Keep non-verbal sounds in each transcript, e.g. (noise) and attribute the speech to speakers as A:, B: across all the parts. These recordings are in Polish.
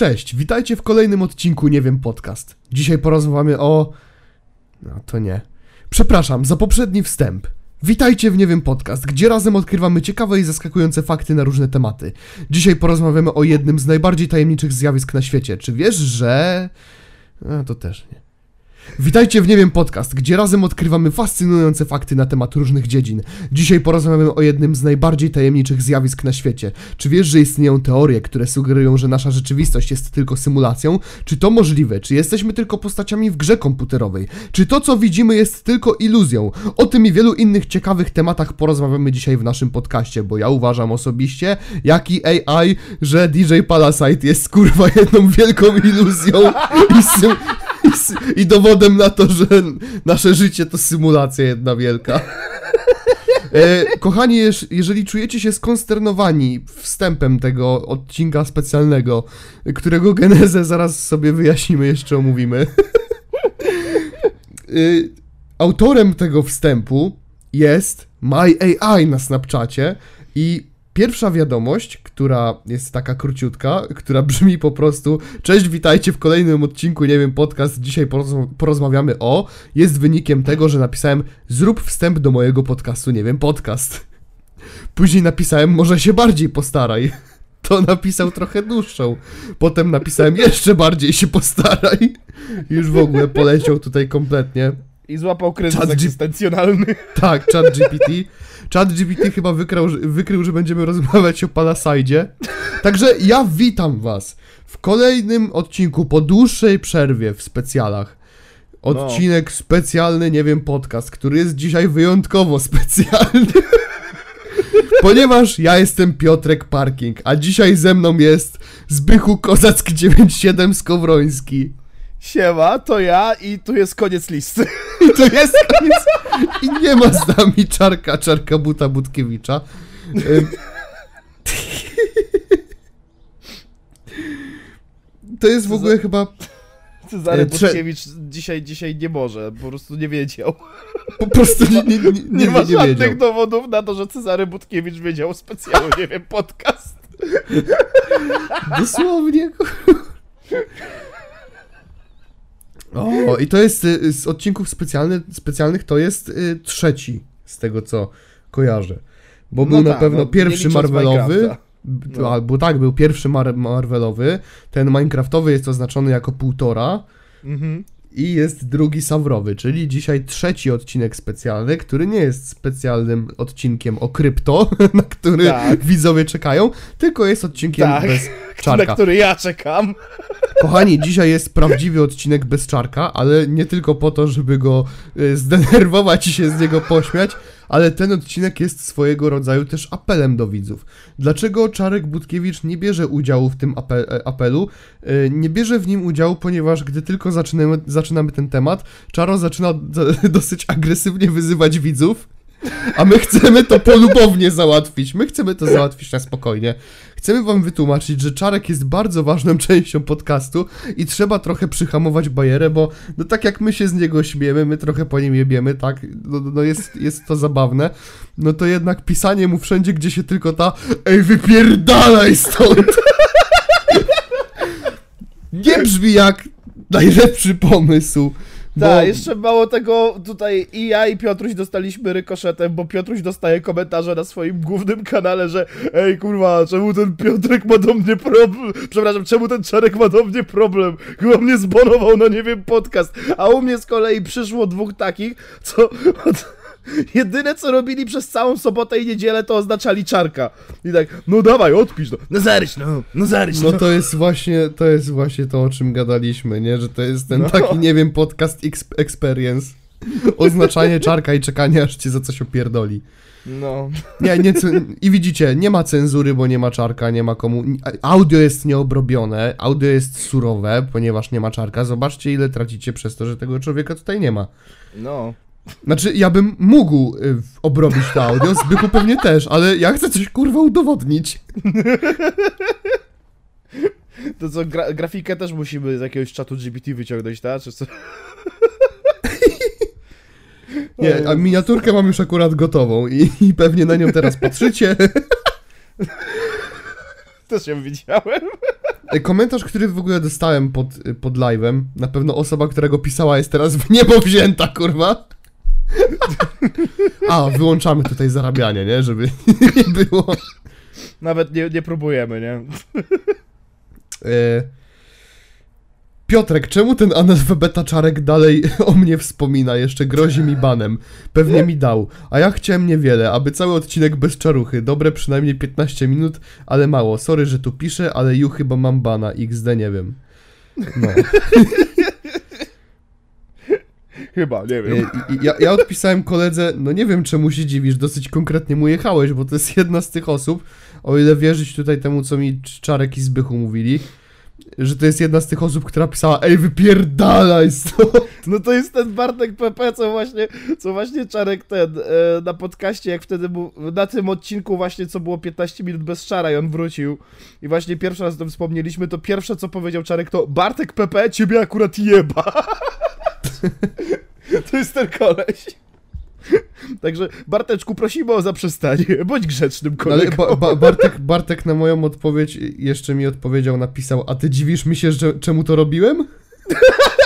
A: Cześć, witajcie w kolejnym odcinku Nie wiem podcast. Dzisiaj porozmawiamy o... No to nie. Przepraszam za poprzedni wstęp. Witajcie w Nie wiem podcast, gdzie razem odkrywamy ciekawe i zaskakujące fakty na różne tematy. Dzisiaj porozmawiamy o jednym z najbardziej tajemniczych zjawisk na świecie. Czy wiesz, że... A, to też nie. Witajcie w Nie wiem podcast, gdzie razem odkrywamy fascynujące fakty na temat różnych dziedzin. Dzisiaj porozmawiamy o jednym z najbardziej tajemniczych zjawisk na świecie. Czy wiesz, że istnieją teorie, które sugerują, że nasza rzeczywistość jest tylko symulacją? Czy to możliwe? Czy jesteśmy tylko postaciami w grze komputerowej? Czy to, co widzimy, jest tylko iluzją? O tym i wielu innych ciekawych tematach porozmawiamy dzisiaj w naszym podcaście, bo ja uważam osobiście, jak i AI, że DJ Palasite jest kurwa jedną wielką iluzją i, sym- i, dowodem na to, że nasze życie to symulacja jedna wielka. E, kochani, jeż- jeżeli czujecie się skonsternowani wstępem tego odcinka specjalnego, którego genezę zaraz sobie wyjaśnimy, jeszcze omówimy. E, autorem tego wstępu jest MyAI na Snapchacie i pierwsza wiadomość, która jest taka króciutka, która brzmi po prostu Cześć, witajcie w kolejnym odcinku, nie wiem, podcast, dzisiaj porozm- porozmawiamy o, jest wynikiem tego, że napisałem zrób wstęp do mojego podcastu, nie wiem, podcast. Później napisałem może się bardziej postaraj. (laughs) To napisał trochę dłuższą. Potem napisałem jeszcze bardziej się postaraj. Już w ogóle poleciał tutaj kompletnie.
B: I złapał kryzys
A: Chat G-
B: egzystencjonalny.
A: Tak, chat GPT. Chat GPT chyba wykrył, że- wykrył, że będziemy rozmawiać o Palasajdzie. Także ja witam was w kolejnym odcinku po dłuższej przerwie w specjalach. Odcinek specjalny, nie wiem, podcast, który jest dzisiaj wyjątkowo specjalny. (laughs) Ponieważ ja jestem Piotrek Parking, a dzisiaj ze mną jest Zbychu Kozack 97 Skowroński.
B: Siema, to ja i tu jest koniec listy.
A: I to jest koniec. I nie ma z nami czarka, czarka buta Budkiewicza. To jest w ogóle chyba
B: Cezary
A: E,
B: Budkiewicz dzisiaj, dzisiaj nie może, po prostu nie wiedział.
A: po prostu nie, nie, nie, nie,
B: ma żadnych dowodów na to, że Cezary Budkiewicz wiedział specjalnie, nie wiem, podcast.
A: Dosłownie. O, i to jest y, z odcinków specjalny, specjalnych, to jest y, trzeci z tego co kojarzę. Bo
B: No
A: był na
B: tak,
A: pewno
B: no,
A: pierwszy Marvelowy.
B: No.
A: Albo tak, był pierwszy Mar Marvelowy. Ten Minecraftowy jest oznaczony jako półtora.
B: Mhm.
A: I jest drugi Sawrowy, czyli dzisiaj trzeci odcinek specjalny, który nie jest specjalnym odcinkiem o krypto, (laughs) na który
B: Tak.
A: widzowie czekają, tylko jest odcinkiem
B: Tak.
A: bez (laughs)
B: Na
A: czarka.
B: który ja czekam. (laughs)
A: Kochani, dzisiaj jest prawdziwy odcinek bez czarka, ale nie tylko po to, żeby go y, zdenerwować i się z niego pośmiać, ale ten odcinek jest swojego rodzaju też apelem do widzów. Dlaczego Czarek Budkiewicz nie bierze udziału w tym ape e, apelu? Y, Nie bierze w nim udziału, ponieważ gdy tylko zaczynamy, zaczynamy ten temat, Czaro zaczyna (laughs) dosyć agresywnie wyzywać widzów. A my chcemy to polubownie załatwić. My chcemy to załatwić na spokojnie. Chcemy wam wytłumaczyć, że Czarek jest bardzo ważną częścią podcastu i trzeba trochę przyhamować bajerę, bo no tak jak my się z niego śmiemy, my trochę po nim jebiemy, tak? No, no jest, jest to zabawne. No to jednak pisanie mu wszędzie, gdzie się tylko ta Ej, wypierdalaj stąd! (laughs) Nie brzmi jak najlepszy pomysł.
B: Tak, jeszcze mało tego, tutaj i ja i Piotruś dostaliśmy rykoszetem, bo Piotruś dostaje komentarze na swoim głównym kanale, że ej kurwa, czemu ten Piotrek ma do mnie problem, przepraszam, czemu ten Czarek ma do mnie problem, chyba mnie zbonował na nie wiem podcast, a u mnie z kolei przyszło dwóch takich, co jedyne co robili przez całą sobotę i niedzielę to oznaczali Czarka i tak, no dawaj, odpisz no, no zaryć no, no zaryć
A: No
B: no.
A: to jest właśnie, to jest właśnie to, o czym gadaliśmy, nie? Że to jest ten
B: No.
A: taki, nie wiem, podcast experience. Oznaczanie czarka i czekanie, aż cię za coś opierdoli.
B: No,
A: Nie, nie, i widzicie, nie ma cenzury, bo nie ma czarka, nie ma komu... Audio jest nieobrobione, audio jest surowe, ponieważ nie ma czarka. Zobaczcie, ile tracicie przez to, że tego człowieka tutaj nie ma.
B: no.
A: Znaczy, ja bym mógł y, obrobić to audio, Zbychu pewnie też, ale ja chcę coś, kurwa, udowodnić.
B: To co, gra grafikę też musimy z jakiegoś czatu GPT wyciągnąć, tak? Czy co?
A: Nie, a miniaturkę mam już akurat gotową i, i pewnie na nią teraz patrzycie.
B: Też ją widziałem.
A: E, Komentarz, który w ogóle dostałem pod, pod live'em, na pewno osoba, która go pisała jest teraz w niebo wzięta, kurwa. A, wyłączamy tutaj zarabianie, nie? Żeby (laughs) nie było.
B: Nawet nie, nie próbujemy, nie?
A: E, Piotrek, czemu ten analfabeta czarek dalej (laughs) o mnie wspomina? Jeszcze grozi mi banem. Pewnie mi dał. A ja chciałem niewiele, aby cały odcinek bez czaruchy. Dobre przynajmniej 15 minut, ale mało. Sorry, że tu piszę, ale ju chyba mam bana. XD nie wiem. No. (laughs)
B: Chyba, nie
A: E,
B: wiem.
A: i Ja, ja odpisałem koledze, no nie wiem czemu się dziwisz, dosyć konkretnie mu jechałeś, bo to jest jedna z tych osób, o ile wierzyć tutaj temu, co mi Czarek i Zbychu mówili, że to jest jedna z tych osób, która pisała, ej wypierdalaj stąd. (laughs)
B: No to jest ten Bartek PP, co właśnie, co właśnie Czarek ten, e, na podcaście, jak wtedy był, na tym odcinku właśnie, co było 15 minut bez Czara i on wrócił i właśnie pierwszy raz o tym wspomnieliśmy, to pierwsze, co powiedział Czarek, to Bartek PP, ciebie akurat jeba. (laughs) (laughs) to jest ten koleś. Także Barteczku, prosimy o zaprzestanie, bądź grzecznym
A: No, ale
B: kolegą.
A: ba ba Bartek, Bartek na moją odpowiedź jeszcze mi odpowiedział, napisał, a ty dziwisz mi się, że czemu to robiłem? (laughs)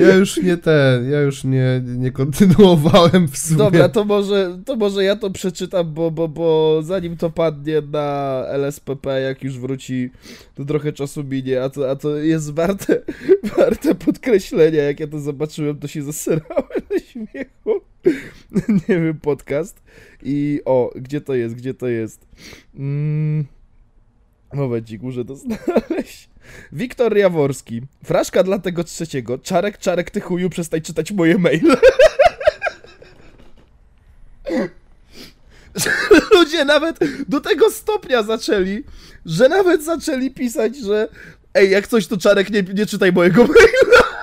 A: Ja już nie ten, ja już nie, nie kontynuowałem w sumie.
B: Dobra, to może, to może ja to przeczytam, bo, bo, bo zanim to padnie na LSPP, jak już wróci, to trochę czasu minie, a to, a to jest warte, (laughs) warte podkreślenia. Jak ja to zobaczyłem, to się zasyrałem ze śmiechu. (laughs) Nie wiem, podcast. I o, gdzie to jest, gdzie to jest? Mm, momencik, muszę to (laughs) znaleźć. Wiktor Jaworski. Fraszka dla tego trzeciego. Czarek, czarek, ty chuju, przestań czytać moje maile. (laughs) Ludzie nawet do tego stopnia zaczęli, że nawet zaczęli pisać, że ej, jak coś to Czarek, nie, nie czytaj mojego maila. (laughs)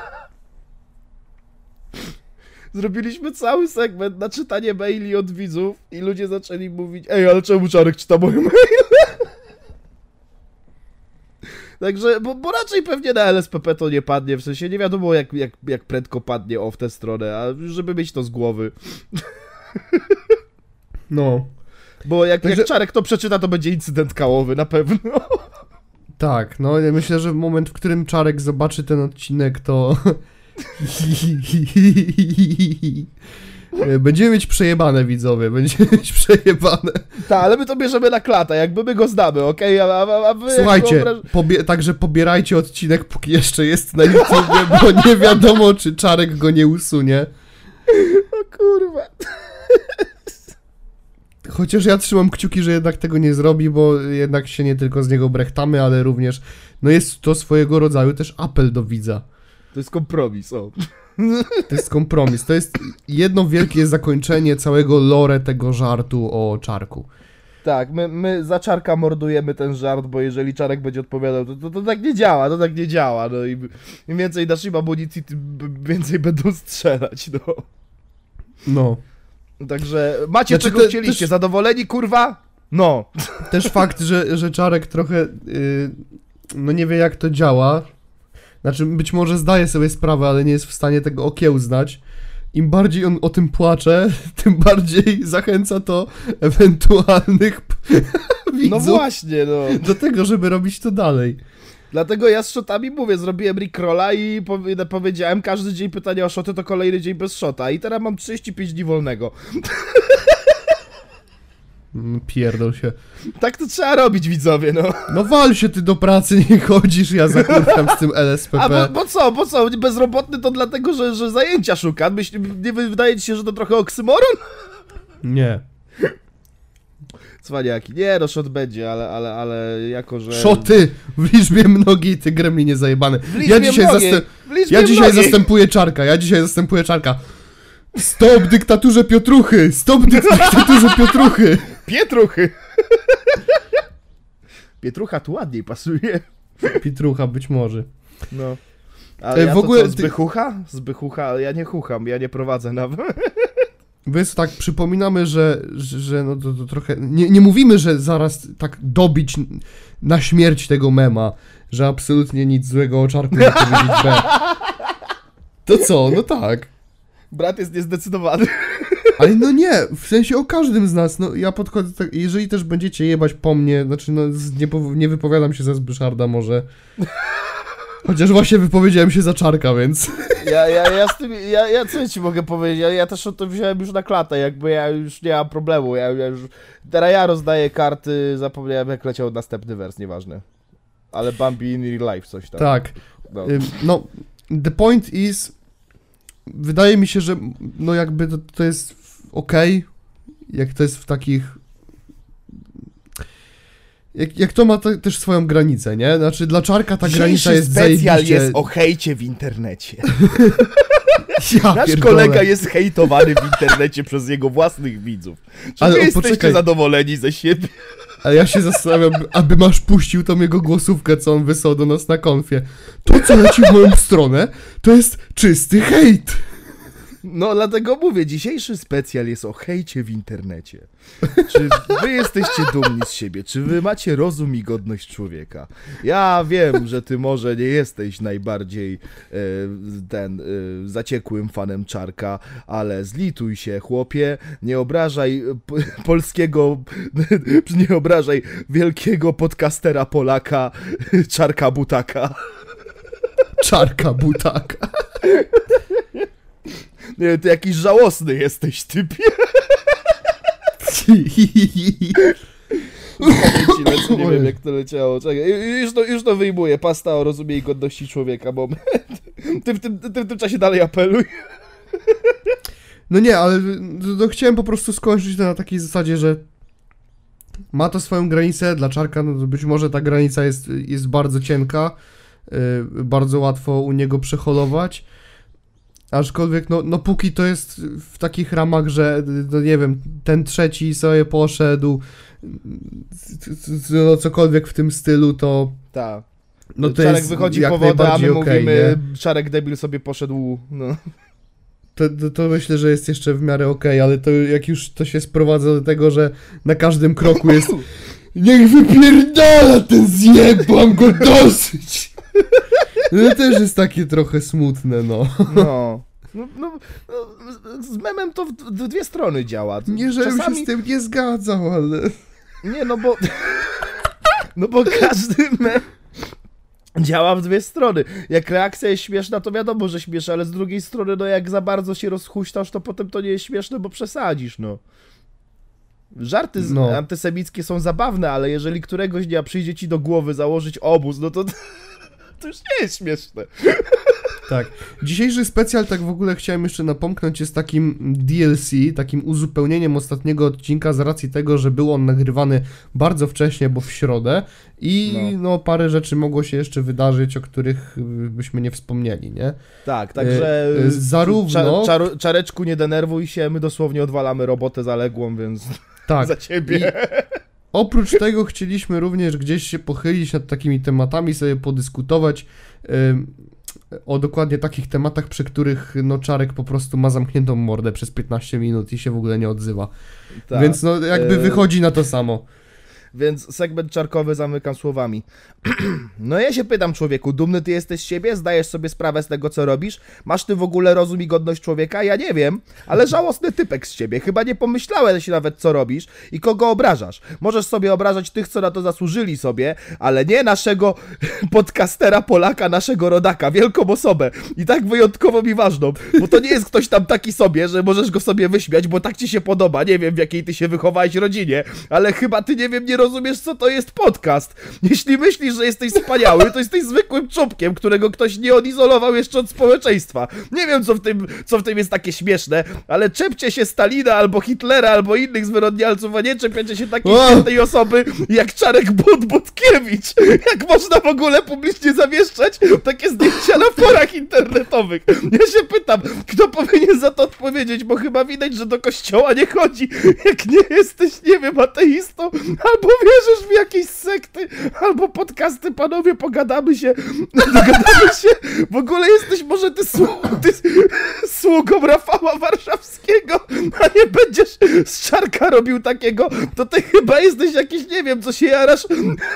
B: Zrobiliśmy cały segment na czytanie maili od widzów i ludzie zaczęli mówić, ej, ale czemu Czarek czyta moje maile? Także, bo, bo raczej pewnie na LSPP to nie padnie, w sensie nie wiadomo jak, jak, jak prędko padnie o w tę stronę, a żeby mieć to z głowy. (laughs)
A: No,
B: Bo jak,
A: Także-
B: jak Czarek to przeczyta, to będzie incydent kałowy, na pewno. (laughs)
A: tak, no ja myślę, że w moment, w którym Czarek zobaczy ten odcinek, to... (laughs) (laughs) Będziemy mieć przejebane, widzowie, będziemy (laughs) mieć przejebane.
B: Tak, ale my to bierzemy na klatę, jakby my go znamy, okej? A, a, a jak
A: Słuchajcie,
B: wyobraż-
A: pobie- także pobierajcie odcinek, póki jeszcze jest na YouTubie, bo (laughs) nie wiadomo, czy Czarek go nie usunie.
B: O kurwa.
A: Chociaż ja trzymam kciuki, że jednak tego nie zrobi, bo jednak się nie tylko z niego brechtamy, ale również, no jest to swojego rodzaju też apel do widza.
B: To jest kompromis, o.
A: To jest kompromis. To jest jedno wielkie zakończenie całego lore tego żartu o czarku.
B: Tak, my, my za Czarka mordujemy ten żart, bo jeżeli Czarek będzie odpowiadał, to, to, to tak nie działa, to tak nie działa, no i im więcej dasz im amunicji, tym więcej będą strzelać, no.
A: No.
B: Także macie
A: Znaczy,
B: czego
A: te-
B: chcieliście,
A: też-
B: zadowoleni, kurwa? No.
A: Też fakt, że, że Czarek trochę, y, no nie wie jak to działa. Znaczy, być może zdaje sobie sprawę, ale nie jest w stanie tego okiełznać. Im bardziej on o tym płacze, (laughs) tym bardziej zachęca to ewentualnych p- (laughs)
B: No
A: widzów
B: właśnie, no.
A: do tego, żeby robić to dalej.
B: Dlatego ja z shotami mówię, zrobiłem Rickrolla i powie- powiedziałem, każdy dzień pytania o shoty to kolejny dzień bez shota. I teraz mam 35 dni wolnego. (laughs)
A: Mm, Pierdol się.
B: Tak to trzeba robić, widzowie, no.
A: No wal się ty do pracy, nie chodzisz, ja zakurkam z tym LSPP.
B: A bo, bo co, bo co? Bezrobotny to dlatego, że, że zajęcia szuka. Myśl, nie wydaje ci się, że to trochę oksymoron?
A: Nie.
B: Cwaniaki. Nie, no shot będzie, ale, ale, ale jako, że...
A: Szoty w liczbie mnogiej, ty gremlinie zajebany.
B: W liczbie
A: Ja dzisiaj,
B: mnogiej, liczbie
A: ja dzisiaj
B: mnogiej.
A: zastępuję czarka, ja dzisiaj zastępuję czarka. Stop dyktaturze Piotruchy! Stop dyk- dyktaturze Piotruchy!
B: Pietruchy! (laughs) Pietrucha tu ładniej pasuje.
A: Pietrucha być może.
B: No.
A: E,
B: ja
A: w
B: to
A: ogóle
B: co,
A: ty-
B: zbychucha? Zbychucha, ale ja nie chucham, ja nie prowadzę nawet. (laughs)
A: Więc tak, przypominamy, że, że, że no to, to trochę... Nie, nie mówimy, że zaraz tak dobić na śmierć tego mema, że absolutnie nic złego o czarku nie powiedzieć B. (laughs) To co? No tak.
B: Brat jest niezdecydowany.
A: Ale no nie, w sensie o każdym z nas, no ja podchodzę, tak, jeżeli też będziecie jebać po mnie, znaczy no nie, nie wypowiadam się za Zbyszarda może. Chociaż właśnie wypowiedziałem się za Czarka, więc...
B: Ja, ja, ja z tym, ja, ja co ci mogę powiedzieć, ja, ja też o to wziąłem już na klatę, jakby ja już nie mam problemu, ja, ja już, teraz ja rozdaję karty, zapomniałem jak leciał następny wers, nieważne. Ale Bambi in real life coś tam.
A: Tak.
B: No.
A: No, the point is, wydaje mi się, że no jakby to, to jest okej, jak to jest w takich... Jak, jak to ma te, też swoją granicę, nie? Znaczy dla Czarka ta granica jest zajebiście...
B: o hejcie w internecie. (laughs)
A: Ja
B: Nasz
A: pierdolę.
B: kolega jest hejtowany w internecie przez jego własnych widzów. Czy
A: Ale
B: wy jesteście
A: poczekaj.
B: zadowoleni ze siebie?
A: A ja się zastanawiam, aby masz puścił tą jego głosówkę, co on wysłał do nas na konfie. To, co leci w moją stronę, to jest czysty hejt.
B: No, dlatego mówię, dzisiejszy specjal jest o hejcie w internecie. Czy wy jesteście dumni z siebie? Czy wy macie rozum i godność człowieka? Ja wiem, że ty może nie jesteś najbardziej e, ten e, zaciekłym fanem Czarka, ale zlituj się, chłopie, nie obrażaj polskiego, (laughs) nie obrażaj wielkiego podcastera Polaka, Czarka Butaka.
A: Czarka butaka. (laughs)
B: Nie, ty jakiś żałosny jesteś, typie. (laughs) Pamięci lecę, nie wiem jak to leciało. Czekaj, już to, już to wyjmuję. Pasta o rozumie i godności człowieka, moment. (laughs) Ty w tym, ty w tym czasie dalej apeluj.
A: No nie, ale no, chciałem po prostu skończyć to na takiej zasadzie, że ma to swoją granicę, dla Czarka no, być może ta granica jest, jest bardzo cienka, y, bardzo łatwo u niego przeholować, aczkolwiek no, no póki to jest w takich ramach, że no nie wiem, ten trzeci sobie poszedł, no cokolwiek w tym stylu, to
B: Tak.
A: no to
B: Czarek
A: jest
B: wychodzi
A: jak
B: po wodę, a my
A: okej,
B: mówimy,
A: nie?
B: Czarek debil sobie poszedł, no.
A: To, to, to myślę, że jest jeszcze w miarę okej, ale to jak już to się sprowadza do tego, że na każdym kroku jest (laughs) Niech wypierdala ten zjeb, mam go dosyć! (laughs) No to też jest takie trochę smutne, no.
B: No. No, no, no, z memem to w, w dwie strony działa.
A: Nie, żebym
B: Czasami-
A: się z tym nie zgadzał, ale...
B: Nie, no bo. (laughs) No bo każdy mem działa w dwie strony. Jak reakcja jest śmieszna, to wiadomo, że śmieszy, ale z drugiej strony, no jak za bardzo się rozhuśtasz, to potem to nie jest śmieszne, bo przesadzisz, no. Żarty
A: No.
B: antysemickie są zabawne, ale jeżeli któregoś dnia przyjdzie ci do głowy założyć obóz, no to (laughs) to już nie jest śmieszne.
A: Tak. Dzisiejszy specjal, tak w ogóle chciałem jeszcze napomknąć, jest takim DLC, takim uzupełnieniem ostatniego odcinka z racji tego, że był on nagrywany bardzo wcześnie, bo w środę i
B: No.
A: no, parę rzeczy mogło się jeszcze wydarzyć, o których y, byśmy nie wspomnieli, nie?
B: Tak, także.
A: E, zarówno-
B: czaru- czareczku, nie denerwuj się, my dosłownie odwalamy robotę zaległą, więc (laughs)
A: Tak.
B: za ciebie.
A: Oprócz (laughs) tego chcieliśmy również gdzieś się pochylić nad takimi tematami, sobie podyskutować o dokładnie takich tematach, przy których no Czarek po prostu ma zamkniętą mordę przez 15 minut i się w ogóle nie odzywa.
B: Tak.
A: Więc no jakby
B: E,
A: wychodzi na to samo.
B: Więc segment czarkowy zamykam słowami. (clears throat) No ja się pytam, człowieku, dumny ty jesteś z siebie? Zdajesz sobie sprawę z tego, co robisz? Masz ty w ogóle rozum i godność człowieka? Ja nie wiem, ale żałosny typek z ciebie. Chyba nie pomyślałeś nawet, co robisz i kogo obrażasz. Możesz sobie obrażać tych, co na to zasłużyli sobie, ale nie naszego (laughs) podcastera Polaka, naszego rodaka, wielką osobę. I tak wyjątkowo mi ważną, bo to nie jest ktoś tam taki sobie, że możesz go sobie wyśmiać, bo tak ci się podoba. Nie wiem, w jakiej ty się wychowałeś rodzinie, ale chyba ty nie wiem, nie rozumiesz, co to jest podcast. Jeśli myślisz, że jesteś wspaniały, to jesteś zwykłym czubkiem, którego ktoś nie odizolował jeszcze od społeczeństwa. Nie wiem, co w tym, co w tym jest takie śmieszne, ale czepcie się Stalina albo Hitlera, albo innych zwyrodnialców, a nie czepiacie się takiej
A: O!
B: świętej osoby jak Czarek But-Butkiewicz. Jak można w ogóle publicznie zamieszczać takie zdjęcia na forach internetowych? Ja się pytam, kto powinien za to odpowiedzieć, bo chyba widać, że do kościoła nie chodzi. Jak nie jesteś, nie wiem, ateistą albo albo wierzysz w jakieś sekty, albo podcasty, panowie, pogadamy się, (laughs) dogadamy się, w ogóle jesteś może ty, słu- ty (laughs) sługą Rafała Warszawskiego, a nie będziesz z czarka robił takiego, to ty chyba jesteś jakiś, nie wiem, co się jarasz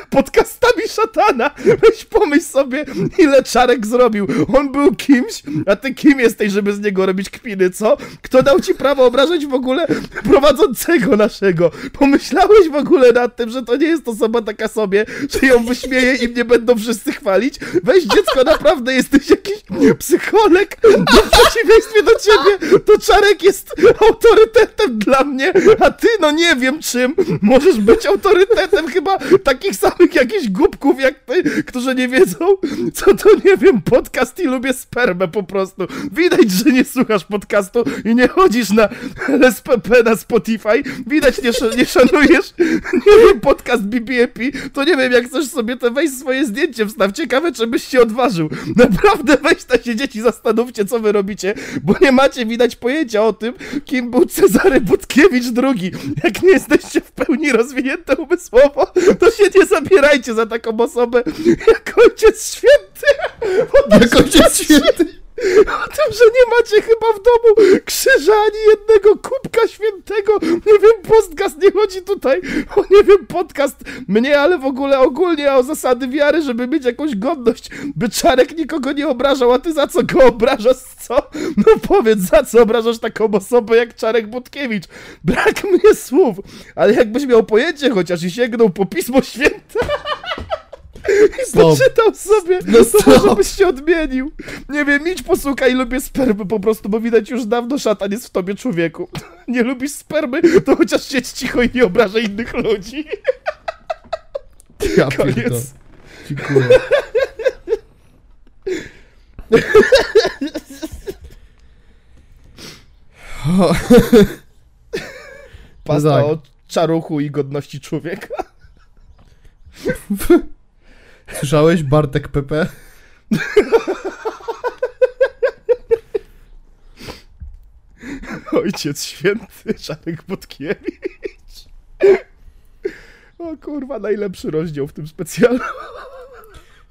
B: podcastami szatana. Weź pomyśl sobie, ile czarek zrobił. On był kimś, a ty kim jesteś, żeby z niego robić kpiny, co? Kto dał ci prawo obrażać w ogóle prowadzącego naszego? Pomyślałeś w ogóle nad tym, że to nie jest osoba taka sobie, że ją wyśmieje i mnie będą wszyscy chwalić? Weź dziecko, naprawdę jesteś jakiś psycholog. No w przeciwieństwie do ciebie, to Czarek jest autorytetem dla mnie, a ty, no nie wiem czym, możesz być autorytetem chyba takich samych jakichś głupków jak ty, którzy nie wiedzą, co to, nie wiem, podcast i lubię spermę po prostu. Widać, że nie słuchasz podcastu i nie chodzisz na LSPP na Spotify. Widać, nie, sz- nie szanujesz, nie podcast BBAP, to nie wiem, jak chcesz sobie to wejść swoje zdjęcie wstaw. Ciekawe, czy byś się odważył. (laughs) Naprawdę weź na się dzieci, zastanówcie, co wy robicie, bo nie macie widać pojęcia o tym, kim był Cezary Budkiewicz II. Jak nie jesteście w pełni rozwinięte umysłowo, to się nie zabierajcie za taką osobę jak Ojciec Święty.
A: Jak Ojciec Święty.
B: O tym, że nie macie chyba w domu krzyża ani jednego kubka świętego. Nie wiem, podcast nie chodzi tutaj o, nie wiem, podcast mnie, ale w ogóle ogólnie o zasady wiary, żeby mieć jakąś godność. By Czarek nikogo nie obrażał, a ty za co go obrażasz, co? No powiedz, za co obrażasz taką osobę jak Czarek Budkiewicz? Brak mnie słów, ale jakbyś miał pojęcie chociaż i sięgnął po Pismo Święte... (laughs) I
A: Stop.
B: poczytał sobie,
A: No
B: to
A: stop.
B: może byś się odmienił. Nie wiem, idź posłuchaj, lubię spermy po prostu, bo widać już dawno szatan jest w tobie, człowieku. (laughs) Nie lubisz spermy, to chociaż siedź cicho i nie obrażaj innych ludzi.
A: Ja.
B: Koniec.
A: Dziękuję.
B: Pasta
A: tak.
B: o czaruchu i godności człowieka. (laughs)
A: Słyszałeś Bartek PP?
B: Ojciec święty, Czarek Botkiewicz. O kurwa, najlepszy rozdział w tym specjalu.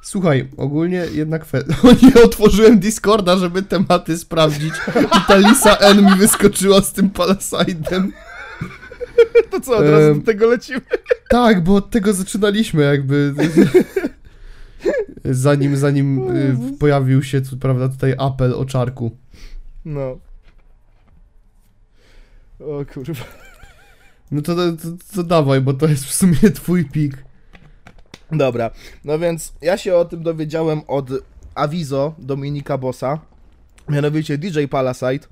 A: Słuchaj, ogólnie jednak fe... (laughs) Nie, otworzyłem Discorda, żeby tematy sprawdzić i ta Lisa N mi wyskoczyła z tym Palasajdem.
B: To co, od razu do tego lecimy?
A: Tak, bo od tego zaczynaliśmy jakby. (laughs) Zanim, zanim y, pojawił się, prawda, tutaj apel o czarku.
B: No. O kurwa.
A: No to, to, to, to dawaj, bo to jest w sumie twój pik.
B: Dobra, no więc ja się o tym dowiedziałem od Avizo Dominika Bossa, mianowicie DJ Palasite.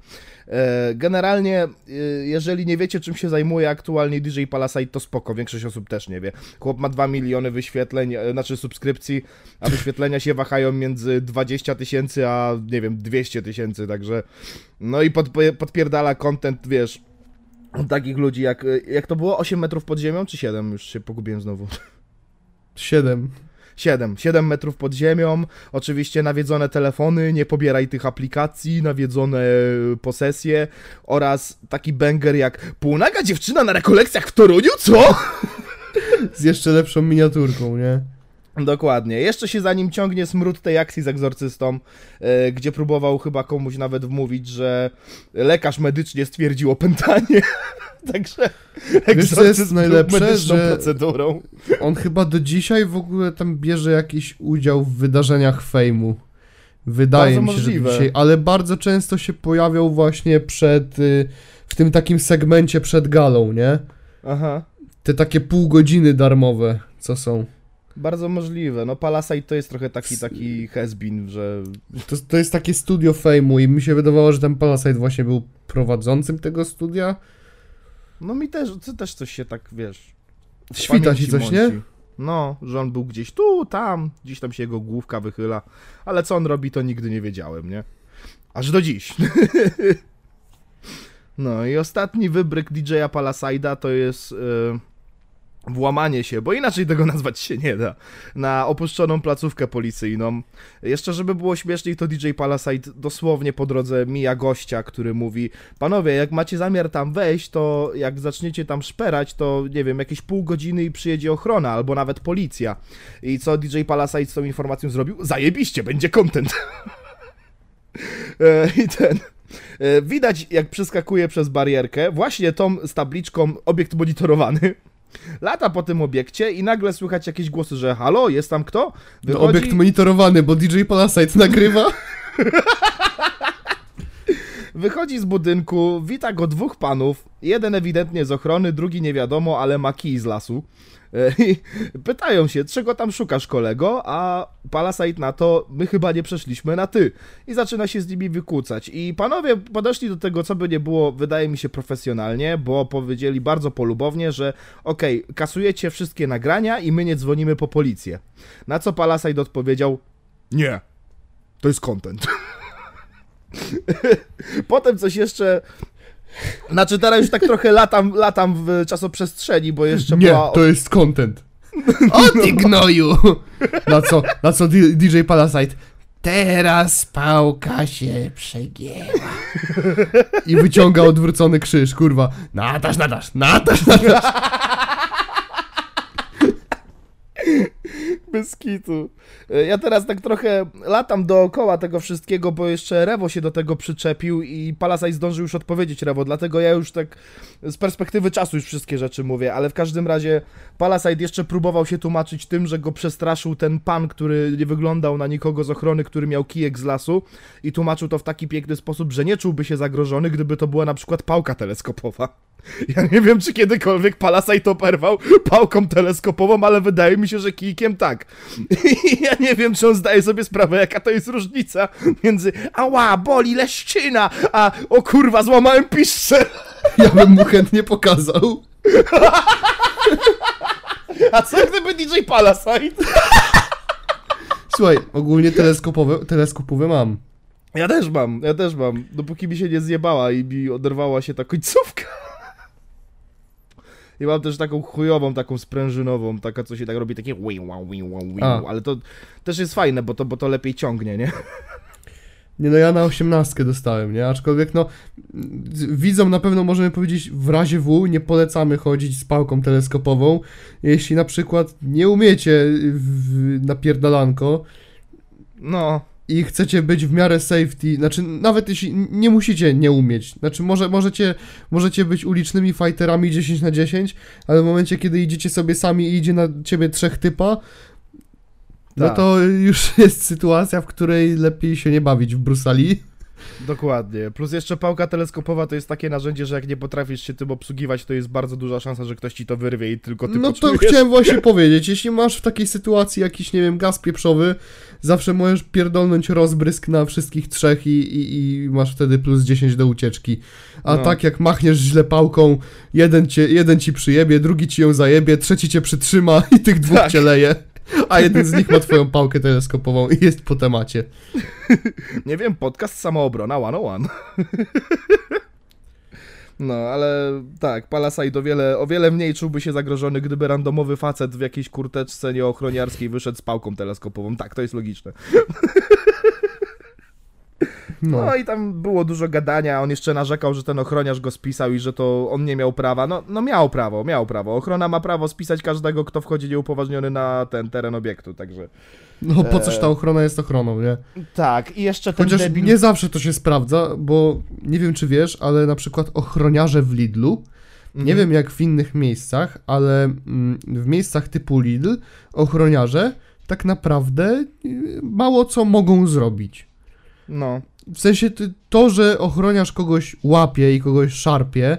B: E, Generalnie, e, jeżeli nie wiecie, czym się zajmuje aktualnie DJ Palasite, to spoko, większość osób też nie wie. Chłop ma 2 miliony wyświetleń, e, znaczy subskrypcji, a wyświetlenia się wahają między 20 tysięcy a, nie wiem, 200 tysięcy, także... No i pod, podpierdala content, wiesz, takich ludzi jak... Jak to było? 8 metrów pod ziemią, czy 7? Już się pogubiłem znowu.
A: Siedem.
B: 7. 7 metrów pod ziemią, oczywiście nawiedzone telefony, nie pobieraj tych aplikacji, nawiedzone e, posesje oraz taki banger jak półnaga dziewczyna na rekolekcjach w Toruniu, co? (laughs)
A: Z jeszcze lepszą miniaturką, nie?
B: Dokładnie. Jeszcze się za nim ciągnie smród tej akcji z egzorcystą, e, gdzie próbował chyba komuś nawet wmówić, że lekarz medycznie stwierdził opętanie. (laughs) (laughs) Także
A: Wiesz, co jest najlepsze, że-
B: procedurą.
A: On chyba do dzisiaj w ogóle tam bierze jakiś udział w wydarzeniach fejmu. Wydaje
B: Bardzo
A: mi się, że
B: możliwe.
A: do dzisiaj, ale bardzo często się pojawiał właśnie przed, y, w tym takim segmencie przed galą, nie?
B: Aha.
A: Te takie pół godziny darmowe, co są.
B: Bardzo możliwe. No Palasite to jest trochę taki, taki has-been, że
A: To, to jest takie studio fejmu i mi się wydawało, że ten Palasite właśnie był prowadzącym tego studia.
B: No mi też, to też coś się tak, wiesz...
A: Świta ci coś, nie?
B: mąci. No, że on był gdzieś tu, tam, gdzieś tam się jego główka wychyla, ale co on robi, to nigdy nie wiedziałem, nie? Aż do dziś. (laughs) no i ostatni wybryk DJ-a Palasida to jest... Yy, włamanie się, bo inaczej tego (laughs) nazwać się nie da, na opuszczoną placówkę policyjną. Jeszcze, żeby było śmieszniej, to DJ Palasite dosłownie po drodze mija gościa, który mówi panowie, jak macie zamiar tam wejść, to jak zaczniecie tam szperać, to nie wiem, jakieś pół godziny i przyjedzie ochrona, albo nawet policja. I co DJ Palasite z tą informacją zrobił? Zajebiście, będzie content. (laughs) E, I ten... e, Widać, jak przeskakuje przez barierkę, właśnie tą z tabliczką obiekt monitorowany. Lata po tym obiekcie i nagle słychać jakieś głosy, że halo, jest tam kto?
A: No, obiekt monitorowany, bo DJ Palasite nagrywa. (laughs)
B: Wychodzi z budynku, wita go dwóch panów, jeden ewidentnie z ochrony, drugi nie wiadomo, ale ma kij z lasu. E, (laughs) I pytają się, czego tam szukasz kolego, a Palasite na to, my chyba nie przeszliśmy na ty. I zaczyna się z nimi wykłócać. I panowie podeszli do tego, co by nie było, wydaje mi się profesjonalnie, bo powiedzieli bardzo polubownie, że okej, kasujecie wszystkie nagrania i my nie dzwonimy po policję. Na co Palasite odpowiedział, nie, to jest content. (laughs) Potem coś jeszcze. Znaczy teraz już tak trochę latam, latam w czasoprzestrzeni, bo jeszcze
A: Nie,
B: była.
A: to jest content. (laughs) O ty gnoju! Na co, na co DJ Palasite? Teraz pałka się przegięła. I wyciąga odwrócony krzyż, kurwa. Natasz, natasz, natasz, natasz. (laughs)
B: Bez kitu. E, Ja teraz tak trochę latam dookoła tego wszystkiego, bo jeszcze Rewo się do tego przyczepił i Palasaj zdążył już odpowiedzieć Rewo, dlatego ja już tak z perspektywy czasu już wszystkie rzeczy mówię, ale w każdym razie Palasite jeszcze próbował się tłumaczyć tym, że go przestraszył ten pan, który nie wyglądał na nikogo z ochrony, który miał kijek z lasu i tłumaczył to w taki piękny sposób, że nie czułby się zagrożony, gdyby to była na przykład pałka teleskopowa. (laughs) Ja nie wiem, czy kiedykolwiek Palasite operwał pałką teleskopową, ale wydaje mi się, że kijkiem tak. I (laughs) ja nie wiem, czy on zdaje sobie sprawę, jaka to jest różnica między ała, boli, leszczyna, a o kurwa, złamałem piszczel. (laughs)
A: Ja bym mu chętnie pokazał.
B: A co gdyby DJ Palasite?
A: Słuchaj, ogólnie teleskopowe, teleskopowe mam.
B: Ja też mam, ja też mam, dopóki mi się nie zjebała i mi oderwała się ta końcówka. I mam też taką chujową, taką sprężynową, taka co się tak robi, takie wi wow, wi wow, wi
A: A.
B: wow. ale to też jest fajne, bo to, bo to lepiej ciągnie, nie?
A: Nie no, ja na osiemnastkę dostałem, nie? Aczkolwiek no, widzom na pewno możemy powiedzieć, w razie W nie polecamy chodzić z pałką teleskopową, jeśli na przykład nie umiecie w, napierdalanko
B: No,
A: i chcecie być w miarę safety, znaczy nawet jeśli nie musicie nie umieć, znaczy może, możecie, możecie być ulicznymi fighterami 10 na 10, ale w momencie kiedy idziecie sobie sami i idzie na ciebie trzech typa, no
B: Tak.
A: to już jest sytuacja, w której lepiej się nie bawić w Brusali.
B: Dokładnie. Plus jeszcze pałka teleskopowa to jest takie narzędzie, że jak nie potrafisz się tym obsługiwać, to jest bardzo duża szansa, że ktoś ci to wyrwie i tylko ty
A: No to chciałem (laughs) właśnie powiedzieć, jeśli masz w takiej sytuacji jakiś, nie wiem, gaz pieprzowy, zawsze możesz pierdolnąć rozbrysk na wszystkich trzech i, i, i masz wtedy plus 10 do ucieczki. A
B: No.
A: tak jak machniesz źle pałką, jeden, cię, jeden ci przyjebie, drugi ci ją zajebie, trzeci cię przytrzyma i tych dwóch
B: Tak.
A: cię leje. A jeden z nich ma twoją pałkę teleskopową i jest po temacie.
B: Nie wiem, podcast Samoobrona 101. No, ale tak, Palasite o wiele, o wiele mniej czułby się zagrożony, gdyby randomowy facet w jakiejś kurteczce nieochroniarskiej wyszedł z pałką teleskopową. Tak, to jest logiczne.
A: No.
B: No i tam było dużo gadania, on jeszcze narzekał, że ten ochroniarz go spisał i że to on nie miał prawa. No, no miał prawo, miał prawo. Ochrona ma prawo spisać każdego, kto wchodzi nieupoważniony na ten teren obiektu, także...
A: No po coś ta ochrona jest ochroną, nie?
B: Tak, i jeszcze ten
A: Chociaż
B: debil...
A: nie zawsze to się sprawdza, bo nie wiem czy wiesz, ale na przykład ochroniarze w Lidlu, nie
B: Mhm.
A: wiem jak w innych miejscach, ale mm, w miejscach typu Lidl ochroniarze tak naprawdę y, mało co mogą zrobić.
B: No,
A: W sensie to, że ochroniarz kogoś łapie i kogoś szarpie,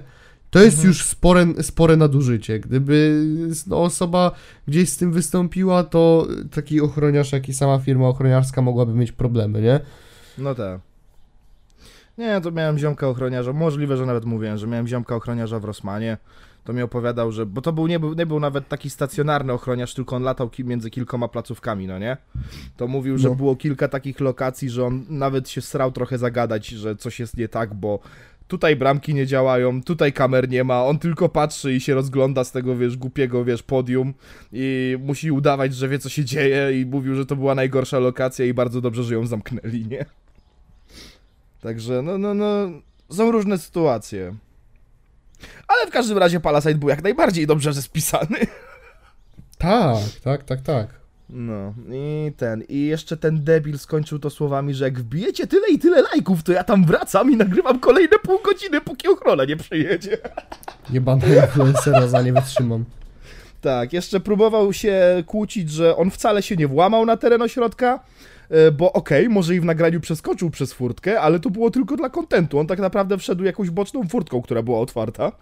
A: to jest
B: Mhm.
A: już spore, spore nadużycie. Gdyby no, osoba gdzieś z tym wystąpiła, to taki ochroniarz, jak i sama firma ochroniarska mogłaby mieć problemy, nie?
B: no tak. Nie, to miałem ziomka ochroniarza, możliwe, że nawet mówiłem, że miałem ziomka ochroniarza w Rosmanie. To mi opowiadał, że. Bo to był nie, był nie był nawet taki stacjonarny ochroniarz, tylko on latał między kilkoma placówkami, no nie? To mówił, że
A: No.
B: było kilka takich lokacji, że on nawet się srał trochę zagadać, że coś jest nie tak, bo tutaj bramki nie działają, tutaj kamer nie ma, on tylko patrzy i się rozgląda z tego, wiesz, głupiego, wiesz, podium i musi udawać, że wie, co się dzieje i mówił, że to była najgorsza lokacja i bardzo dobrze, że ją zamknęli, nie? Także, no, no, no, są różne sytuacje. Ale w każdym razie Palasite był jak najbardziej dobrze spisany. (laughs)
A: Tak, tak, tak, tak.
B: No, i ten, i jeszcze ten debil skończył to słowami, że jak wbijecie tyle i tyle lajków, to ja tam wracam i nagrywam kolejne pół godziny, póki ochrona nie przyjedzie. (laughs)
A: Jebana influencera za nie wytrzymam.
B: Tak, jeszcze próbował się kłócić, że on wcale się nie włamał na teren ośrodka, bo okej, może i w nagraniu przeskoczył przez furtkę, ale to było tylko dla kontentu. On tak naprawdę wszedł jakąś boczną furtką, która była otwarta. (laughs)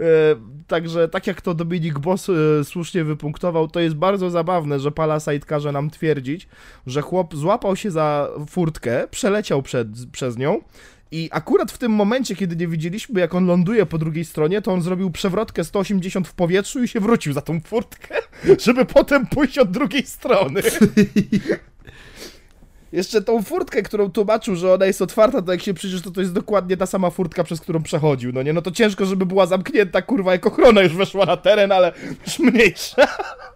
B: E, Także, tak jak to Dominik Boss e, słusznie wypunktował, to jest bardzo zabawne, że Palasite każe nam twierdzić, że chłop złapał się za furtkę, przeleciał przed, przez nią i akurat w tym momencie, kiedy nie widzieliśmy, jak on ląduje po drugiej stronie, to on zrobił przewrotkę 180 w powietrzu i się wrócił za tą furtkę, (laughs) żeby potem pójść od drugiej strony. (laughs) Jeszcze tą furtkę, którą tłumaczył, że ona jest otwarta, to jak się przyjrzysz, to to jest dokładnie ta sama furtka, przez którą przechodził, no nie? No to ciężko, żeby była zamknięta, kurwa, jak ochrona już weszła na teren, ale już mniejsza. (laughs)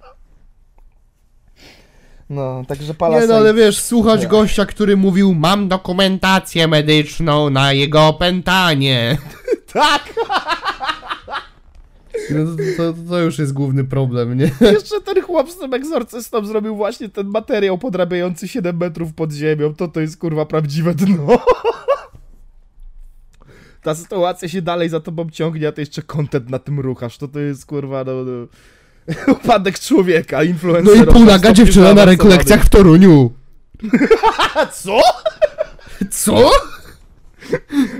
B: No, także
A: Nie
B: Palasite...
A: no, ale wiesz, słuchać
B: Nie.
A: gościa, który mówił mam dokumentację medyczną na jego opętanie. (laughs)
B: Tak!
A: No to, to, to już jest główny problem, nie? (laughs)
B: Jeszcze ten chłop z tym egzorcystą zrobił właśnie ten materiał podrabiający 7 metrów pod ziemią. To to jest kurwa prawdziwe dno. (laughs) Ta sytuacja się dalej za tobą ciągnie, a ty jeszcze content na tym ruchasz. To to jest kurwa no, no (laughs) upadek człowieka,
A: No
B: influencera.
A: i półnaga dziewczyna na rekolekcjach w Toruniu. (laughs)
B: Co?
A: Co?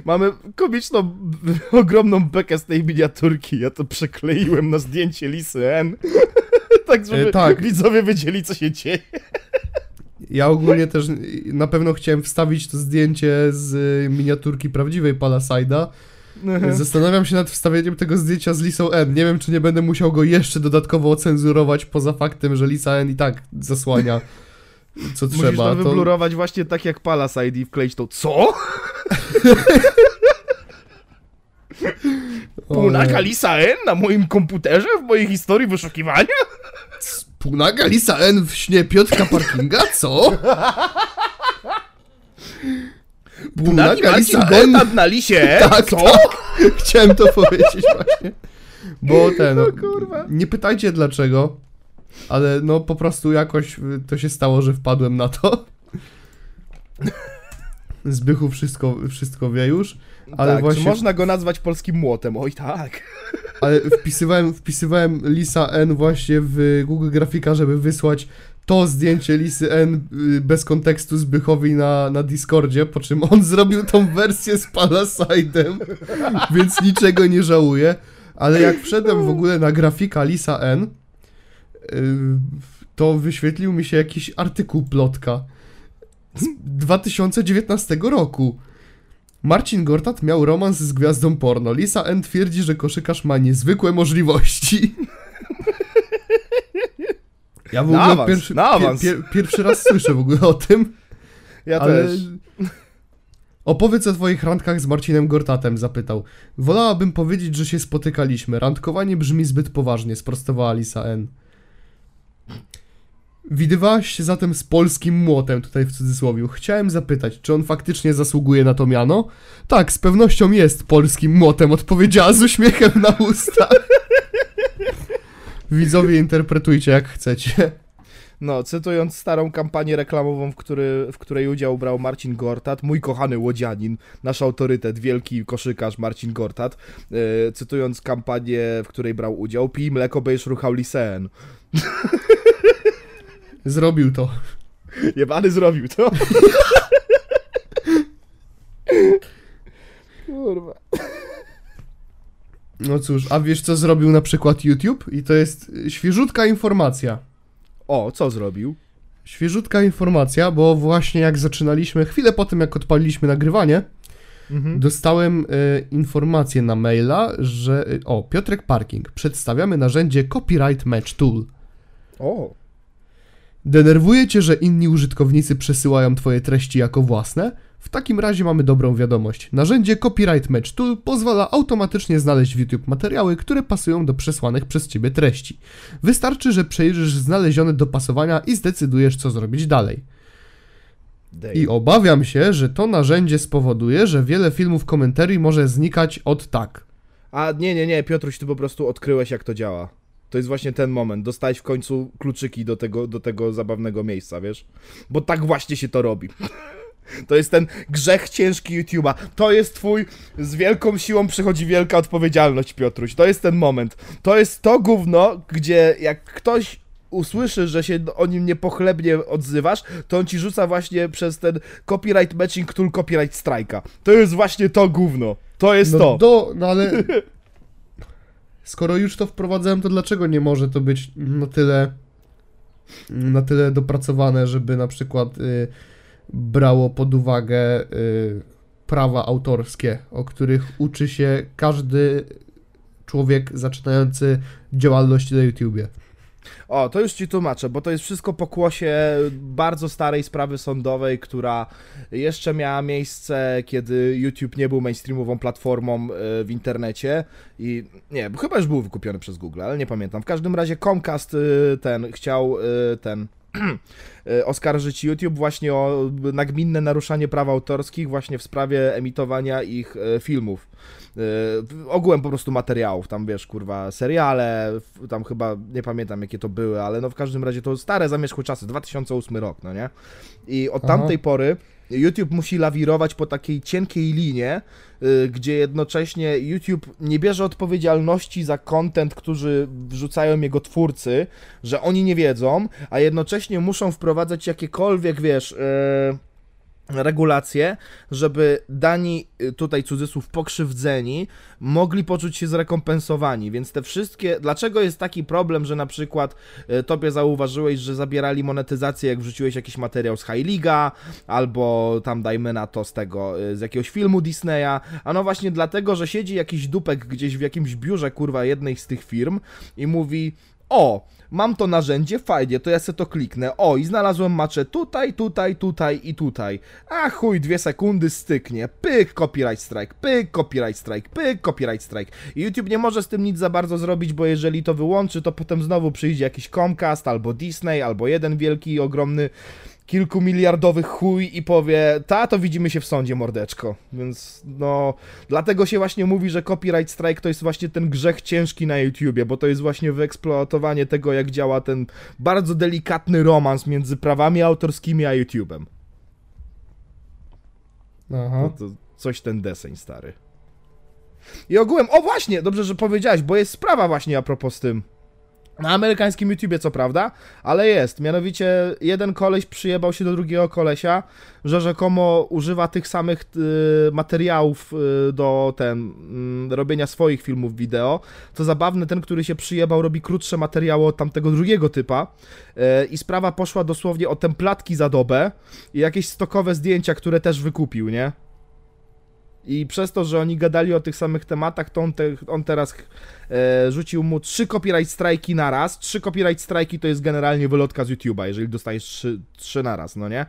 B: Mamy komiczną, (laughs) ogromną bekę z tej miniaturki. Ja to przekleiłem na zdjęcie Lisy N. tak, żeby
A: E, tak.
B: widzowie wiedzieli, co się dzieje.
A: Ja ogólnie też na pewno chciałem wstawić to zdjęcie z miniaturki prawdziwej Palaside'a. (laughs) Zastanawiam się nad wstawieniem tego zdjęcia z Lisą N. Nie wiem, czy nie będę musiał go jeszcze dodatkowo ocenzurować, poza faktem, że Lisa N i tak zasłania co
B: Musisz
A: trzeba.
B: tam
A: To...
B: wyblurować właśnie tak jak Palasite i wkleić to co? (laughs) Półnaga. Lisa N na moim komputerze w mojej historii wyszukiwania?
A: Półnaga Lisa N w śnie Piotrka Parkinga? Co? (laughs) Półnaga
B: Marcin
A: Lisa N
B: Gortat na Lisie? (laughs)
A: Tak,
B: co?
A: Chciałem to powiedzieć właśnie. Bo ten, no,
B: kurwa.
A: nie pytajcie dlaczego, ale no po prostu jakoś y, to się stało, że wpadłem na to. (laughs) Zbychu wszystko, wszystko wie już, ale
B: tak,
A: właśnie
B: czy można go nazwać polskim młotem? Oj tak.
A: ale wpisywałem, wpisywałem Lisa N właśnie w Google Grafika, żeby wysłać to zdjęcie Lisy N y, bez kontekstu Zbychowi na, na Discordzie, po czym on (laughs) zrobił tą wersję z Palaside'em, (laughs) więc niczego nie żałuję. Ale jak wszedłem w ogóle na grafika Lisa N, y, to wyświetlił mi się jakiś artykuł plotka z 2019 roku. Marcin Gortat miał romans z gwiazdą porno. Lisa N twierdzi, że koszykarz ma niezwykłe możliwości. (laughs) Ja w ogóle
B: awans,
A: pierwszy,
B: awans.
A: pier, pierwszy raz słyszę w ogóle o tym.
B: Ja
A: ale...
B: też.
A: Opowiedz o twoich randkach z Marcinem Gortatem, zapytał. Wolałabym powiedzieć, że się spotykaliśmy. Randkowanie brzmi zbyt poważnie, sprostowała Lisa N. Widywałaś się zatem z polskim młotem, tutaj w cudzysłowie. Chciałem zapytać, czy on faktycznie zasługuje na to miano? Tak, z pewnością jest polskim młotem, odpowiedziała z uśmiechem na ustach. Widzowie, interpretujcie jak chcecie.
B: No, cytując starą kampanię reklamową, w, który, w której udział brał Marcin Gortat, mój kochany łodzianin, nasz autorytet, wielki koszykarz Marcin Gortat, e, cytując kampanię, w której brał udział, pij mleko, będziesz ruchał Lisen.
A: Zrobił to.
B: Jebany zrobił to. (laughs) Kurwa.
A: No cóż, a wiesz co zrobił na przykład YouTube? I to jest y, świeżutka informacja.
B: O, co zrobił?
A: Świeżutka informacja, bo właśnie jak zaczynaliśmy, chwilę po tym jak odpaliliśmy nagrywanie,
B: Mhm.
A: dostałem e, informację na maila, że e, o, Piotrek Parking, przedstawiamy narzędzie Copyright Match Tool.
B: O,
A: Denerwuje cię, że inni użytkownicy przesyłają twoje treści jako własne? W takim razie mamy dobrą wiadomość. Narzędzie Copyright Match Tool pozwala automatycznie znaleźć w YouTube materiały, które pasują do przesłanych przez ciebie treści. Wystarczy, że przejrzysz znalezione dopasowania i zdecydujesz, co zrobić dalej. I obawiam się, że to narzędzie spowoduje, że wiele filmów komentarii może znikać od tak.
B: A nie, nie, nie, Piotruś, ty po prostu odkryłeś, jak to działa. To jest właśnie ten moment. Dostałeś w końcu kluczyki do tego, do tego zabawnego miejsca, wiesz? Bo tak właśnie się to robi. To jest ten grzech ciężki YouTube'a. To jest twój, z wielką siłą przychodzi wielka odpowiedzialność, Piotruś. To jest ten moment. To jest to gówno, gdzie jak ktoś usłyszy, że się o nim niepochlebnie odzywasz, to on ci rzuca właśnie przez ten copyright matching tool copyright strike'a. To jest właśnie to gówno. To jest
A: No,
B: to.
A: do, no ale. (laughs) Skoro już to wprowadzałem, to dlaczego nie może to być na tyle. na tyle dopracowane, żeby na przykład y, brało pod uwagę y, prawa autorskie, o których uczy się każdy człowiek zaczynający działalność na YouTubie.
B: O, to już ci tłumaczę, bo to jest wszystko pokłosie bardzo starej sprawy sądowej, która jeszcze miała miejsce, kiedy YouTube nie był mainstreamową platformą e, w internecie i nie, chyba już był wykupiony przez Google, ale nie pamiętam. W każdym razie Comcast e, ten chciał ten (clears throat) oskarżyć YouTube właśnie o nagminne naruszanie praw autorskich właśnie w sprawie emitowania ich e, filmów. E, ogółem po prostu materiałów, tam wiesz, kurwa, seriale, tam chyba, nie pamiętam jakie to były, ale no w każdym razie to stare zamierzchłe czasy, 2008 rok, no nie? I od
A: Aha.
B: tamtej pory YouTube musi lawirować po takiej cienkiej linie, y, gdzie jednocześnie YouTube nie bierze odpowiedzialności za content, który wrzucają jego twórcy, że oni nie wiedzą, a jednocześnie muszą wprowadzać jakiekolwiek, wiesz, y, regulacje, żeby dani, y, tutaj cudzysłów, pokrzywdzeni, mogli poczuć się zrekompensowani, więc te wszystkie, dlaczego jest taki problem, że na przykład y, tobie zauważyłeś, że zabierali monetyzację, jak wrzuciłeś jakiś materiał z High League'a, albo tam dajmy na to z tego, y, z jakiegoś filmu Disneya, a no właśnie dlatego, że siedzi jakiś dupek gdzieś w jakimś biurze, kurwa, jednej z tych firm i mówi, o, mam to narzędzie, fajnie, to ja se to kliknę. O, i znalazłem maczę tutaj, tutaj, tutaj i tutaj. A chuj, dwie sekundy styknie. Pyk, copyright strike, pyk, copyright strike, pyk, copyright strike. YouTube nie może z tym nic za bardzo zrobić, bo jeżeli to wyłączy, to potem znowu przyjdzie jakiś Comcast, albo Disney, albo jeden wielki, ogromny kilkumiliardowy chuj i powie, ta, to widzimy się w sądzie, mordeczko. Więc no, dlatego się właśnie mówi, że copyright strike to jest właśnie ten grzech ciężki na YouTubie, bo to jest właśnie wyeksploatowanie tego, jak działa ten bardzo delikatny romans między prawami autorskimi a YouTubem.
A: Aha.
B: To, to coś ten deseń, stary. I ogółem, o właśnie, dobrze, że powiedziałeś, bo jest sprawa właśnie a propos tym. Na amerykańskim YouTubie, co prawda, ale jest. Mianowicie jeden koleś przyjebał się do drugiego kolesia, że rzekomo używa tych samych y, materiałów y, do ten, y, robienia swoich filmów wideo. Co zabawne, ten, który się przyjebał, robi krótsze materiały od tamtego drugiego typa. Y, I sprawa poszła dosłownie o templatki za dobę i jakieś stokowe zdjęcia, które też wykupił, nie? I przez to, że oni gadali o tych samych tematach, to on, te, on teraz e, rzucił mu trzy copyright strajki na raz. Trzy copyright strajki to jest generalnie wylotka z YouTube'a, jeżeli dostajesz trzy, trzy na raz, no nie?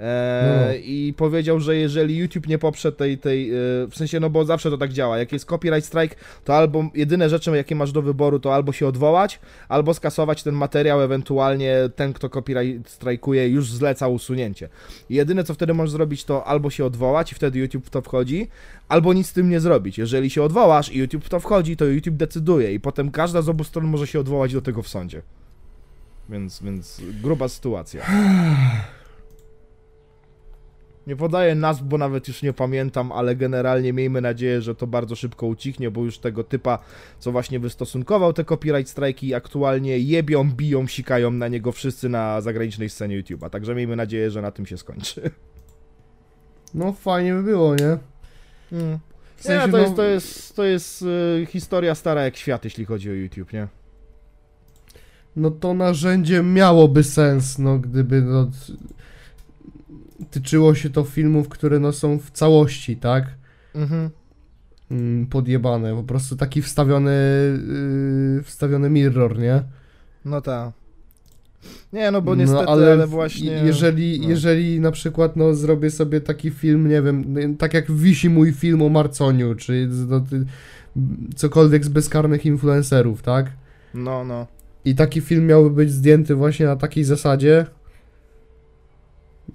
B: E,
A: No.
B: I powiedział, że jeżeli YouTube nie poprze tej, tej e, w sensie, no bo zawsze to tak działa, jak jest copyright strike, to albo jedyne rzeczy, jakie masz do wyboru, to albo się odwołać, albo skasować ten materiał, ewentualnie ten, kto copyright strajkuje, już zleca usunięcie. I jedyne, co wtedy możesz zrobić, to albo się odwołać i wtedy YouTube w to wchodzi, albo nic z tym nie zrobić. Jeżeli się odwołasz i YouTube w to wchodzi, to YouTube decyduje i potem każda z obu stron może się odwołać do tego w sądzie. Więc, więc gruba sytuacja. (sighs) Nie podaję nazw, bo nawet już nie pamiętam, ale generalnie miejmy nadzieję, że to bardzo szybko ucichnie, bo już tego typa, co właśnie wystosunkował te copyright strajki, aktualnie jebią, biją, sikają na niego wszyscy na zagranicznej scenie YouTube'a. Także miejmy nadzieję, że na tym się skończy. (laughs)
A: No fajnie by było, nie?
B: Mm.
A: W sensie,
B: nie, to
A: no-
B: jest, to jest, to jest y, historia stara jak świat, jeśli chodzi o YouTube, nie?
A: no to narzędzie miałoby sens, no gdyby no, tyczyło się to filmów, które no są w całości, tak?
B: Mhm.
A: Mm, podjebane, po prostu taki wstawiony, yy, wstawiony mirror, nie?
B: No tak. Nie, no bo niestety,
A: no,
B: ale,
A: ale
B: właśnie...
A: Jeżeli,
B: no.
A: jeżeli na przykład no, zrobię sobie taki film, nie wiem, no, tak jak wisi mój film o Marconiu, czy no, cokolwiek z bezkarnych influencerów, tak?
B: No, no.
A: I taki film miałby być zdjęty właśnie na takiej zasadzie,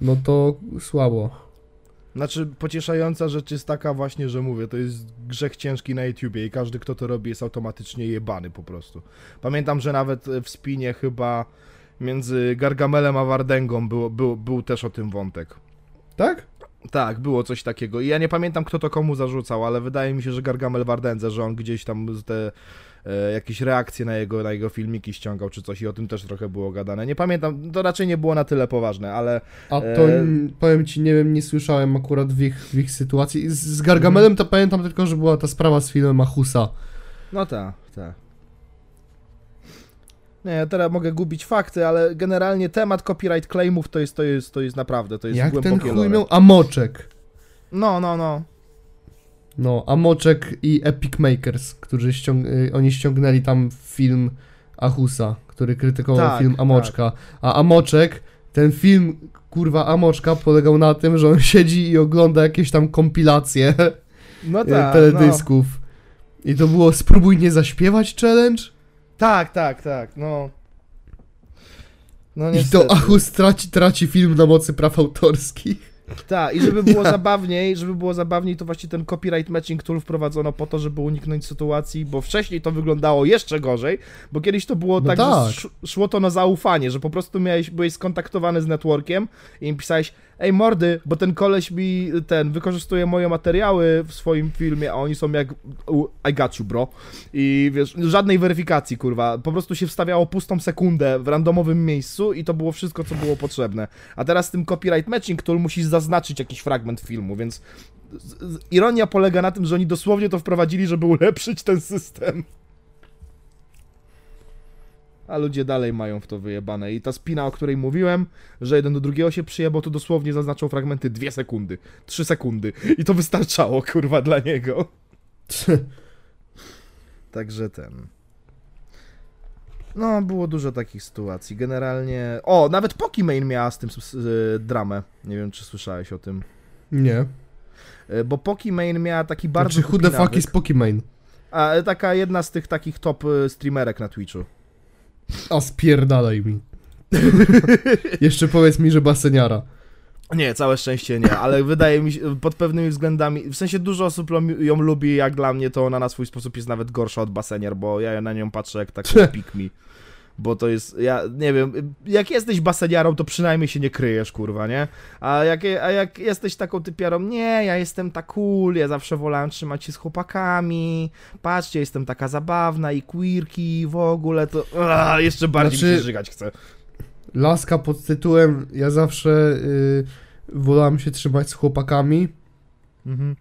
A: no to słabo.
B: Znaczy, pocieszająca rzecz jest taka właśnie, że mówię, to jest grzech ciężki na YouTubie i każdy, kto to robi, jest automatycznie jebany po prostu. Pamiętam, że nawet w spinie chyba między Gargamelem a Wardęgą było, był, był też o tym wątek.
A: Tak?
B: Tak, było coś takiego. I ja nie pamiętam, kto to komu zarzucał, ale wydaje mi się, że Gargamel Wardędze, że on gdzieś tam te e, jakieś reakcje na jego, na jego filmiki ściągał czy coś i o tym też trochę było gadane. Nie pamiętam, to raczej nie było na tyle poważne, ale
A: A to
B: E,
A: powiem ci, nie wiem, nie słyszałem akurat w ich, w ich sytuacji. Z, z Gargamelem to pamiętam tylko, że była ta sprawa z filmem Achusa.
B: No tak, tak. Nie, ja teraz mogę gubić fakty, ale generalnie temat copyright claimów to jest, to jest, to jest naprawdę, to jest
A: Jak ten chuj miał Amoczek.
B: No, no, no.
A: No, Amoczek i Epic Makers, którzy ściąg y, oni ściągnęli tam film Achusa, który krytykował
B: Tak,
A: film Amoczka. A Amoczek, ten film, kurwa, Amoczka polegał na tym, że on (laughs) siedzi i ogląda jakieś tam kompilacje
B: No (laughs) tak, no.
A: teledysków. I to było spróbuj nie zaśpiewać challenge?
B: Tak, tak, tak, no. No
A: I
B: niestety.
A: to Achus traci, traci film na mocy praw autorskich.
B: Tak, i żeby było zabawniej, żeby było zabawniej, to właśnie ten copyright matching tool wprowadzono po to, żeby uniknąć sytuacji, bo wcześniej to wyglądało jeszcze gorzej, bo kiedyś to było
A: No
B: tak,
A: tak.
B: że sz- szło to na zaufanie, że po prostu miałeś, byłeś skontaktowany z networkiem i im pisałeś, ej mordy, bo ten koleś mi, ten, wykorzystuje moje materiały w swoim filmie, a oni są jak, I got you, bro. I wiesz, żadnej weryfikacji, kurwa, po prostu się wstawiało pustą sekundę w randomowym miejscu i to było wszystko, co było potrzebne. A teraz z tym copyright matching tool musisz zaznaczyć jakiś fragment filmu, więc ironia polega na tym, że oni dosłownie to wprowadzili, żeby ulepszyć ten system. A ludzie dalej mają w to wyjebane. I ta spina, o której mówiłem, że jeden do drugiego się przyjebał, to dosłownie zaznaczał fragmenty 2 sekundy, 3 sekundy. I to wystarczało, kurwa, dla niego. (laughs) Także ten. No, było dużo takich sytuacji. Generalnie. O, nawet Pokimane miała z tym s- s- y, dramę. Nie wiem, czy słyszałeś o tym.
A: Nie.
B: Y, Bo Pokimane miała taki bardzo.
A: Znaczy, who the fuck is Pokimane?
B: A y, taka jedna z tych takich top streamerek na Twitchu.
A: A spierdalaj mi. (laughs) Jeszcze powiedz mi, że baseniara.
B: Nie, całe szczęście nie, ale wydaje mi się, pod pewnymi względami, w sensie dużo osób ją lubi, jak dla mnie to ona na swój sposób jest nawet gorsza od baseniar, bo ja na nią patrzę jak taką (laughs) pick me. Bo to jest, ja nie wiem, jak jesteś baseniarą, to przynajmniej się nie kryjesz, kurwa, nie? A jak, a jak jesteś taką typiarą, nie, ja jestem tak cool, ja zawsze wolałem trzymać się z chłopakami, patrzcie, jestem taka zabawna i queerki w ogóle, to a, jeszcze bardziej
A: Znaczy-
B: mi się żygać chce.
A: Laska pod tytułem Ja zawsze y, wolałem się trzymać z chłopakami.
B: Mhm.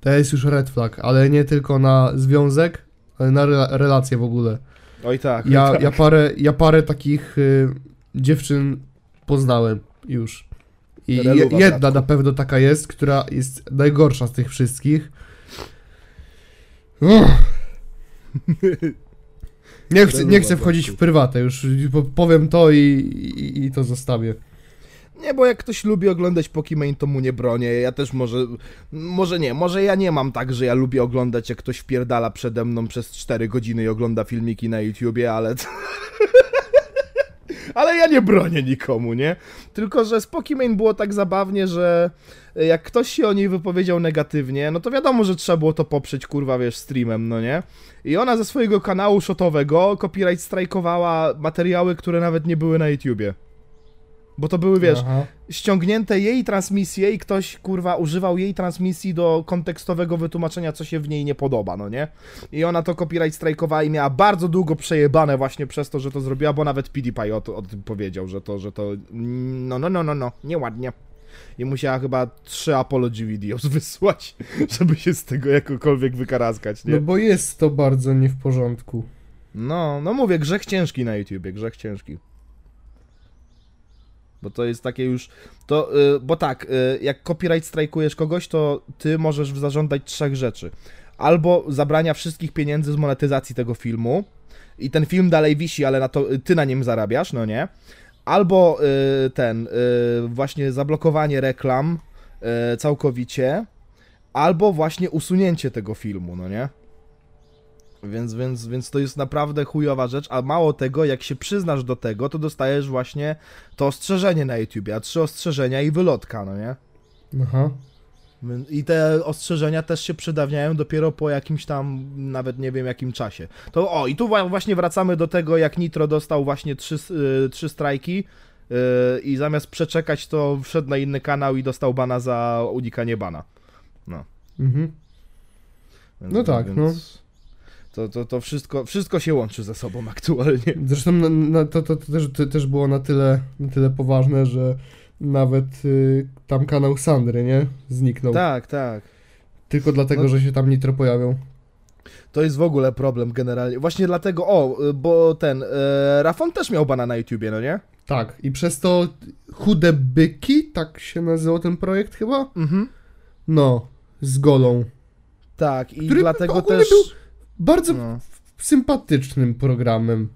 A: To jest już red flag, ale nie tylko na związek, ale na rela- relacje w ogóle.
B: Oj tak,
A: Ja,
B: oj tak.
A: ja, parę, ja parę takich y, dziewczyn poznałem już. I
B: Reluwa,
A: jedna
B: bratku.
A: na pewno taka jest, która jest najgorsza z tych wszystkich. Uff. Nie chcę, nie chcę wchodzić w prywatę, już po- powiem to i, i, i to zostawię.
B: Nie, bo jak ktoś lubi oglądać Pokimane, to mu nie bronię. Ja też może. Może nie, może ja nie mam tak, że ja lubię oglądać, jak ktoś wpierdala przede mną przez 4 godziny i ogląda filmiki na YouTubie, ale. (laughs) ale ja nie bronię nikomu, nie? Tylko, że z Pokimane było tak zabawnie, że jak ktoś się o niej wypowiedział negatywnie, no to wiadomo, że trzeba było to poprzeć, kurwa, wiesz, streamem, no nie? I ona ze swojego kanału shotowego copyright strajkowała materiały, które nawet nie były na YouTubie. Bo to były, wiesz,
A: Aha.
B: ściągnięte jej transmisje i ktoś, kurwa, używał jej transmisji do kontekstowego wytłumaczenia, co się w niej nie podoba, no nie? I ona to copyright strajkowała i miała bardzo długo przejebane właśnie przez to, że to zrobiła, bo nawet PewDiePie o, to- o tym powiedział, że to, że to, no, no, no, no, no, nieładnie. I musiała chyba trzy apology videos (laughs) wysłać, żeby się z tego jakokolwiek wykarazkać, nie?
A: No bo jest to bardzo nie w porządku.
B: No, no mówię, grzech ciężki na YouTubie, grzech ciężki. Bo to jest takie już. To, y, bo tak, y, jak copyright strajkujesz kogoś, to ty możesz zażądać trzech rzeczy. Albo zabrania wszystkich pieniędzy z monetyzacji tego filmu i ten film dalej wisi, ale na to ty na nim zarabiasz, no nie? Albo y, ten, y, właśnie zablokowanie reklam y, całkowicie, albo właśnie usunięcie tego filmu, no nie? Więc, więc, więc to jest naprawdę chujowa rzecz, a mało tego, jak się przyznasz do tego, to dostajesz właśnie to ostrzeżenie na YouTubie, a trzy ostrzeżenia i wylotka, no nie?
A: Aha.
B: Więc- I te ostrzeżenia też się przedawniają dopiero po jakimś tam, nawet nie wiem jakim czasie. To o, i tu właśnie wracamy do tego, jak Nitro dostał właśnie trzy, s- y, trzy strajki y, i zamiast przeczekać, to wszedł na inny kanał i dostał bana za unikanie bana.
A: Mhm.
B: Więc,
A: No tak, no.
B: To, to, to wszystko, wszystko się łączy ze sobą aktualnie.
A: Zresztą na, na, to, to, to, też, to też było na tyle, na tyle poważne, że nawet y, tam kanał Sandry, nie? Zniknął.
B: Tak, tak.
A: Tylko dlatego,
B: No.
A: że się tam nitro pojawią.
B: To jest w ogóle problem generalnie. Właśnie dlatego, o, y, bo ten, e, Rafon też miał bana na YouTubie, no nie?
A: Tak, i przez to Chude Byki, tak się nazywał ten projekt chyba?
B: Mhm.
A: No, z Golą.
B: Tak, i
A: Który
B: dlatego też...
A: był Bardzo
B: No.
A: sympatycznym programem.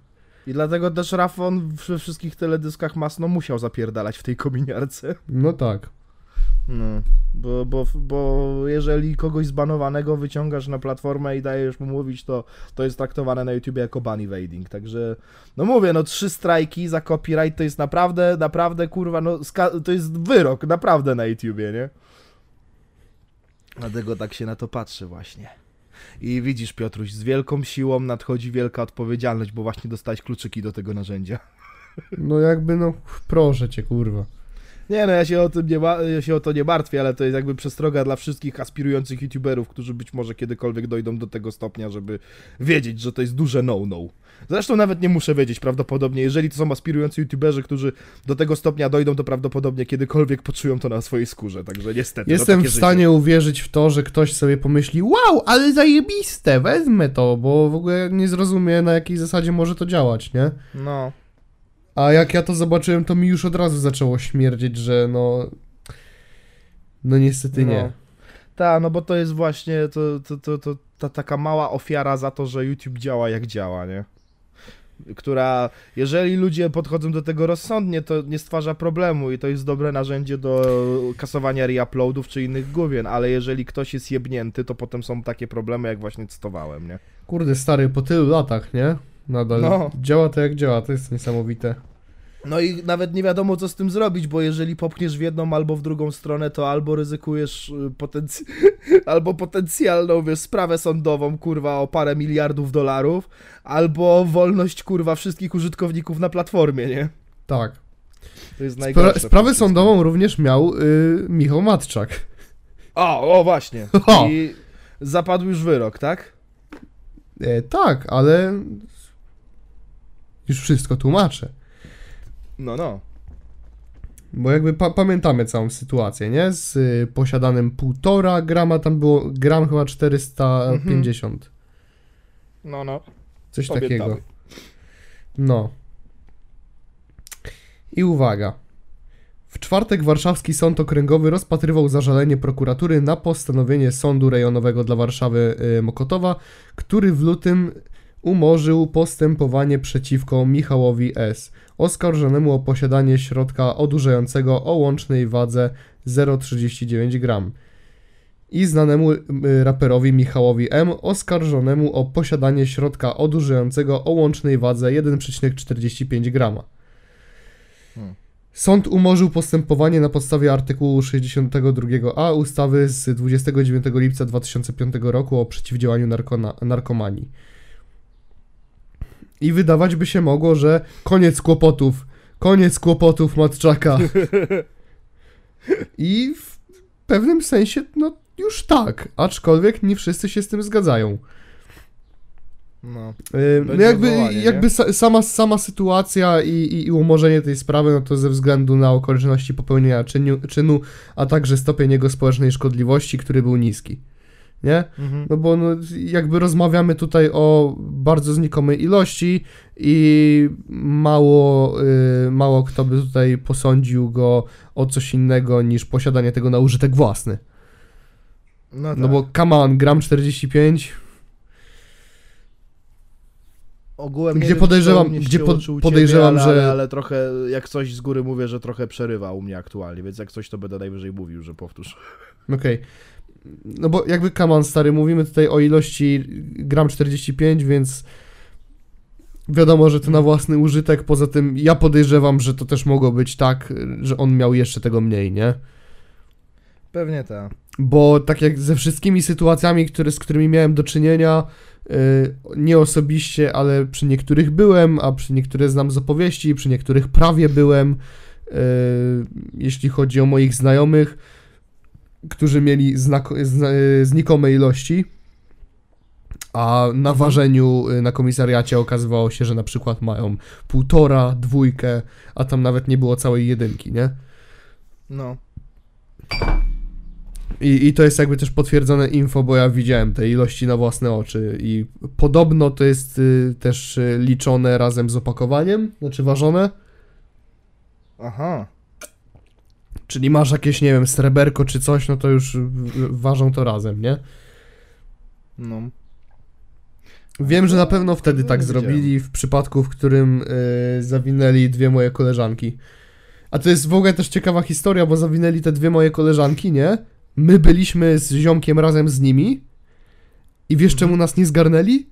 B: I dlatego też Rafon we wszystkich teledyskach masno musiał zapierdalać w tej kominiarce.
A: No tak.
B: No, bo, bo, bo jeżeli kogoś zbanowanego wyciągasz na platformę i dajesz mu mówić, to to jest traktowane na YouTubie jako ban evading, także no mówię, no trzy strajki za copyright to jest naprawdę, naprawdę kurwa, no to jest wyrok, naprawdę na YouTubie, nie? Dlatego tak się na to patrzy właśnie. I widzisz Piotruś, z wielką siłą nadchodzi wielka odpowiedzialność, bo właśnie dostałeś kluczyki do tego narzędzia.
A: No jakby, no proszę cię, kurwa.
B: Nie no, ja się o tym nie, ja się o to nie martwię, ale to jest jakby przestroga dla wszystkich aspirujących youtuberów, którzy być może kiedykolwiek dojdą do tego stopnia, żeby wiedzieć, że to jest duże no-no. Zresztą nawet nie muszę wiedzieć prawdopodobnie, jeżeli to są aspirujący youtuberzy, którzy do tego stopnia dojdą, to prawdopodobnie kiedykolwiek poczują to na swojej skórze, także niestety. no
A: Jestem w
B: życie.
A: stanie uwierzyć w to, że ktoś sobie pomyśli, wow, ale zajebiste, wezmę to, bo w ogóle nie zrozumie na jakiej zasadzie może to działać, nie?
B: No,
A: A jak ja to zobaczyłem, to mi już od razu zaczęło śmierdzieć, że no... No niestety nie.
B: No. Tak, no bo to jest właśnie to, to, to, to, ta taka mała ofiara za to, że YouTube działa jak działa, nie? Która, jeżeli ludzie podchodzą do tego rozsądnie, to nie stwarza problemu i to jest dobre narzędzie do kasowania reuploadów czy innych główien, ale jeżeli ktoś jest jebnięty, to potem są takie problemy, jak właśnie cytowałem, nie?
A: Kurde, stary, po tylu latach, nie? Nadal
B: No.
A: działa to jak działa, to jest niesamowite.
B: No i nawet nie wiadomo, co z tym zrobić, bo jeżeli popchniesz w jedną albo w drugą stronę, to albo ryzykujesz y, potenc- (laughs) albo potencjalną, wiesz, sprawę sądową, kurwa, o parę miliardów dolarów, albo wolność, kurwa, wszystkich użytkowników na platformie, nie?
A: Tak.
B: To jest
A: Spra-
B: najgorsze.
A: sprawę sądową również miał y, Michał Matczak.
B: O, o, właśnie. (laughs)
A: O.
B: I zapadł już wyrok, tak?
A: E, tak, ale już wszystko tłumaczę.
B: No, no.
A: Bo jakby pa- pamiętamy całą sytuację, nie? Z y, posiadanym półtora grama, tam było gram chyba 450.
B: No, no.
A: Coś takiego. No. I uwaga. W czwartek warszawski sąd okręgowy rozpatrywał zażalenie prokuratury na postanowienie sądu rejonowego dla Warszawy y, Mokotowa, który w lutym umorzył postępowanie przeciwko Michałowi S., oskarżonemu o posiadanie środka odurzającego o łącznej wadze 0,39 gram i znanemu y, raperowi Michałowi M. oskarżonemu o posiadanie środka odurzającego o łącznej wadze 1,45 grama.
B: Hmm.
A: Sąd umorzył postępowanie na podstawie artykułu 62a ustawy z 29 lipca 2005 roku o przeciwdziałaniu narkomanii. I wydawać by się mogło, że koniec kłopotów, koniec kłopotów Matczaka. I w pewnym sensie, no już tak, aczkolwiek nie wszyscy się z tym zgadzają.
B: No.
A: No jakby jakby sa, sama, sama sytuacja i, i, i umorzenie tej sprawy, no to ze względu na okoliczności popełnienia czynu, czynu, a także stopień jego społecznej szkodliwości, który był niski. Nie?
B: Mhm.
A: No bo no, jakby rozmawiamy tutaj o bardzo znikomej ilości i mało, y, mało kto by tutaj posądził go o coś innego niż posiadanie tego na użytek własny.
B: No, tak.
A: No bo come on, gram 45,
B: Ogółem
A: Gdzie
B: wiem,
A: podejrzewam- gdzie pod- podejrzewam,
B: ale,
A: że-
B: Ale, ale trochę, jak coś z góry mówię, że trochę przerywa u mnie aktualnie, więc jak coś to będę najwyżej mówił, że powtórz.
A: Okej. No bo jakby on, stary, mówimy tutaj o ilości gram 45, więc wiadomo, że to na własny użytek. Poza tym ja podejrzewam, że to też mogło być tak, że on miał jeszcze tego mniej, nie?
B: Pewnie tak.
A: Bo tak jak ze wszystkimi sytuacjami, które, z którymi miałem do czynienia, yy, nie osobiście, ale przy niektórych byłem, a przy niektórych znam z opowieści, przy niektórych prawie byłem, yy, jeśli chodzi o moich znajomych, którzy mieli znako- zna- znikome ilości, a na ważeniu yy, na komisariacie okazywało się, że na przykład mają półtora, dwójkę, a tam nawet nie było całej jedynki, nie?
B: No.
A: I, I to jest jakby też potwierdzone info, bo ja widziałem te ilości na własne oczy i podobno to jest y, też y, liczone razem z opakowaniem, znaczy ważone,
B: Aha.
A: Czyli masz jakieś, nie wiem, sreberko czy coś, no to już ważą to razem, nie?
B: No.
A: Wiem, że na pewno wtedy
B: No,
A: tak zrobili w przypadku, w którym y, zawinęli dwie moje koleżanki. A to jest w ogóle też ciekawa historia, bo zawinęli te dwie moje koleżanki, nie? My byliśmy z ziomkiem razem z nimi i wiesz czemu nas nie zgarnęli?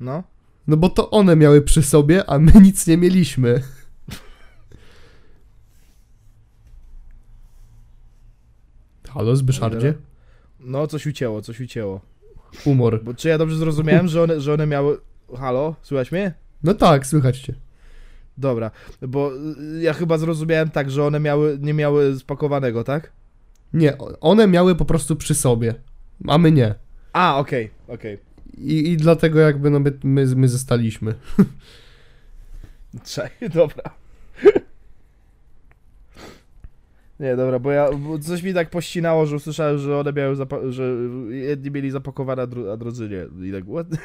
B: No.
A: No bo to one miały przy sobie, a my nic nie mieliśmy. Halo, Zbyszardzie?
B: No, coś ucięło, coś ucięło.
A: Humor.
B: Bo czy ja dobrze zrozumiałem, że one, że one miały... Halo? Słychać mnie?
A: No tak, słychać cię.
B: Dobra, bo y, ja chyba zrozumiałem tak, że one miały, nie miały spakowanego, tak?
A: Nie, one miały po prostu przy sobie, a my nie.
B: A, okej, okej.
A: I, i dlatego jakby no my, my, my zostaliśmy. (laughs)
B: Czekaj, (laughs) dobra. Nie, dobra, bo ja bo coś mi tak pościnało, że usłyszałem, że one miały, że jedni mieli zapakowane, a, dru- a drudzy nie. I tak, what? (laughs)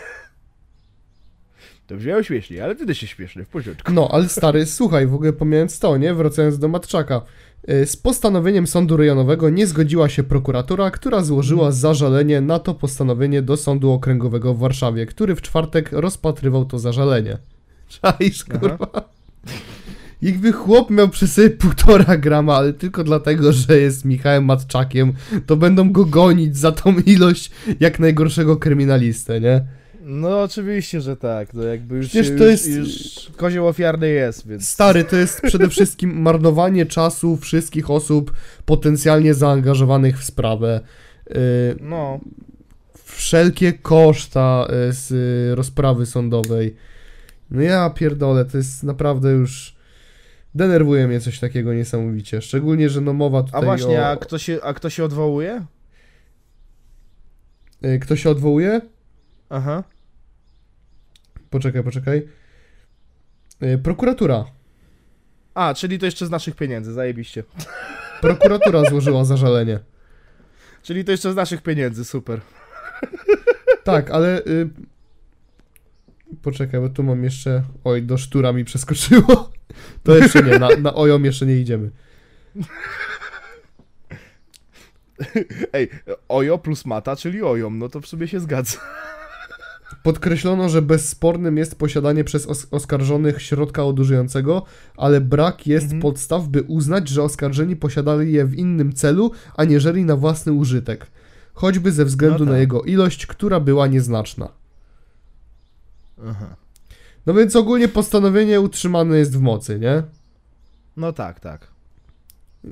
B: To brzmiało śmiesznie, ale ty też się śmieszny, w porządku.
A: No, ale stary, słuchaj, w ogóle pomijając to, nie? Wracając do Matczaka. Y, Z postanowieniem sądu rejonowego nie zgodziła się prokuratura, która złożyła zażalenie na to postanowienie do sądu okręgowego w Warszawie, który w czwartek rozpatrywał to zażalenie. (laughs) Czaisz,
B: Aha.
A: Jakby chłop miał przy sobie półtora grama, ale tylko dlatego, że jest Michałem Matczakiem, to będą go gonić za tą ilość jak najgorszego kryminalistę, nie?
B: No oczywiście, że tak, to jakby już,
A: Przecież to
B: już,
A: jest-
B: już kozioł ofiarny jest, więc...
A: Stary, to jest przede (laughs) wszystkim marnowanie czasu wszystkich osób potencjalnie zaangażowanych w sprawę. Yy,
B: No,
A: wszelkie koszta y, z y, rozprawy sądowej. No ja pierdolę, to jest naprawdę już... Denerwuje mnie coś takiego niesamowicie. Szczególnie, że no mowa
B: a
A: tutaj
B: właśnie,
A: o...
B: a kto się, a kto się odwołuje?
A: Y, Kto się odwołuje?
B: Aha.
A: Poczekaj, poczekaj. Y, Prokuratura.
B: A, czyli to jeszcze z naszych pieniędzy, zajebiście.
A: Prokuratura (laughs) złożyła zażalenie.
B: Czyli to jeszcze z naszych pieniędzy, super. (laughs)
A: Tak, ale. Y... Poczekaj, bo tu mam jeszcze. Oj, do sztura mi przeskoczyło. To jeszcze nie, na, na ojom jeszcze nie idziemy.
B: Ej, ojo plus mata, czyli ojom, no to w sumie się zgadza.
A: Podkreślono, że bezspornym jest posiadanie przez os oskarżonych środka odurzającego, ale brak jest
B: Mhm.
A: podstaw, by uznać, że oskarżeni posiadali je w innym celu, aniżeli na własny użytek. Choćby ze względu
B: No
A: na
B: tak.
A: jego ilość, która była nieznaczna.
B: Aha.
A: No więc ogólnie postanowienie utrzymane jest w mocy, nie?
B: No tak, tak.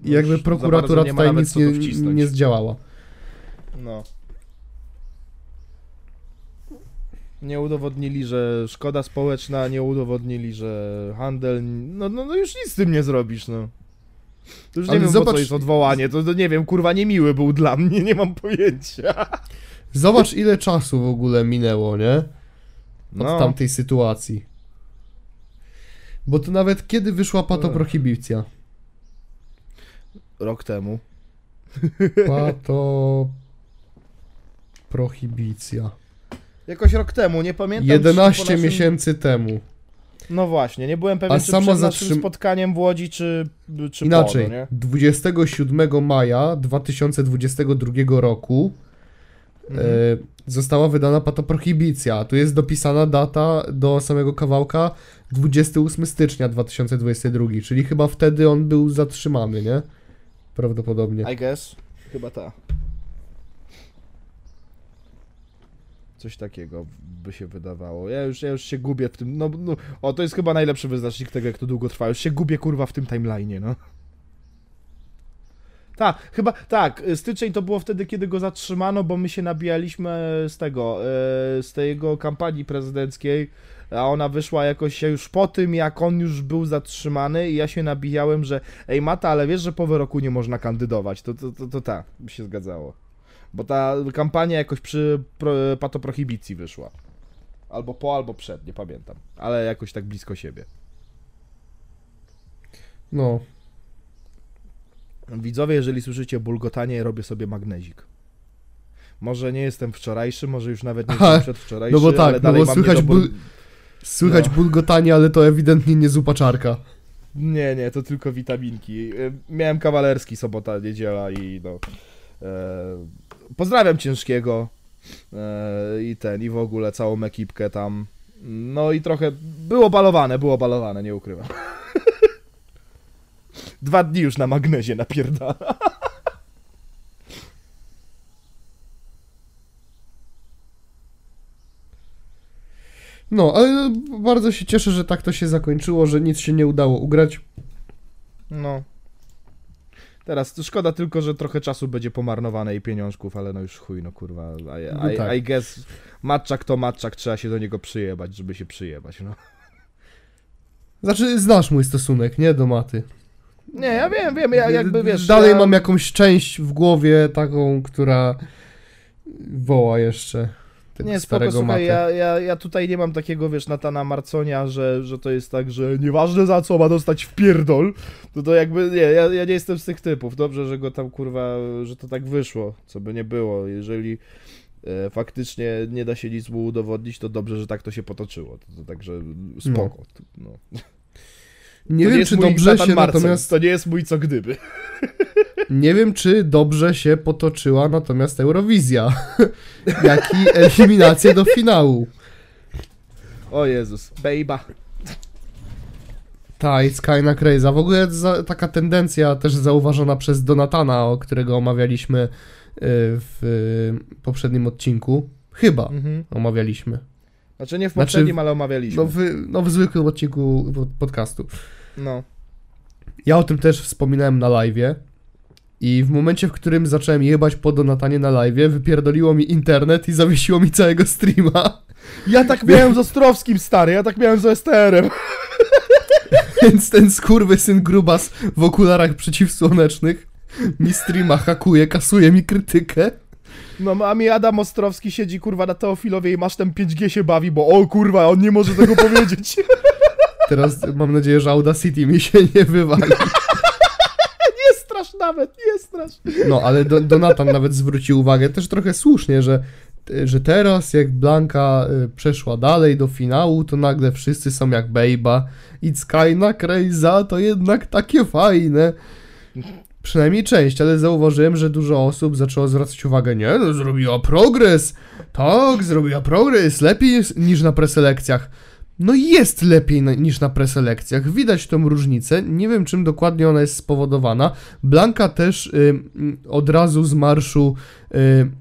A: I jakby
B: Już
A: prokuratura
B: nie
A: tutaj nic nie, nie zdziałała.
B: No. Nie udowodnili, że szkoda społeczna, nie udowodnili, że handel. No, no, no już nic z tym nie zrobisz, no. To już nie
A: Ale
B: wiem, po
A: zobacz-
B: co jest odwołanie. To, to nie wiem, kurwa, niemiły był dla mnie, (laughs) nie mam pojęcia.
A: Zobacz, ile czasu w ogóle minęło, nie? Od
B: No,
A: tamtej sytuacji. Bo to nawet kiedy wyszła patoprohibicja?
B: rok temu.
A: Pato... Prohibicja.
B: Jakoś rok temu, nie pamiętam. czy
A: 11
B: po naszym...
A: miesięcy temu.
B: No właśnie, nie byłem pewien,
A: A
B: czy naszym
A: zatrzym-
B: spotkaniem w Łodzi, czy, czy
A: Inaczej,
B: po, no nie?
A: 27 maja 2022 roku
B: Mhm.
A: e, została wydana patoprohibicja. Tu jest dopisana data do samego kawałka 28 stycznia 2022, czyli chyba wtedy on był zatrzymany, nie? Prawdopodobnie.
B: I guess. Chyba ta. Coś takiego by się wydawało. Ja już, ja już się gubię w tym. No, no, o, to jest chyba najlepszy wyznacznik tego, jak to długo trwa. Już się gubię kurwa w tym timeline'ie, no. Tak, chyba tak. Styczeń to było wtedy, kiedy go zatrzymano, bo my się nabijaliśmy z tego, e, z tej jego kampanii prezydenckiej, a ona wyszła jakoś już po tym, jak on już był zatrzymany i ja się nabijałem, że ej Mata, ale wiesz, że po wyroku nie można kandydować. To, to, to, to tak, by się zgadzało. Bo ta kampania jakoś przy pro, patoprohibicji wyszła. Albo po, albo przed, nie pamiętam. Ale jakoś tak blisko siebie.
A: No,
B: Widzowie, jeżeli słyszycie bulgotanie, robię sobie magnezik. Może nie jestem wczorajszy, może już nawet nie
A: Aha,
B: jestem (laughs) przedwczorajszy,
A: no bo tak,
B: ale
A: no
B: dalej
A: bo
B: mam
A: słychać ból- słychać
B: No.
A: bulgotanie, ale to ewidentnie nie zupa czarka.
B: Nie, nie, to tylko witaminki. E, Miałem kawalerski sobota, niedziela i no... E, pozdrawiam Ciężkiego e, i ten, i w ogóle całą ekipkę tam. No i trochę było balowane, było balowane, nie ukrywam. Dwa dni już na magnezie napierdala.
A: No, ale bardzo się cieszę, że tak to się zakończyło, że nic się nie udało ugrać.
B: No. Teraz szkoda tylko, że trochę czasu będzie pomarnowane i pieniążków, ale no już chuj, no kurwa. I,
A: No
B: I,
A: tak.
B: I guess matczak to matczak, trzeba się do niego przyjebać, żeby się przyjebać, no.
A: Znaczy, znasz mój stosunek, nie? Do maty.
B: Nie, ja wiem, wiem, ja jakby wiesz.
A: Dalej
B: ja...
A: mam jakąś część w głowie taką, która woła jeszcze
B: Nie, spoko, słuchaj, ja, ja, ja tutaj nie mam takiego, wiesz, Natana Marconia, że, że to jest tak, że nieważne za co ma dostać w pierdol, to to jakby, nie, ja, ja nie jestem z tych typów, dobrze, że go tam, kurwa, że to tak wyszło, co by nie było, jeżeli e, faktycznie nie da się nic mu udowodnić, to dobrze, że tak to się potoczyło, to, to także spoko, no.
A: Nie
B: to
A: wiem,
B: jest
A: czy dobrze
B: Nathan
A: się
B: Marcel,
A: natomiast...
B: To nie jest mój co gdyby. (laughs)
A: Nie wiem, czy dobrze się potoczyła natomiast Eurowizja, (laughs) jak i eliminacje do finału.
B: O Jezus, bejba.
A: Ta, it's kinda crazy. A W ogóle za, taka tendencja też zauważona przez Donatana, o którego omawialiśmy y, w poprzednim odcinku. Chyba
B: Mhm.
A: omawialiśmy.
B: Znaczy nie w
A: Znaczy,
B: poprzednim, ale omawialiśmy.
A: No w, no w zwykłym odcinku pod- podcastu.
B: No.
A: Ja o tym też wspominałem na live'ie. I w momencie, w którym zacząłem jebać po Donatanie na live'ie, wypierdoliło mi internet i zawiesiło mi całego streama.
B: Ja tak miałem z Ostrowskim, stary, ja tak miałem z OSTR-em. (laughs)
A: Więc ten skurwysyn grubas w okularach przeciwsłonecznych mi streama hakuje, kasuje mi krytykę.
B: No a mi Adam Ostrowski siedzi kurwa na Teofilowie i masz ten 5G się bawi, bo o kurwa, on nie może tego powiedzieć. (laughs)
A: Teraz mam nadzieję, że Audacity mi się nie wywali. (laughs)
B: Nie strasz nawet, nie strasz.
A: No, ale do, Donatan nawet zwrócił uwagę, też trochę słusznie, że, że teraz jak Blanka y, przeszła dalej do finału, to nagle wszyscy są jak Bejba. It's kinda crazy, to jednak takie fajne. Przynajmniej część, ale zauważyłem, że dużo osób zaczęło zwracać uwagę, nie, no zrobiła progres. Tak, zrobiła progres, lepiej niż na preselekcjach. No jest lepiej na, niż na preselekcjach, widać tą różnicę, nie wiem czym dokładnie ona jest spowodowana. Blanka też y, mm, od razu z marszu y,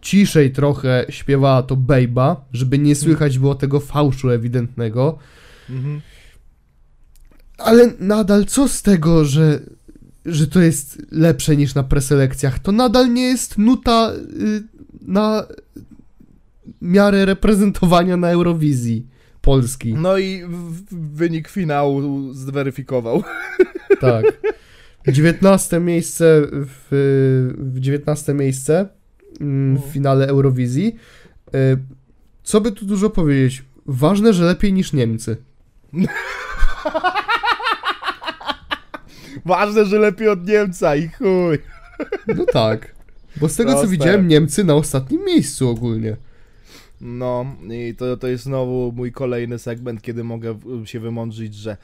A: ciszej trochę śpiewała to Bejba, żeby nie słychać było tego fałszu ewidentnego.
B: Mhm.
A: Ale nadal co z tego, że, że to jest lepsze niż na preselekcjach? To nadal nie jest nuta y, na miarę reprezentowania na Eurowizji Polski.
B: No i wynik finału zweryfikował. (laughs)
A: Tak. 19 miejsce w, w 19 miejsce mm, w finale Eurowizji. Y, Co by tu dużo powiedzieć? Ważne, że lepiej niż Niemcy. (laughs)
B: Ważne, że lepiej od Niemca i chuj.
A: No tak. Bo z tego co
B: Proste.
A: widziałem, Niemcy na ostatnim miejscu ogólnie.
B: No i to, to jest znowu mój kolejny segment, kiedy mogę się wymądrzyć, że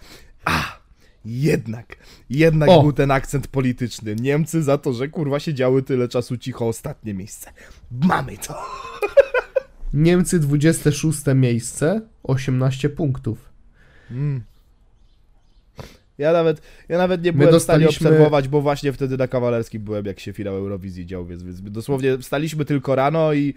B: a, jednak, jednak
A: O!
B: był ten akcent polityczny. Niemcy za to, że kurwa siedziały tyle czasu cicho, ostatnie miejsce. Mamy to.
A: Niemcy 26 miejsce, 18 punktów.
B: Mm. Ja nawet, ja nawet nie
A: My
B: byłem w stanie
A: dostaliśmy-
B: obserwować, bo właśnie wtedy na kawalerskim byłem, jak się finał Eurowizji dział, więc, więc dosłownie wstaliśmy tylko rano i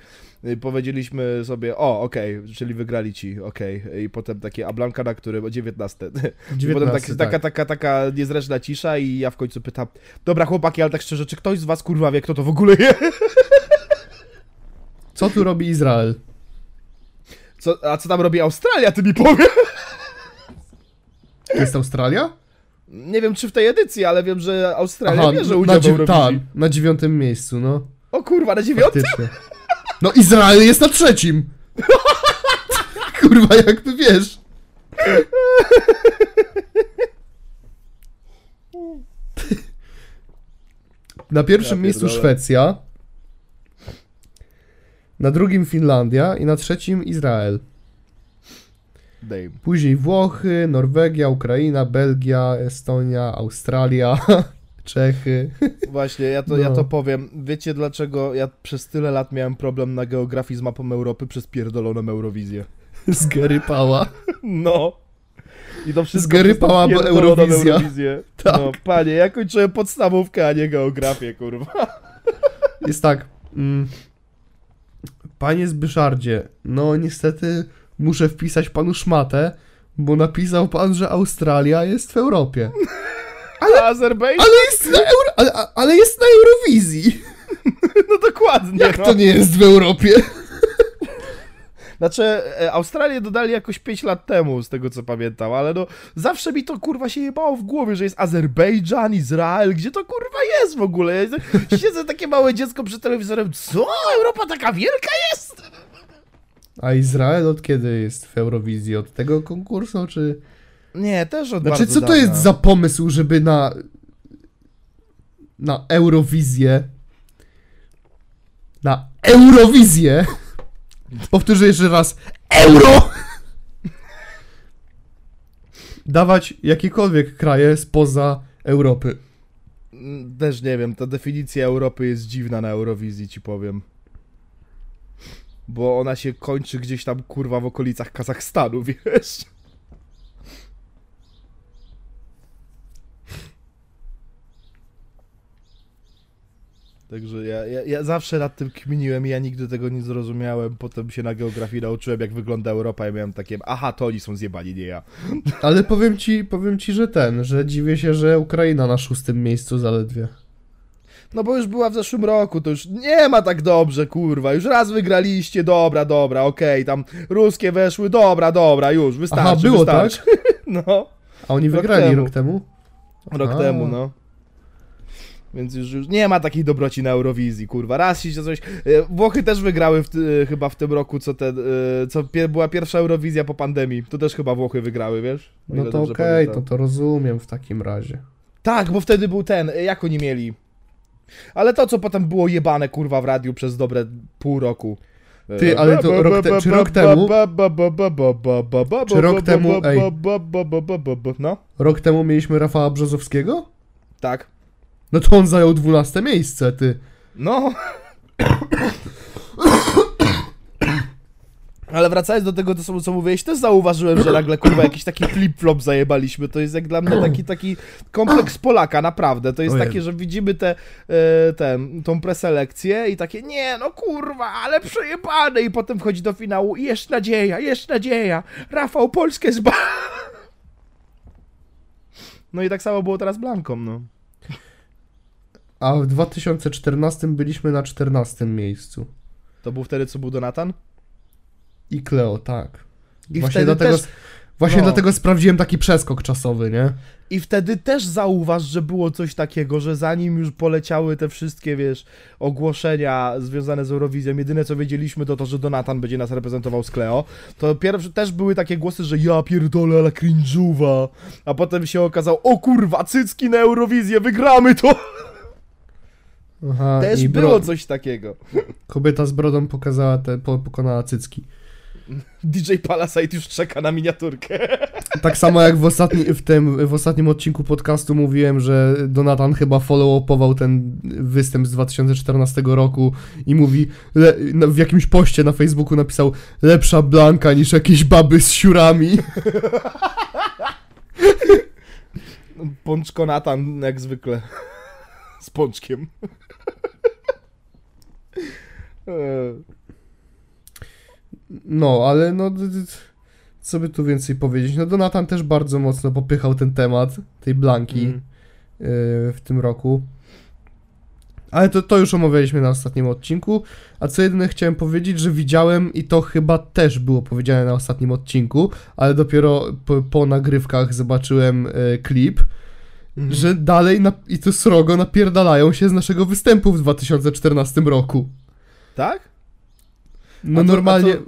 B: powiedzieliśmy sobie, o, okej, czyli wygrali ci, okej, i potem takie, a Blanka na którym, o 19. (laughs) I
A: 19,
B: potem tak,
A: tak.
B: taka, taka, taka niezręczna cisza i ja w końcu pytam, dobra chłopaki, ale tak szczerze, czy ktoś z was kurwa wie, kto to w ogóle jest? (laughs)
A: Co tu robi Izrael?
B: Co, a co tam robi Australia, ty mi powie?
A: To jest Australia?
B: Nie wiem, czy w tej edycji, ale wiem, że Australia
A: Aha,
B: bierze
A: na,
B: udział w
A: dziew-
B: Eurowizji.
A: tak, na dziewiątym miejscu, no.
B: O kurwa, na dziewiątym?
A: Faktycznie. No Izrael jest na trzecim! (laughs) Kurwa, jakby wiesz. Na pierwszym
B: Ja
A: miejscu. Szwecja, na drugim Finlandia i na trzecim Izrael.
B: Dame.
A: Później Włochy, Norwegia, Ukraina, Belgia, Estonia, Australia, (laughs) Czechy.
B: Właśnie, ja to, ja
A: No.
B: to powiem. Wiecie dlaczego ja przez tyle lat miałem problem na geografii z mapą Europy przez pierdoloną Eurowizję? (laughs)
A: Z Gary Pała.
B: No. I to wszystko tą
A: bo Eurowizja.
B: Eurowizję. (laughs)
A: Tak.
B: No, panie, ja kończyłem podstawówkę, a nie geografię, kurwa.
A: Jest tak. Mm, panie Zbyszardzie, no niestety muszę wpisać panu szmatę, bo napisał pan, że Australia jest w Europie. (laughs)
B: Ale Azerbejdżan?
A: Ale jest na, Euro, ale, ale jest na Eurowizji. (laughs)
B: No dokładnie,
A: Jak
B: no.
A: to nie jest w Europie? (laughs)
B: Znaczy, e, Australię dodali jakoś 5 lat temu, z tego co pamiętam, ale no zawsze mi to kurwa się jebało w głowie, że jest Azerbejdżan, Izrael, gdzie to kurwa jest w ogóle? Ja siedzę takie małe dziecko przed telewizorem, co? Europa taka wielka jest?
A: A Izrael od kiedy jest w Eurowizji? Od tego konkursu, czy...
B: Nie, też od
A: Znaczy, co to jest za pomysł, żeby na... na Eurowizję... Na Eurowizję... (laughs) Powtórzę jeszcze raz. Euro! (laughs) Dawać jakiekolwiek kraje spoza Europy.
B: Też nie wiem, ta definicja Europy jest dziwna na Eurowizji, ci powiem. Bo ona się kończy gdzieś tam, kurwa, w okolicach Kazachstanu, (laughs) wiesz? Także ja, ja, ja zawsze nad tym kminiłem i ja nigdy tego nie zrozumiałem. Potem się na geografii nauczyłem, jak wygląda Europa i miałem takie, aha, to oni są zjebani, nie ja.
A: Ale powiem ci, powiem ci, że ten, że dziwię się, że Ukraina na szóstym miejscu zaledwie.
B: No bo już była w zeszłym roku, to już nie ma tak dobrze, kurwa. Już raz wygraliście, dobra, dobra, okej, tam ruskie weszły, dobra, dobra, już, wystarczy,
A: Aha, było
B: wystarczy. (laughs) No,
A: A oni
B: Rok
A: wygrali
B: temu.
A: rok temu?
B: rok temu, no. Więc już, już nie ma takiej dobroci na Eurowizji, kurwa. Raz się coś... e, Włochy też wygrały w, ty- chyba w tym roku, co, ten, e, co pie, była pierwsza Eurowizja po pandemii. To też chyba Włochy wygrały, wiesz?
A: No
B: ile
A: to okej, to
B: pamiętam.
A: to rozumiem w takim razie.
B: Tak, bo wtedy był ten, e, jak oni mieli? Ale to, co potem było jebane, kurwa, w radiu przez dobre pół roku. E,
A: Ty, ale to rok te- czy rok temu- Czy rok temu, ej.
B: No,
A: Rok temu mieliśmy Rafała Brzozowskiego?
B: tak.
A: No to on zajął 12 miejsce, ty.
B: No. (coughs) Ale wracając do tego, to co, co mówiłeś, też zauważyłem, że nagle kurwa jakiś taki flip-flop zajebaliśmy. To jest jak dla mnie taki, taki kompleks Polaka, naprawdę. To jest
A: Ojej.
B: takie, że widzimy tę e, ten, tą preselekcję i takie, nie no kurwa, ale przejebane i potem wchodzi do finału i jest nadzieja, jest nadzieja. Rafał Polskę zba... (laughs) No i tak samo było teraz Blanką, no.
A: A w 2014 byliśmy na 14 miejscu.
B: To był wtedy, co był Donatan?
A: I Kleo, tak.
B: I
A: właśnie
B: wtedy
A: dlatego,
B: też-
A: właśnie
B: no.
A: dlatego sprawdziłem taki przeskok czasowy, nie?
B: I wtedy też zauważ, że było coś takiego, że zanim już poleciały te wszystkie, wiesz, ogłoszenia związane z Eurowizją, jedyne co wiedzieliśmy to to, że Donatan będzie nas reprezentował z Kleo, to pierwsze też były takie głosy, że ja pierdolę, ale cringe'uwa, a potem się okazało, o kurwa, cycki na Eurowizję, wygramy to!
A: Aha,
B: Też było
A: bro-
B: coś takiego.
A: Kobieta z brodą pokazała te, po, pokonała cycki. (laughs)
B: DJ Palasite już czeka na miniaturkę. (laughs)
A: Tak samo jak w, ostatni, w, tym, w ostatnim odcinku podcastu mówiłem, że Donatan chyba follow-upował ten występ z 2014 roku i mówi, le, na- w jakimś poście na Facebooku napisał lepsza Blanka niż jakieś baby z siurami. (laughs)
B: Pączko Natan, jak zwykle. Z pączkiem.
A: No, ale no, co by tu więcej powiedzieć? No Donatan też bardzo mocno popychał ten temat tej Blanki
B: Mm.
A: yy, w tym roku. Ale to, to już omawialiśmy na ostatnim odcinku. A co jedyne chciałem powiedzieć, że widziałem i to chyba też było powiedziane na ostatnim odcinku, ale dopiero po, po nagrywkach zobaczyłem yy, klip,
B: Mhm.
A: że dalej na, i to srogo napierdalają się z naszego występu w 2014 roku.
B: Tak?
A: No
B: to-
A: normalnie
B: to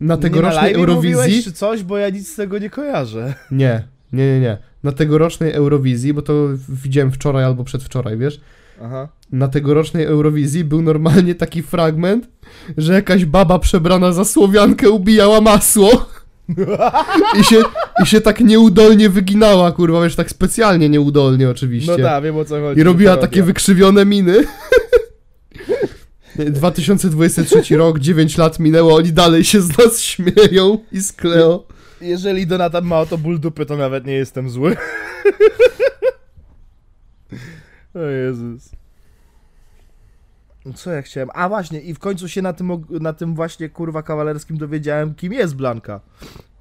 A: na tegorocznej
B: na
A: Eurowizji...
B: mówiłeś, czy coś, bo ja nic z tego nie kojarzę. (laughs)
A: Nie, nie, nie, nie. Na tegorocznej Eurowizji, bo to widziałem wczoraj albo przedwczoraj, wiesz?
B: Aha.
A: Na tegorocznej Eurowizji był normalnie taki fragment, że jakaś baba przebrana za Słowiankę ubijała masło (laughs) i się, i się tak nieudolnie wyginała, kurwa, wiesz, tak specjalnie nieudolnie oczywiście.
B: No tak, wiem o co chodzi.
A: I robiła takie wykrzywione miny. (laughs) 2023 rok, 9 lat minęło, oni dalej się z nas śmieją i z Cleo.
B: Jeżeli Donatan ma o to ból dupy, to nawet nie jestem zły. o Jezus. Co ja chciałem? A właśnie, i w końcu się na tym, na tym właśnie kurwa kawalerskim dowiedziałem, kim jest Blanka.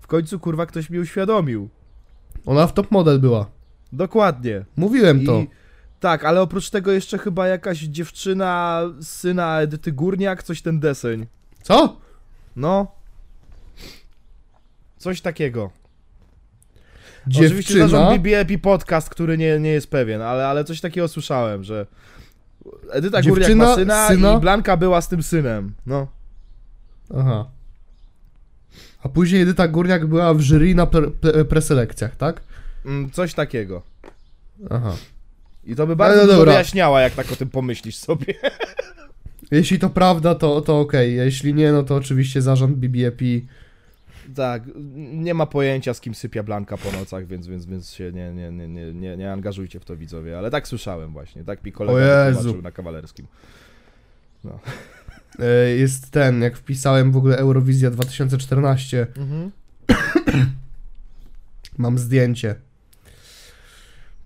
B: W końcu kurwa ktoś mi uświadomił.
A: Ona w top model była.
B: Dokładnie.
A: Mówiłem to.
B: Tak, ale oprócz tego jeszcze chyba jakaś dziewczyna syna Edyty Górniak, coś ten deseń.
A: Co?
B: No. Coś takiego. Oczywiście
A: Dziewczyna.
B: zarząd BBLP podcast, który nie, nie jest pewien, ale, ale coś takiego słyszałem, że Edyta Górniak
A: Dziewczyna,
B: ma syna,
A: syna?
B: i Blanka była z tym synem. No.
A: Aha. A później Edyta Górniak była w jury na pre pre preselekcjach, tak?
B: Mm, Coś takiego.
A: Aha.
B: I to by bardzo
A: no dobra.
B: wyjaśniała, jak tak o tym pomyślisz sobie. (laughs)
A: Jeśli to prawda, to, to okej. Jeśli nie, no to oczywiście zarząd BBEP.
B: tak, nie ma pojęcia, z kim sypia Blanka po nocach, więc, więc, więc się nie, nie, nie, nie, nie, angażujcie w to widzowie, ale tak słyszałem właśnie, tak mi kolega wytłumaczył na kawalerskim. (laughs)
A: E, Jest ten, jak wpisałem w ogóle Eurowizja 2014,
B: Mhm. (coughs)
A: mam zdjęcie.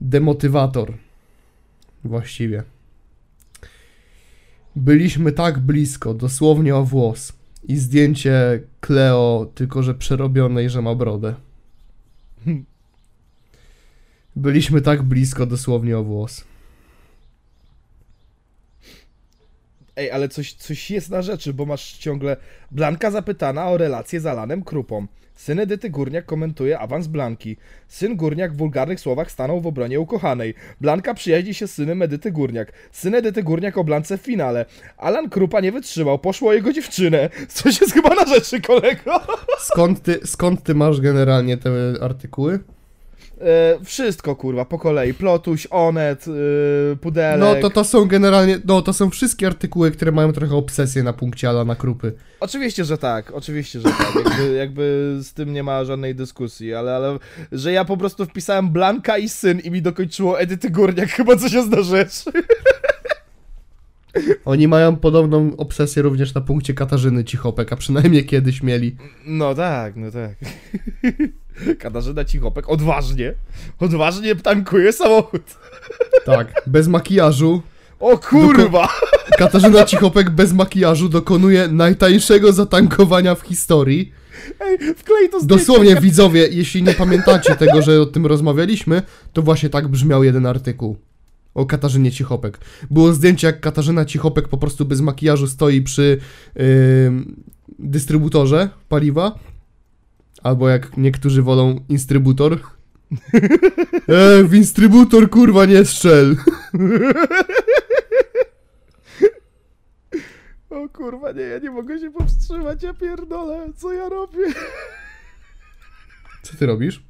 A: Demotywator. Właściwie. Byliśmy tak blisko, dosłownie o włos. I zdjęcie Cleo, tylko że przerobionej, że ma brodę. (laughs) Byliśmy tak blisko, dosłownie o włos.
B: Ej, ale coś, coś jest na rzeczy, bo masz ciągle Blanka zapytana o relację z Alanem Krupą. Syn Edyty Górniak komentuje awans Blanki. Syn Górniak w wulgarnych słowach stanął w obronie ukochanej. Blanka przyjaźni się z synem Edyty Górniak. Syn Edyty Górniak o Blance w finale. Alan Krupa nie wytrzymał, poszło o jego dziewczynę. Coś jest chyba na rzeczy, kolego.
A: Skąd ty, skąd ty masz generalnie te artykuły?
B: E, wszystko, kurwa, po kolei. Plotuś, Onet, e, Pudelek.
A: No to to są generalnie, no to są wszystkie artykuły, które mają trochę obsesję na punkcie Alana Krupy.
B: Oczywiście, że tak, oczywiście, że tak. Jakby, jakby z tym nie ma żadnej dyskusji, ale, ale że ja po prostu wpisałem Blanka i syn i mi dokończyło Edyty Górniak, (laughs) chyba jest na rzecz.
A: Oni mają podobną obsesję również na punkcie Katarzyny Cichopek, a przynajmniej kiedyś mieli.
B: No tak, no tak. Katarzyna Cichopek odważnie, odważnie tankuje samochód.
A: Tak, bez makijażu.
B: O kurwa!
A: Katarzyna Cichopek bez makijażu dokonuje najtańszego zatankowania w historii.
B: Ej, wklej to zdjęcie.
A: Dosłownie widzowie, jeśli nie pamiętacie tego, że o tym rozmawialiśmy, to właśnie tak brzmiał jeden artykuł. O Katarzynie Cichopek. Było zdjęcie, jak Katarzyna Cichopek po prostu bez makijażu stoi przy yy, dystrybutorze paliwa. Albo jak niektórzy wolą, instrybutor. (laughs) E, w instrybutor kurwa nie strzel. (laughs)
B: O kurwa, nie, ja nie mogę się powstrzymać, ja pierdolę, co ja robię?
A: Co ty robisz?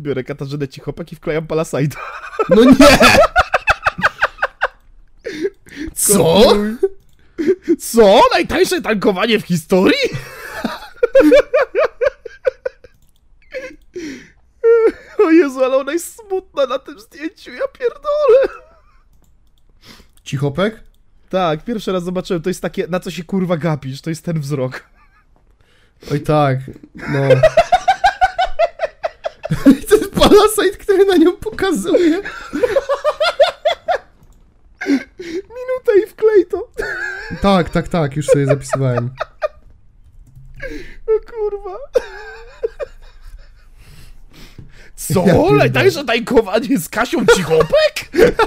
B: Biorę Katarzynę Cichopek i wklejam Palasajda. (laughs)
A: No nie! Co?
B: Co? Najtańsze tankowanie w historii? O Jezu, ale ona jest smutna na tym zdjęciu, ja pierdolę.
A: Cichopek?
B: Tak, pierwszy raz zobaczyłem, to jest takie, na co się kurwa gapisz, to jest ten wzrok.
A: Oj tak, no. (laughs) Ten palasite, który na nią pokazuje.
B: Minutę i wklej to.
A: Tak, tak, tak, już sobie zapisywałem.
B: O kurwa. Co?
A: Ja.
B: Najtańsze tankowanie z Kasią Cichopek? (laughs)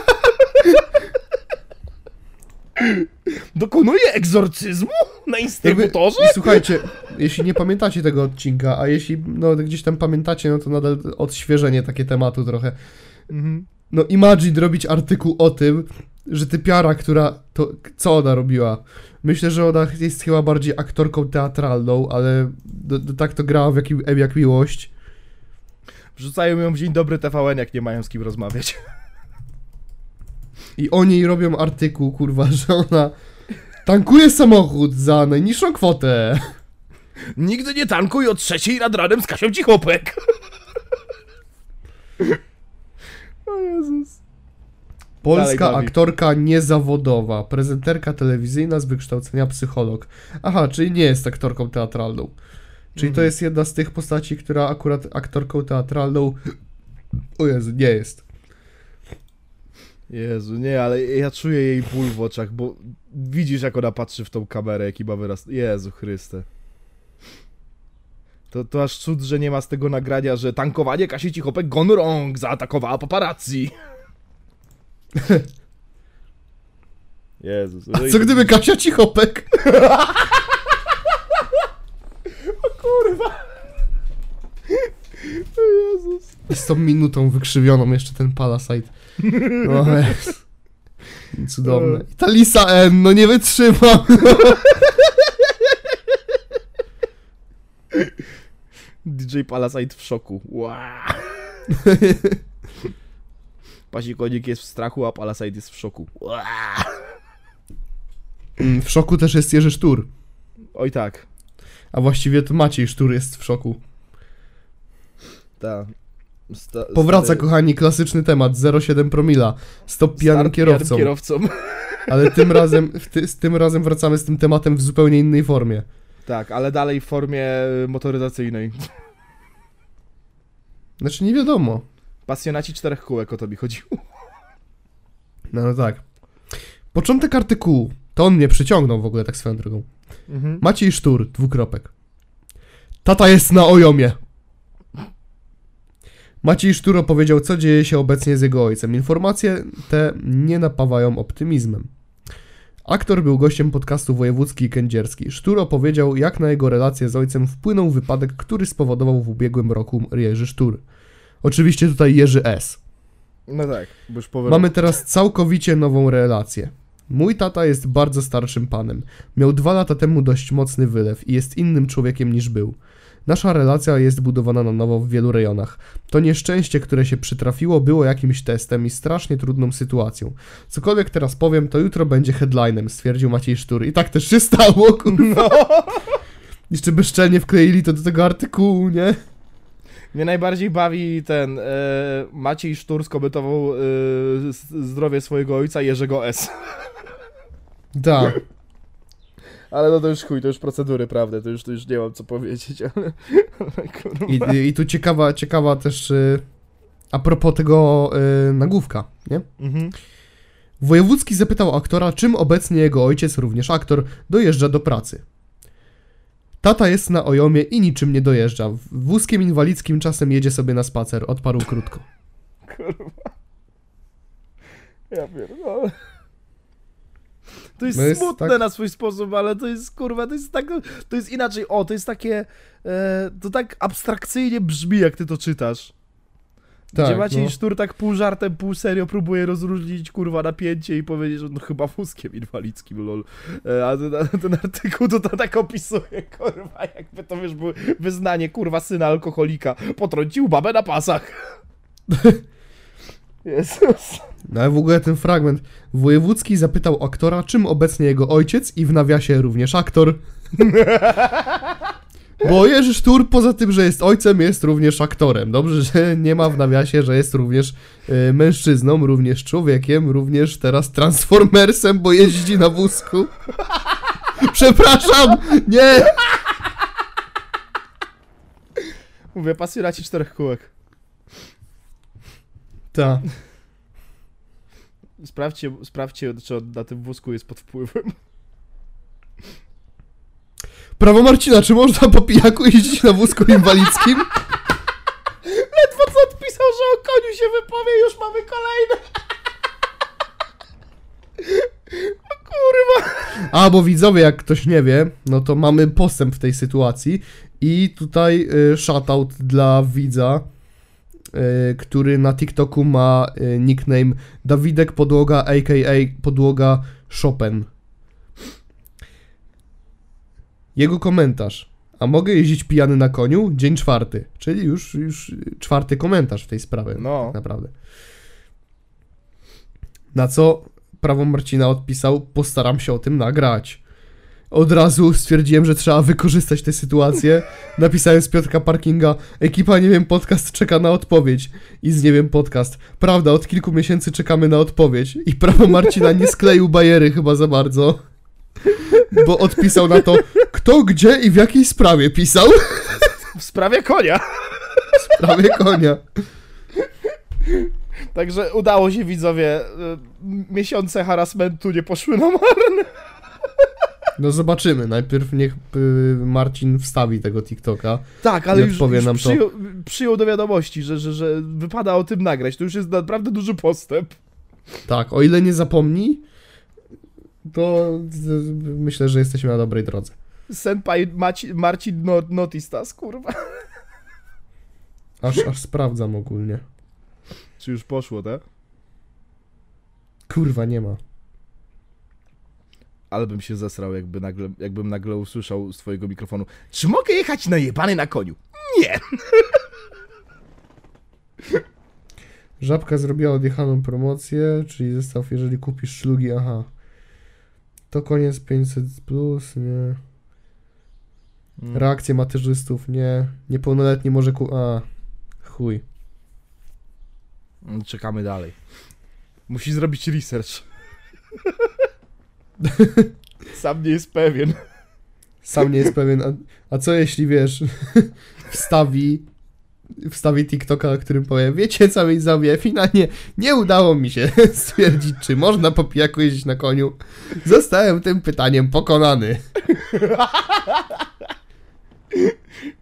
B: Dokonuje egzorcyzmu na
A: Jakby,
B: instrybutorze?
A: I słuchajcie, jeśli nie pamiętacie tego odcinka, a jeśli no, gdzieś tam pamiętacie, no to nadal odświeżenie takie tematu trochę.
B: Mhm.
A: No imagine robić artykuł o tym, że typiara, która to, co ona robiła? Myślę, że ona jest chyba bardziej aktorką teatralną, ale do, do, tak to grała w jak, jak miłość.
B: Wrzucają ją w Dzień Dobry TVN, jak nie mają z kim rozmawiać.
A: I o niej robią artykuł, kurwa, że ona tankuje samochód za najniższą kwotę.
B: Nigdy nie tankuj o trzeciej nad ranem z Kasią Cichopek. O Jezus.
A: Polska
B: Dalej,
A: aktorka niezawodowa, prezenterka telewizyjna z wykształcenia psycholog. Aha, czyli nie jest aktorką teatralną. Czyli to
B: Mhm.
A: jest jedna z tych postaci, która akurat aktorką teatralną. O Jezu, nie jest.
B: Jezu, nie, ale ja czuję jej ból w oczach, bo widzisz jak ona patrzy w tą kamerę, jaki ma wyraz. Jezu Chryste. To, to aż cud, że nie ma z tego nagrania, że tankowanie Kasi Cichopek gone wrong, zaatakowała paparazzi. (laughs) Jezus.
A: A co gdyby Kasia Cichopek? (laughs)
B: Kurwa. O Jezus.
A: Z tą minutą wykrzywioną jeszcze ten Palasite. (laughs) O Jezu. Cudowne. I ta Lisa N, no nie wytrzymam.
B: DJ Palasite w szoku. Wow. Pasikonik jest w strachu, a Palasite jest w szoku. Wow.
A: Mm, W szoku też jest Jerzy Sztur.
B: Oj tak.
A: A właściwie to Maciej Sztur jest w szoku.
B: Ta. Sta,
A: Powraca,
B: stary-
A: kochani, klasyczny temat 0,7 promila. Stop pijanym
B: stary
A: kierowcą. (laughs) Ale tym razem, ty, z tym razem wracamy z tym tematem w zupełnie innej formie.
B: Tak, ale dalej w formie motoryzacyjnej.
A: Znaczy nie wiadomo.
B: Pasjonaci czterech kółek o to mi chodziło.
A: No, no tak. Początek artykułu. To on mnie przyciągnął w ogóle tak swoją drogą.
B: Mhm.
A: Maciej Sztur, dwukropek. Tata jest na ojomie. Maciej Sztur opowiedział, co dzieje się obecnie z jego ojcem. Informacje te nie napawają optymizmem. Aktor był gościem podcastu Wojewódzki i Kędzierski. Sztur opowiedział, jak na jego relację z ojcem wpłynął wypadek, który spowodował w ubiegłym roku Jerzy Sztur. Oczywiście tutaj Jerzy S.
B: No tak, bo już powiem.
A: Mamy teraz całkowicie nową relację. Mój tata jest bardzo starszym panem. Miał dwa lata temu dość mocny wylew i jest innym człowiekiem niż był. Nasza relacja jest budowana na nowo w wielu rejonach. To nieszczęście, które się przytrafiło, było jakimś testem i strasznie trudną sytuacją. Cokolwiek teraz powiem, to jutro będzie headlinem, stwierdził Maciej Sztur. I tak też się stało, kurwa. (laughs) Jeszcze bezczelnie wkleili to do tego artykułu, nie?
B: Mnie najbardziej bawi ten e, Maciej Sztur skomentował e, zdrowie swojego ojca Jerzego S.
A: Tak. (laughs)
B: Ale no to już chuj, to już procedury, prawda, to już, to już nie mam co powiedzieć, (laughs) ale... ale kurwa.
A: I, I tu ciekawa, ciekawa też y, a propos tego y, nagłówka, nie?
B: Mhm.
A: Wojewódzki zapytał aktora, czym obecnie jego ojciec, również aktor, dojeżdża do pracy. Tata jest na ojomie i niczym nie dojeżdża. Wózkiem inwalidzkim czasem jedzie sobie na spacer, odparł krótko.
B: Kurwa. Ja pierdolę. To jest
A: No jest
B: smutne
A: tak-
B: na swój sposób, ale to jest kurwa, to jest tak, to jest inaczej, o, to jest takie, e, to tak abstrakcyjnie brzmi, jak ty to czytasz.
A: Tak,
B: Gdzie Maciej
A: no.
B: Sztur tak pół żartem, pół serio próbuje rozróżnić kurwa napięcie i powiedzieć, że no chyba wózkiem inwalidzkim, lol. E, a ten, ten artykuł to, to tak opisuje, kurwa, jakby to wiesz, było wyznanie, kurwa, syna alkoholika. Potrącił babę na pasach. (laughs) Jezus.
A: No ale w ogóle ten fragment. Wojewódzki zapytał aktora, czym obecnie jego ojciec i w nawiasie również aktor. (laughs) Bo Jerzy Sztur, poza tym, że jest ojcem, jest również aktorem. Dobrze, że nie ma w nawiasie, że jest również e, mężczyzną, również człowiekiem, również teraz transformersem, bo jeździ na wózku. (laughs) Przepraszam! Nie!
B: Mówię, pasjonaci czterech kółek.
A: Ta.
B: Sprawdźcie, sprawdźcie, czy na tym wózku jest pod wpływem.
A: Prawo Marcina, czy można po pijaku jeździć na wózku inwalidzkim? (laughs)
B: Ledwo co odpisał, że o koniu się wypowie, już mamy kolejne. (laughs) O kurwa.
A: A, bo widzowie, jak ktoś nie wie, no to mamy postęp w tej sytuacji i tutaj y, shoutout dla widza, który na TikToku ma y, nickname Dawidek Podłoga, aka Podłoga Chopin. Jego komentarz. A mogę jeździć pijany na koniu? Dzień czwarty. Czyli już, już czwarty komentarz w tej sprawie.
B: No.
A: Tak naprawdę. Na co prawo Marcina odpisał, postaram się o tym nagrać. Od razu stwierdziłem, że trzeba wykorzystać tę sytuację. Napisałem z Piotrka Parkinga, ekipa Nie Wiem Podcast czeka na odpowiedź. I z Nie Wiem Podcast. Prawda, od kilku miesięcy czekamy na odpowiedź. I prawo Marcina nie skleił bajery chyba za bardzo. Bo odpisał na to, kto, gdzie i w jakiej sprawie pisał.
B: W sprawie konia.
A: Prawie konia.
B: Także udało się widzowie. y, Miesiące harasmentu nie poszły na marne.
A: No zobaczymy. Najpierw niech y, Marcin wstawi tego TikToka.
B: Tak, ale już, już
A: nam to.
B: przyjął, przyjął do wiadomości, że, że, że wypada o tym nagrać. To już jest naprawdę duży postęp.
A: Tak, o ile nie zapomni, to myślę, że jesteśmy na dobrej drodze.
B: Senpai Maci, Marcin no, Notistas, kurwa. (laughs)
A: Aż, aż sprawdzam ogólnie.
B: Czy już poszło, tak?
A: Kurwa, nie ma.
B: Ale bym się zesrał, jakby nagle, jakbym nagle usłyszał z twojego mikrofonu. Czy mogę jechać na jebany na koniu? Nie! (laughs)
A: Żabka zrobiła odjechaną promocję, czyli zestaw, jeżeli kupisz szlugi, aha. To koniec 500 plus, nie. Reakcje macierzystów, nie. Niepełnoletni może ku... A, chuj.
B: Czekamy dalej. Musi zrobić research. (laughs) Sam nie jest pewien.
A: Sam nie jest pewien, a, a co jeśli, wiesz, (laughs) wstawi, wstawi TikToka, którym powie, wiecie co mi sobie, finalnie nie udało mi się (laughs) stwierdzić, czy można po pijaku jeździć na koniu. Zostałem tym pytaniem pokonany. (laughs)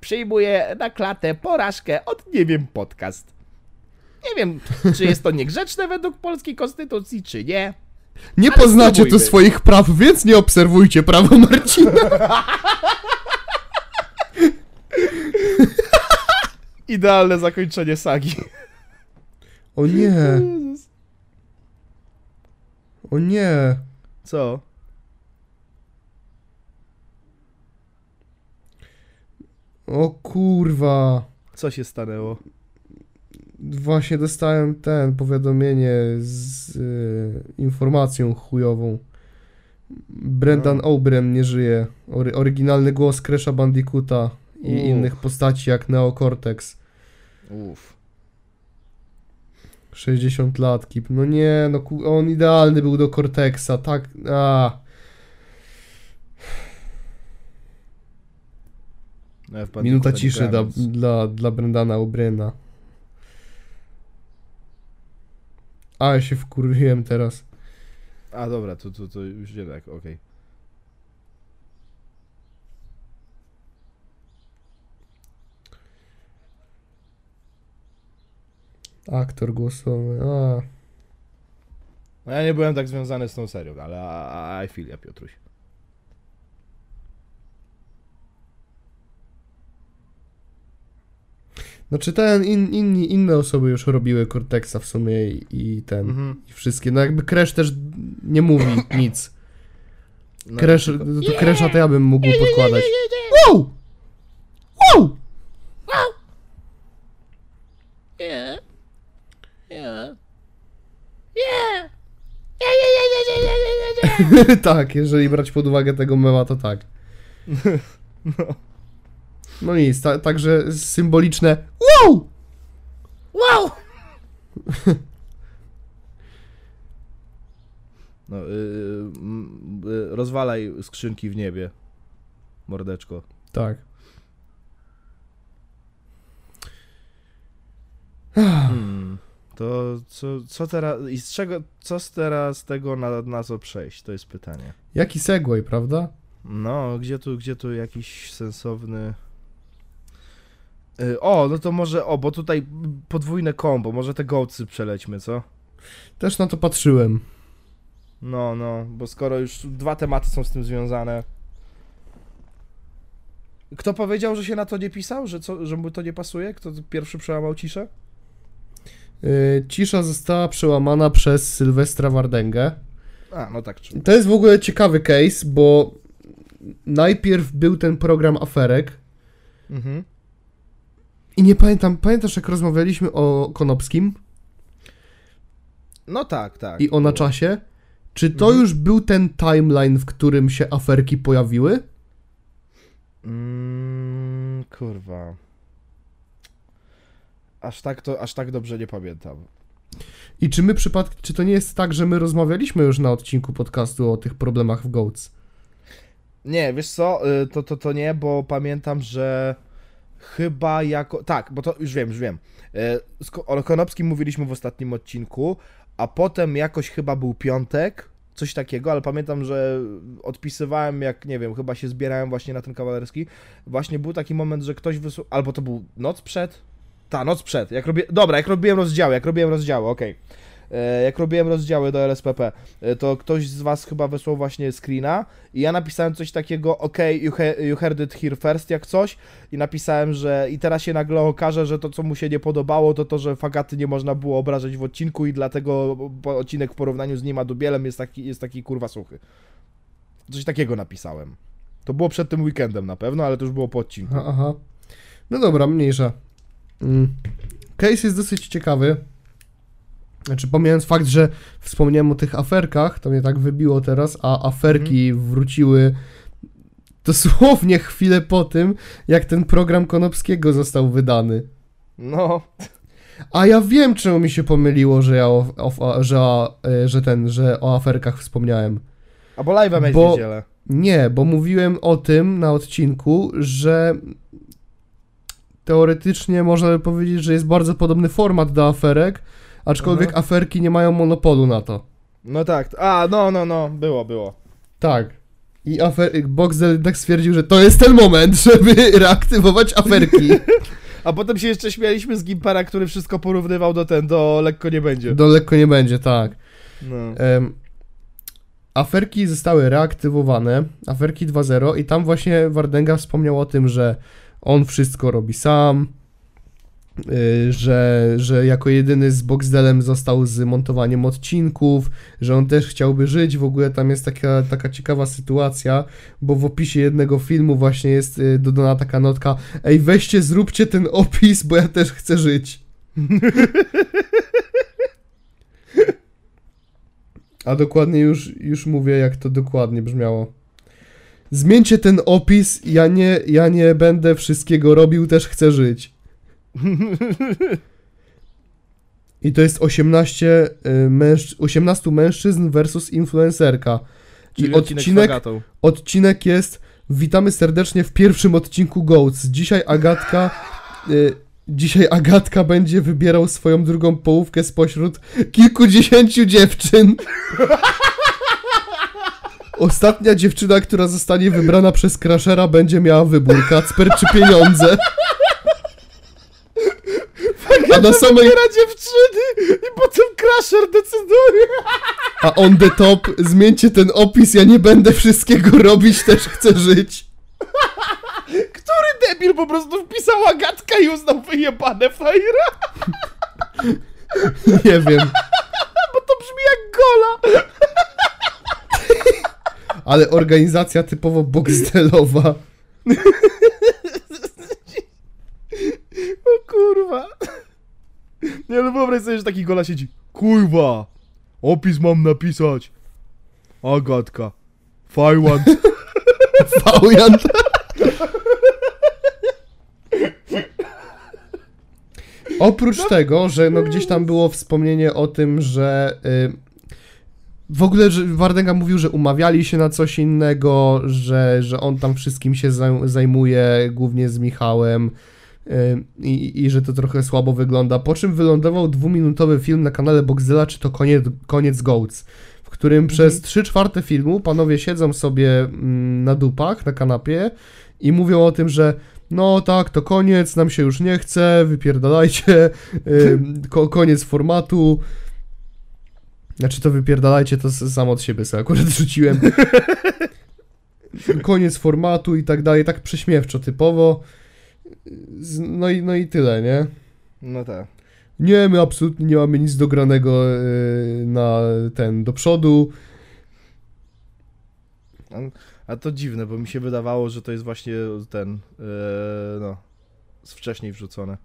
B: Przyjmuję na klatę porażkę od nie wiem podcast. Nie wiem, czy jest to niegrzeczne według polskiej konstytucji, czy nie.
A: Nie
B: Ale
A: poznacie tu swoich praw, więc nie obserwujcie prawa Marcina. (laughs)
B: Idealne zakończenie sagi.
A: O nie, o nie.
B: Co?
A: O kurwa.
B: Co się stanęło?
A: Właśnie dostałem ten powiadomienie z y, informacją chujową. Brendan
B: No.
A: O'Brien nie żyje. Ory, oryginalny głos Crash'a Bandicoota i
B: Uff.
A: innych postaci jak Neo Cortex.
B: Uff.
A: 60 lat, kip. No nie, no on idealny był do Cortexa, tak. A.
B: No,
A: Minuta ciszy dla, dla, dla Brendana O'Briena. A, ja się wkurwiłem teraz.
B: A dobra, to, to, to już nie tak, okej.
A: Aktor głosowy, a.
B: No ja nie byłem tak związany z tą serią, ale I, feel ja, Piotruś.
A: No czytałem, in, inni, inne osoby już robiły Cortexa w sumie i, i ten,
B: Mhm.
A: i wszystkie. No jakby Crash też nie mówi (coughs) nic.
B: No,
A: Crash,
B: tylko-
A: to, to Crasha to ja bym mógł podkładać. Wow! Wow!
C: Yeah. (laughs) Yeah.
A: tak, jeżeli brać pod uwagę tego mema, to tak. (laughs)
B: No.
A: No nic, ta, także symboliczne wow!
B: Wow! No, y, mm, y, rozwalaj skrzynki w niebie, mordeczko.
A: Tak.
B: Hmm. To co, co teraz, i z czego, co z teraz tego na, na co przejść, to jest pytanie.
A: Jaki segway, prawda?
B: No, gdzie tu, gdzie tu jakiś sensowny... Y, O, no to może, o, bo tutaj podwójne kombo, może te gołcy przelećmy, co?
A: Też na to patrzyłem.
B: No, no, bo skoro już dwa tematy są z tym związane. Kto powiedział, że się na to nie pisał? Że, co, że mu to nie pasuje? Kto pierwszy przełamał ciszę?
A: Yy, cisza została przełamana przez Sylwestra Wardęgę.
B: A, no tak. Czy...
A: To jest w ogóle ciekawy case, bo najpierw był ten program aferek
B: Mhm.
A: I nie pamiętam, pamiętasz jak rozmawialiśmy o Konopskim
B: No tak, tak.
A: i o na czasie? Czy to
B: Mhm.
A: już był ten timeline, w którym się aferki pojawiły?
B: Mm, kurwa. Aż tak to, aż tak dobrze nie pamiętam.
A: I czy my przypadkiem, czy to nie jest tak, że my rozmawialiśmy już na odcinku podcastu o tych problemach w Goats?
B: Nie, wiesz co, y, to, to, to nie, bo pamiętam, że chyba jako... Tak, bo to już wiem, już wiem. Ko- O Konopskim mówiliśmy w ostatnim odcinku, a potem jakoś chyba był piątek, coś takiego, ale pamiętam, że odpisywałem, jak nie wiem, chyba się zbierałem właśnie na ten kawalerski. Właśnie był taki moment, że ktoś wysłał... Albo to był noc przed? Ta, noc przed. Jak robię... Dobra, jak robiłem rozdziały, jak robiłem rozdziały, okej. E, Jak robiłem rozdziały do LSPP, e, to ktoś z was chyba wysłał właśnie screena i ja napisałem coś takiego, ok, you, he, you heard it here first, jak coś i napisałem, że i teraz się nagle okaże, że to co mu się nie podobało, to to, że Fagaty nie można było obrażać w odcinku i dlatego odcinek w porównaniu z nim a Dubielem jest taki, jest taki kurwa suchy. Coś takiego napisałem. To było przed tym weekendem na pewno, ale to już było po odcinku.
A: Aha. No dobra, mniejsza. Mm. Case jest dosyć ciekawy. Znaczy, pomijając fakt, że wspomniałem o tych aferkach, to mnie tak wybiło teraz, a aferki wróciły dosłownie (laughs) chwilę po tym, jak ten program Konopskiego został wydany.
B: No,
A: A ja wiem, czemu mi się pomyliło, że ja o, o, że, e, że ten, że o aferkach wspomniałem.
B: albo live'a mieć
A: Bo-
B: w niedzielę.
A: Nie, bo mówiłem o tym na odcinku, że teoretycznie można by powiedzieć, że jest bardzo podobny format do aferek, aczkolwiek
B: Mhm.
A: aferki nie mają monopolu na to.
B: No tak, a no, no, no, było, było.
A: Tak. I afer... Boxel tak stwierdził, że to jest ten moment, (laughs) żeby reaktywować aferki. (laughs)
B: A potem się jeszcze śmialiśmy z Gimpera, który wszystko porównywał do ten, do lekko nie będzie.
A: Do lekko nie będzie, tak.
B: No.
A: Em, aferki zostały reaktywowane, aferki 2.0 i tam właśnie Wardenga wspomniał o tym, że on wszystko robi sam, że, że jako jedyny z Boxdelem został z montowaniem odcinków, że on też chciałby żyć, w ogóle tam jest taka, taka ciekawa sytuacja, bo w opisie jednego filmu właśnie jest y, dodana taka notka, ej weźcie zróbcie ten opis, bo ja też chcę żyć. A dokładnie już, już mówię, jak to dokładnie brzmiało. Zmieńcie ten opis, ja nie, ja nie będę wszystkiego robił, też chcę żyć. (laughs) I to jest 18, y, mężczyzn, 18 mężczyzn versus influencerka.
B: Czyli
A: I
B: odcinek,
A: odcinek, odcinek jest Witamy serdecznie w pierwszym odcinku Goats. Dzisiaj Agatka y, Dzisiaj Agatka będzie wybierał swoją drugą połówkę spośród kilkudziesięciu dziewczyn. (laughs) Ostatnia dziewczyna, która zostanie wybrana przez Crashera będzie miała wybór, Kacper czy pieniądze. A na samej,
B: dziewczyny i potem Crusher decyduje.
A: a on the top, zmieńcie ten opis, ja nie będę wszystkiego robić, też chcę żyć.
B: Który debil po prostu wpisał Agatka i uznał wyjebane fajra?
A: Nie wiem,
B: Bo to brzmi jak gola.
A: ale organizacja typowo boxdelowa. (laughs)
B: O kurwa. Nie no wyobraź sobie, że taki gola siedzi. Kurwa. Opis mam napisać. Agatka. Fajwan.
A: Fauliant. (laughs) Oprócz tego, że no gdzieś tam było wspomnienie o tym, że y, w ogóle że Wardenga mówił, że umawiali się na coś innego, że, że on tam wszystkim się zaj- zajmuje, głównie z Michałem i, i że to trochę słabo wygląda. Po czym wylądował dwuminutowy film na kanale Boxzilla, czy to koniec, koniec Goats, w którym przez 3 czwarte filmu panowie siedzą sobie mm, na dupach, na kanapie i mówią o tym, że no tak, to koniec, nam się już nie chce, wypierdalajcie, (laughs) ko koniec formatu. Znaczy to wypierdalajcie, to sam od siebie sobie akurat rzuciłem. (laughs) koniec formatu i tak dalej, tak prześmiewczo, typowo. No i, no i tyle, nie?
B: No tak.
A: Nie, my absolutnie nie mamy nic dogranego yy, na ten, do przodu.
B: A to dziwne, bo mi się wydawało, że to jest właśnie ten, e, no, z wcześniej wrzucone.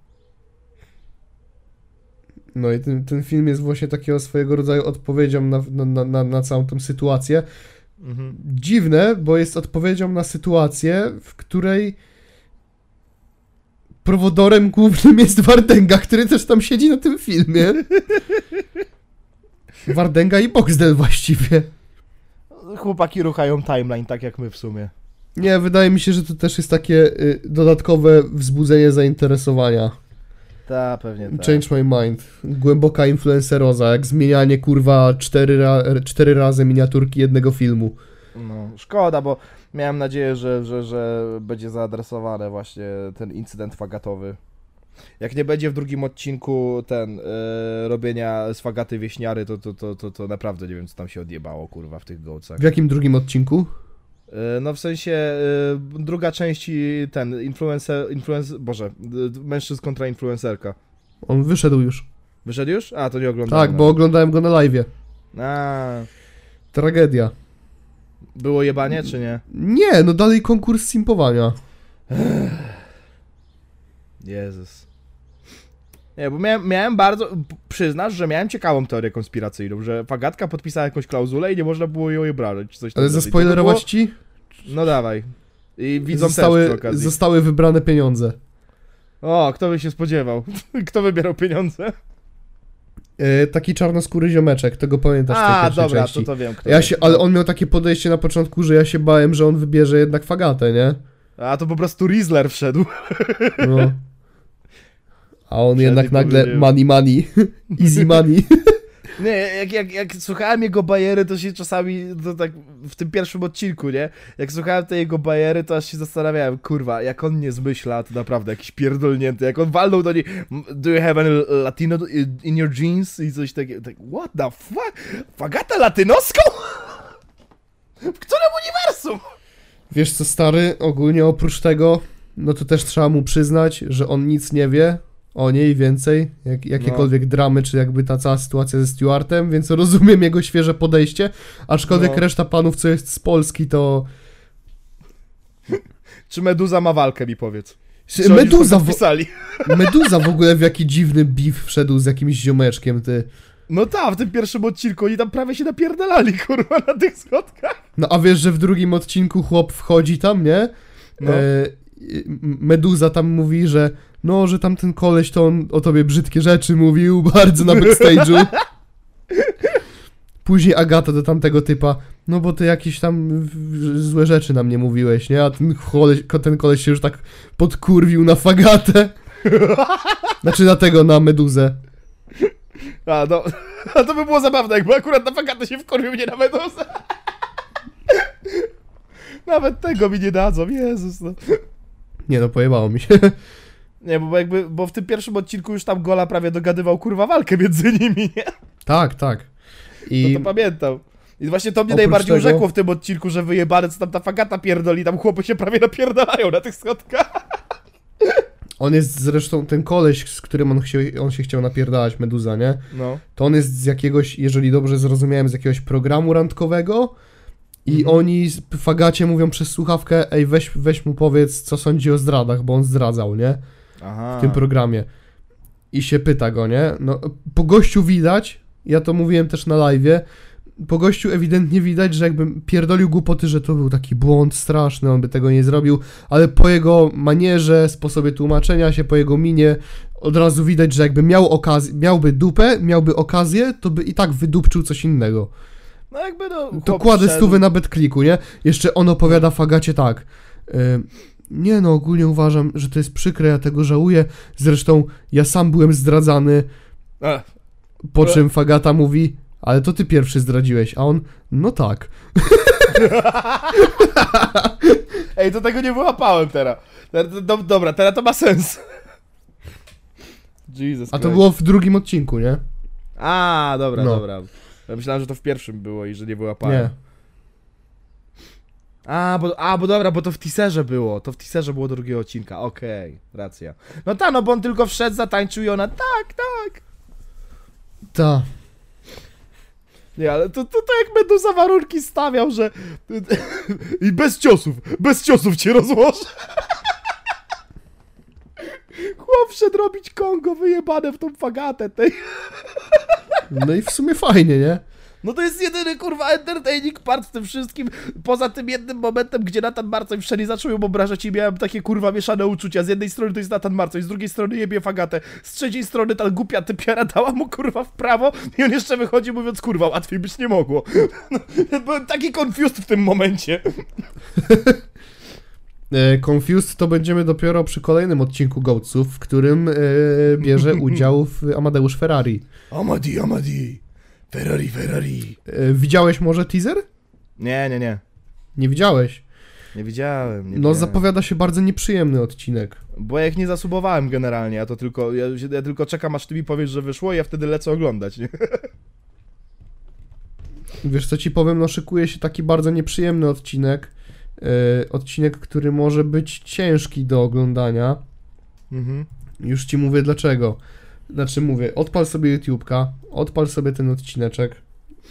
A: No i ten, ten film jest właśnie takiego swojego rodzaju odpowiedzią na, na, na, na całą tą sytuację.
B: Mhm.
A: Dziwne, bo jest odpowiedzią na sytuację, w której prowodorem głównym jest Wardenga, który też tam siedzi na tym filmie. Wardenga i Boxdel właściwie.
B: Chłopaki ruchają timeline, tak jak my w sumie.
A: Nie, wydaje mi się, że to też jest takie y, dodatkowe wzbudzenie zainteresowania.
B: Ta, pewnie tak.
A: Change my mind. Głęboka influenceroza, jak zmienianie kurwa cztery, ra cztery razy miniaturki jednego filmu.
B: No, szkoda, bo miałem nadzieję, że, że, że będzie zaadresowany właśnie ten incydent fagatowy. Jak nie będzie w drugim odcinku ten e, robienia z fagaty wieśniary, to, to, to, to, to naprawdę nie wiem, co tam się odjebało, kurwa, w tych gołcach.
A: W jakim drugim odcinku?
B: E, no w sensie e, druga część ten influencer, influencer, boże, mężczyzn kontra influencerka.
A: On wyszedł już.
B: Wyszedł już? A, to nie oglądałem.
A: Tak, bo oglądałem go na live.
B: A,
A: Tragedia.
B: Było jebanie, czy nie?
A: Nie, no dalej konkurs simpowania. (sighs)
B: Jezus. Nie, bo miałem, miałem bardzo. Przyznasz, że miałem ciekawą teorię konspiracyjną, że Fagatka podpisała jakąś klauzulę i nie można było jej obrażać. Coś
A: Ale zaspoilerować ci?
B: było- No dawaj. I widzą też
A: Zostały,
B: przy okazji.
A: zostały wybrane pieniądze.
B: O, kto by się spodziewał? (laughs) kto wybierał pieniądze?
A: E, taki czarnoskóry ziomeczek, tego pamiętasz z tej
B: A, dobra,
A: części.
B: to to wiem. Kto
A: Ja się,
B: jest.
A: ale on miał takie podejście na początku, że ja się bałem, że on wybierze jednak fagatę, nie?
B: A to po prostu Rizzler wszedł.
A: No. A on
B: Wtedy
A: jednak nagle
B: powiedziałem.
A: money money, (laughs) easy money. (laughs)
B: Nie, jak, jak, jak słuchałem jego bajery, to się czasami, to tak w tym pierwszym odcinku, nie? Jak słuchałem tej jego bajery, to aż się zastanawiałem, kurwa, jak on nie zmyśla, to naprawdę jakiś pierdolnięty. Jak on walnął do niej, do you have any latino in your jeans? I coś takiego, tak, what the fuck? Fagatę latynoską? W którym uniwersum?
A: Wiesz co, stary, ogólnie oprócz tego, no to też trzeba mu przyznać, że on nic nie wie o niej więcej, jak, jakiekolwiek
B: No.
A: dramy, czy jakby ta cała sytuacja ze Stewartem, więc rozumiem jego świeże podejście, aczkolwiek
B: No.
A: reszta panów, co jest z Polski, to... (laughs)
B: Czy Meduza ma walkę, mi powiedz? Czy
A: Meduza,
B: to
A: w... (laughs) Meduza w ogóle w jaki dziwny beef wszedł z jakimś ziomeczkiem, ty.
B: No tak, w tym pierwszym odcinku oni tam prawie się napierdalali, (laughs) kurwa, na tych schodkach.
A: No a wiesz, że w drugim odcinku chłop wchodzi tam, nie?
B: No.
A: E, Meduza tam mówi, że no, że tamten koleś to on o tobie brzydkie rzeczy mówił (laughs) bardzo na backstage'u. Później Agata do tamtego typa, no bo ty jakieś tam złe rzeczy na mnie mówiłeś, nie? A ten koleś, ko- ten koleś się już tak podkurwił na fagatę. Znaczy na tego, na Meduzę.
B: A, no, a to by było zabawne, jakby akurat na fagatę się wkurwił, nie na Meduzę. Nawet tego mi nie dadzą, Jezus, no.
A: Nie no, pojebało mi się. (laughs)
B: Nie, bo jakby, bo w tym pierwszym odcinku już tam Gola prawie dogadywał, kurwa, walkę między nimi, nie?
A: tak, tak. I
B: to pamiętam. I właśnie to mnie najbardziej
A: tego-
B: urzekło w tym odcinku, że wyjebane, co tam ta fagata pierdoli, tam chłopy się prawie napierdalają na tych schodkach. (laughs)
A: on jest zresztą ten koleś, z którym on, chciał, on się chciał napierdalać, Meduza, nie?
B: No.
A: to on jest z jakiegoś, jeżeli dobrze zrozumiałem, z jakiegoś programu randkowego i
B: Mhm.
A: oni fagacie mówią przez słuchawkę, ej weź, weź mu powiedz, co sądzi o zdradach, bo on zdradzał, nie?
B: Aha.
A: W tym programie. I się pyta go, nie? No, po gościu widać, ja to mówiłem też na live'ie, po gościu ewidentnie widać, że jakby pierdolił głupoty, że to był taki błąd straszny, on by tego nie zrobił, ale po jego manierze, sposobie tłumaczenia się, po jego minie, od razu widać, że jakby miał okazję, miałby dupę, miałby okazję, to by i tak wydupczył coś innego.
B: No jakby no...
A: To kładę
B: szedł-
A: stówy na betkliku, nie? Jeszcze on opowiada Fagacie tak. y, nie no, ogólnie uważam, że to jest przykre, ja tego żałuję. Zresztą ja sam byłem zdradzany, po czym Fagata mówi, ale to ty pierwszy zdradziłeś, a on, no tak. (laughs)
B: Ej, to tego nie wyłapałem teraz. Dobra, teraz to ma sens. (laughs) Jesus
A: A to
B: Christ.
A: było w drugim odcinku, nie?
B: A, dobra,
A: No.
B: dobra. Ja myślałem, że to w pierwszym było i że nie wyłapałem.
A: Nie.
B: A bo, a, bo dobra, bo to w teaserze było. To w teaserze było drugiego odcinka. Okej, racja. No ta, no bo on tylko wszedł, zatańczył i ona, tak, tak.
A: Ta.
B: Nie, ale to, to, to jak będą za warunki stawiał, że... (laughs) I bez ciosów, bez ciosów cię rozłożę. Chłop wszedł robić Kongo wyjebane w tą fagatę tej.
A: No i w sumie fajnie, nie?
B: No to jest jedyny kurwa entertaining part w tym wszystkim, poza tym jednym momentem, gdzie Nathan wszedł i zaczął ją obrażać i miałem takie kurwa mieszane uczucia. Z jednej strony to jest Nathan Marcoń, z drugiej strony jebie fagatę, z trzeciej strony ta głupia typiara dała mu kurwa w prawo i on jeszcze wychodzi mówiąc kurwa, łatwiej być nie mogło. No, (laughs) byłem taki confused w tym momencie. (laughs)
A: E, Confused to będziemy dopiero przy kolejnym odcinku Goatsów, w którym e, bierze (laughs) udział w Amadeusz Ferrari.
B: Amadi, Amadi, Ferrari, Ferrari.
A: E, widziałeś może teaser?
B: Nie, nie, nie.
A: Nie widziałeś.
B: Nie widziałem, nie
A: No
B: widziałem.
A: zapowiada się bardzo nieprzyjemny odcinek.
B: Bo ja ich nie zasubowałem generalnie, ja to tylko, ja, ja tylko czekam aż ty mi powiesz, że wyszło i ja wtedy lecę oglądać, nie?
A: Wiesz co ci powiem, no szykuje się taki bardzo nieprzyjemny odcinek. E, odcinek, który może być ciężki do oglądania.
B: Mhm.
A: Już ci mówię dlaczego. Znaczy mówię, odpal sobie YouTube'ka, odpal sobie ten odcineczek.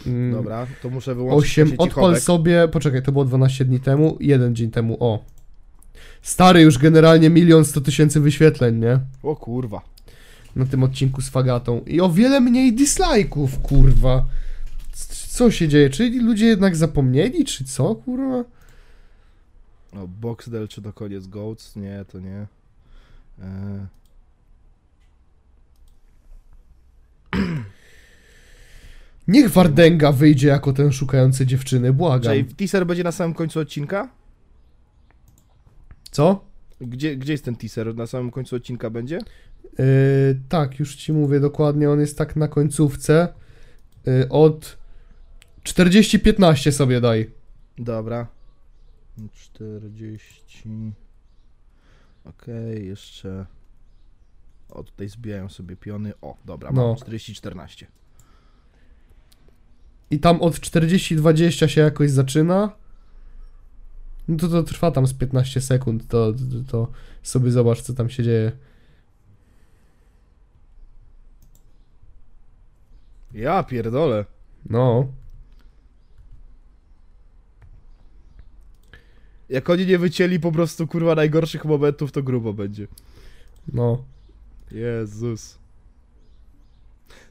A: Mm,
B: Dobra, to muszę wyłączyć
A: 8,
B: sieci
A: odpal sobie, poczekaj, to było 12 dni temu, jeden dzień temu, o. Stary już generalnie milion sto tysięcy wyświetleń, nie?
B: O kurwa.
A: Na tym odcinku z Fagatą. I o wiele mniej dislike'ów, kurwa. Co się dzieje? Czy ludzie jednak zapomnieli, czy co, kurwa?
B: No, Boxdel czy to koniec Goats? Nie, to nie. E... (clears throat)
A: Niech Wardenga wyjdzie jako ten szukający dziewczyny, błagam.
B: Czyli teaser będzie na samym końcu odcinka?
A: Co?
B: Gdzie, gdzie jest ten teaser? Na samym końcu odcinka będzie?
A: Yy, tak, już ci mówię dokładnie, on jest tak na końcówce. Yy, od 40-15 sobie daj.
B: Dobra. 40. Okej, jeszcze. O, tutaj zbijają sobie piony. O, dobra, mam
A: No.
B: 40-14.
A: I tam od 40-20 się jakoś zaczyna. No to to trwa tam z 15 sekund, to, to, to sobie zobacz, co tam się dzieje.
B: Ja pierdolę.
A: No.
B: Jak oni nie wycięli po prostu kurwa najgorszych momentów, to grubo będzie.
A: No.
B: Jezus.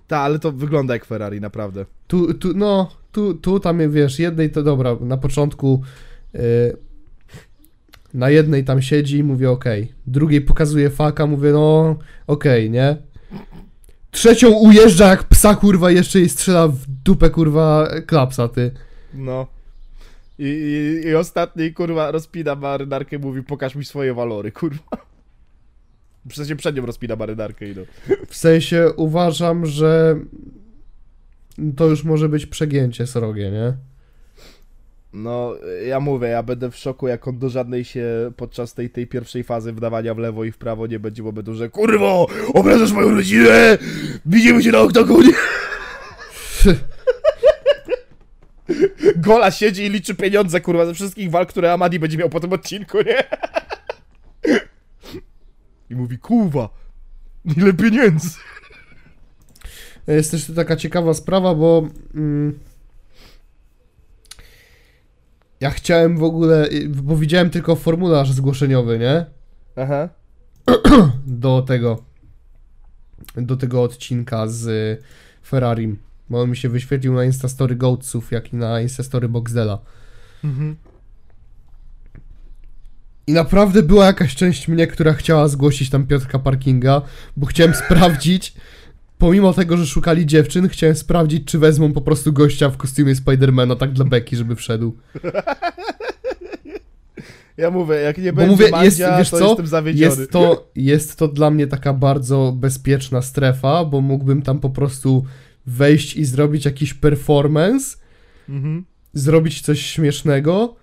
B: Ta, ale to wygląda jak Ferrari, naprawdę.
A: Tu, tu, no, tu, tu tam, wiesz, jednej to dobra, na początku yy, na jednej tam siedzi i mówię okej. Drugiej pokazuje faka, mówię no okej, nie? Trzecią ujeżdża jak psa, kurwa, jeszcze jej strzela w dupę, kurwa, klapsa, ty.
B: No. I, i, i ostatni, kurwa, rozpina marynarkę i mówi, pokaż mi swoje walory, kurwa. W sensie przed nią rozpina marynarkę i no.
A: W sensie uważam, że to już może być przegięcie srogie, nie?
B: No, ja mówię, ja będę w szoku, jak on do żadnej się podczas tej, tej pierwszej fazy wdawania w lewo i w prawo nie będzie momentu, że kurwo, obrażasz moją rodzinę, widzimy się na oktagonie. Gola siedzi i liczy pieniądze, kurwa, ze wszystkich walk, które Amadi będzie miał po tym odcinku, nie? I mówi, kurwa, ile pieniędzy.
A: Jest też tu taka ciekawa sprawa, bo mm, ja chciałem w ogóle, bo widziałem tylko formularz zgłoszeniowy, nie?
B: Aha.
A: Do tego, do tego odcinka z Ferrarim. Bo on mi się wyświetlił na Instastory Goatsów, jak i na Instastory Boxdela.
B: Mhm.
A: I naprawdę była jakaś część mnie, która chciała zgłosić tam Piotrka Parkinga, bo chciałem sprawdzić, pomimo tego, że szukali dziewczyn, chciałem sprawdzić, czy wezmą po prostu gościa w kostiumie Spidermana, tak dla beki, żeby wszedł. (laughs)
B: Ja mówię, jak nie
A: Bo
B: będzie
A: mówię,
B: Mandzia,
A: jest, wiesz
B: to
A: co,
B: jestem zawiedziony.
A: jest to, jest to dla mnie taka bardzo bezpieczna strefa, bo mógłbym tam po prostu wejść i zrobić jakiś performance,
B: Mhm.
A: zrobić coś śmiesznego,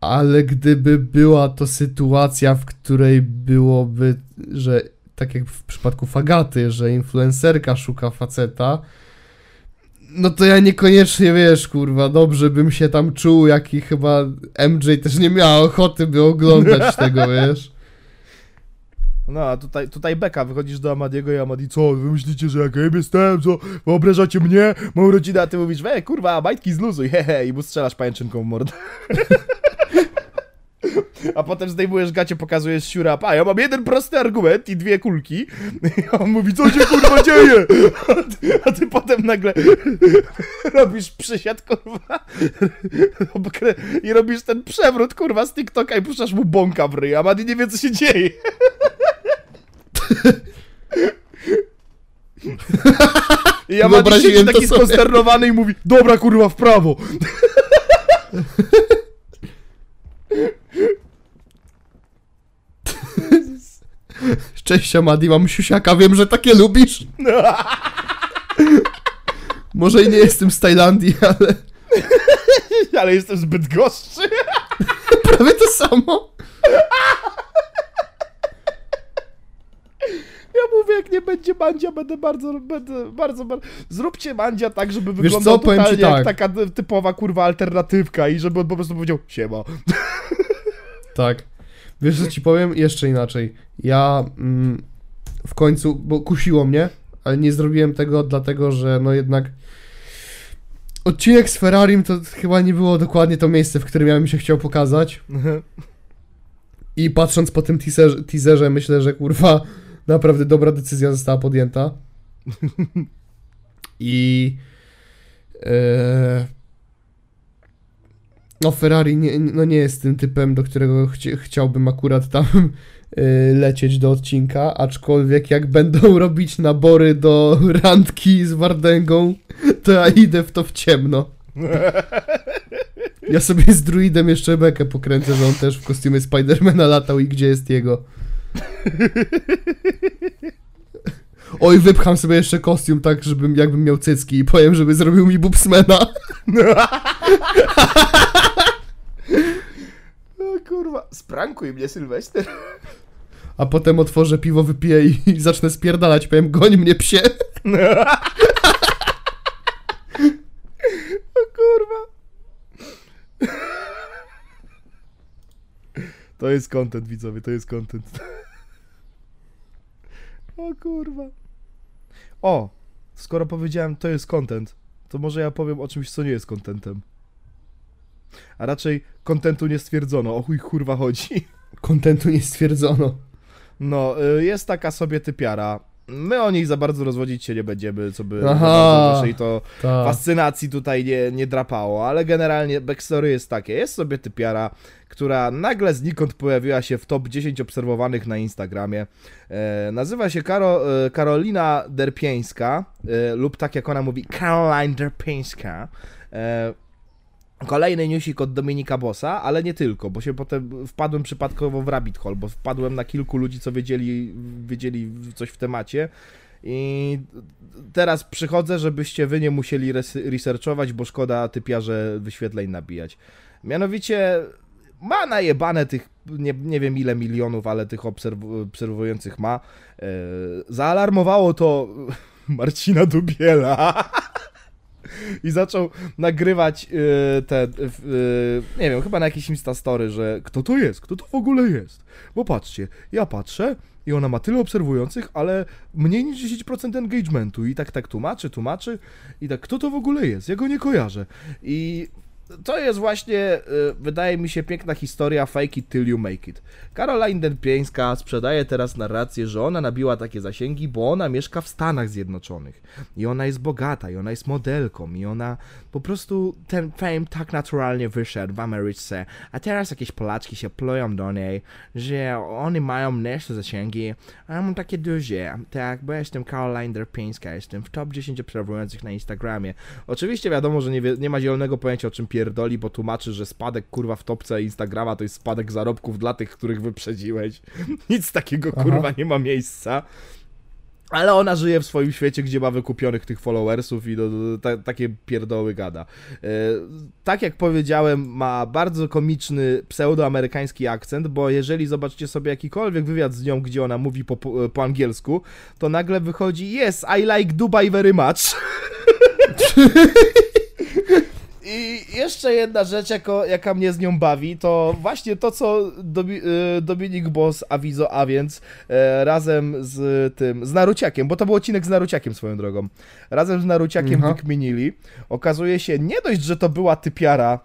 A: ale gdyby była to sytuacja, w której byłoby, że tak jak w przypadku Fagaty, że influencerka szuka faceta, no to ja niekoniecznie, wiesz, kurwa, dobrze bym się tam czuł, jak i chyba MJ też nie miała ochoty, by oglądać (laughs) tego, wiesz.
B: No, a tutaj, tutaj Beka, wychodzisz do Amadiego i Amadi, co, wy myślicie, że jak ja jestem, co, wyobrażacie mnie, moją rodzinę, a ty mówisz, we, kurwa, majtki zluzuj, hehe, i mu strzelasz pajęczynką w mordę. (laughs) A potem zdejmujesz gacie, pokazujesz siurap, a ja mam jeden prosty argument i dwie kulki. (laughs) I on mówi, co się kurwa dzieje? A (laughs) ty, a ty potem nagle robisz przysiad, kurwa, i robisz ten przewrót, kurwa, z TikToka i puszczasz mu bąka w ryj, a Madi nie wie, co się dzieje. I ja siedzi
A: to
B: taki
A: sobie.
B: skonsternowany i mówi, dobra kurwa, w prawo.
A: Cześć Amadi, mam siusiaka, wiem, że takie lubisz. Może i nie jestem z Tajlandii, ale (laughs)
B: Ale jestem zbyt goszczy. (laughs)
A: prawie to samo.
B: Ja mówię, jak nie będzie Mandzia, będę bardzo, będę bardzo, bardzo... Zróbcie Mandzia tak, żeby
A: Wiesz
B: wyglądał
A: co,
B: totalnie jak
A: tak.
B: taka typowa, kurwa, alternatywka i żeby on po prostu powiedział, siema. (laughs)
A: Tak. Wiesz co ci powiem? Jeszcze inaczej. Ja mm, w końcu, bo kusiło mnie, ale nie zrobiłem tego dlatego, że no jednak odcinek z Ferrarim to chyba nie było dokładnie to miejsce, w którym ja bym się chciał pokazać. I patrząc po tym teaserze, teaserze myślę, że kurwa naprawdę dobra decyzja została podjęta. I e, no Ferrari nie, no nie jest tym typem, do którego chci, chciałbym akurat tam e, lecieć do odcinka, aczkolwiek jak będą (laughs) robić nabory do randki z Wardęgą, to ja idę w to w ciemno. (laughs) Ja sobie z druidem jeszcze bekę pokręcę, że on też w kostiumie Spidermana latał i gdzie jest jego. (laughs) Oj, wypcham sobie jeszcze kostium tak, żebym jakbym miał cycki i powiem, żeby zrobił mi bubsmana. (laughs)
B: O kurwa, sprankuj mnie, Sylwester.
A: A potem otworzę piwo, wypiję i, i (laughs) zacznę spierdalać. Powiem, goń mnie psie.
B: O kurwa. To jest content, widzowie, to jest content. O kurwa. O, skoro powiedziałem, to jest content, to może ja powiem o czymś, co nie jest contentem. A raczej kontentu nie stwierdzono, o chuj kurwa chodzi.
A: Kontentu nie stwierdzono.
B: No, y, jest taka sobie typiara. My o niej za bardzo rozwodzić się nie będziemy, co by naszej to
A: Tak.
B: fascynacji tutaj nie, nie drapało, ale generalnie backstory jest takie. Jest sobie typiara, która nagle znikąd pojawiła się w top 10 obserwowanych na Instagramie. E, nazywa się Karo, e, Karolina Derpieńska, e, lub tak jak ona mówi, Caroline Derpieńska. E, Kolejny newsik od Dominika Bossa, ale nie tylko, bo się potem wpadłem przypadkowo w rabbit hole, bo wpadłem na kilku ludzi, co wiedzieli, wiedzieli coś w temacie. I teraz przychodzę, żebyście wy nie musieli res- researchować, bo szkoda typiarze wyświetleń nabijać. Mianowicie ma najebane tych, nie, nie wiem ile milionów, ale tych obserw- obserwujących ma. E, zaalarmowało to (laughs) Marcina Dubiela. (laughs) I zaczął nagrywać y, te, y, y, nie wiem, chyba na jakieś Instastory, że kto to jest, kto to w ogóle jest. Bo patrzcie, ja patrzę i ona ma tyle obserwujących, ale mniej niż 10% engagementu i tak tak tłumaczy, tłumaczy i tak kto to w ogóle jest, ja go nie kojarzę. I to jest właśnie, y, wydaje mi się, piękna historia fake it till you make it. Caroline Dępieńska sprzedaje teraz narrację, że ona nabiła takie zasięgi, bo ona mieszka w Stanach Zjednoczonych. I ona jest bogata, i ona jest modelką, i ona po prostu ten fame tak naturalnie wyszedł w Ameryce. A teraz jakieś Polaczki się plują do niej, że oni mają mniejsze zasięgi, a ja mam takie duże. Tak, bo ja jestem Caroline Dępieńska, jestem w top 10 obserwujących na Instagramie. Oczywiście wiadomo, że nie, nie ma zielonego pojęcia o czym pierdoli, bo tłumaczy, że spadek kurwa w topce Instagrama to jest spadek zarobków dla tych, których wyprzedziłeś. (laughs) Nic takiego
A: Aha.
B: kurwa nie ma miejsca. Ale ona żyje w swoim świecie, gdzie ma wykupionych tych followersów i do, do, ta, takie pierdoły gada. E, tak jak powiedziałem, ma bardzo komiczny pseudoamerykański akcent, bo jeżeli zobaczycie sobie jakikolwiek wywiad z nią, gdzie ona mówi po, po, po angielsku, to nagle wychodzi Yes, I like Dubai very much. (laughs) (laughs) I jeszcze jedna rzecz, jako, jaka mnie z nią bawi, to właśnie to, co Domi, y, Dominik Boss Avizo, a więc e, razem z tym, z Naruciakiem, bo to był odcinek z Naruciakiem swoją drogą, razem z Naruciakiem
A: Aha.
B: wykminili. Okazuje się, nie dość, że to była typiara,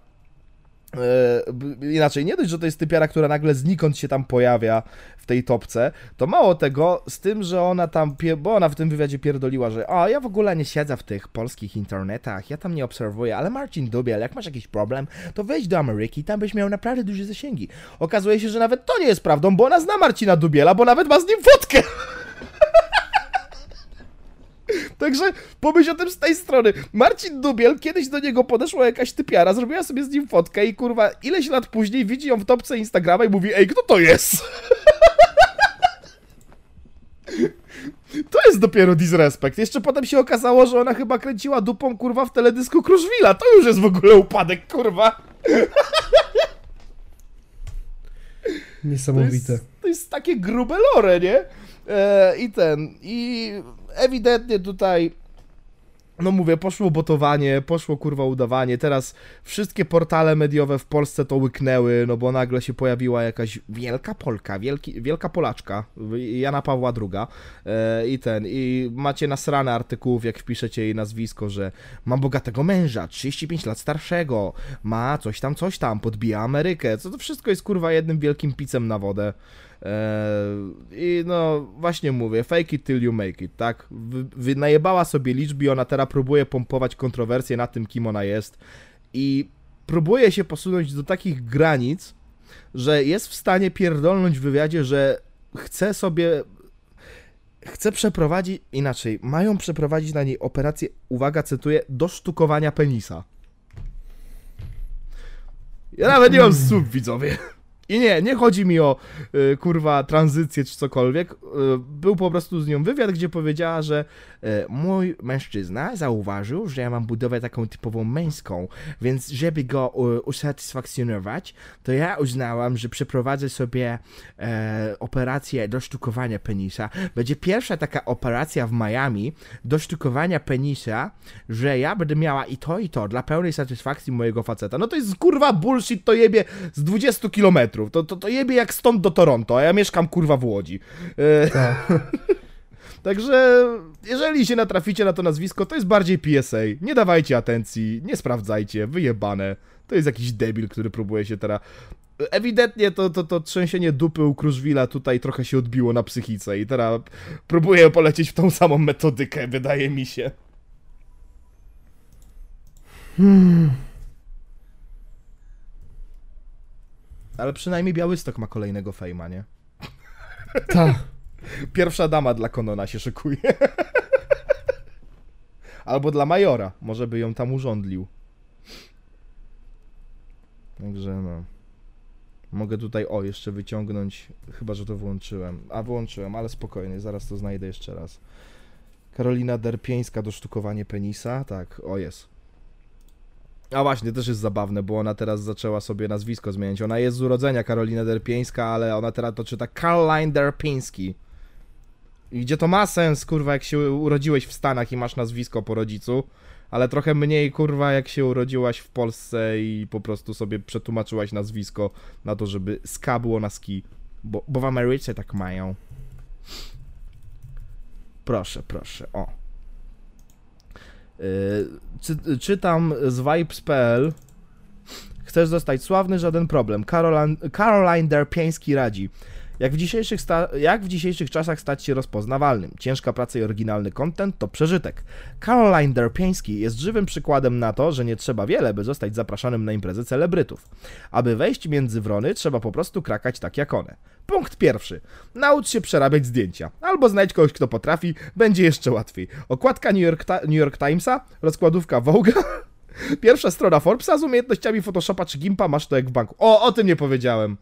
B: inaczej, nie dość, że to jest typiara, która nagle znikąd się tam pojawia w tej topce, to mało tego, z tym, że ona tam, bo ona w tym wywiadzie pierdoliła, że a ja w ogóle nie siedzę w tych polskich internetach, ja tam nie obserwuję, ale Marcin Dubiel, jak masz jakiś problem, to wejdź do Ameryki, tam byś miał naprawdę duże zasięgi. Okazuje się, że nawet to nie jest prawdą, bo ona zna Marcina Dubiela, bo nawet ma z nim fotkę. (laughs) Także pomyśl o tym z tej strony. Marcin Dubiel, kiedyś do niego podeszła jakaś typiara, zrobiła sobie z nim fotkę i kurwa, ileś lat później widzi ją w topce Instagrama i mówi, ej, kto to jest? (laughs) To jest dopiero disrespect. Jeszcze potem się okazało, że ona chyba kręciła dupą, kurwa, w teledysku Kruszwila. To już jest w ogóle upadek, kurwa. (laughs) To
A: Niesamowite.
B: jest, to jest takie grube lore, nie? E, I ten, i ewidentnie tutaj, no mówię, poszło botowanie, poszło kurwa udawanie, teraz wszystkie portale mediowe w Polsce to łyknęły, no bo nagle się pojawiła jakaś wielka Polka, wielki, wielka Polaczka, Jana Pawła II e, i ten, i macie nasrane artykułów, jak wpiszecie jej nazwisko, że ma bogatego męża, 35 lat starszego, ma coś tam, coś tam, podbija Amerykę, co to wszystko jest kurwa jednym wielkim picem na wodę. Eee, I no, właśnie mówię, fake it till you make it, tak? Wy, wynajebała sobie liczby i ona teraz próbuje pompować kontrowersje na tym, kim ona jest. I próbuje się posunąć do takich granic, że jest w stanie pierdolnąć w wywiadzie, że chce sobie. Chce przeprowadzić, inaczej, mają przeprowadzić na niej operację, uwaga, cytuję, do sztukowania penisa. Ja nawet nie mam słów, widzowie. I nie, nie chodzi mi o y, kurwa tranzycję czy cokolwiek. Y, był po prostu z nią wywiad, gdzie powiedziała, że y, mój mężczyzna zauważył, że ja mam budowę taką typową męską, więc żeby go y, usatysfakcjonować, to ja uznałam, że przeprowadzę sobie e, operację do sztukowania penisa. Będzie pierwsza taka operacja w Miami do sztukowania penisa, że ja będę miała i to, i to dla pełnej satysfakcji mojego faceta. No to jest kurwa bullshit, to jebie z 20 kilometrów. To, to, to jebie jak stąd do Toronto, a ja mieszkam kurwa w Łodzi. E,
A: Tak. (laughs)
B: Także jeżeli się natraficie na to nazwisko, to jest bardziej PSA. Nie dawajcie atencji, nie sprawdzajcie, wyjebane. To jest jakiś debil, który próbuje się teraz... Ewidentnie to, to, to trzęsienie dupy u Kruszwila tutaj trochę się odbiło na psychice i teraz próbuje polecieć w tą samą metodykę, wydaje mi się. Ale przynajmniej Białystok ma kolejnego fejma, nie? (laughs)
A: Tak.
B: Pierwsza dama dla Konona się szykuje. (laughs) Albo dla Majora. Może by ją tam urządlił. Także no. Mogę tutaj, o, jeszcze wyciągnąć. Chyba, że to włączyłem. A, wyłączyłem, ale spokojnie, zaraz to znajdę jeszcze raz. Karolina Derpieńska do sztukowania penisa. Tak, o jest. A właśnie, też jest zabawne, bo ona teraz zaczęła sobie nazwisko zmieniać. Ona jest z urodzenia Karolina Derpieńska, ale ona teraz to czyta Caroline Derpiński. I gdzie to ma sens, kurwa, jak się urodziłeś w Stanach i masz nazwisko po rodzicu, ale trochę mniej, kurwa, jak się urodziłaś w Polsce i po prostu sobie przetłumaczyłaś nazwisko na to, żeby ska było na ski. Bo, bo w Ameryce tak mają. Proszę, proszę, o. Yy, czy, czytam z vibes.pl Chcesz zostać sławny? Żaden problem. Caroline, Caroline Derpiański radzi. Jak w, dzisiejszych sta- jak w dzisiejszych czasach stać się rozpoznawalnym? Ciężka praca i oryginalny content to przeżytek. Caroline Derpiański jest żywym przykładem na to, że nie trzeba wiele, by zostać zapraszanym na imprezy celebrytów. Aby wejść między wrony, trzeba po prostu krakać tak jak one. Punkt pierwszy. Naucz się przerabiać zdjęcia. Albo znajdź kogoś, kto potrafi, będzie jeszcze łatwiej. Okładka New York, Ta- New York Timesa, rozkładówka Vogue'a, (laughs) pierwsza strona Forbesa z umiejętnościami Photoshopa czy Gimpa, masz to jak w banku. O, o tym nie powiedziałem.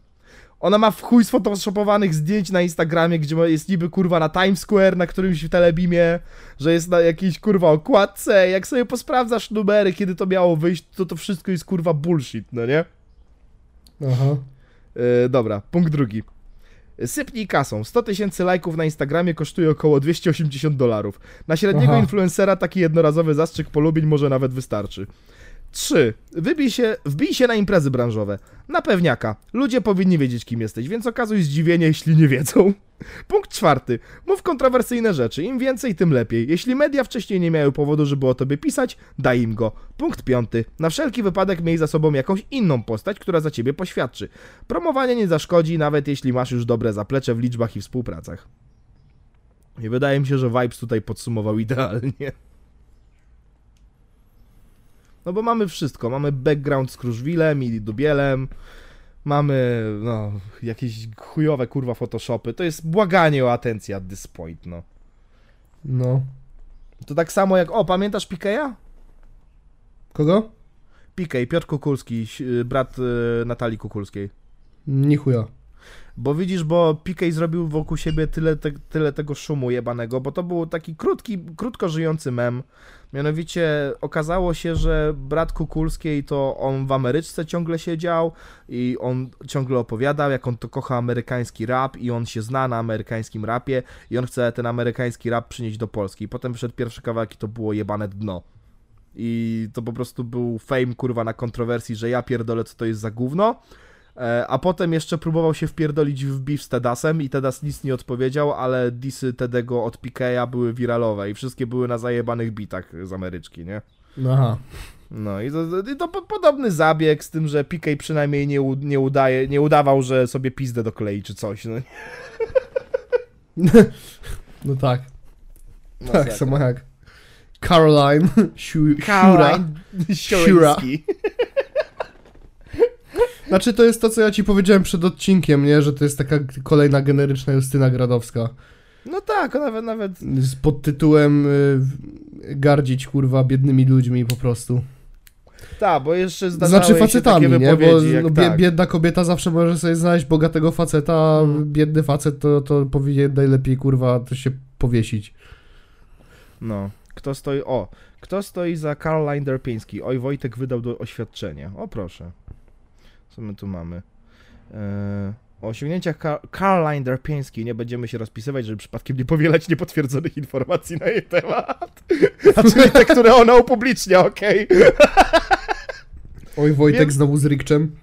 B: Ona ma w chuj sfotoshopowanych zdjęć na Instagramie, gdzie jest niby kurwa na Times Square, na którymś w telebimie, że jest na jakiejś kurwa okładce. Jak sobie posprawdzasz numery, kiedy to miało wyjść, to to wszystko jest kurwa bullshit, no nie?
A: Aha.
B: Yy, dobra, punkt drugi. Sypnij kasą. 100 tysięcy lajków na Instagramie kosztuje około 280 dolarów. Na średniego
A: Aha.
B: influencera taki jednorazowy zastrzyk polubień może nawet wystarczy. 3. Wybij się, wbij się na imprezy branżowe. Na pewniaka. Ludzie powinni wiedzieć, kim jesteś, więc okazuj zdziwienie, jeśli nie wiedzą. (laughs) Punkt czwarty. Mów kontrowersyjne rzeczy. Im więcej, tym lepiej. Jeśli media wcześniej nie miały powodu, żeby o tobie pisać, daj im go. Punkt piąty. Na wszelki wypadek miej za sobą jakąś inną postać, która za ciebie poświadczy. Promowanie nie zaszkodzi, nawet jeśli masz już dobre zaplecze w liczbach i współpracach. I wydaje mi się, że Vibes tutaj podsumował idealnie. No bo mamy wszystko. Mamy background z Kruszwilem i Dubielem. Mamy, no, jakieś chujowe kurwa Photoshopy. To jest błaganie o atencję at this point, no.
A: No.
B: To tak samo jak, o, pamiętasz Pikeya?
A: Kogo?
B: Pikej, Piotr Kukulski, y, brat y, Natalii Kukulskiej.
A: Ni chuja.
B: Bo widzisz, bo Pikej zrobił wokół siebie tyle, te, tyle tego szumu jebanego, bo to był taki krótki, krótko żyjący mem. Mianowicie okazało się, że brat Kukulskiej to on w Ameryczce ciągle siedział i on ciągle opowiadał, jak on to kocha amerykański rap i on się zna na amerykańskim rapie i on chce ten amerykański rap przynieść do Polski. I potem wyszedł pierwszy kawałek i to było jebane dno. I to po prostu był fame, kurwa, na kontrowersji, że ja pierdolę, co to jest za gówno. E, A potem jeszcze próbował się wpierdolić w beef z Tedasem i Tedas nic nie odpowiedział, ale disy Tedego od Pikeya były wiralowe i wszystkie były na zajebanych bitach z Ameryczki, nie?
A: Aha.
B: No i to, to po, podobny zabieg z tym, że Pikej przynajmniej nie, u, nie udaje, nie udawał, że sobie pizdę doklei czy coś, no. (laughs)
A: No tak.
B: no
A: tak samo jak Caroline Shura.
B: Caroline Siuryński. (laughs)
A: Znaczy to jest to, co ja ci powiedziałem przed odcinkiem, nie? Że to jest taka kolejna generyczna Justyna Gradowska.
B: No tak, nawet, nawet
A: Z pod tytułem y, gardzić kurwa biednymi ludźmi po prostu.
B: tak, bo jeszcze zdarzały
A: Znaczy
B: się
A: facetami, nie? Bo no,
B: tak.
A: biedna kobieta zawsze może sobie znaleźć bogatego faceta, a
B: Mm.
A: biedny facet to, to powinien najlepiej kurwa to się powiesić.
B: No, kto stoi. O, kto stoi za Caroline Derpiński? Oj, Wojtek wydał do oświadczenie. O, proszę. Co my tu mamy? Eee, o osiągnięciach Caroline Derpiński nie będziemy się rozpisywać, żeby przypadkiem nie powielać niepotwierdzonych informacji na jej temat. (laughs) A czyli te, które ona upublicznia, okej.
A: Oj, Wojtek
B: Wiem-
A: znowu z Rikczem.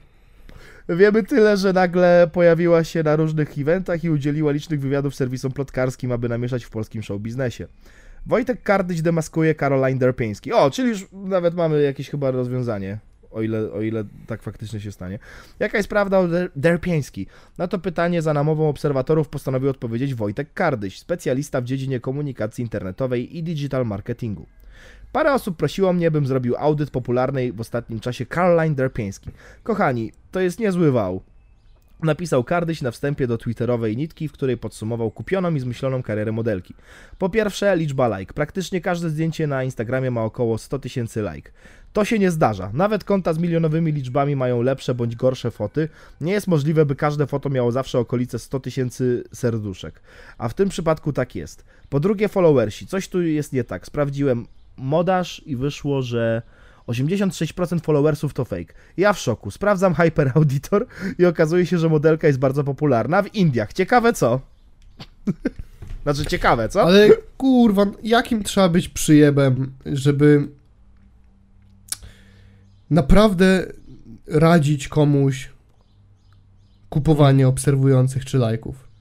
B: Wiemy tyle, że nagle pojawiła się na różnych eventach i udzieliła licznych wywiadów serwisom plotkarskim, aby namieszać w polskim show biznesie. Wojtek Kardyć demaskuje Caroline Derpiński. O, czyli już nawet mamy jakieś chyba rozwiązanie, o ile, o ile tak faktycznie się stanie. Jaka jest prawda o Der- Derpiński? Na to pytanie za namową obserwatorów postanowił odpowiedzieć Wojtek Kardyś, specjalista w dziedzinie komunikacji internetowej i digital marketingu. Parę osób prosiło mnie, bym zrobił audyt popularnej w ostatnim czasie Caroline Derpiński. Kochani, to jest niezły wał. Napisał Kardyś na wstępie do twitterowej nitki, w której podsumował kupioną i zmyśloną karierę modelki. Po pierwsze, liczba like. Praktycznie każde zdjęcie na Instagramie ma około 100 tysięcy like. To się nie zdarza. Nawet konta z milionowymi liczbami mają lepsze bądź gorsze foty. Nie jest możliwe, by każde foto miało zawsze okolice 100 tysięcy serduszek. A w tym przypadku tak jest. Po drugie, followersi. Coś tu jest nie tak. Sprawdziłem modaż i wyszło, że 86% followersów to fake. Ja w szoku. Sprawdzam Hyper Auditor i okazuje się, że modelka jest bardzo popularna w Indiach. Ciekawe co? (laughs) znaczy ciekawe, co?
A: Ale kurwa, jakim trzeba być przyjebem, żeby naprawdę radzić komuś kupowanie obserwujących czy lajków.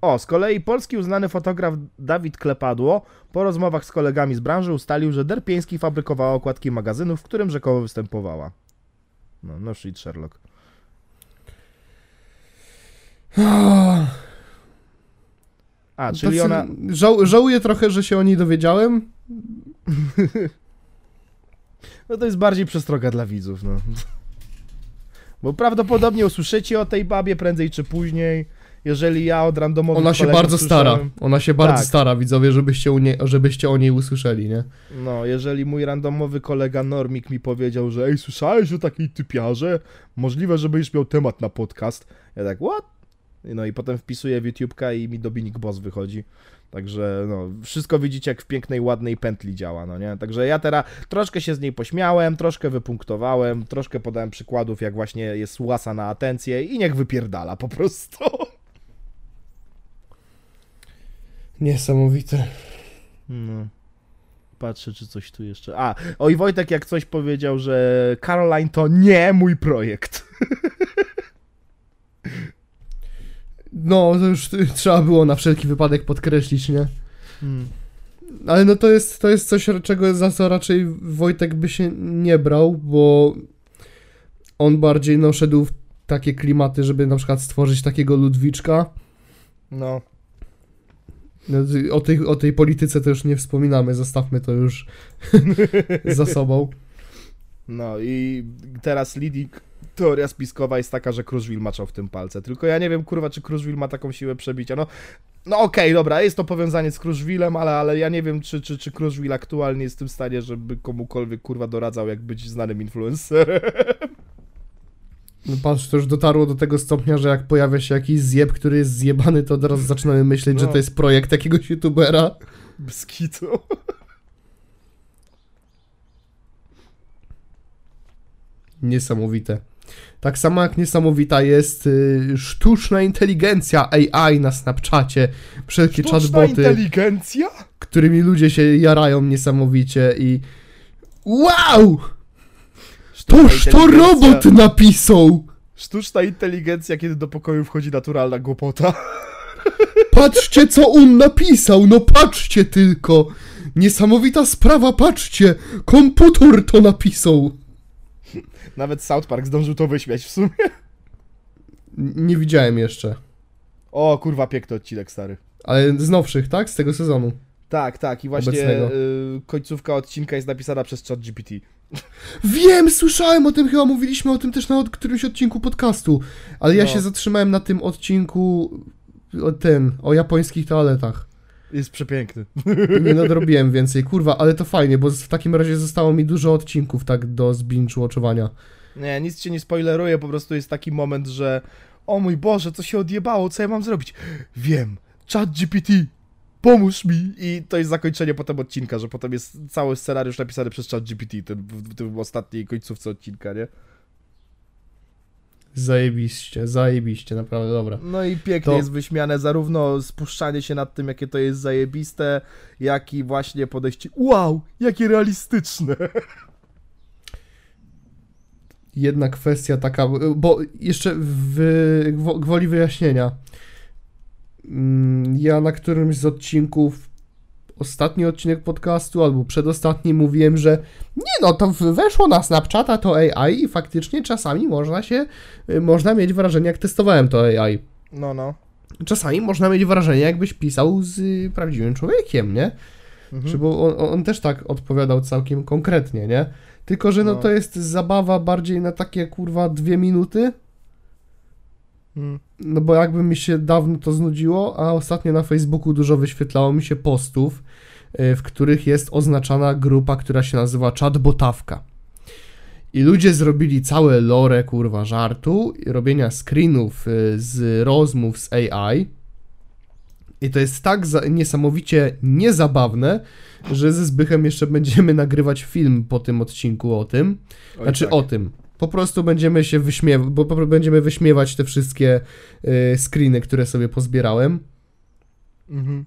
B: O, z kolei polski uznany fotograf Dawid Klepadło po rozmowach z kolegami z branży ustalił, że Derpieński fabrykowała okładki magazynu, w którym rzekomo występowała. No, no shit, Sherlock. A, czyli
A: Tacy-
B: ona...
A: Żał, żałuję trochę, że się o niej dowiedziałem. (laughs)
B: No to jest bardziej przestroga dla widzów, no. Bo prawdopodobnie usłyszycie o tej babie prędzej czy później, jeżeli ja od randomowych
A: Ona się bardzo stara. Ona się bardzo
B: Tak.
A: stara, widzowie, żebyście, u niej, żebyście o niej usłyszeli, nie?
B: No, jeżeli mój randomowy kolega Normik mi powiedział, że ej, słyszałeś o takiej typiarze? Możliwe, że będziesz miał temat na podcast. Ja tak, what? No i potem wpisuję w YouTube'ka i mi Dominik Boss wychodzi. Także, no, wszystko widzicie, jak w pięknej, ładnej pętli działa, no nie? Także ja teraz troszkę się z niej pośmiałem, troszkę wypunktowałem, troszkę podałem przykładów, jak właśnie jest łasa na atencję i niech wypierdala po prostu.
A: Niesamowite.
B: No. Patrzę, czy coś tu jeszcze. A, oj, Wojtek jak coś powiedział, że Caroline to nie mój projekt.
A: No, to już trzeba było na wszelki wypadek podkreślić, nie?
B: Hmm.
A: Ale no to jest, to jest coś, czego za co raczej Wojtek by się nie brał, bo on bardziej no, szedł w takie klimaty, żeby na przykład stworzyć takiego Ludwiczka.
B: No.
A: No, O tej, o tej polityce to już nie wspominamy, zostawmy to już (laughs) za sobą.
B: No i teraz Lidii teoria spiskowa jest taka, że Kruszwil maczał w tym palce. Tylko ja nie wiem, kurwa, czy Kruszwil ma taką siłę przebicia. No, no okej, dobra, jest to powiązanie z Kruszwilem, ale, ale ja nie wiem, czy, czy, czy Kruszwil aktualnie jest w tym stanie, żeby komukolwiek, kurwa, doradzał, jak być znanym influencerem. (laughs)
A: No patrz, to już dotarło do tego stopnia, że jak pojawia się jakiś zjeb, który jest zjebany, to od razu zaczynamy myśleć, że
B: No.
A: to jest projekt jakiegoś youtubera.
B: Bez kitu. (laughs)
A: Niesamowite. Tak samo jak niesamowita jest y, sztuczna inteligencja AI na Snapchacie, wszelkie
B: Sztuczna
A: chatboty,
B: inteligencja?
A: którymi ludzie się jarają niesamowicie i wow! Toż to robot napisał!
B: Sztuczna inteligencja, kiedy do pokoju wchodzi naturalna głupota. (laughs)
A: Patrzcie co on napisał, no patrzcie tylko! Niesamowita sprawa, patrzcie! Komputer to napisał!
B: Nawet South Park zdążył to wyśmiać w sumie.
A: Nie widziałem jeszcze.
B: O, kurwa, piękny odcinek, stary.
A: Ale z nowszych, tak? Z tego sezonu.
B: Tak, tak, i właśnie y, końcówka odcinka jest napisana przez ChatGPT.
A: Wiem, słyszałem o tym, chyba mówiliśmy o tym też na którymś odcinku podcastu, ale ja
B: No.
A: się zatrzymałem na tym odcinku o ten, o japońskich toaletach.
B: Jest przepiękny.
A: Nie (laughs) nadrobiłem więcej, kurwa, ale to fajnie, bo w takim razie zostało mi dużo odcinków tak do zbinge-watchowania.
B: Nie, nic cię nie spoileruję, po prostu jest taki moment, że o mój Boże, co się odjebało, co ja mam zrobić? Wiem, ChatGPT, pomóż mi! I to jest zakończenie potem odcinka, że potem jest cały scenariusz napisany przez ChatGPT, ten, w, w tym ostatniej końcówce odcinka, nie?
A: Zajebiście, zajebiście, naprawdę dobra.
B: No i pięknie
A: To-
B: jest wyśmiane zarówno spuszczanie się nad tym, jakie to jest zajebiste, jak i właśnie podejście, wow, jakie realistyczne!
A: Jedna kwestia taka, bo jeszcze w, gwo- gwoli wyjaśnienia. Mm, Ja na którymś z odcinków, ostatni odcinek podcastu albo przedostatni mówiłem, że nie no, to weszło na Snapchata to AI i faktycznie czasami można się, y, można mieć wrażenie, jak testowałem to AI.
B: No, no.
A: Czasami można mieć wrażenie, jakbyś pisał z y, prawdziwym człowiekiem, nie?
B: Mhm.
A: Czy bo on, on też tak odpowiadał całkiem konkretnie, nie? Tylko, że no,
B: No.
A: to jest zabawa bardziej na takie kurwa dwie minuty. No bo jakby mi się dawno to znudziło, a ostatnio na Facebooku dużo wyświetlało mi się postów, y, w których jest oznaczana grupa, która się nazywa Chatbotawka. I ludzie zrobili całe lore, kurwa, żartu, robienia screenów y, z rozmów z AI. I to jest tak za- niesamowicie niezabawne, że ze Zbychem jeszcze będziemy nagrywać film po tym odcinku o tym.
B: Oj,
A: Znaczy
B: tak.
A: o tym. Po prostu będziemy się wyśmiewać, bo będziemy wyśmiewać te wszystkie y, screeny, które sobie pozbierałem.
B: Mhm.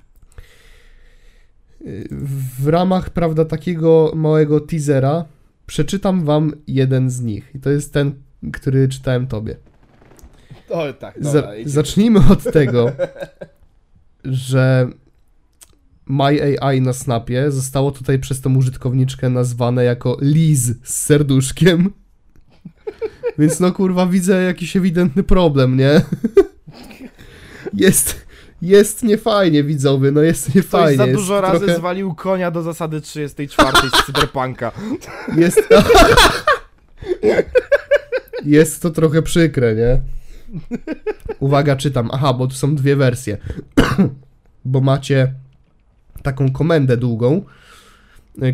A: W ramach, prawda, takiego małego teasera przeczytam wam jeden z nich. I to jest ten, który czytałem tobie.
B: O, tak, dobra,
A: zacznijmy (laughs) od tego, że My AI na Snapie zostało tutaj przez tą użytkowniczkę nazwane jako Liz z serduszkiem. (laughs) Więc no kurwa widzę jakiś ewidentny problem, nie? (laughs) Jest, jest niefajnie widzowie, no jest
B: Ktoś
A: niefajnie.
B: za
A: jest
B: dużo razy
A: trochę,
B: zwalił konia do zasady 34 z Cyberpunka. (laughs)
A: Jest, jest to trochę przykre, nie? Uwaga, czytam. Aha, bo tu są dwie wersje. (clears throat) bo macie taką komendę długą,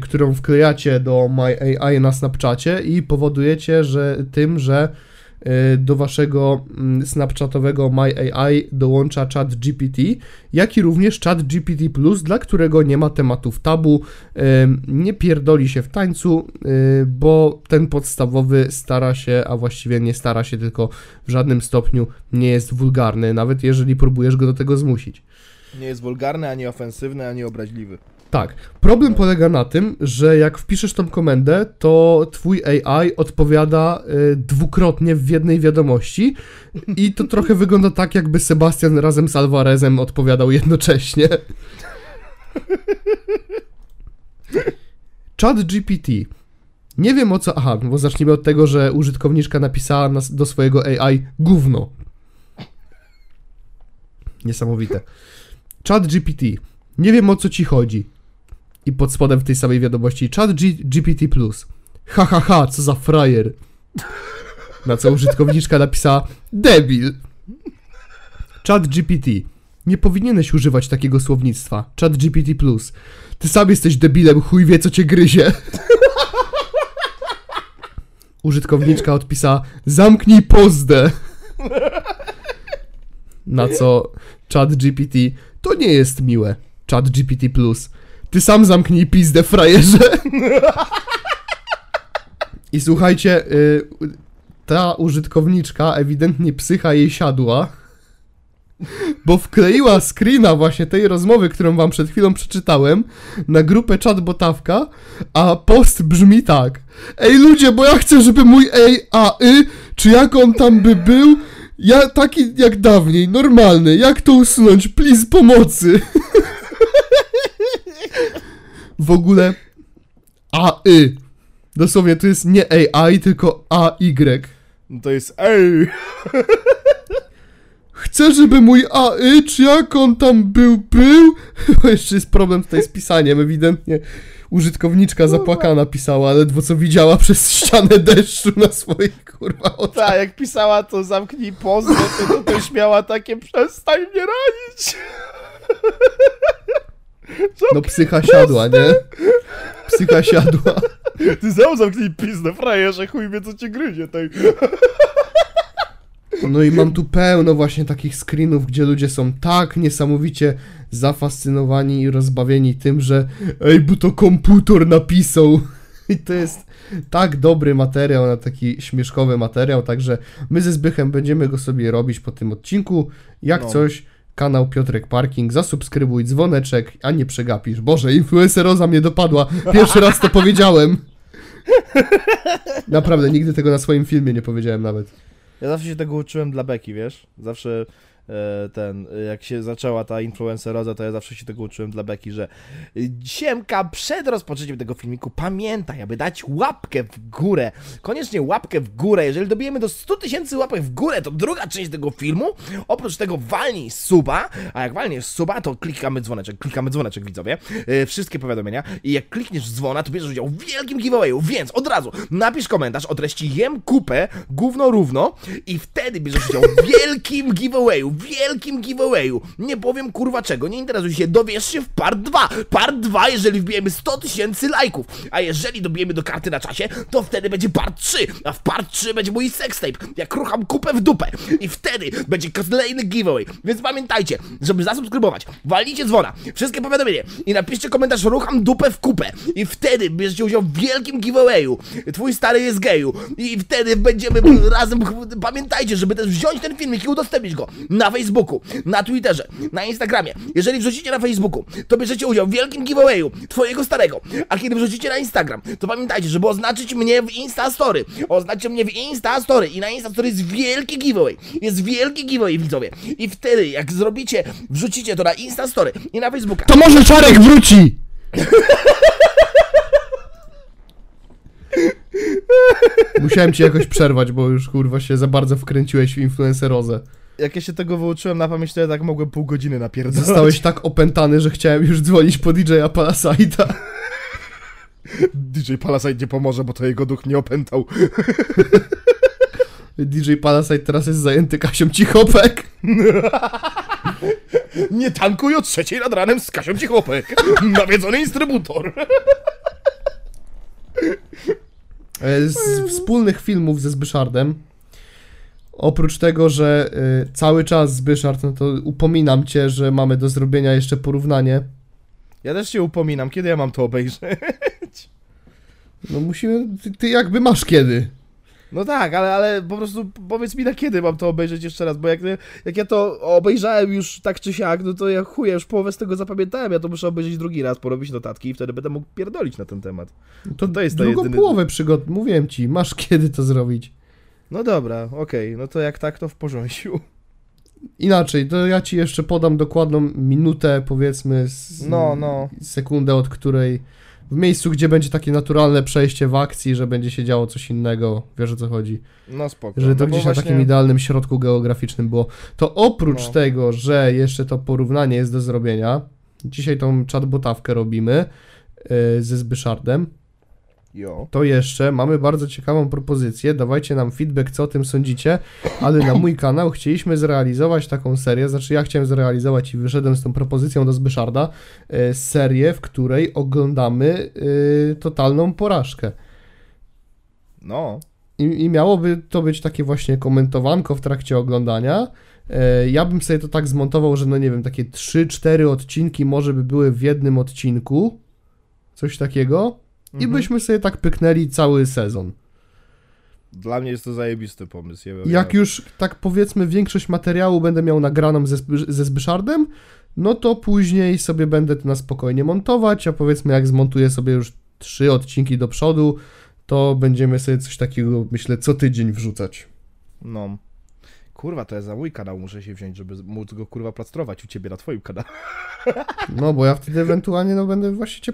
A: którą wklejacie do My AI na Snapchacie i powodujecie, że tym, że y, do waszego mm, snapchatowego My AI dołącza chat GPT, jak i również chat GPT Plus, dla którego nie ma tematów tabu, Ym, nie pierdoli się w tańcu, y, bo ten podstawowy stara się, a właściwie nie stara się, tylko w żadnym stopniu nie jest wulgarny, nawet jeżeli próbujesz go do tego zmusić.
B: Nie jest wulgarny, ani ofensywny, ani obraźliwy.
A: Tak, problem polega na tym, że jak wpiszesz tą komendę, to twój AI odpowiada y, dwukrotnie w jednej wiadomości i to trochę (laughs) wygląda tak, jakby Sebastian razem z Alvarezem odpowiadał jednocześnie. (laughs) Chat GPT. Nie wiem o co. Aha, bo zacznijmy od tego, że użytkowniczka napisała nas, do swojego AI gówno. Niesamowite. Chat GPT. Nie wiem o co ci chodzi. I pod spodem w tej samej wiadomości Chat G GPT Ha ha ha, co za frajer. Na co użytkowniczka napisała debil. Chat GPT. Nie powinieneś używać takiego słownictwa. Chat GPT Ty sam jesteś debilem, chuj wie co cię gryzie. Użytkowniczka odpisała zamknij pozdę. Na co Chat GPT to nie jest miłe. Chat GPT Ty sam zamknij pizdę, frajerze. (laughs) I słuchajcie, y, ta użytkowniczka ewidentnie psycha jej siadła, bo wkleiła screena właśnie tej rozmowy, którą wam przed chwilą przeczytałem, na grupę chatbotawka, a post brzmi tak. Ej ludzie, bo ja chcę, żeby mój AI, czy jak on tam by był, ja taki jak dawniej, normalny, jak to usunąć, please pomocy. (laughs) w ogóle AI. Dosłownie to jest nie AI, tylko AY.
B: No to jest ej! (laughs)
A: Chcę, żeby mój AI, czy jak on tam był, był? (laughs) Bo jeszcze jest problem tutaj z pisaniem, ewidentnie. Użytkowniczka zapłakana pisała, ledwo co widziała (laughs) przez ścianę deszczu na swoich kurwa oczach.
B: Tak, jak pisała to zamknij pozwę, to, to też miała takie przestań mnie ranić!
A: No psycha siadła, nie? Psycha siadła.
B: Ty sam zamknij pizdę, frajerze, chuj wie co cię gryzie, tej.
A: No i mam tu pełno właśnie takich screenów, gdzie ludzie są tak niesamowicie zafascynowani i rozbawieni tym, że ej, bo to komputer napisał. I to jest tak dobry materiał, na taki śmieszkowy materiał, także my ze Zbychem będziemy go sobie robić po tym odcinku. Jak
B: No.
A: coś, kanał Piotrek Parking, zasubskrybuj, dzwoneczek, a nie przegapisz. Boże, influenceroza mnie dopadła. Pierwszy raz to powiedziałem. Naprawdę, nigdy tego na swoim filmie nie powiedziałem nawet.
B: Ja zawsze się tego uczyłem dla Beki, wiesz? Zawsze ten, e, jak się zaczęła ta influenceroza, to ja zawsze się tego uczyłem dla Beki, że e, Siemka, przed rozpoczęciem tego filmiku pamiętaj, aby dać łapkę w górę. Koniecznie łapkę w górę. Jeżeli dobijemy do 100 tysięcy łapek w górę, to druga część tego filmu. Oprócz tego walnij suba, a jak walniesz suba, to klikamy dzwoneczek, klikamy dzwoneczek, widzowie. E, wszystkie powiadomienia. I jak klikniesz dzwona, to bierzesz udział w wielkim giveawayu, więc od razu napisz komentarz o treści jem kupę, gówno równo i wtedy bierzesz udział w (laughs) wielkim giveawayu, wielkim giveawayu. Nie powiem kurwa czego, nie interesuj się, dowiesz się w part 2. Part 2, jeżeli wbijemy 100 tysięcy lajków, a jeżeli dobijemy do karty na czasie, to wtedy będzie part 3, a w part 3 będzie mój sextape, jak rucham kupę w dupę i wtedy będzie kolejny giveaway. Więc pamiętajcie, żeby zasubskrybować, walnijcie dzwona, wszystkie powiadomienia i napiszcie komentarz rucham dupę w kupę i wtedy bierzecie udział w wielkim giveawayu. Twój stary jest geju i wtedy będziemy razem, pamiętajcie, żeby też wziąć ten filmik i udostępnić go na Facebooku, na Twitterze, na Instagramie. Jeżeli wrzucicie na Facebooku, to bierzecie udział w wielkim giveawayu twojego starego, a kiedy wrzucicie na Instagram, to pamiętajcie, żeby oznaczyć mnie w Insta Story. Oznaczcie mnie w Insta Story i na Insta Story jest wielki giveaway. Jest wielki giveaway, widzowie. I wtedy, jak zrobicie, wrzucicie to na Insta Story i na Facebooka,
A: To może Czarek wróci! Musiałem ci jakoś przerwać, bo już kurwa się za bardzo wkręciłeś w influencerozę.
B: Jak ja się tego wyuczyłem na pamięć, to ja tak mogłem pół godziny napierdalać.
A: Zostałeś tak opętany, że chciałem już dzwonić po DJ-a Palasite'a. (laughs)
B: DJ Palasite nie pomoże, bo to jego duch mnie opętał. (laughs)
A: DJ Palasite teraz jest zajęty Kasią Cichopek. (laughs)
B: Nie tankuj o trzeciej nad ranem z Kasią Cichopek. Nawiedzony instrybutor.
A: E, Z wspólnych filmów ze Zbyszardem, oprócz tego, że y, cały czas Zbyszard, no to upominam cię, że mamy do zrobienia jeszcze porównanie.
B: Ja też się upominam, kiedy ja mam to obejrzeć?
A: No musimy, ty, ty jakby masz kiedy.
B: No tak, ale, ale po prostu powiedz mi na kiedy mam to obejrzeć jeszcze raz, bo jak, jak ja to obejrzałem już tak czy siak, no to ja chuję, już połowę z tego zapamiętałem, ja to muszę obejrzeć drugi raz, porobić notatki i wtedy będę mógł pierdolić na ten temat.
A: To,
B: To jest to
A: drugą
B: jedyny-
A: połowę przygod, mówiłem ci, masz kiedy to zrobić.
B: No dobra, okej, no to jak tak, to w porządku.
A: Inaczej, to ja ci jeszcze podam dokładną minutę, powiedzmy, z,
B: No, no.
A: sekundę, od której w miejscu, gdzie będzie takie naturalne przejście w akcji, że będzie się działo coś innego, wiesz o co chodzi.
B: No spoko.
A: Że
B: no
A: to
B: bo
A: gdzieś na
B: właśnie-
A: takim idealnym środku geograficznym było. To oprócz
B: No.
A: tego, że jeszcze to porównanie jest do zrobienia, dzisiaj tą chatbotawkę robimy yy, ze Zbyszardem,
B: Jo.
A: to jeszcze mamy bardzo ciekawą propozycję. Dawajcie nam feedback, co o tym sądzicie, ale na mój kanał chcieliśmy zrealizować taką serię, znaczy ja chciałem zrealizować i wyszedłem z tą propozycją do Zbyszarda, e, serię, w której oglądamy e, totalną porażkę.
B: No.
A: I, I miałoby to być takie właśnie komentowanko w trakcie oglądania. E, Ja bym sobie to tak zmontował, że no nie wiem, takie 3-4 odcinki może by były w jednym odcinku, coś takiego, i
B: Mhm.
A: byśmy sobie tak pyknęli cały sezon.
B: Dla mnie jest to zajebisty pomysł. Ja,
A: Jak już tak powiedzmy większość materiału będę miał nagraną ze, ze Zbyszardem, no to później sobie będę to na spokojnie montować, a powiedzmy jak zmontuję sobie już trzy odcinki do przodu, to będziemy sobie coś takiego, myślę, co tydzień wrzucać.
B: No. Kurwa, to ja za mój kanał muszę się wziąć, żeby móc go kurwa plastrować u ciebie na twoim kanale.
A: No, bo ja wtedy ewentualnie no będę właśnie cię,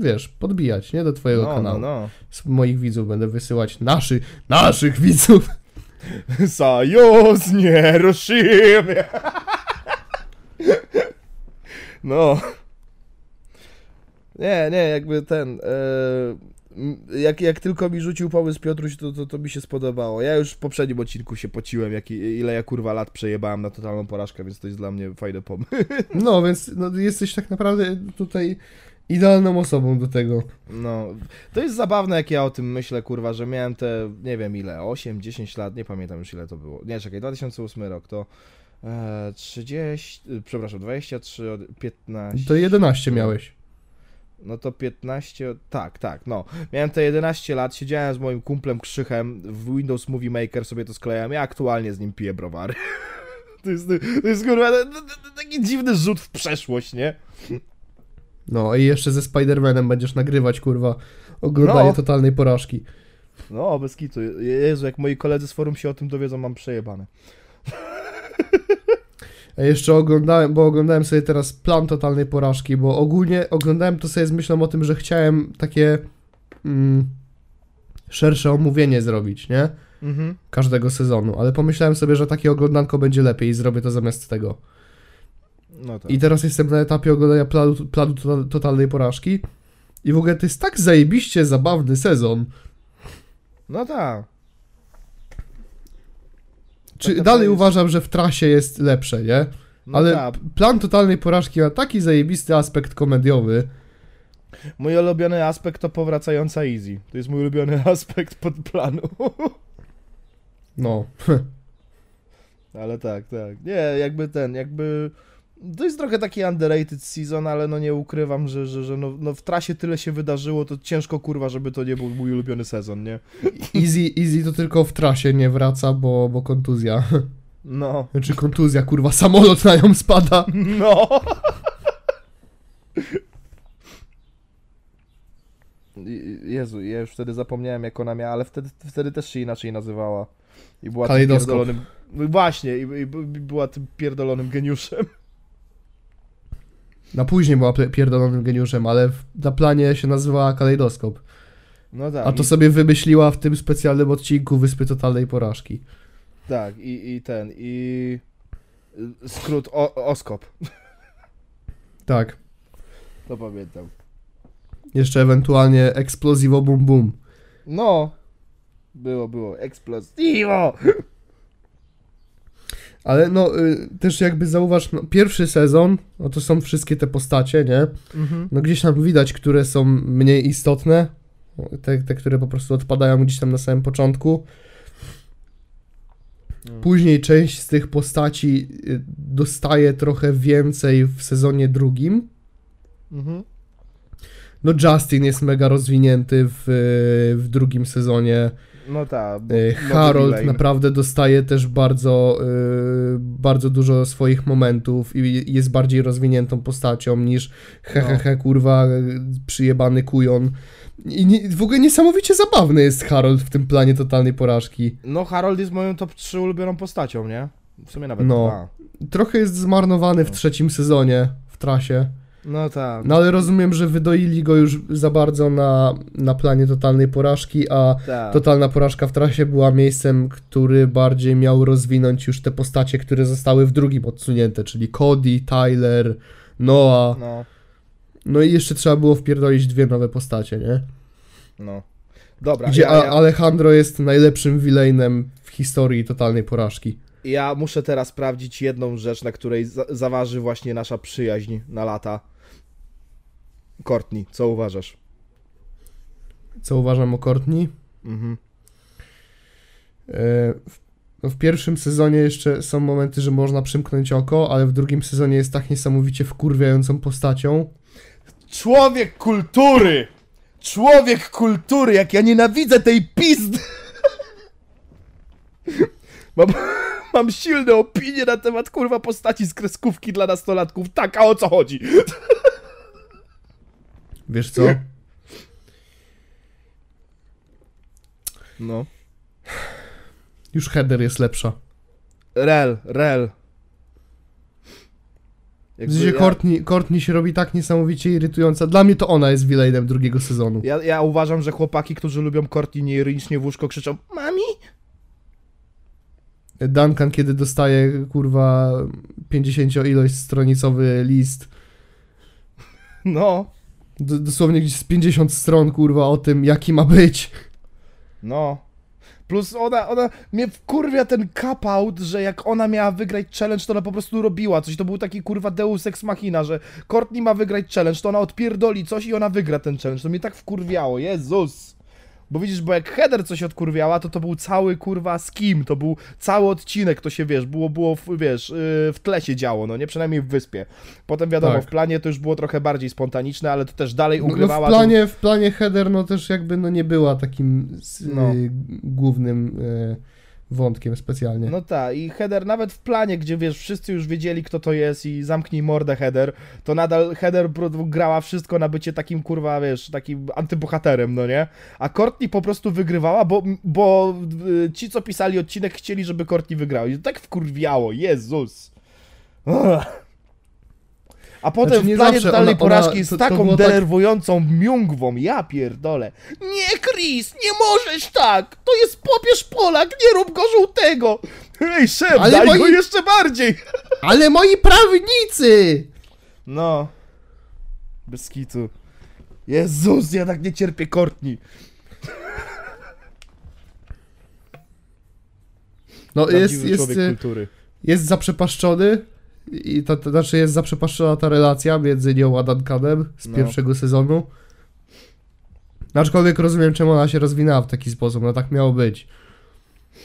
A: wiesz, podbijać, nie? Do twojego
B: No, no,
A: kanału.
B: no.
A: Z moich widzów będę wysyłać naszych, naszych (laughs) widzów.
B: Sojusz nieruszymy. (laughs) No. Nie, nie, jakby ten. M, jak, jak tylko mi rzucił pomysł Piotruś, to, to, to mi się spodobało. Ja już w poprzednim odcinku się pociłem, jak, ile ja kurwa lat przejebałem na totalną porażkę, więc to jest dla mnie fajny pomysł.
A: No, więc no, jesteś tak naprawdę tutaj idealną osobą do tego.
B: No, to jest zabawne, jak ja o tym myślę, kurwa, że miałem te, nie wiem ile, 8, 10 lat, nie pamiętam już ile to było. Nie, czekaj, 2008 rok to e, 30, e, przepraszam, 23, od- 15.
A: To 11 miałeś.
B: No to 15, tak, tak, no. Miałem te 11 lat, siedziałem z moim kumplem Krzychem w Windows Movie Maker, sobie to sklejam, ja aktualnie z nim piję browary. (laughs) To jest, to jest kurwa taki dziwny rzut w przeszłość, nie?
A: No i jeszcze ze Spider-Manem będziesz nagrywać, kurwa, oglądanie
B: No.
A: totalnej porażki.
B: No, bez kitu. Jezu, jak moi koledzy z forum się o tym dowiedzą, mam przejebane.
A: A jeszcze oglądałem, bo oglądałem sobie teraz plan totalnej porażki, bo ogólnie oglądałem to sobie z myślą o tym, że chciałem takie mm, szersze omówienie zrobić, nie?
B: Mhm.
A: Każdego sezonu, ale pomyślałem sobie, że takie oglądanko będzie lepiej i zrobię to zamiast tego.
B: No tak.
A: I teraz jestem na etapie oglądania planu, planu to- totalnej porażki i w ogóle to jest tak zajebiście zabawny sezon.
B: No tak.
A: Czy
B: Taka
A: dalej
B: jest-
A: uważam, że w trasie jest lepsze, nie?
B: No
A: Ale
B: tak.
A: plan totalnej porażki ma taki zajebisty aspekt komediowy.
B: Mój ulubiony aspekt to powracająca Easy. To jest mój ulubiony (laughs) aspekt pod planu.
A: No. (laughs)
B: Ale tak, tak. Nie, jakby ten, jakby... To jest trochę taki underrated season, ale no nie ukrywam, że, że, że no, no w trasie tyle się wydarzyło, to ciężko kurwa, żeby to nie był mój ulubiony sezon, nie?
A: Easy, easy to tylko w trasie nie wraca, bo, bo kontuzja.
B: No.
A: Znaczy kontuzja, kurwa, samolot na nią spada.
B: No! Jezu, ja już wtedy zapomniałem jak ona miała, ale wtedy, wtedy też się inaczej nazywała. I była tym pierdolonym... No właśnie, i, i, i była tym pierdolonym geniuszem.
A: Na później była pierdolonym geniuszem, ale na planie się nazywała kalejdoskop.
B: No tak.
A: A to
B: i,
A: sobie wymyśliła w tym specjalnym odcinku Wyspy Totalnej Porażki.
B: Tak, i, i ten, i... Skrót o, Oskop. (laughs)
A: Tak.
B: To pamiętam.
A: Jeszcze ewentualnie Explosivo Boom Boom.
B: No. Było, było. Explosivo!
A: Ale no, y, też jakby zauważ, no, pierwszy sezon, no to są wszystkie te postacie, nie?
B: Mhm.
A: No gdzieś tam widać, które są mniej istotne, te, te które po prostu odpadają gdzieś tam na samym początku.
B: Mm.
A: Później część z tych postaci y, dostaje trochę więcej w sezonie drugim.
B: Mhm.
A: No Justin jest mega rozwinięty w, w drugim sezonie.
B: No tak. no
A: Harold naprawdę dostaje też bardzo, y, bardzo dużo swoich momentów i jest bardziej rozwiniętą postacią niż hehehe kurwa y, przyjebany kujon. I nie, w ogóle niesamowicie zabawny jest Harold w tym planie totalnej porażki.
B: No Harold jest moją top 3 ulubioną postacią, nie? W sumie nawet
A: No.
B: dwa.
A: Trochę jest zmarnowany w trzecim sezonie w trasie.
B: No tak.
A: No ale rozumiem, że wydoili go już za bardzo na, na planie totalnej porażki, a
B: tak.
A: totalna porażka w trasie była miejscem, który bardziej miał rozwinąć już te postacie, które zostały w drugim odsunięte, czyli Cody, Tyler, Noah.
B: No,
A: No i jeszcze trzeba było wpierdolić dwie nowe postacie, nie?
B: no. Dobra,
A: Gdzie
B: ja, ja,
A: Alejandro jest najlepszym villainem w historii totalnej porażki.
B: ja muszę teraz sprawdzić jedną rzecz, na której za zaważy właśnie nasza przyjaźń na lata. Courtney, co uważasz?
A: Co uważam o Courtney?
B: Mhm.
A: E, W, no w pierwszym sezonie jeszcze są momenty, że można przymknąć oko, ale w drugim sezonie jest tak niesamowicie wkurwiającą postacią.
B: Człowiek kultury! Człowiek kultury, jak ja nienawidzę tej pizdy! (laughs) Mam, (laughs) mam silne opinie na temat kurwa postaci z kreskówki dla nastolatków. Tak, a o co chodzi? (laughs)
A: Wiesz co?
B: No.
A: Już header jest lepsza.
B: Rel, rel.
A: W
B: Jakby
A: sensie
B: ja-
A: Courtney, Courtney się robi tak niesamowicie irytująca. Dla mnie to ona jest villainem drugiego sezonu.
B: Ja, ja uważam, że chłopaki, którzy lubią Courtney nieironicznie w łóżko krzyczą Mami?
A: Duncan, kiedy dostaje, kurwa, 50-ilość stronicowy list,
B: No,
A: dosłownie gdzieś z 50 stron, kurwa, o tym, jaki ma być.
B: no. Plus ona, ona mnie wkurwia ten cap-out, że jak ona miała wygrać challenge, to ona po prostu robiła coś. To był taki kurwa deus ex machina, że Courtney ma wygrać challenge, to ona odpierdoli coś i ona wygra ten challenge. To mnie tak wkurwiało, Jezus. Bo widzisz, bo jak Heather coś odkurwiała, to to był cały kurwa skim, to był cały odcinek, to się wiesz, było, było w, wiesz, yy, w tle się działo, no nie, przynajmniej w wyspie. Potem wiadomo,
A: Tak.
B: w planie to już było trochę bardziej spontaniczne, ale to też dalej
A: No, no
B: ugrywała.
A: w, planie, w planie header, no też jakby, no nie była takim s-
B: No.
A: y, głównym y, wątkiem specjalnie.
B: No tak, i Header nawet w planie, gdzie wiesz, wszyscy już wiedzieli kto to jest i zamknij mordę Header, to nadal Header grała wszystko na bycie takim kurwa, wiesz, takim antybohaterem, no nie? A Courtney po prostu wygrywała, bo, bo y, ci co pisali odcinek chcieli, żeby Courtney wygrała. I tak wkurwiało, Jezus. Ugh. A potem
A: Znaczy, nie
B: w planie
A: zawsze
B: totalnej
A: ona- ona-
B: porażki z
A: to- to
B: taką
A: tak-
B: denerwującą miungwą, ja pierdolę. Nie, Chris, nie możesz tak! To jest popierz Polak, nie rób go żółtego! Ej, szef,
A: Ale
B: daj
A: moi-
B: go jeszcze bardziej! (laughs)
A: Ale moi prawnicy!
B: No. Bez kitu. Jezus, ja tak nie cierpię Courtney.
A: No jest, jest,
B: człowiek
A: y, jest zaprzepaszczony i to, to znaczy jest zaprzepaszczona ta relacja między nią a Duncanem z
B: No.
A: pierwszego sezonu. Aczkolwiek rozumiem, czemu ona się rozwinęła w taki sposób, no tak miało być.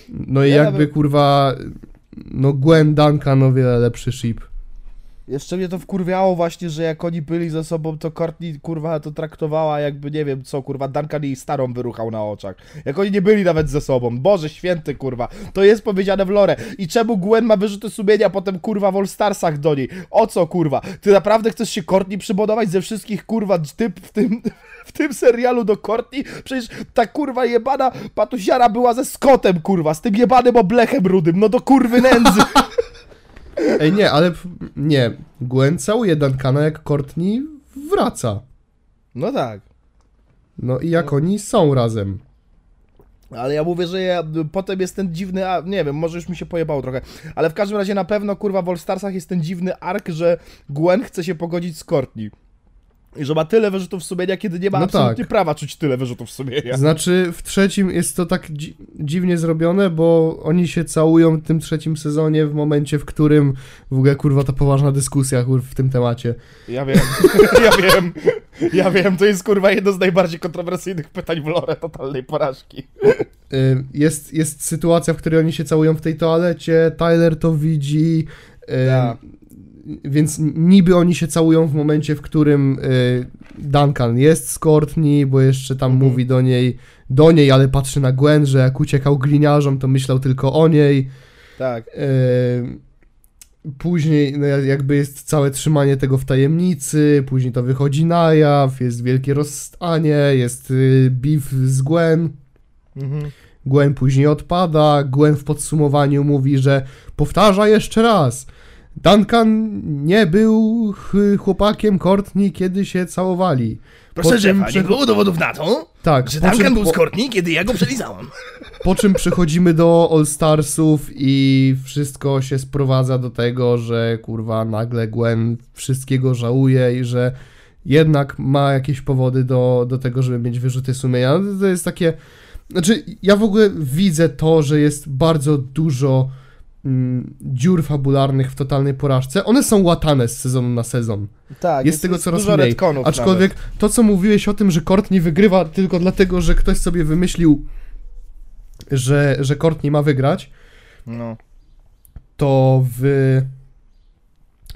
A: No i
B: Ja
A: jakby
B: nawet-
A: kurwa, no Gwen Duncan o wiele lepszy ship.
B: Jeszcze mnie to wkurwiało właśnie, że jak oni byli ze sobą, to Courtney, kurwa, to traktowała jakby, nie wiem co, kurwa, Duncan jej starą wyruchał na oczach. Jak oni nie byli nawet ze sobą. Boże święty, kurwa. To jest powiedziane w lore. I czemu Gwen ma wyrzuty sumienia potem, kurwa, w All Starsach do niej? O co, kurwa? Ty naprawdę chcesz się Courtney przybudować ze wszystkich, kurwa, typ w tym... (laughs) W tym serialu do Courtney, przecież ta kurwa jebana patusiara była ze Scottem, kurwa, z tym jebanym oblechem rudym, no do kurwy nędzy. (laughs)
A: Ej, nie, ale nie. Gwen całuje Duncana, jak Courtney wraca.
B: No tak.
A: No i jak oni są razem.
B: Ale ja mówię, że ja, potem jest ten dziwny, a nie wiem, może już mi się pojebało trochę, ale w każdym razie na pewno, kurwa, w All Starsach jest ten dziwny ark, że Gwen chce się pogodzić z Courtney. I że ma tyle wyrzutów sumienia, kiedy nie ma
A: No
B: absolutnie
A: tak.
B: prawa czuć tyle wyrzutów sumienia.
A: Znaczy, w trzecim jest to tak dzi dziwnie zrobione, bo oni się całują w tym trzecim sezonie w momencie, w którym w ogóle kurwa ta poważna dyskusja kur, w tym temacie.
B: Ja wiem, (laughs) ja wiem, ja wiem, to jest kurwa jedno z najbardziej kontrowersyjnych pytań w lore totalnej porażki.
A: Y, Jest, jest sytuacja, w której oni się całują w tej toalecie, Tyler to widzi, y,
B: Tak.
A: Więc niby oni się całują w momencie, w którym y, Duncan jest z Courtney, bo jeszcze tam
B: Mhm.
A: mówi do niej, do niej, ale patrzy na Gwen, że jak uciekał gliniarzom, to myślał tylko o niej.
B: Tak.
A: Yy, Później no, jakby jest całe trzymanie tego w tajemnicy, później to wychodzi na jaw, jest wielkie rozstanie, jest yy, beef z Gwen,
B: Mhm.
A: Gwen później odpada, Gwen w podsumowaniu mówi, że powtarza jeszcze raz, Duncan nie był ch- chłopakiem Courtney, kiedy się całowali.
B: Proszę
A: Po
B: szefa,
A: prze-
B: nie było dowodów na to,
A: Tak,
B: że
A: po czym
B: Duncan był z Courtney, kiedy ja go przelizałam.
A: Po czym przechodzimy do All Starsów i wszystko się sprowadza do tego, że kurwa nagle Gwen wszystkiego żałuje i że jednak ma jakieś powody do, do tego, żeby mieć wyrzuty sumienia. No, To jest takie. Znaczy, ja w ogóle widzę to, że jest bardzo dużo dziur fabularnych w totalnej porażce. One są łatane z sezonu na sezon.
B: Tak,
A: Jest tego coraz
B: dużo
A: mniej. Aczkolwiek to, co mówiłeś o tym, że Courtney wygrywa tylko dlatego, że ktoś sobie wymyślił, że, że Courtney ma wygrać,
B: nawet. No.
A: to w,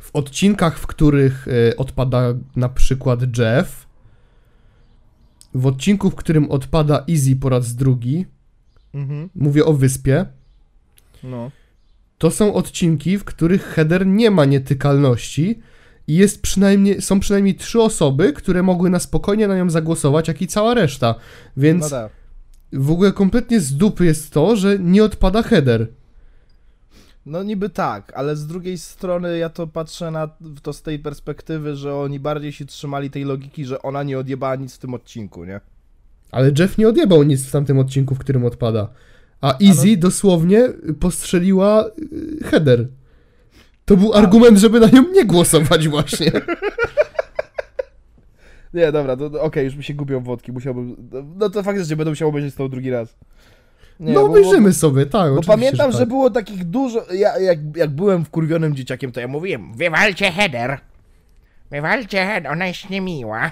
A: w odcinkach, w których e, odpada na przykład Jeff, w odcinku, w którym odpada Easy po raz drugi,
B: Mhm.
A: mówię o wyspie,
B: No.
A: To są odcinki, w których header nie ma nietykalności i jest przynajmniej, są przynajmniej trzy osoby, które mogły na spokojnie na nią zagłosować, jak i cała reszta. Więc
B: No
A: w ogóle kompletnie z dupy jest to, że nie odpada header.
B: No niby tak, ale z drugiej strony ja to patrzę na to z tej perspektywy, że oni bardziej się trzymali tej logiki, że ona nie odjebała nic w tym odcinku, nie?
A: Ale Jeff nie odjebał nic w tamtym odcinku, w którym odpada. A Easy dosłownie postrzeliła y, header. To był argument, żeby na nią nie głosować właśnie. (laughs)
B: Nie, dobra, to, to okej, już mi się gubią wodki, musiałbym... No to faktycznie będę musiał obejrzeć to drugi raz. Nie,
A: no
B: bo-
A: obejrzymy sobie, tak.
B: Bo pamiętam,
A: że,
B: że
A: tak.
B: było takich dużo. Ja, jak, jak byłem wkurwionym dzieciakiem, to ja mówiłem,
C: Wywalcie header. Wywalcie header, ona jest niemiła. (laughs)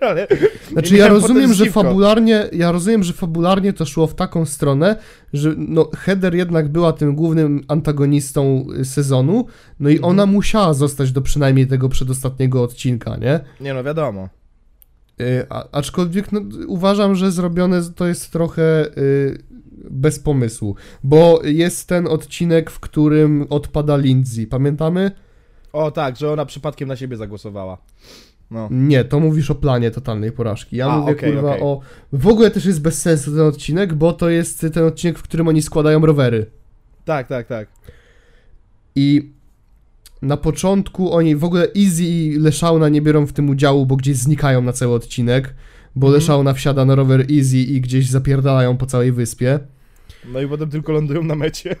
B: ale.
A: Znaczy ja rozumiem, że fabularnie, ja rozumiem, że fabularnie to szło w taką stronę, że no Heather jednak była tym głównym antagonistą y, sezonu, no i
B: Mhm.
A: ona musiała zostać do przynajmniej tego przedostatniego odcinka, nie?
B: Nie no, wiadomo.
A: Y, A, aczkolwiek no, uważam, że zrobione to jest trochę y, bez pomysłu, bo jest ten odcinek, w którym odpada Lindsay, pamiętamy?
B: O tak, że ona przypadkiem na siebie zagłosowała. No.
A: Nie, to mówisz o planie totalnej porażki. Ja
B: A,
A: mówię
B: okej,
A: kurwa
B: okej.
A: o. W ogóle też jest bez sensu ten odcinek, bo to jest ten odcinek, w którym oni składają rowery.
B: Tak, tak, tak.
A: I na początku oni w ogóle Easy i Leszauna nie biorą w tym udziału, bo gdzieś znikają na cały odcinek. Bo
B: Mhm.
A: Leszauna wsiada na rower Easy i gdzieś zapierdalają po całej wyspie.
B: No i potem tylko lądują na mecie.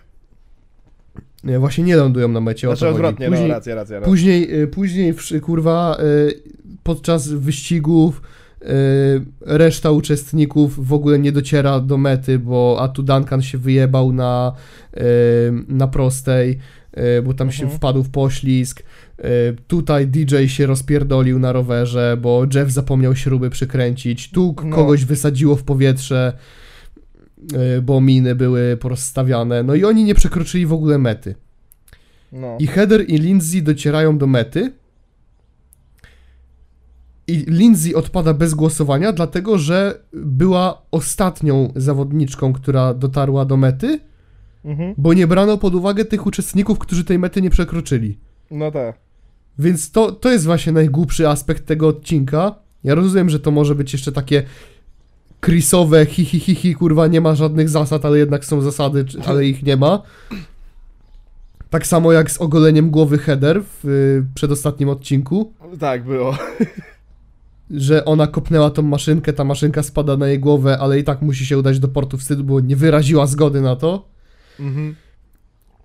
A: Nie, właśnie nie lądują na mecie.
B: Znaczy odwrotnie,
A: Później,
B: no racja, racja. racja.
A: Później, y, później kurwa, y, podczas wyścigów y, reszta uczestników w ogóle nie dociera do mety, bo a tu Duncan się wyjebał na, na prostej, bo tam się
B: Mhm.
A: wpadł w poślizg. Tutaj DJ się rozpierdolił na rowerze, bo Jeff zapomniał śruby przykręcić. Tu
B: No.
A: kogoś wysadziło w powietrze, bo miny były porozstawiane. No i oni nie przekroczyli w ogóle mety.
B: No.
A: I Heather i Lindsay docierają do mety. I Lindsay odpada bez głosowania, dlatego że była ostatnią zawodniczką, która dotarła do mety,
B: Mhm.
A: bo nie brano pod uwagę tych uczestników, którzy tej mety nie przekroczyli.
B: No tak.
A: Więc to, to jest właśnie najgłupszy aspekt tego odcinka. Ja rozumiem, że to może być jeszcze takie Chrisowe, hi, hi, hi, hi, kurwa, nie ma żadnych zasad, ale jednak są zasady, ale ich nie ma. Tak samo jak z ogoleniem głowy Heather w y, przedostatnim odcinku.
B: Tak, było.
A: że ona kopnęła tą maszynkę, ta maszynka spada na jej głowę, ale i tak musi się udać do portu wstydu, bo nie wyraziła zgody na to.
B: Mhm.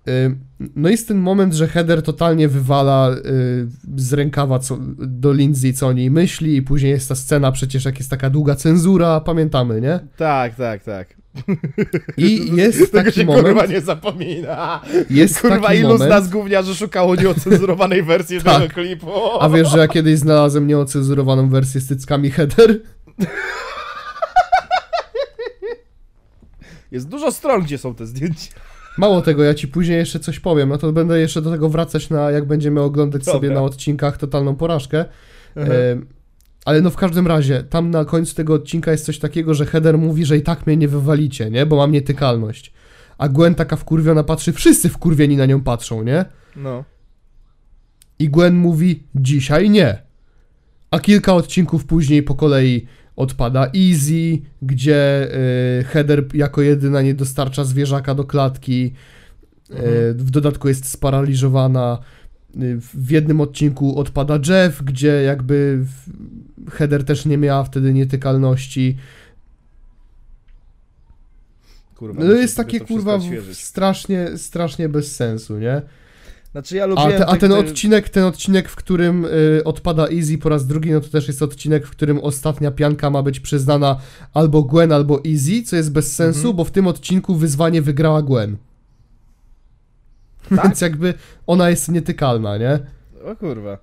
A: Y, No jest ten moment, że Heather totalnie wywala y, z rękawa co, do Lindsay, co o niej myśli i później jest ta scena przecież, jak jest taka długa cenzura, pamiętamy, nie?
B: Tak, tak, tak.
A: I jest
B: Tego
A: taki
B: się
A: moment,
B: kurwa nie zapomina.
A: jest
B: Kurwa,
A: taki
B: ilu z
A: moment,
B: nas gówniarzy szukało nieocenzurowanej wersji (laughs)
A: Tak.
B: tego klipu?
A: a wiesz, że ja kiedyś znalazłem nieocenzurowaną wersję z cyckami Heather?
B: Jest dużo stron, gdzie są te zdjęcia.
A: Mało tego, ja ci później jeszcze coś powiem, no to będę jeszcze do tego wracać na, jak będziemy oglądać sobie
B: Dobra.
A: na odcinkach Totalną Porażkę. E, ale no w każdym razie, tam na końcu tego odcinka jest coś takiego, że Heather mówi, że i tak mnie nie wywalicie, nie? Bo mam nietykalność. A Gwen taka wkurwiona patrzy, wszyscy wkurwieni na nią patrzą, nie?
B: No.
A: I Gwen mówi, dzisiaj nie. A kilka odcinków później po kolei odpada Easy, gdzie y, Heather jako jedyna nie dostarcza zwierzaka do klatki. Y,
B: Mhm.
A: w dodatku jest sparaliżowana. Y, w jednym odcinku odpada Jeff, gdzie jakby Heather też nie miała wtedy nietykalności.
B: Kurwa,
A: No jest takie kurwa w- strasznie, strasznie bez sensu, nie?
B: Znaczy ja
A: A,
B: lubiłem...
A: te, a ten
B: te-
A: odcinek, ten odcinek, w którym y, odpada Easy po raz drugi, no to też jest odcinek, w którym ostatnia pianka ma być przyznana albo Gwen, albo Easy, co jest bez sensu,
B: Mhm.
A: bo w tym odcinku wyzwanie wygrała Gwen.
B: Tak?
A: Więc jakby ona jest nietykalna, nie?
B: O kurwa.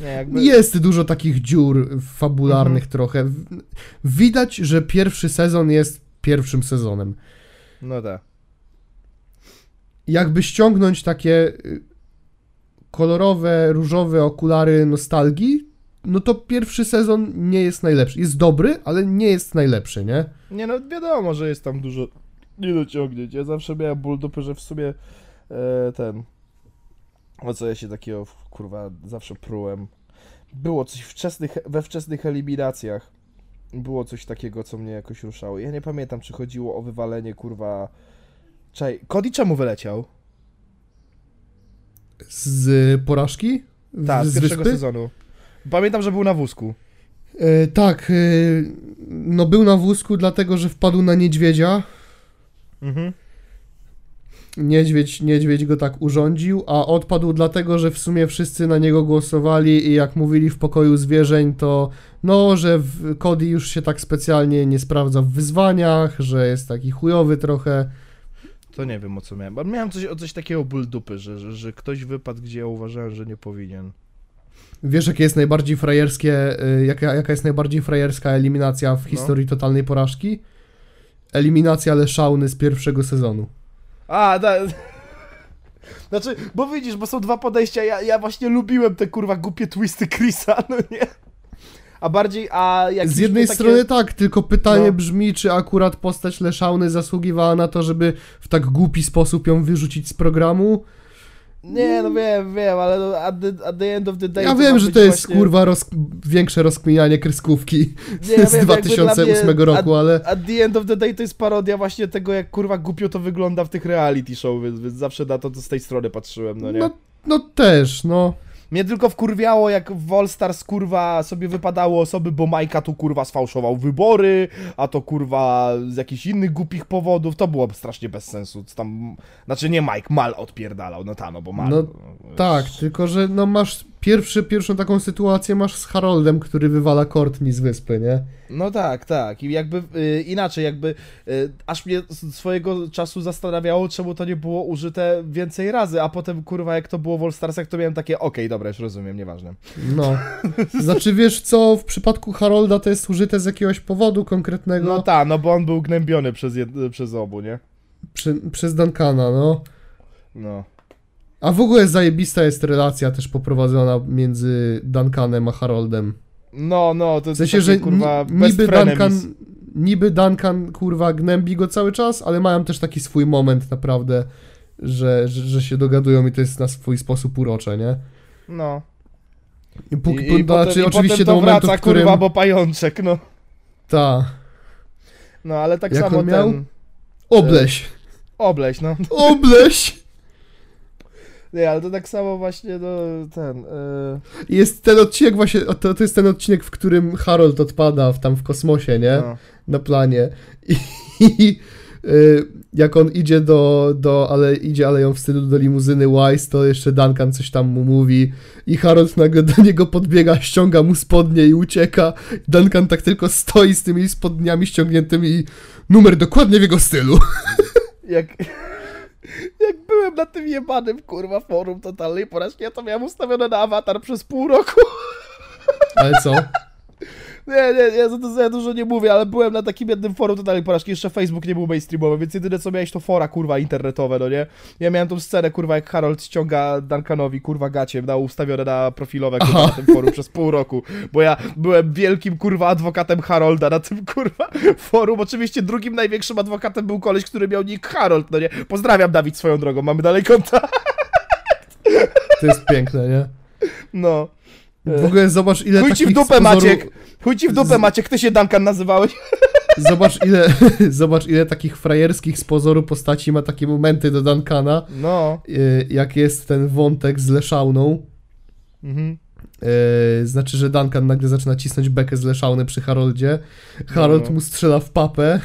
B: Nie, jakby...
A: Jest dużo takich dziur fabularnych
B: Mhm.
A: trochę. Widać, że pierwszy sezon jest pierwszym sezonem.
B: No tak.
A: Jakby ściągnąć takie y, kolorowe, różowe okulary nostalgii, no to pierwszy sezon nie jest najlepszy. Jest dobry, ale nie jest najlepszy, nie?
B: Nie no, wiadomo, że jest tam dużo niedociągnięć. Ja zawsze miałem ból dupy, że w sumie e, ten... O co ja się takiego, kurwa, zawsze prułem. Było coś wczesnych, we wczesnych eliminacjach. Było coś takiego, co mnie jakoś ruszało. Ja nie pamiętam, czy chodziło o wywalenie, kurwa... Czaj, Cody czemu wyleciał?
A: Z porażki?
B: Tak, z
A: z
B: pierwszego
A: wyspy?
B: sezonu. Pamiętam, że był na wózku.
A: E, tak, e, no był na wózku dlatego, że wpadł na niedźwiedzia.
B: Mhm.
A: Niedźwiedź, niedźwiedź go tak urządził, a odpadł dlatego, że w sumie wszyscy na niego głosowali i jak mówili w pokoju zwierzeń, to no, że Cody już się tak specjalnie nie sprawdza w wyzwaniach, że jest taki chujowy trochę.
B: To nie wiem o co miałem. Miałem coś, o coś takiego ból dupy, że, że, że ktoś wypadł, gdzie ja uważałem, że nie powinien.
A: Wiesz, jakie jest najbardziej frajerskie, y, jaka, jaka jest najbardziej frajerska eliminacja w
B: No.
A: historii totalnej porażki? Eliminacja Leszauny z pierwszego sezonu.
B: A, da... (laughs) Znaczy, bo widzisz, bo są dwa podejścia, ja, ja właśnie lubiłem te kurwa głupie twisty Chrisa, no nie? A bardziej, a jak
A: Z jednej
B: takie-
A: strony tak, tylko pytanie
B: No.
A: brzmi, czy akurat postać Leszauny zasługiwała na to, żeby w tak głupi sposób ją wyrzucić z programu?
B: Nie, no wiem, wiem, ale no, at, the, at the end of the day...
A: Ja wiem, że to jest
B: właśnie...
A: kurwa roz... większe rozkminianie kreskówki
B: Nie, ja (laughs)
A: z
B: wiem, jakby
A: 2008
B: dla mnie
A: roku, ale
B: At the end of the day to jest parodia właśnie tego, jak kurwa głupio to wygląda w tych reality show, więc, więc zawsze na to, to z tej strony patrzyłem, no nie?
A: no, no też, no.
B: Mnie tylko wkurwiało, jak w All Stars kurwa sobie wypadało osoby, bo Majka tu kurwa sfałszował wybory, a to kurwa z jakichś innych głupich powodów. To było strasznie bez sensu. Tam, znaczy nie Mike, Mal odpierdalał, no ta, no bo Mal.
A: No, Tak, tylko że no masz pierwszy, pierwszą taką sytuację masz z Haroldem, który wywala Courtney z wyspy, nie?
B: No tak, tak. I jakby y, inaczej, jakby y, aż mnie swojego czasu zastanawiało, czemu to nie było użyte więcej razy, a potem kurwa jak to było w All Starsach, to miałem takie, okej, dobra, już rozumiem, nieważne.
A: No. (laughs) Znaczy wiesz co, w przypadku Harolda to jest użyte z jakiegoś powodu konkretnego
B: No tak, no bo on był gnębiony przez, jed, przez obu, nie?
A: przy, przez Duncana, no.
B: No.
A: A w ogóle zajebista jest relacja też poprowadzona między Duncanem a Haroldem.
B: No, no, to
A: W sensie,
B: takie,
A: że
B: kurwa,
A: niby. Duncan, niby Duncan kurwa gnębi go cały czas, ale mają też taki swój moment naprawdę, że, że, że się dogadują i to jest na swój sposób urocze, nie?
B: No.
A: I póki,
B: I, i
A: po, znaczy,
B: potem, i
A: oczywiście
B: potem
A: do
B: to
A: momentu,
B: wraca,
A: w którym...
B: kurwa, bo pajączek, no.
A: Ta,
B: No, ale tak
A: Jak
B: samo
A: on miał?
B: ten...
A: obleś,
B: Obleś, no.
A: obleś!
B: Nie, ale to tak samo właśnie, no, ten... Yy,
A: Jest ten odcinek właśnie, to, to jest ten odcinek, w którym Harold odpada w, tam w kosmosie, nie?
B: no.
A: Na planie. I, (laughs) i y, jak on idzie do, do, ale idzie aleją w stylu do limuzyny Wise, to jeszcze Duncan coś tam mu mówi i Harold nagle do niego podbiega, ściąga mu spodnie i ucieka. Duncan tak tylko stoi z tymi spodniami ściągniętymi i numer dokładnie w jego stylu. (laughs)
B: jak, jak byłem na tym jebanym, kurwa, forum totalnej porażki, ja to miałem ustawione na awatar przez pół roku.
A: Ale co?
B: Nie, nie, nie, za to za dużo nie mówię, ale byłem na takim jednym forum totalnej porażki, jeszcze Facebook nie był mainstreamowy, więc jedyne co miałeś to fora, kurwa, internetowe, no nie? Ja miałem tą scenę, kurwa, jak Harold ściąga Duncanowi, kurwa, gacie, dał ustawione na profilowe, kurwa,
A: Aha.
B: na tym forum przez pół roku, bo ja byłem wielkim, kurwa, adwokatem Harolda na tym, kurwa, forum. Oczywiście drugim największym adwokatem był koleś, który miał nick Harold, no nie? Pozdrawiam, Dawid, swoją drogą, mamy dalej kontakt.
A: To jest piękne, nie?
B: No.
A: W ogóle zobacz ile
B: Chuj ci w dupę, Maciek! Chuj ci w dupę, Maciek, ty się Duncan nazywałeś. (laughs)
A: Zobacz ile, (laughs) zobacz ile takich frajerskich z pozoru postaci ma takie momenty do Duncana,
B: No.
A: y, jak jest ten wątek z Leszauną.
B: Mhm.
A: y, znaczy, że Duncan nagle zaczyna cisnąć bekę z Leszauny przy Haroldzie. Harold
B: No.
A: mu strzela w papę.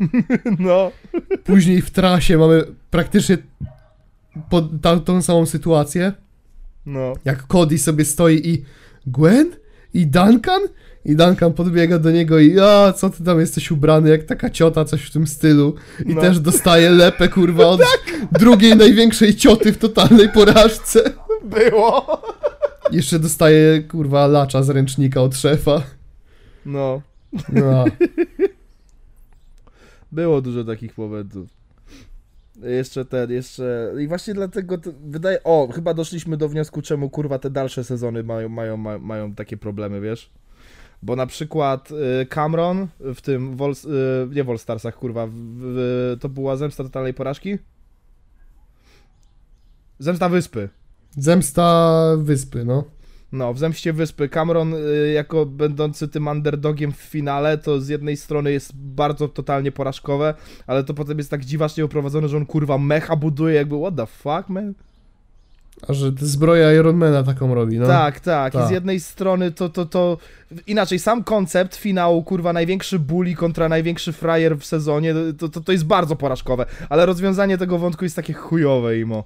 A: (laughs)
B: No.
A: Później w trasie mamy praktycznie pod tą samą sytuację.
B: No.
A: Jak Cody sobie stoi i Gwen? I Duncan? I Duncan podbiega do niego i a co ty tam jesteś ubrany jak taka ciota, coś w tym stylu. I
B: No.
A: też dostaje lepę, kurwa, (laughs) od drugiej największej cioty w totalnej porażce.
B: Było.
A: Jeszcze dostaje, kurwa, lacza z ręcznika od szefa.
B: No.
A: No, (laughs)
B: Było dużo takich momentów. Jeszcze ten, jeszcze... I właśnie dlatego to wydaje... O, chyba doszliśmy do wniosku, czemu kurwa te dalsze sezony mają, mają, mają, mają takie problemy, wiesz? Bo na przykład y, Cameron w tym, Wol, y, nie w Starsach, kurwa, w, w, to była Zemsta Totalnej Porażki? Zemsta Wyspy.
A: zemsta wyspy, no.
B: No, w Zemście Wyspy Cameron y, jako będący tym underdogiem w finale, to z jednej strony jest bardzo totalnie porażkowe, ale to potem jest tak dziwacznie uprowadzone, że on kurwa mecha buduje jakby what the fuck, man?
A: A że zbroja Ironmana taką robi, no.
B: Tak, tak. I
A: Tak.
B: z jednej strony to, to, to... Inaczej, sam koncept finału, kurwa, największy bully kontra największy frajer w sezonie, to, to, to jest bardzo porażkowe, ale rozwiązanie tego wątku jest takie chujowe, imo.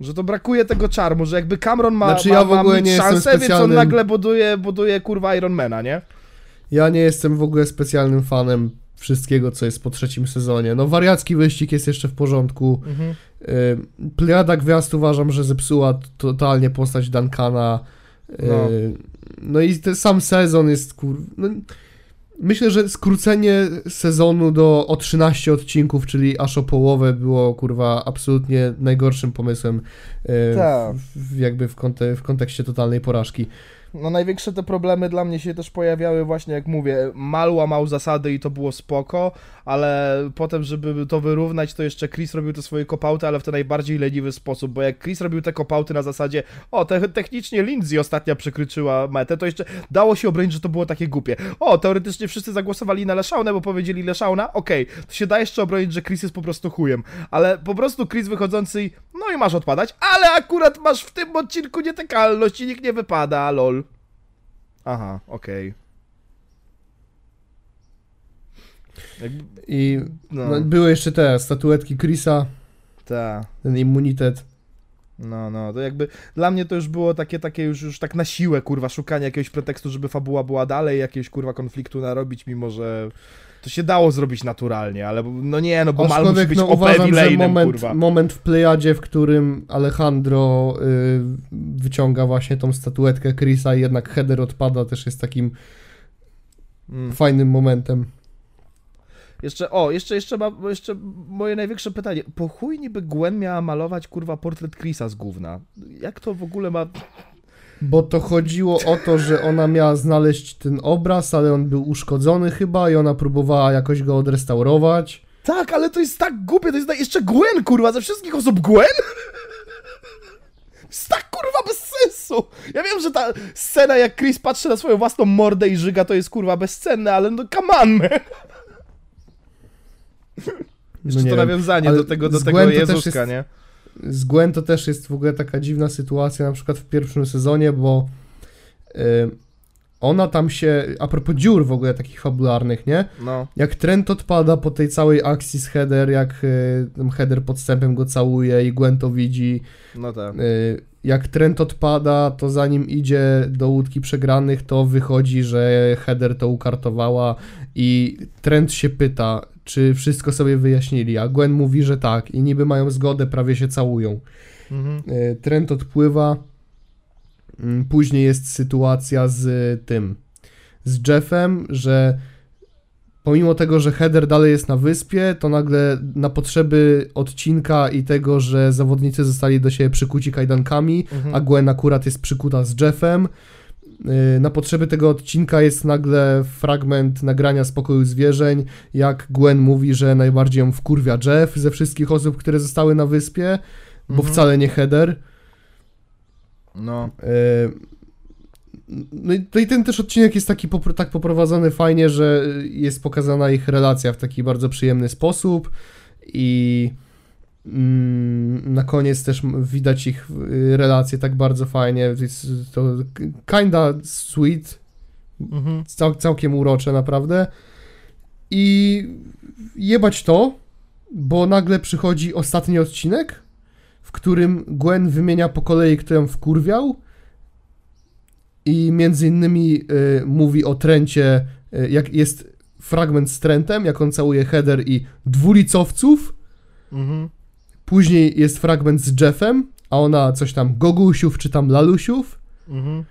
B: Że to brakuje tego czarmu, że jakby Cameron ma,
A: Znaczy,
B: ma,
A: ja w ogóle nie
B: szansę, więc on nagle buduje, buduje kurwa Ironmana, nie?
A: Ja nie jestem w ogóle specjalnym fanem wszystkiego, co jest po trzecim sezonie. No, wariacki wyścig jest jeszcze w porządku.
B: Mhm.
A: Y, Plejada Gwiazd uważam, że zepsuła totalnie postać Duncana. Y,
B: No.
A: No i ten sam sezon jest kur... No, myślę, że skrócenie sezonu do o 13 odcinków, czyli aż o połowę było kurwa absolutnie najgorszym pomysłem y,
B: Tak.
A: w, jakby w, w kontekście totalnej porażki.
B: No największe te problemy dla mnie się też pojawiały właśnie, jak mówię, Mal łamał zasady i to było spoko, ale potem, żeby to wyrównać, to jeszcze Chris robił te swoje kopauty, ale w ten najbardziej leniwy sposób, bo jak Chris robił te kopauty na zasadzie, o, te, technicznie Lindsay ostatnia przekryczyła metę, to jeszcze dało się obronić, że to było takie głupie. O, teoretycznie wszyscy zagłosowali na Leszaunę, bo powiedzieli Leszauna, okej, to się da jeszcze obronić, że Chris jest po prostu chujem, ale po prostu Chris wychodzący no i masz odpadać, ale akurat masz w tym odcinku nietykalność i nikt nie wypada, lol. Aha, okej. Jakby,
A: I
B: No.
A: no, były jeszcze te statuetki Chrisa,
B: ta,
A: ten immunitet.
B: no, no, to jakby dla mnie to już było takie, takie już, już tak na siłę, kurwa, szukanie jakiegoś pretekstu, żeby fabuła była dalej, jakiegoś, kurwa, konfliktu narobić, mimo że to się dało zrobić naturalnie, ale no nie, no bo Mal musi
A: Aczkolwiek
B: być
A: no,
B: OP
A: uważam, że
B: villainem,
A: moment,
B: kurwa.
A: moment w Plejadzie, w którym Alejandro y, wyciąga właśnie tą statuetkę Chrisa i jednak header odpada, też jest takim
B: Mm.
A: fajnym momentem.
B: Jeszcze, o, jeszcze, jeszcze, ma, jeszcze moje największe pytanie. Po chuj niby Gwen miała malować, kurwa, portret Chrisa z gówna? Jak to w ogóle ma...
A: Bo to chodziło o to, że ona miała znaleźć ten obraz, ale on był uszkodzony chyba i ona próbowała jakoś go odrestaurować.
B: Tak, ale to jest tak głupie, to jest jeszcze Gwen, kurwa, ze wszystkich osób Gwen? Jest tak, kurwa, bez sensu. Ja wiem, że ta scena, jak Chris patrzy na swoją własną mordę i żyga, to jest, kurwa, bezcenne, ale no, come on, man. Jeszcze
A: No
B: to
A: wiem.
B: nawiązanie
A: Ale
B: do tego, do tego Jezuska,
A: jest-
B: nie?
A: Z Gwen to też jest w ogóle taka dziwna sytuacja, na przykład w pierwszym sezonie, bo y, ona tam się, a propos dziur w ogóle takich fabularnych, nie?
B: No.
A: Jak trend odpada po tej całej akcji z Heather, jak y, Heather podstępem go całuje i Gwen to widzi,
B: No tak.
A: y, jak trend odpada, to zanim idzie do łódki przegranych, to wychodzi, że Heather to ukartowała i trend się pyta, czy wszystko sobie wyjaśnili, a Gwen mówi, że tak i niby mają zgodę, prawie się całują.
B: Mhm.
A: E, Trend odpływa. Mm, Później jest sytuacja z tym, z Jeffem, że pomimo tego, że Heather dalej jest na wyspie, to nagle na potrzeby odcinka i tego, że zawodnicy zostali do siebie przykuci kajdankami,
B: Mhm.
A: a Gwen akurat jest przykuta z Jeffem. Yy, Na potrzeby tego odcinka jest nagle fragment nagrania Spokoju Zwierzeń, jak Gwen mówi, że najbardziej ją wkurwia Jeff ze wszystkich osób, które zostały na wyspie, bo
B: Mhm.
A: wcale nie Heather.
B: No.
A: Yy, No i, ten też odcinek jest taki tak poprowadzony fajnie, że jest pokazana ich relacja w taki bardzo przyjemny sposób i na koniec też widać ich y, relacje tak bardzo fajnie. To kinda sweet,
B: Mhm.
A: cał, całkiem urocze naprawdę. I jebać to, bo nagle przychodzi ostatni odcinek, w którym Gwen wymienia po kolei, kto ją wkurwiał i między innymi y, mówi o Trencie, y, jak jest fragment z Trentem, jak on całuje Heather i dwulicowców,
B: Mhm.
A: Później jest fragment z Jeffem, a ona coś tam Gogusiów czy tam Lalusiów,
B: Mhm.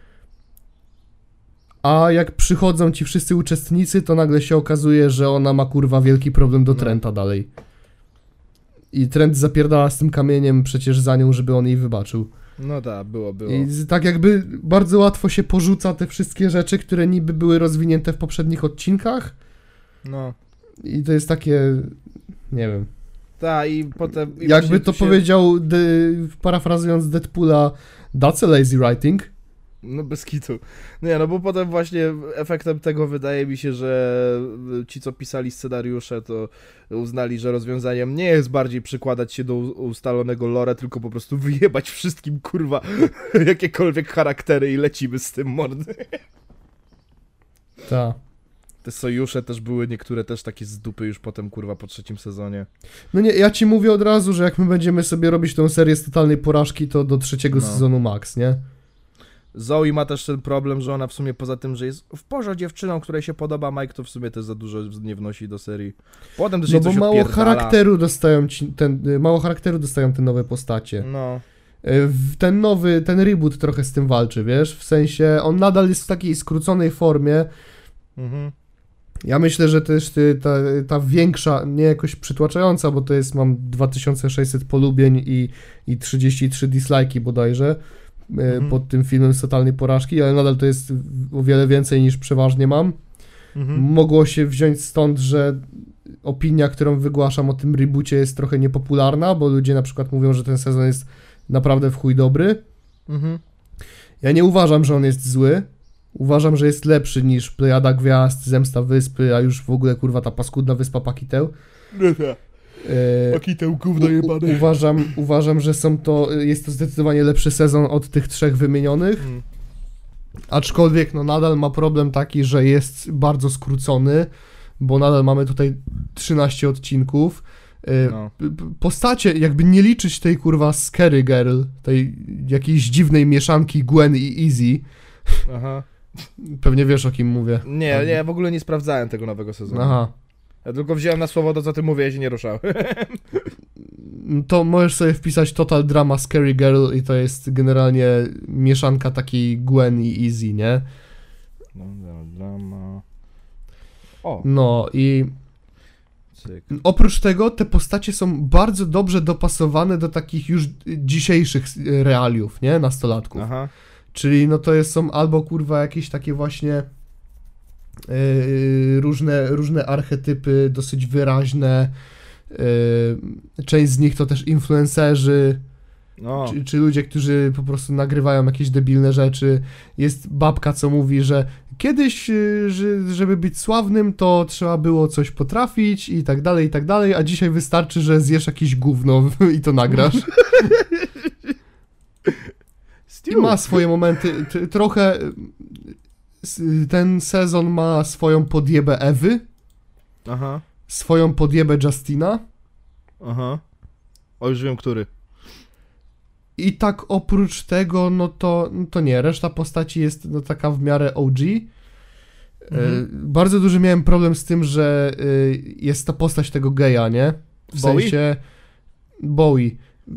A: A jak przychodzą ci wszyscy uczestnicy, to nagle się okazuje, że ona ma kurwa wielki problem do
B: No.
A: Trenta dalej. I Trent zapierdala z tym kamieniem przecież za nią, żeby on jej wybaczył.
B: No tak, było, było.
A: I tak jakby bardzo łatwo się porzuca te wszystkie rzeczy, które niby były rozwinięte w poprzednich odcinkach.
B: No.
A: I to jest takie, nie wiem.
B: Tak, i potem... I
A: Jakby to
B: się-
A: powiedział, de, parafrazując Deadpoola, that's a lazy writing.
B: No bez kitu. Nie, no bo potem właśnie efektem tego wydaje mi się, że ci, co pisali scenariusze, to uznali, że rozwiązaniem nie jest bardziej przykładać się do ustalonego lore, tylko po prostu wyjebać wszystkim, kurwa, (laughs) jakiekolwiek charaktery i lecimy z tym mordy.
A: Tak.
B: Te sojusze też były niektóre też takie z dupy już potem, kurwa, po trzecim sezonie.
A: No nie, ja ci mówię od razu, że jak my będziemy sobie robić tą serię z totalnej porażki, to do trzeciego
B: No.
A: sezonu max, nie?
B: Zoe ma też ten problem, że ona w sumie poza tym, że jest w porze dziewczyną, której się podoba Mike, to w sumie też za dużo nie wnosi do serii. Potem też
A: No bo mało
B: odpierdala.
A: charakteru dostają ci, ten, y, mało charakteru dostają te nowe postacie.
B: No.
A: Y, Ten nowy, ten reboot trochę z tym walczy, wiesz? W sensie, on nadal jest w takiej skróconej formie.
B: Mhm.
A: Ja myślę, że też ty, ta, ta większa, nie jakoś przytłaczająca, bo to jest, mam 2600 polubień i, i 33 dislike'i bodajże y,
B: Mhm.
A: pod tym filmem z totalnej porażki, ale nadal to jest o wiele więcej niż przeważnie mam.
B: Mhm.
A: Mogło się wziąć stąd, że opinia, którą wygłaszam o tym reboocie jest trochę niepopularna, bo ludzie na przykład mówią, że ten sezon jest naprawdę w chuj dobry.
B: Mhm.
A: Ja nie uważam, że on jest zły. Uważam, że jest lepszy niż Plejada Gwiazd, Zemsta Wyspy, a już w ogóle kurwa ta paskudna wyspa Pakiteł. E,
B: Pakitę gówno
A: u-
B: jebane.
A: uważam, uważam, że są to, jest to zdecydowanie lepszy sezon od tych trzech wymienionych.
B: Mhm.
A: Aczkolwiek no nadal ma problem taki, że jest bardzo skrócony, bo nadal mamy tutaj 13 odcinków. E,
B: No.
A: Postacie, jakby nie liczyć tej kurwa Scary Girl, tej jakiejś dziwnej mieszanki Gwen i Easy,
B: Aha.
A: Pewnie wiesz o kim mówię.
B: Nie, nie, ja w ogóle nie sprawdzałem tego nowego sezonu.
A: Aha.
B: Ja tylko wziąłem na słowo to, co ty ja się nie ruszałem. (laughs)
A: To możesz sobie wpisać Total Drama Scary Girl i to jest generalnie mieszanka takiej Gwen i Easy, nie?
B: Dobra, drama. O,
A: No i
B: cyk.
A: Oprócz tego te postacie są bardzo dobrze dopasowane do takich już dzisiejszych realiów, nie? Nastolatków.
B: Aha.
A: Czyli no to jest, są albo kurwa jakieś takie właśnie yy, różne, różne archetypy dosyć wyraźne. Yy, część z nich to też influencerzy.
B: No.
A: czy, czy ludzie, którzy po prostu nagrywają jakieś debilne rzeczy. Jest babka, co mówi, że kiedyś, y, że, żeby być sławnym, to trzeba było coś potrafić i tak dalej, i tak dalej, a dzisiaj wystarczy, że zjesz jakieś gówno i to nagrasz. (laughs) I ma swoje momenty. Trochę y, ten sezon ma swoją podjebę Ewy,
B: Aha,
A: swoją podjebę Justina.
B: aha. O, już wiem, który.
A: I tak oprócz tego, no to, no to nie, reszta postaci jest no, taka w miarę OG. E,
B: Mhm.
A: bardzo duży miałem problem z tym, że y, jest ta postać tego geja, nie? W
B: Bowie?
A: sensie Bowie.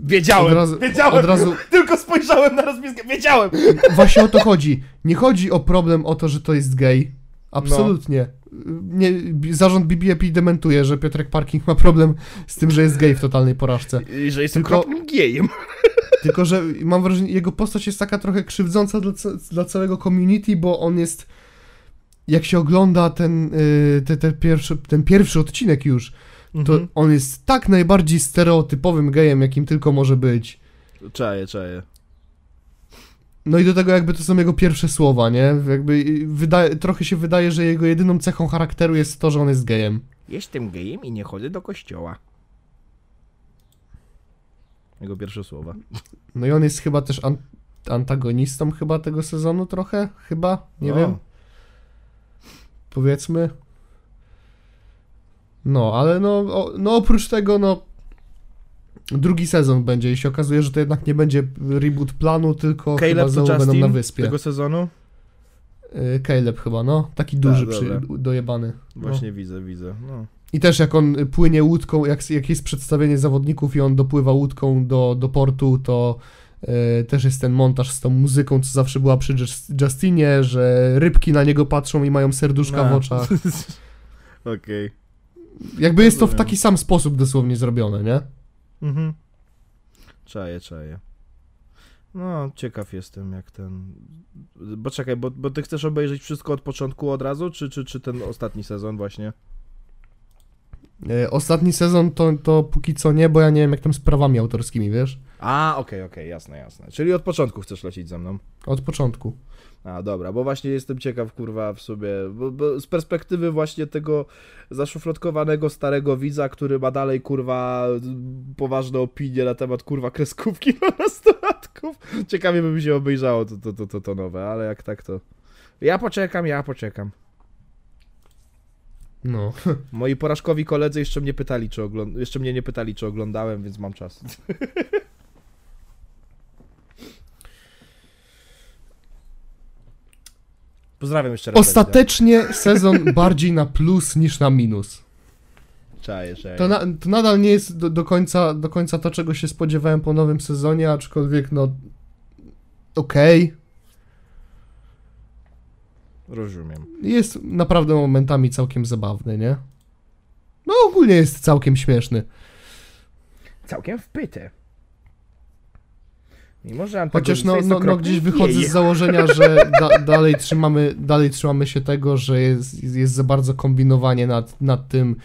B: Wiedziałem,
A: Od razu-
B: wiedziałem,
A: od razu-
B: tylko spojrzałem na rozpiskę, wiedziałem!
A: Właśnie o to chodzi. Nie chodzi o problem o to, że to jest gej. Absolutnie. Nie, bi- zarząd BBP dementuje, że Piotrek Parking ma problem z tym, że jest gej w totalnej porażce.
B: I że jestem
A: Tylko-
B: gejem. (laughs)
A: Tylko, że mam wrażenie, jego postać jest taka trochę krzywdząca dla, dla całego community, bo on jest. Jak się ogląda ten, y, te, te pierwszy, ten pierwszy odcinek już, to
B: Mhm.
A: on jest tak najbardziej stereotypowym gejem, jakim tylko może być.
B: Czaję, czaję.
A: No i do tego jakby to są jego pierwsze słowa, nie? Jakby wydaje, trochę się wydaje, że jego jedyną cechą charakteru jest to, że on jest gejem.
C: Jestem gejem i nie chodzę do kościoła.
B: Jego pierwsze słowa.
A: No i on jest chyba też an antagonistą chyba tego sezonu trochę, chyba, nie
B: O.
A: wiem. powiedzmy. No, ale no, o, no oprócz tego, no drugi sezon będzie i się okazuje, że to jednak nie będzie reboot planu, tylko chyba
B: Caleb to
A: znowu będą na wyspie.
B: tego sezonu?
A: Y, Caleb chyba, no, taki duży,
B: Tak,
A: przy, dojebany. No.
B: Właśnie widzę, widzę. No.
A: I też jak on płynie łódką, jak, jak jest przedstawienie zawodników i on dopływa łódką do, do portu, to y, też jest ten montaż z tą muzyką, co zawsze była przy Just- Justinie, że rybki na niego patrzą i mają serduszka w
B: A.
A: oczach. (laughs)
B: Okej.
A: Jakby jest to w taki sam sposób dosłownie zrobione, nie?
B: Mhm. Czaję, czaję. No, ciekaw jestem jak ten... Bo czekaj, bo, bo ty chcesz obejrzeć wszystko od początku od razu, czy, czy, czy ten ostatni sezon właśnie?
A: Y, Ostatni sezon to, to póki co nie, bo ja nie wiem jak tam z prawami autorskimi, wiesz?
B: A, okej, okej, jasne, jasne. Czyli od początku chcesz lecieć ze mną.
A: Od początku.
B: A, dobra, bo właśnie jestem ciekaw, kurwa, w sobie, bo, bo z perspektywy właśnie tego zaszufladkowanego starego widza, który ma dalej, kurwa, poważne opinie na temat, kurwa, kreskówki (laughs) dla nastolatków. Ciekawie by mi się obejrzało to, to, to, to, to nowe, ale jak tak to... Ja poczekam, ja poczekam.
A: No.
B: Moi porażkowi koledzy jeszcze mnie pytali, czy ogląd... jeszcze mnie nie pytali, czy oglądałem, więc mam czas. (laughs) Pozdrawiam jeszcze raz.
A: Ostatecznie sezon (laughs) bardziej na plus niż na minus.
B: Czaję, czaję.
A: To, na, to nadal nie jest do, do, końca, do końca to, czego się spodziewałem po nowym sezonie, aczkolwiek no. Okej.
B: Rozumiem.
A: Jest naprawdę momentami całkiem zabawny, nie? No ogólnie jest całkiem śmieszny.
C: Całkiem wpyte.
B: Mimo, że
A: Chociaż no, no, no
B: okropny,
A: gdzieś wychodzę z założenia, (laughs) że da, dalej, trzymamy, dalej trzymamy się tego, że jest, jest za bardzo kombinowanie nad, nad tym,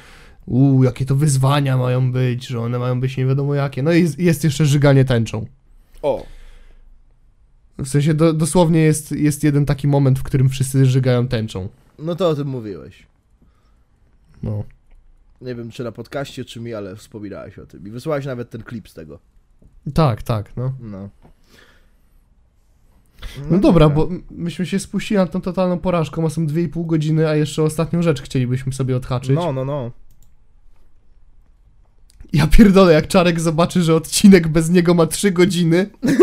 A: uuu, jakie to wyzwania mają być, że one mają być nie wiadomo jakie. No i jest, jest jeszcze żyganie tęczą.
B: O,
A: W sensie do, dosłownie jest, jest jeden taki moment, w którym wszyscy żygają tęczą.
B: no to o tym mówiłeś.
A: No.
B: Nie wiem, czy na podcaście, czy mi, ale wspominałeś o tym. I wysłałeś nawet ten klip z tego.
A: Tak, tak, no.
B: No.
A: No dobra, bo myśmy się spuścili na tą totalną porażką, a są 2,5 godziny, a jeszcze ostatnią rzecz chcielibyśmy sobie odhaczyć.
B: No, no, no.
A: Ja pierdolę, jak Czarek zobaczy, że odcinek bez niego ma 3 godziny. (laughs)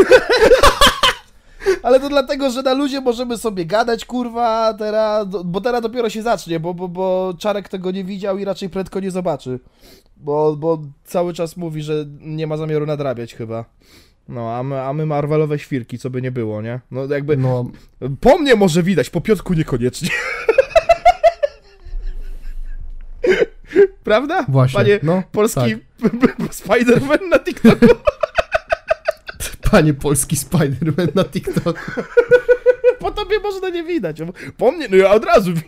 B: Ale to dlatego, że na ludzie możemy sobie gadać, kurwa, teraz, bo teraz dopiero się zacznie, bo, bo, bo Czarek tego nie widział i raczej prędko nie zobaczy. Bo, bo cały czas mówi, że nie ma zamiaru nadrabiać chyba. No, a my, a my Marvelowe świrki, co by nie było, nie? No jakby,
A: No,
B: po mnie może widać, po Piotku niekoniecznie. (laughs) Prawda?
A: właśnie.
B: Panie
A: no,
B: polski
A: Tak. (laughs)
B: Spider-Man na TikToku. (laughs)
A: Panie polski Spider-Man na TikTok.
B: Po tobie można nie widać. Po mnie, no ja od razu widzę.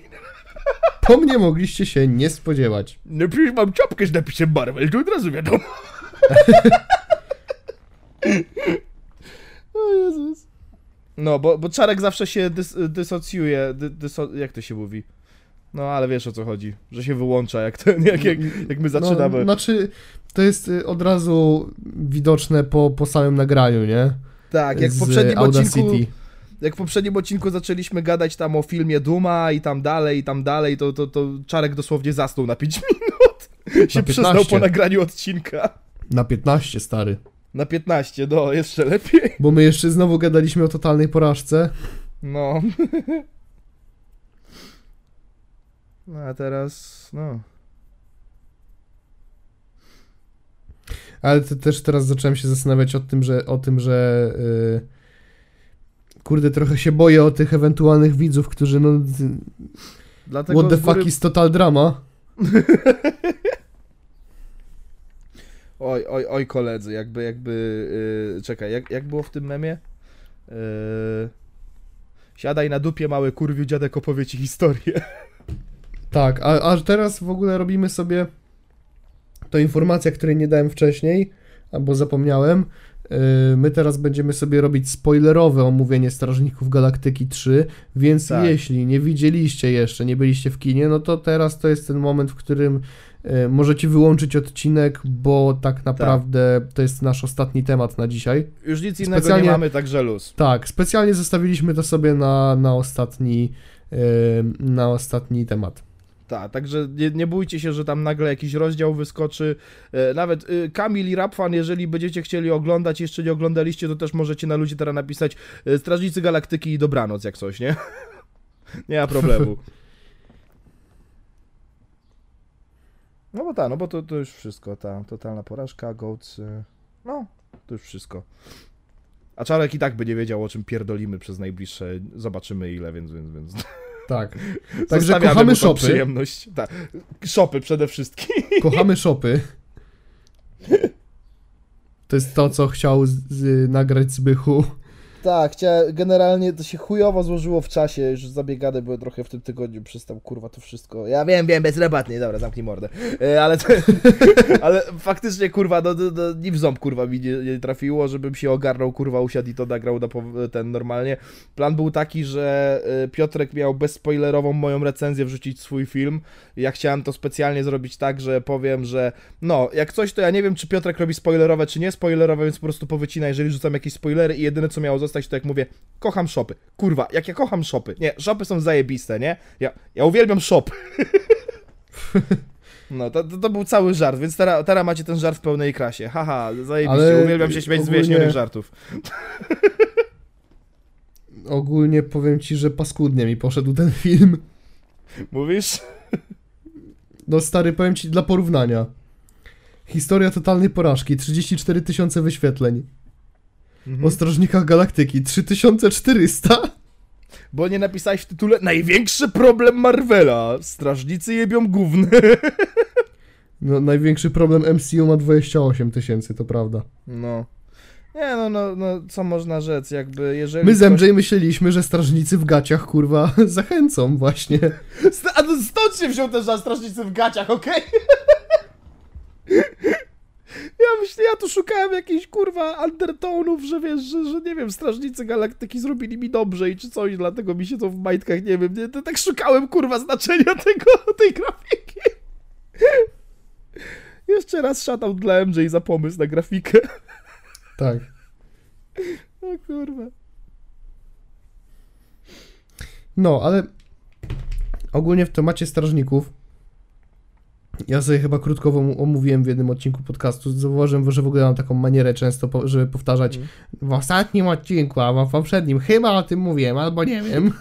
A: Po mnie mogliście się nie spodziewać.
B: No przecież mam czapkę z napisem Marvel, to od razu wiadomo. O Jezus. No, bo, bo Czarek zawsze się dys, dysocjuje, dy, dyso, jak to się mówi? No, ale wiesz o co chodzi, że się wyłącza, jak, ten, jak, jak, jak my zaczynamy.
A: No, znaczy, to jest y, od razu widoczne po, po samym nagraniu, nie?
B: tak, jak w poprzednim
A: Audacity.
B: odcinku, jak w poprzednim odcinku zaczęliśmy gadać tam o filmie Duma i tam dalej, i tam dalej, to, to, to Czarek dosłownie zasnął na 5 (laughs) minut. się przyznał
A: 15.
B: po nagraniu odcinka.
A: Na 15, stary.
B: Na 15, no, jeszcze lepiej.
A: Bo my jeszcze znowu gadaliśmy o totalnej porażce.
B: No. No a teraz, no.
A: Ale to też teraz zacząłem się zastanawiać o tym, że o tym, że y, kurde, trochę się boję o tych ewentualnych widzów, którzy no
B: Dlatego
A: what the
B: góry-
A: fuck is total drama. (laughs)
B: Oj, oj, oj koledzy, jakby, jakby, yy, czekaj, jak, jak było w tym memie? Yy, siadaj na dupie, mały kurwiu, dziadek opowie ci historię. (laughs)
A: Tak, a, a teraz w ogóle robimy sobie to informacja, której nie dałem wcześniej, albo zapomniałem. Yy, My teraz będziemy sobie robić spoilerowe omówienie Strażników Galaktyki 3, więc
B: Tak.
A: jeśli nie widzieliście jeszcze, nie byliście w kinie, no to teraz to jest ten moment, w którym możecie wyłączyć odcinek, bo tak naprawdę to jest nasz ostatni temat na dzisiaj.
B: Już nic innego
A: Specjalnie-
B: nie mamy, także luz.
A: Tak, specjalnie zostawiliśmy to sobie na, na ostatni yy, na ostatni temat.
B: Tak, także nie, nie bójcie się, że tam nagle jakiś rozdział wyskoczy. E, nawet Kamil i Rapfan, jeżeli będziecie chcieli oglądać, jeszcze nie oglądaliście, to też możecie na ludzi teraz napisać e, Strażnicy Galaktyki i dobranoc, jak coś, nie? (laughs) nie ma problemu. (laughs) No bo tak, no bo to, to już wszystko, ta totalna porażka, Goats, y, no, to już wszystko. A Czarek i tak by nie wiedział, o czym pierdolimy przez najbliższe, zobaczymy ile, więc, więc, więc.
A: Tak. (laughs) Także kochamy shopy.
B: przyjemność. Tak. Shopy przede wszystkim. (laughs)
A: Kochamy shopy. To jest to, co chciał z, z, nagrać Zbychu.
B: Tak, chcia, generalnie to się chujowo złożyło w czasie, już zabiegane były trochę w tym tygodniu przez tam kurwa to wszystko. Ja wiem, wiem, bezrobotnie, dobra, zamknij mordę. E, ale, to, (laughs) ale faktycznie kurwa, no, no, no ni w ząb kurwa mi nie, nie trafiło, żebym się ogarnął, kurwa usiadł i to nagrał na ten normalnie. Plan był taki, że e, Piotrek miał bezspoilerową moją recenzję wrzucić swój film. Ja chciałem to specjalnie zrobić tak, że powiem, że no, jak coś, to ja nie wiem, czy Piotrek robi spoilerowe, czy nie spoilerowe, więc po prostu powycina, jeżeli rzucam jakieś spoilery i jedyne, co miało zostać, to jak mówię, kocham shopy. Kurwa, jak ja kocham shopy. Nie, shopy są zajebiste, nie? Ja, ja uwielbiam shopy. (laughs) No, to, to, był cały żart, więc teraz, teraz macie ten żart w pełnej krasie. Haha, zajebiście,
A: Ale
B: uwielbiam się śmiać z
A: ogólnie-
B: wyjaśnionych żartów. (laughs)
A: Ogólnie powiem ci, że paskudnie mi poszedł ten film.
B: Mówisz?
A: No stary, powiem ci dla porównania. Historia totalnej porażki, 34 tysiące wyświetleń.
B: Mhm.
A: O Strażnikach Galaktyki, 3400.
B: Bo nie napisałeś w tytule największy problem Marvela. Strażnicy jebią gówny. (laughs)
A: No, największy problem MCU ma 28 tysięcy, to prawda.
B: No. Nie, no, no, no, co można rzec, jakby, jeżeli...
A: My z
B: ktoś-
A: MJ myśleliśmy, że strażnicy w gaciach, kurwa, (laughs) zachęcą właśnie.
B: St- A to stąd się wziął ten żart strażnicy w gaciach, okej? (laughs) Ja myślę, ja tu szukałem jakichś kurwa undertonów, że wiesz, że, że nie wiem, strażnicy galaktyki zrobili mi dobrze i czy coś, dlatego mi się to w majtkach, nie wiem, nie, to tak szukałem kurwa znaczenia (laughs) tego, tej grafiki. Jeszcze raz shoutout dla MJ za pomysł na grafikę.
A: Tak.
B: O kurwa.
A: No, ale ogólnie w temacie strażników ja sobie chyba krótko om- omówiłem w jednym odcinku podcastu. Zauważyłem, że w ogóle mam taką manierę często, po- żeby powtarzać
B: Mm.
A: w ostatnim odcinku, a w poprzednim chyba o tym mówiłem, albo nie wiem.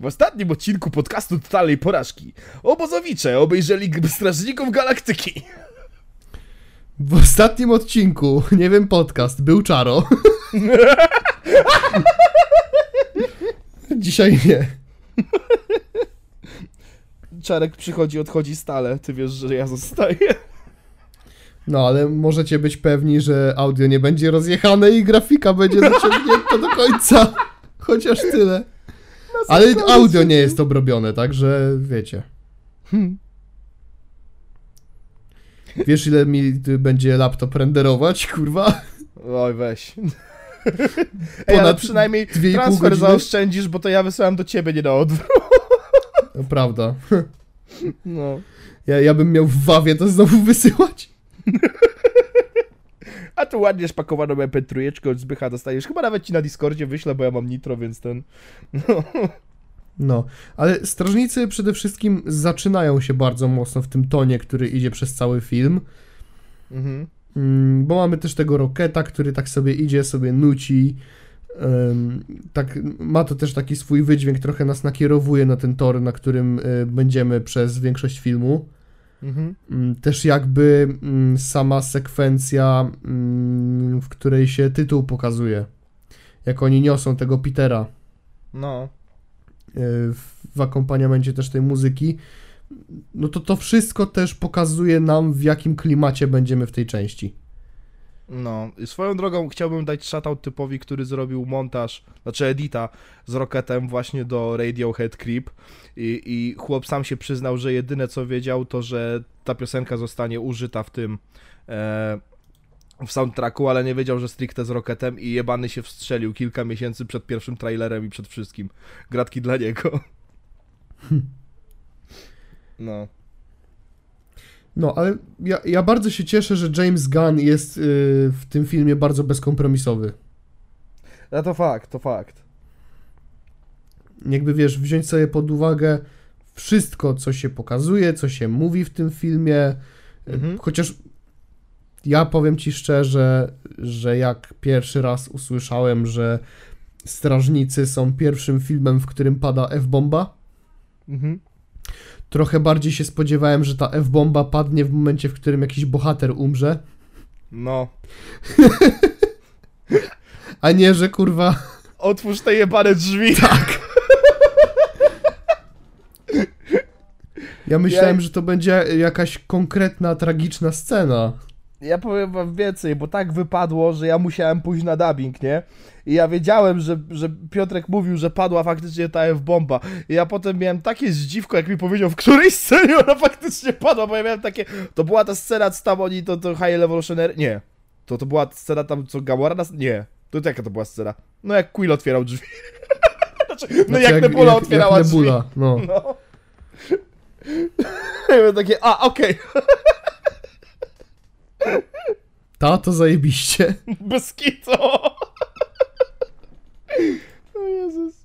B: W ostatnim odcinku podcastu Totalnej Porażki obozowicze obejrzeli Strażników Galaktyki.
A: W ostatnim odcinku, nie wiem, podcast, był Czaro. (laughs) Dzisiaj nie.
B: Czarek przychodzi, odchodzi stale. Ty wiesz, że ja zostaję.
A: No, ale możecie być pewni, że audio nie będzie rozjechane i grafika będzie zaciągnięta do końca. Chociaż tyle. Ale audio nie jest obrobione, także wiecie.
B: Hmm.
A: Wiesz, ile mi będzie laptop renderować, kurwa?
B: Oj, weź. (laughs) Ej, ale przynajmniej
A: 2,5
B: transfer zaoszczędzisz, bo to ja wysyłam do ciebie, nie na odwrót.
A: No, prawda.
B: No.
A: Ja, ja bym miał w wawie to znowu wysyłać.
B: A tu ładnie szpakowaną MP3 od Zbycha dostajesz. Chyba nawet ci na Discordzie wyślę, bo ja mam nitro, więc ten... No.
A: No, ale strażnicy przede wszystkim zaczynają się bardzo mocno w tym tonie, który idzie przez cały film.
B: Mhm.
A: Mm, Bo mamy też tego Roketa, który tak sobie idzie, sobie nuci. Tak, ma to też taki swój wydźwięk, trochę nas nakierowuje na ten tor, na którym y, będziemy przez większość filmu.
B: Mhm.
A: Mm, Też jakby mm, sama sekwencja, mm, w której się tytuł pokazuje. Jak oni niosą tego Petera
B: No.
A: w, w akompaniamencie też tej muzyki. No to to wszystko też pokazuje nam, w jakim klimacie będziemy w tej części.
B: No. Swoją drogą chciałbym dać shoutout typowi, który zrobił montaż, znaczy edita z Rocketem właśnie do Radiohead Creep i, i chłop sam się przyznał, że jedyne co wiedział to, że ta piosenka zostanie użyta w tym e, w soundtracku, ale nie wiedział, że stricte z Rocketem i jebany się wstrzelił kilka miesięcy przed pierwszym trailerem i przed wszystkim. Gratki dla niego. No.
A: No, ale ja, ja bardzo się cieszę, że James Gunn jest y, w tym filmie bardzo bezkompromisowy.
B: No to fakt, to fakt.
A: Jakby wiesz, wziąć sobie pod uwagę wszystko, co się pokazuje, co się mówi w tym filmie. Y,
B: Mhm.
A: Chociaż ja powiem ci szczerze, że jak pierwszy raz usłyszałem, że Strażnicy są pierwszym filmem, w którym pada F-bomba,
B: Mhm.
A: Trochę bardziej się spodziewałem, że ta F-bomba padnie w momencie, w którym jakiś bohater umrze,
B: No.
A: a nie, że kurwa
B: Otwórz te jebane drzwi.
A: Ja myślałem,
B: Ja-
A: że to będzie jakaś konkretna, tragiczna scena.
B: Ja powiem wam więcej, bo tak wypadło, że ja musiałem pójść na dubbing, nie? I ja wiedziałem, że, że Piotrek mówił, że padła faktycznie ta F-bomba. I ja potem miałem takie zdziwko, jak mi powiedział, w której scenie ona faktycznie padła, bo ja miałem takie... To była ta scena, co tam oni, to, to High Evolutionary... Nie. To, to była scena tam, co Gamora nas... Nie. To jaka to była scena? No jak Quill otwierał drzwi. (laughs) znaczy, no
A: Znaczy,
B: jak, Nebula otwierała
A: jak
B: drzwi.
A: Nebula, no. (laughs)
B: No. Ja miałem takie, a, okej,
A: Ta to zajebiście. (laughs)
B: bez kitu. O Jezus.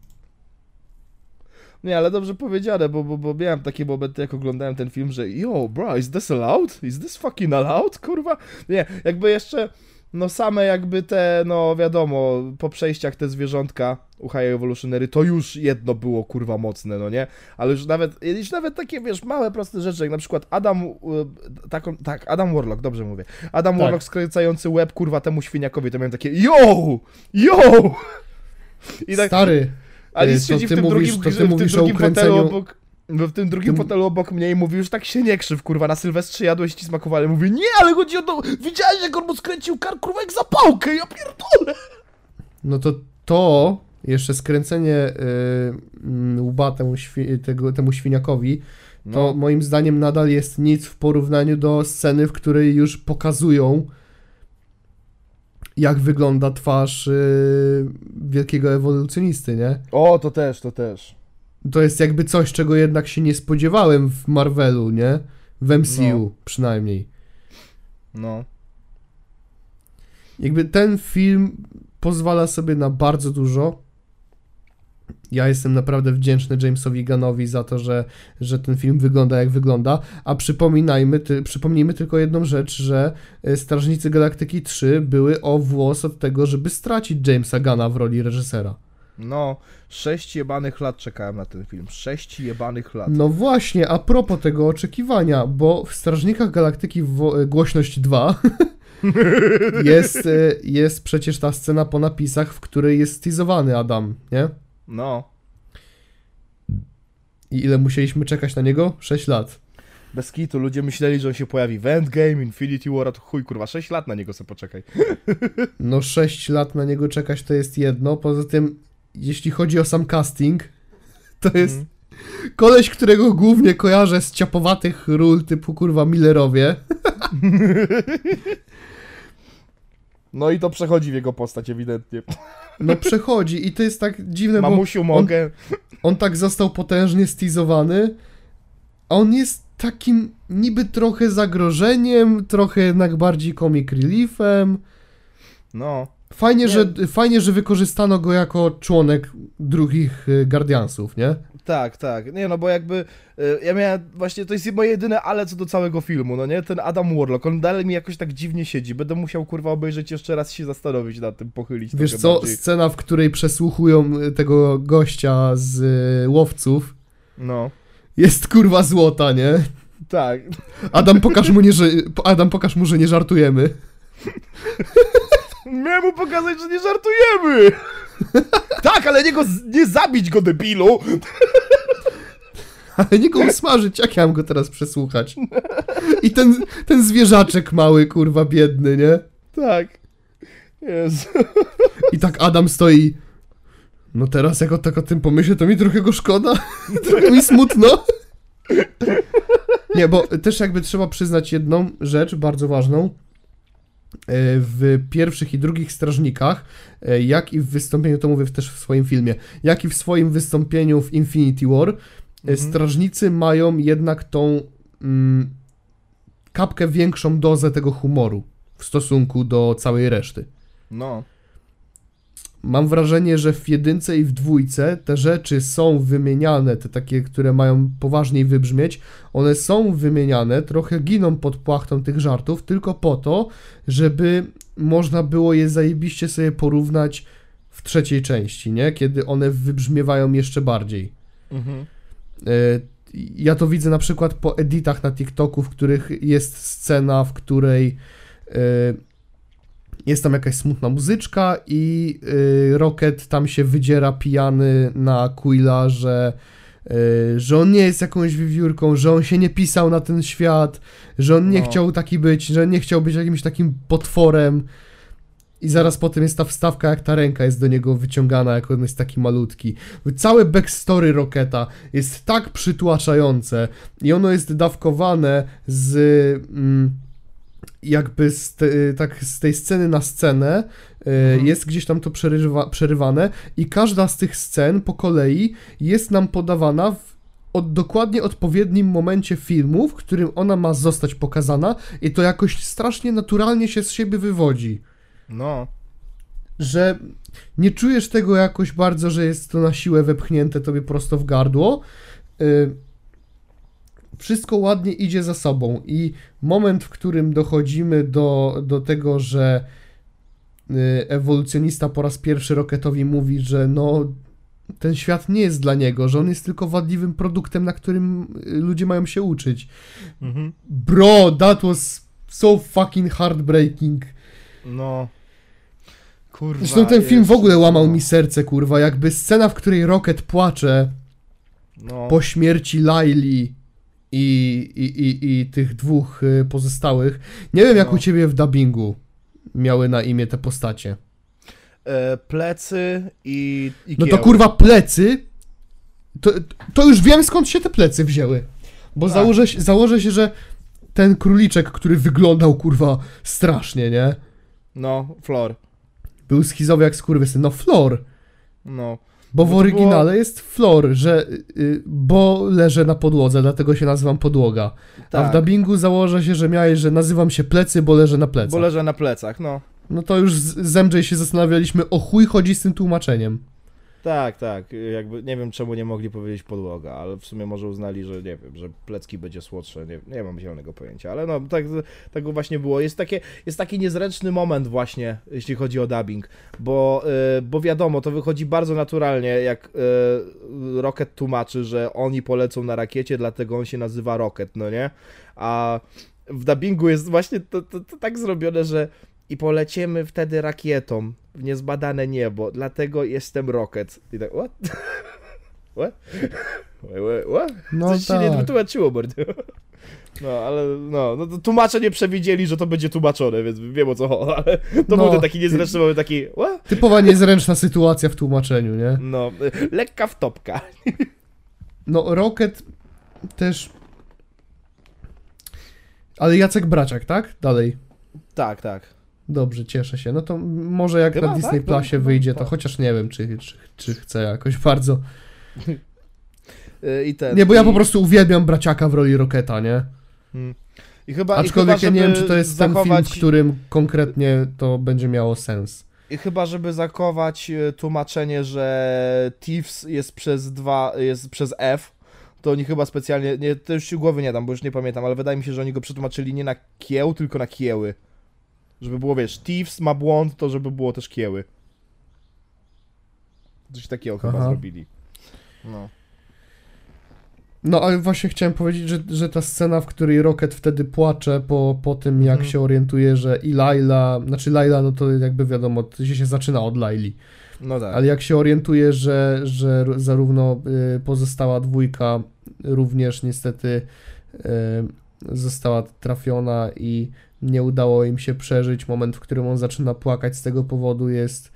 B: Nie, ale dobrze powiedziane, bo, bo, bo miałem takie momenty, jak oglądałem ten film, że yo, bro, is this allowed? Is this fucking allowed? Kurwa. Nie, jakby jeszcze, no same jakby te, no wiadomo, po przejściach te zwierzątka u High Evolutionary, to już jedno było, kurwa, mocne, no nie? Ale już nawet, już nawet takie, wiesz, małe, proste rzeczy, jak na przykład Adam, taką, tak, Adam Warlock, dobrze mówię, Adam
A: Tak.
B: Warlock skręcający łeb, kurwa, temu świniakowi, to miałem takie, yo, yo! I tak,
A: Stary,
B: Alice
A: to
B: siedzi w
A: ty
B: tym
A: mówisz-
B: drugim,
A: to ty
B: w tym
A: mówisz o
B: drugim fotelu
A: ukręceniu-
B: obok. W tym drugim
A: Ty-
B: fotelu obok mnie i mówi, już tak się nie krzyw, kurwa, na Sylwestrze jadłeś ci smakowało. Mówi, nie, ale chodzi o to, widziałeś jak on mu skręcił kar, kurwa, jak zapałkę, ja pierdolę.
A: no to to, jeszcze skręcenie y, mm, łba temu, świ- tego, temu świniakowi, to
B: No.
A: moim zdaniem nadal jest nic w porównaniu do sceny, w której już pokazują jak wygląda twarz y, wielkiego ewolucjonisty, nie?
B: O, to też, to też.
A: To jest jakby coś, czego jednak się nie spodziewałem w Marvelu, nie? W MCU
B: No.
A: przynajmniej.
B: No.
A: Jakby ten film pozwala sobie na bardzo dużo. Ja jestem naprawdę wdzięczny Jamesowi Gunnowi za to, że, że ten film wygląda jak wygląda. A przypominajmy, ty, przypomnijmy tylko jedną rzecz, że e, Strażnicy Galaktyki 3 były o włos od tego, żeby stracić Jamesa Gunna w roli reżysera.
B: No, sześć jebanych lat czekałem na ten film. Sześć jebanych lat.
A: No właśnie, a propos tego oczekiwania, bo w Strażnikach Galaktyki wo- Głośność 2 (laughs) jest, e, jest przecież ta scena po napisach, w której jest stylizowany Adam, nie?
B: No.
A: I ile musieliśmy czekać na niego? 6 lat.
B: Bez kitu, ludzie myśleli, że on się pojawi w Endgame, Infinity War, to chuj, kurwa, sześć lat na niego sobie poczekaj. (laughs)
A: No 6 lat na niego czekać to jest jedno, poza tym jeśli chodzi o sam casting, to jest
B: Mhm.
A: koleś, którego głównie kojarzę z ciapowatych ról typu kurwa Millerowie. (laughs)
B: No i to przechodzi w jego postać ewidentnie.
A: No przechodzi i to jest tak dziwne, bo
B: Mamusiu,
A: on,
B: mogę.
A: on tak został potężnie stizowany, a on jest takim niby trochę zagrożeniem, trochę jednak bardziej comic reliefem.
B: No.
A: Fajnie,
B: Nie.
A: że, fajnie, że wykorzystano go jako członek drugich y, Guardiansów, nie?
B: Tak, tak. Nie no, bo jakby y, ja miałem właśnie, to jest moje jedyne ale co do całego filmu, no nie? Ten Adam Warlock, on dalej mi jakoś tak dziwnie siedzi. Będę musiał kurwa obejrzeć jeszcze raz się zastanowić nad tym, pochylić
A: Wiesz co,
B: bardziej.
A: scena, w której przesłuchują y, tego gościa z y, łowców,
B: No.
A: jest kurwa złota, nie?
B: Tak.
A: Adam, (laughs) pokaż mu, nie, że, Adam, pokaż mu, że nie żartujemy.
B: Miałem mu pokazać, że nie żartujemy! (laughs) tak, ale nie go, nie zabić go, debilu! (laughs)
A: Ale nie go usmażyć, jak ja mam go teraz przesłuchać? I ten, ten zwierzaczek mały, kurwa, biedny, nie?
B: Tak. Jezu.
A: I tak Adam stoi. No teraz jak o, tak o tym pomyślę, to mi trochę go szkoda. (laughs) trochę mi smutno. Nie, bo też jakby trzeba przyznać jedną rzecz bardzo ważną. E, W pierwszych i drugich strażnikach, e, jak i w wystąpieniu, to mówię też w swoim filmie, jak i w swoim wystąpieniu w Infinity War, e,
B: Mhm.
A: strażnicy mają jednak tą mm, kapkę większą dozę tego humoru w stosunku do całej reszty.
B: No.
A: Mam wrażenie, że w jedynce i w dwójce te rzeczy są wymieniane, te takie, które mają poważniej wybrzmieć, one są wymieniane, trochę giną pod płachtą tych żartów, tylko po to, żeby można było je zajebiście sobie porównać w trzeciej części, nie? Kiedy one wybrzmiewają jeszcze bardziej.
B: Mhm.
A: E, Ja to widzę na przykład po editach na TikToku, w których jest scena, w której e, jest tam jakaś smutna muzyczka i e, Rocket tam się wydziera pijany na Quilla, że, e, że on nie jest jakąś wiewiórką, że on się nie pisał na ten świat, że on nie
B: No.
A: chciał taki być, że nie chciał być jakimś takim potworem. I zaraz potem jest ta wstawka, jak ta ręka jest do niego wyciągana, jak on jest taki malutki. Całe backstory Rocketa jest tak przytłaczające i ono jest dawkowane z mm, jakby z, te, tak z tej sceny na scenę e,
B: Mhm.
A: jest gdzieś tam to przerywa, przerywane i każda z tych scen po kolei jest nam podawana w od dokładnie odpowiednim momencie filmu, w którym ona ma zostać pokazana i to jakoś strasznie naturalnie się z siebie wywodzi
B: No.
A: że nie czujesz tego jakoś bardzo, że jest to na siłę wepchnięte tobie prosto w gardło. Y, Wszystko ładnie idzie za sobą i moment, w którym dochodzimy do, do tego, że y, ewolucjonista po raz pierwszy Rocketowi mówi, że no ten świat nie jest dla niego, że on jest tylko wadliwym produktem, na którym y, ludzie mają się uczyć.
B: Mhm.
A: Bro, that was so fucking heartbreaking.
B: No. Kurwa.
A: Zresztą ten film w ogóle łamał
B: no.
A: mi serce, kurwa. Jakby scena, w której Rocket płacze
B: No.
A: po śmierci Laili i, i, i, i tych dwóch y, pozostałych. Nie wiem, jak
B: No.
A: u ciebie w dubbingu miały na imię te postacie.
B: E, plecy i, i
A: No to kurwa plecy. To, to już wiem skąd się te plecy wzięły. Bo
B: Tak.
A: założę, się- założę się, że ten króliczek, który wyglądał kurwa strasznie, nie?
B: No, Flor.
A: Był schizowy jak skurwysyn. No Flor.
B: No.
A: Bo w
B: Bo to
A: oryginale
B: było-
A: jest flor, że y, bo leżę na podłodze, dlatego się nazywam podłoga. A w
B: Tak.
A: dubbingu założę się, że miałeś, że nazywam się plecy, bo leżę na plecach.
B: Bo leżę na plecach, no.
A: No to już z, z MJ się zastanawialiśmy, o chuj chodzi z tym tłumaczeniem.
B: Tak, tak. Jakby nie wiem czemu nie mogli powiedzieć podłoga, ale w sumie może uznali, że nie wiem, że plecki będzie słodsze. Nie, nie mam zielonego pojęcia, ale no tak, tak właśnie było. Jest, takie, jest taki niezręczny moment właśnie, jeśli chodzi o dubbing, bo, y, bo wiadomo, to wychodzi bardzo naturalnie, jak y, Rocket tłumaczy, że oni polecą na rakiecie, dlatego on się nazywa Rocket, no nie? A w dubbingu jest właśnie to, to, to tak zrobione, że i poleciemy wtedy rakietą w niezbadane niebo, dlatego jestem Rocket. I tak, what? (laughs) What? What? What?
A: No
B: Coś się nie
A: tak.
B: wytłumaczyło, mordy. (laughs) No, ale no, no tłumacze nie przewidzieli, że to będzie tłumaczone, więc wiem o co chodzi, (laughs) ale to
A: No.
B: był ten taki niezręczny moment, taki, what?
A: Typowa niezręczna sytuacja w tłumaczeniu, nie?
B: No, y, lekka wtopka.
A: No Rocket też... Ale Jacek Braciak, tak? Dalej.
B: Tak, tak.
A: Dobrze, cieszę się. No to może jak
B: Chyba
A: na Disney
B: tak,
A: Plusie
B: no,
A: wyjdzie, to
B: tak.
A: chociaż nie wiem, czy, czy, czy chcę jakoś (laughs) bardzo.
B: Y, (laughs) I ten.
A: Nie, bo ja
B: i-
A: po prostu uwielbiam Braciaka w roli Roketa, nie?
B: I chyba,
A: Aczkolwiek
B: i chyba,
A: ja nie wiem, czy to jest ten
B: zachować,
A: film, w którym konkretnie to będzie miało sens.
B: I chyba, żeby zachować e, tłumaczenie, że Thieves jest przez dwa, jest przez F, to oni chyba specjalnie, nie, to już ci głowy nie dam, bo już nie pamiętam, ale wydaje mi się, że oni go przetłumaczyli nie na kieł, tylko na kieły. Żeby było, wiesz, Thieves ma błąd, to żeby było też kieły. Coś takiego chyba
A: Aha.
B: zrobili. No.
A: No, ale właśnie chciałem powiedzieć, że, że ta scena, w której Rocket wtedy płacze po, po tym, jak
B: Mhm.
A: się orientuje, że i Laila, znaczy Laila, no to jakby wiadomo, to się zaczyna od Laili,
B: No tak.
A: ale jak się orientuje, że, że zarówno y, pozostała dwójka również niestety y, została trafiona i nie udało im się przeżyć, moment, w którym on zaczyna płakać z tego powodu jest...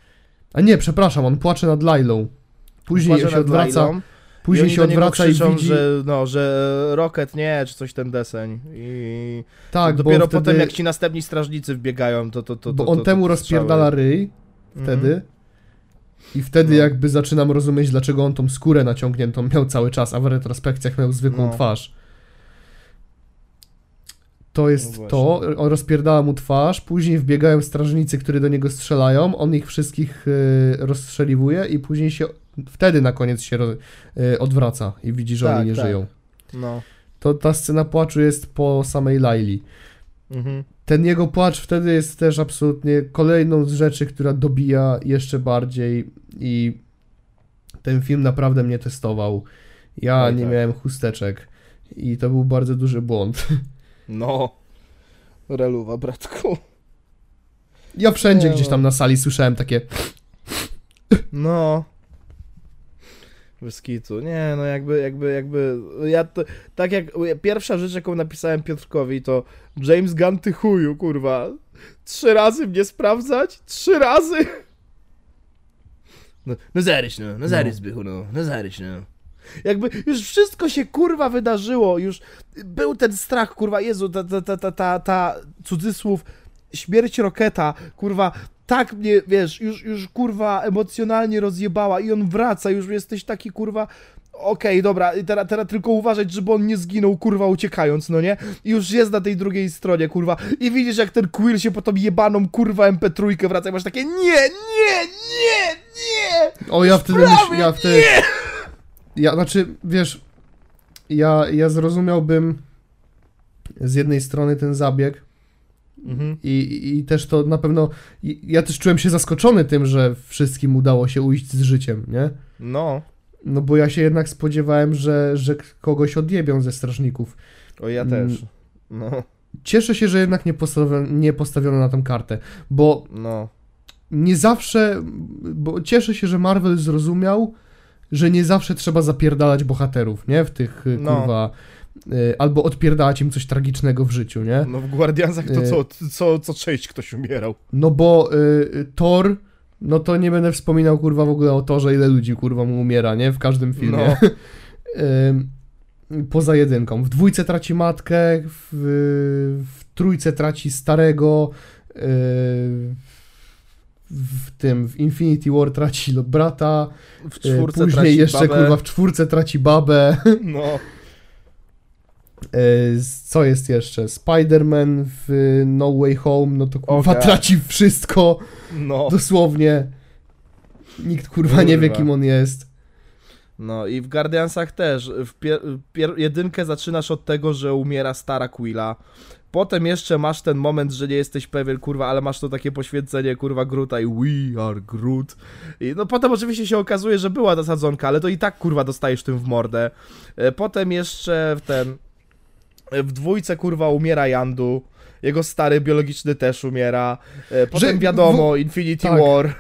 A: A nie, przepraszam, on płacze nad Lailą. Później
B: Płacze
A: się odwraca,
B: Lailą
A: później
B: i
A: się odwraca i
B: krzyczą,
A: widzi...
B: że, no, że Rocket nie, czy coś ten deseń. I
A: Tak,
B: dopiero
A: bo wtedy,
B: potem jak ci następni strażnicy wbiegają, to to to
A: bo
B: to,
A: on
B: to,
A: temu
B: to
A: rozpierdala
B: strzały.
A: ryj wtedy
B: Mhm.
A: i wtedy
B: No.
A: jakby zaczynam rozumieć, dlaczego on tą skórę naciągniętą miał cały czas, a w retrospekcjach miał zwykłą
B: No.
A: twarz. To jest
B: No
A: to, on rozpierdala mu twarz, później wbiegają strażnicy, którzy do niego strzelają, on ich wszystkich y, rozstrzeliwuje i później się, wtedy na koniec się y, odwraca i widzi, że
B: Tak,
A: oni nie
B: tak.
A: żyją.
B: No.
A: To ta scena płaczu jest po samej Laili.
B: Mhm.
A: ten jego płacz wtedy jest też absolutnie kolejną z rzeczy, która dobija jeszcze bardziej i ten film naprawdę mnie testował. Ja
B: Oj,
A: nie
B: tak.
A: miałem chusteczek i to był bardzo duży błąd. (laughs)
B: No. Reluwa, bratku.
A: Ja wszędzie
B: Nie
A: gdzieś
B: no.
A: tam na sali słyszałem takie
B: No. Bez kitu. Nie, no jakby, jakby, jakby, ja to, tak jak, pierwsza rzecz, jaką napisałem Piotrkowi, to James Gunn, ty chuju, kurwa. Trzy razy mnie sprawdzać? Trzy razy? No, no zaryć, no, no zaryć, Zbychu, no, no zaryć, no. Jakby już wszystko się kurwa wydarzyło, już był ten strach, kurwa, Jezu, ta, ta, ta, ta, ta, ta cudzysłów, śmierć Roketa, kurwa, tak mnie, wiesz, już, już kurwa emocjonalnie rozjebała i on wraca, już jesteś taki kurwa, okej, dobra, i teraz, teraz tylko uważać, żeby on nie zginął, kurwa, uciekając, no nie? I już jest na tej drugiej stronie, kurwa, i widzisz jak ten Quill się po tą jebaną, kurwa, MP3 wraca i masz takie, nie, nie, nie, nie!
A: O, ja wtedy
B: Sprawy,
A: ja wtedy. Ja, znaczy, wiesz, ja, ja zrozumiałbym z jednej strony ten zabieg
B: Mhm.
A: i, i, też to na pewno. Ja też czułem się zaskoczony tym, że wszystkim udało się ujść z życiem, nie?
B: No,
A: No bo ja się jednak spodziewałem, że, że kogoś odjebią ze strażników.
B: o ja
A: Mm.
B: też. No,
A: Cieszę się, że jednak nie postawiono, nie postawiono na tą kartę, bo
B: no.
A: nie zawsze, bo cieszę się, że Marvel zrozumiał, że nie zawsze trzeba zapierdalać bohaterów, nie? W tych, y,
B: No.
A: kurwa, y, albo odpierdalać im coś tragicznego w życiu, nie?
B: No w Guardiansach to
A: Y-
B: co, co, co część ktoś umierał.
A: No bo y, y, Thor, no to nie będę wspominał, kurwa, w ogóle o Torze, ile ludzi, kurwa, mu umiera, nie? W każdym filmie.
B: No. (laughs)
A: Ym, Poza jedynką. W dwójce traci matkę, w, w trójce traci starego, yy, w tym, w Infinity War traci brata,
B: W
A: yy,
B: czwórce
A: później
B: traci
A: jeszcze,
B: babę.
A: kurwa, w czwórce traci babę. (laughs)
B: No.
A: Yy, Co jest jeszcze? Spider-Man w No Way Home, no to kurwa
B: Oga.
A: traci wszystko,
B: No.
A: dosłownie. Nikt kurwa nie wie,
B: Kurwa.
A: kim on jest.
B: No i w Guardiansach też. W jedynkę zaczynasz od tego, że umiera stara Quilla. Potem jeszcze masz ten moment, że nie jesteś pewien, kurwa, ale masz to takie poświęcenie, kurwa, Groota i We are Groot. I no potem oczywiście się okazuje, że była ta sadzonka, ale to i tak, kurwa, dostajesz tym w mordę. E, Potem jeszcze w ten... e, W dwójce, kurwa, umiera Yandu. Jego stary biologiczny też umiera. E, Potem
A: w-
B: wiadomo, Infinity
A: tak.
B: War.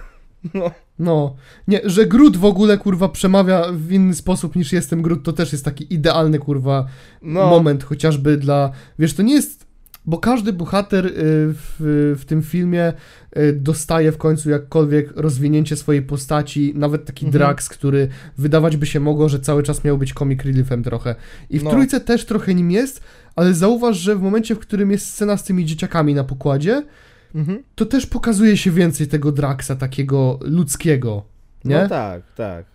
B: No.
A: No, nie, że Groot w ogóle kurwa przemawia w inny sposób niż jestem Groot, to też jest taki idealny kurwa
B: No.
A: moment chociażby dla, wiesz, to nie jest bo każdy bohater y, w, w tym filmie y, dostaje w końcu jakkolwiek rozwinięcie swojej postaci, nawet taki
B: Mhm.
A: Drax, który wydawać by się mogło, że cały czas miał być comic reliefem trochę. I w
B: No.
A: trójce też trochę nim jest, ale zauważ, że w momencie, w którym jest scena z tymi dzieciakami na pokładzie,
B: Mhm.
A: to też pokazuje się więcej tego Draxa, takiego ludzkiego, nie?
B: No tak, tak.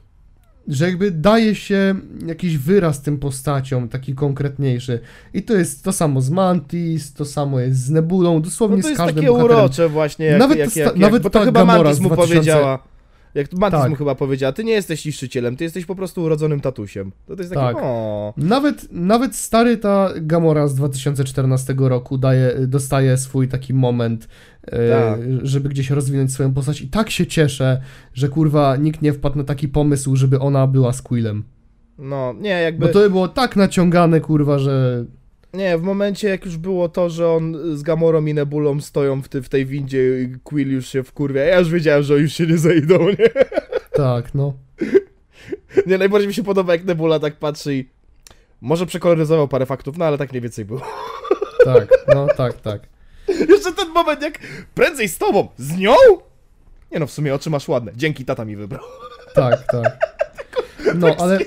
A: Że jakby daje się jakiś wyraz tym postaciom, taki konkretniejszy. I to jest to samo z Mantis, to samo jest z Nebulą, dosłownie
B: No to
A: z
B: jest
A: każdym
B: takie
A: bohaterem.
B: urocze właśnie, jak,
A: Nawet
B: jak, jak, jak,
A: nawet
B: bo to
A: ta
B: chyba
A: Gamora
B: Mantis mu
A: 2000
B: powiedziała. Jak Mantis
A: Tak.
B: mu chyba powiedziała, ty nie jesteś niszczycielem, ty jesteś po prostu urodzonym tatusiem. To, to jest takie,
A: Tak.
B: o...
A: Nawet, nawet stary ta Gamora z 2014 roku daje, dostaje swój taki moment, e,
B: Tak.
A: żeby gdzieś rozwinąć swoją postać i tak się cieszę, że kurwa nikt nie wpadł na taki pomysł, żeby ona była Squillem.
B: No, nie, jakby...
A: Bo to by było tak naciągane, kurwa, że...
B: Nie, w momencie jak już było to, że on z Gamorą i Nebulą stoją w, ty, w tej windzie i Quill już się wkurwia, ja już wiedziałem, że już się nie zejdą, nie?
A: Tak, no.
B: Nie, najbardziej mi się podoba jak Nebula tak patrzy i... Może przekoloryzował parę faktów, no ale tak mniej więcej było.
A: Tak, no, tak, tak. (laughs)
B: Jeszcze ten moment jak prędzej z tobą, z nią? Nie no, w sumie oczy masz ładne, dzięki tata mi wybrał.
A: Tak, tak. (laughs) No, ale...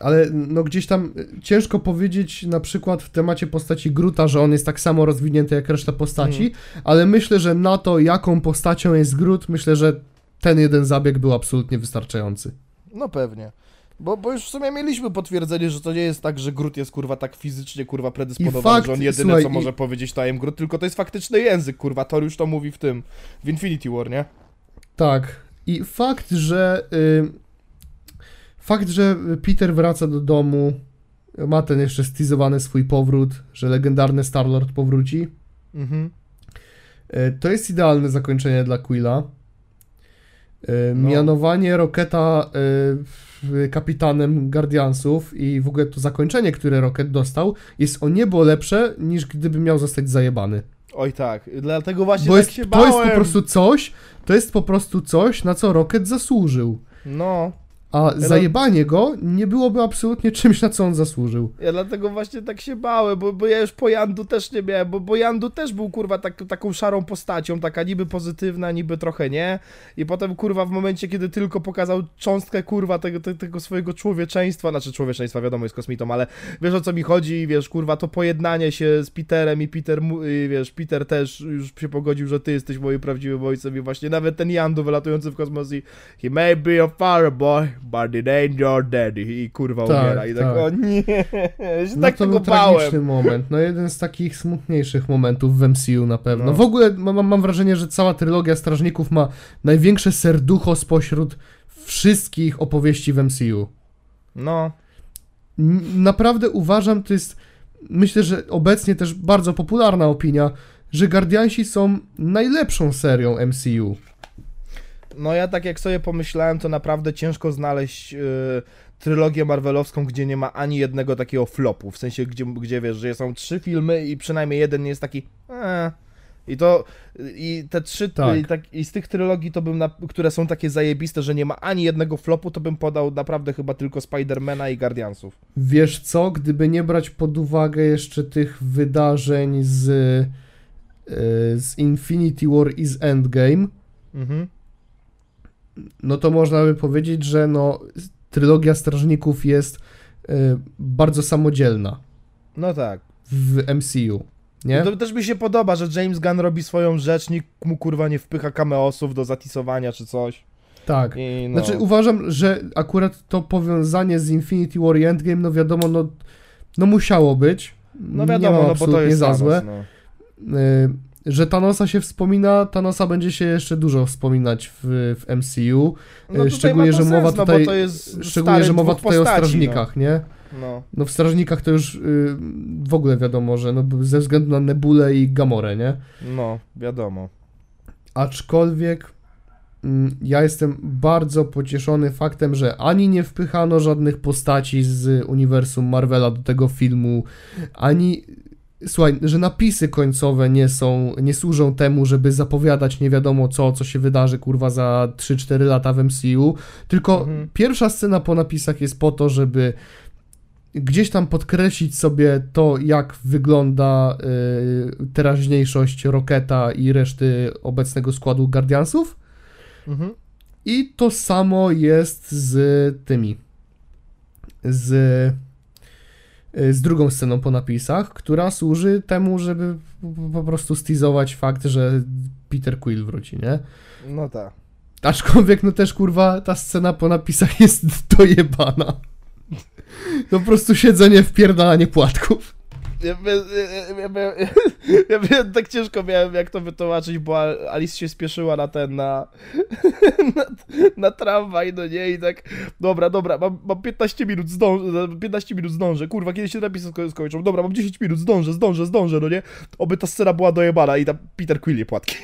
A: Ale no gdzieś tam y, ciężko powiedzieć na przykład w temacie postaci Gruta, że on jest tak samo rozwinięty jak reszta postaci, ale myślę, że na to jaką postacią jest Grut, myślę, że ten jeden zabieg był absolutnie wystarczający.
B: No pewnie. Bo, bo już w sumie mieliśmy potwierdzenie, że to nie jest tak, że Grut jest kurwa tak fizycznie kurwa predysponowany,
A: fakt,
B: że on jedyne
A: słuchaj,
B: co
A: i-
B: może powiedzieć to Grut, tylko to jest faktyczny język, kurwa, Thor już to mówi w tym, w Infinity War, nie?
A: Tak. I fakt, że y, fakt, że Peter wraca do domu, ma ten jeszcze stizowany swój powrót, że legendarny Star-Lord powróci,
B: Mhm.
A: y, to jest idealne zakończenie dla Quilla. Y,
B: No.
A: Mianowanie Roketa w- kapitanem Guardiansów i w ogóle to zakończenie, które Rocket dostał, jest o niebo lepsze niż gdyby miał zostać zajebany.
B: Oj tak, dlatego właśnie
A: Bo
B: tak
A: jest,
B: się
A: to jest po
B: bałem.
A: prostu coś, to jest po prostu coś, na co Rocket zasłużył.
B: No,
A: A zajebanie go nie byłoby absolutnie czymś, na co on zasłużył.
B: ja dlatego właśnie tak się bałem, bo, bo ja już po Jandu też nie miałem, bo, bo Jandu też był kurwa tak, taką szarą postacią, taka niby pozytywna, niby trochę nie. I potem kurwa w momencie, kiedy tylko pokazał cząstkę kurwa tego, te, tego swojego człowieczeństwa, znaczy człowieczeństwa wiadomo jest kosmitą, ale wiesz o co mi chodzi wiesz kurwa to pojednanie się z Peterem i Peter, wiesz, Peter też już się pogodził, że ty jesteś moim prawdziwym ojcem i właśnie nawet ten Jandu wylatujący w kosmos i he may be your father boy, but it ain't your daddy i kurwa
A: Tak,
B: umiera i tak,
A: tak.
B: o nie, się
A: No
B: tak
A: to
B: tego
A: był tragiczny
B: bałem.
A: moment. No jeden z takich smutniejszych momentów w MCU na pewno.
B: No.
A: W ogóle mam, mam wrażenie, że cała trylogia Strażników ma największe serducho spośród wszystkich opowieści w MCU.
B: No,
A: Naprawdę uważam, to jest, myślę, że obecnie też bardzo popularna opinia, że Guardiansi są najlepszą serią MCU.
B: No ja tak jak sobie pomyślałem, to naprawdę ciężko znaleźć yy, trylogię marvelowską, gdzie nie ma ani jednego takiego flopu, w sensie gdzie, gdzie wiesz, że są trzy filmy i przynajmniej jeden jest taki eee. I to, i te trzy,
A: Tak.
B: i, tak, i z tych trylogii to bym, na, które są takie zajebiste, że nie ma ani jednego flopu, to bym podał naprawdę chyba tylko Spidermana i Guardiansów.
A: Wiesz co, gdyby nie brać pod uwagę jeszcze tych wydarzeń z, yy, z Infinity War i z Endgame,
B: Mhm.
A: No to można by powiedzieć, że no, trylogia Strażników jest y, bardzo samodzielna
B: No tak.
A: w MCU, nie?
B: To też mi się podoba, że James Gunn robi swoją rzecz, nikt mu kurwa nie wpycha cameosów do zatisowania czy coś.
A: Tak.
B: No.
A: Znaczy uważam, że akurat to powiązanie z Infinity War i Endgame, no wiadomo, no, no musiało być.
B: no
A: nie
B: wiadomo,
A: mam
B: no bo to jest
A: za złe.
B: no.
A: Y, że Thanosa się wspomina, Thanosa będzie się jeszcze dużo wspominać w, w MCU.
B: No tutaj
A: szczególnie, że mowa
B: sens, no,
A: tutaj-
B: jest
A: Szczególnie, że mowa tutaj o
B: postaci,
A: strażnikach, nie?
B: No. no.
A: No w strażnikach to już y, w ogóle wiadomo, że no, ze względu na Nebulę i Gamorę, nie?
B: No, wiadomo.
A: Aczkolwiek mm, ja jestem bardzo pocieszony faktem, że ani nie wpychano żadnych postaci z uniwersum Marvela do tego filmu, ani słuchaj, że napisy końcowe nie są, nie służą temu, żeby zapowiadać nie wiadomo co, co się wydarzy kurwa za 3-4 lata w MCU, tylko
B: Mhm.
A: pierwsza scena po napisach jest po to, żeby gdzieś tam podkreślić sobie to, jak wygląda y, teraźniejszość Roketa i reszty obecnego składu Guardiansów.
B: Mhm.
A: I to samo jest z tymi. Z, z drugą sceną po napisach, która służy temu, żeby po- po prostu stizować fakt, że Peter Quill wróci, nie?
B: No tak.
A: Aczkolwiek, no też kurwa, ta scena po napisach jest (laughs) dojebana. To po prostu siedzenie w pierdalanie płatków.
B: Ja, ja, ja, ja, ja, tak ciężko miałem jak to wytłumaczyć, bo Al- Alice się spieszyła na ten, na, (laughs) na, na tramwaj, no nie, i tak, dobra, dobra, mam, mam 15 minut, zdążę, 15 minut zdążę, kurwa, kiedy się napisy sko- skończą, dobra, mam 10 minut, zdążę, zdążę, zdążę, no nie, oby ta scena była dojebana i tam Peter Quill je płatki.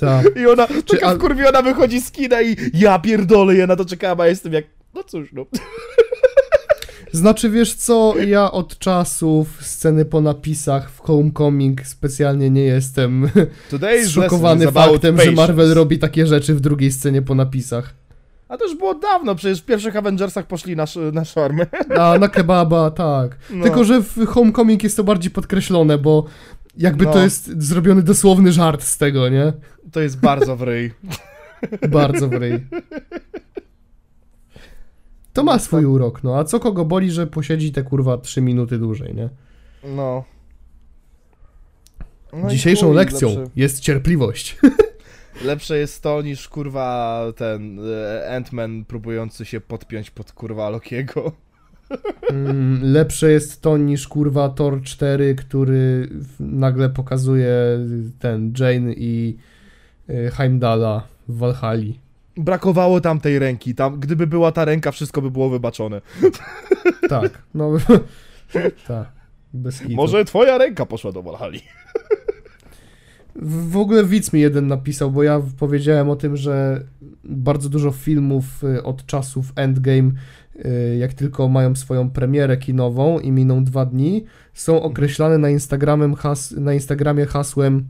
A: Tak.
B: I ona, taka
A: al-
B: wkurwiona wychodzi z kina i ja pierdolę, ja na to czekałam, a jestem jak, no cóż, no.
A: Znaczy, wiesz co, ja od czasów sceny po napisach w Homecoming specjalnie nie jestem (laughs)
B: about
A: faktem, że. Marvel robi takie rzeczy w drugiej scenie po napisach.
B: A to już było dawno, przecież w pierwszych Avengersach poszli na, sz- na szarmy. (laughs)
A: A na kebaba, tak.
B: No.
A: Tylko, że w Homecoming jest to bardziej podkreślone, bo jakby
B: No.
A: to jest zrobiony dosłowny żart z tego, nie?
B: To jest bardzo w ryj.
A: Bardzo w ryj. To ma swój urok, no. A co kogo boli, że posiedzi te kurwa 3 minuty dłużej, nie?
B: No. No
A: Dzisiejszą
B: chuj,
A: lekcją
B: Lepsze,
A: jest cierpliwość. (laughs)
B: lepsze jest to niż kurwa ten e, Ant-Man próbujący się podpiąć pod kurwa Lokiego. (laughs)
A: Mm, lepsze jest to niż kurwa Thor 4, który nagle pokazuje ten Jane i y, Heimdalla w Walhali.
B: Brakowało tam tej ręki. Tam, gdyby była ta ręka, wszystko by było wybaczone.
A: Tak, (laughs) no tak. Bez hitu.
B: Może twoja ręka poszła do Valhalla.
A: W w ogóle widz mi jeden napisał, bo ja powiedziałem o tym, że bardzo dużo filmów y, od czasów Endgame, y, jak tylko mają swoją premierę kinową i miną dwa dni, są określane na, Instagramem has na Instagramie hasłem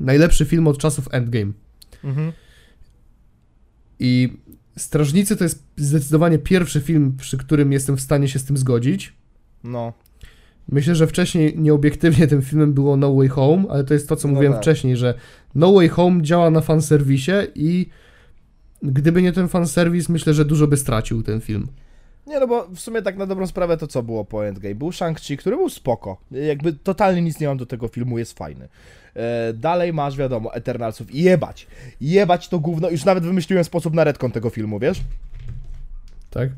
A: najlepszy film od czasów Endgame.
B: Mhm.
A: I Strażnicy to jest zdecydowanie pierwszy film, przy którym jestem w stanie się z tym zgodzić.
B: No.
A: Myślę, że wcześniej nieobiektywnie tym filmem było No Way Home, ale to jest to, co
B: No
A: mówiłem
B: tak.
A: wcześniej, że No Way Home działa na fanserwisie i gdyby nie ten fanserwis, myślę, że dużo by stracił ten film.
B: Nie, no bo w sumie tak na dobrą sprawę to co było po Endgame? Był Shang-Chi, który był spoko. Jakby totalnie nic nie mam do tego filmu, jest fajny. E, dalej masz, wiadomo, Eternalsów i jebać. Jebać to gówno. Już nawet wymyśliłem sposób na retcon tego filmu, wiesz?
A: Tak?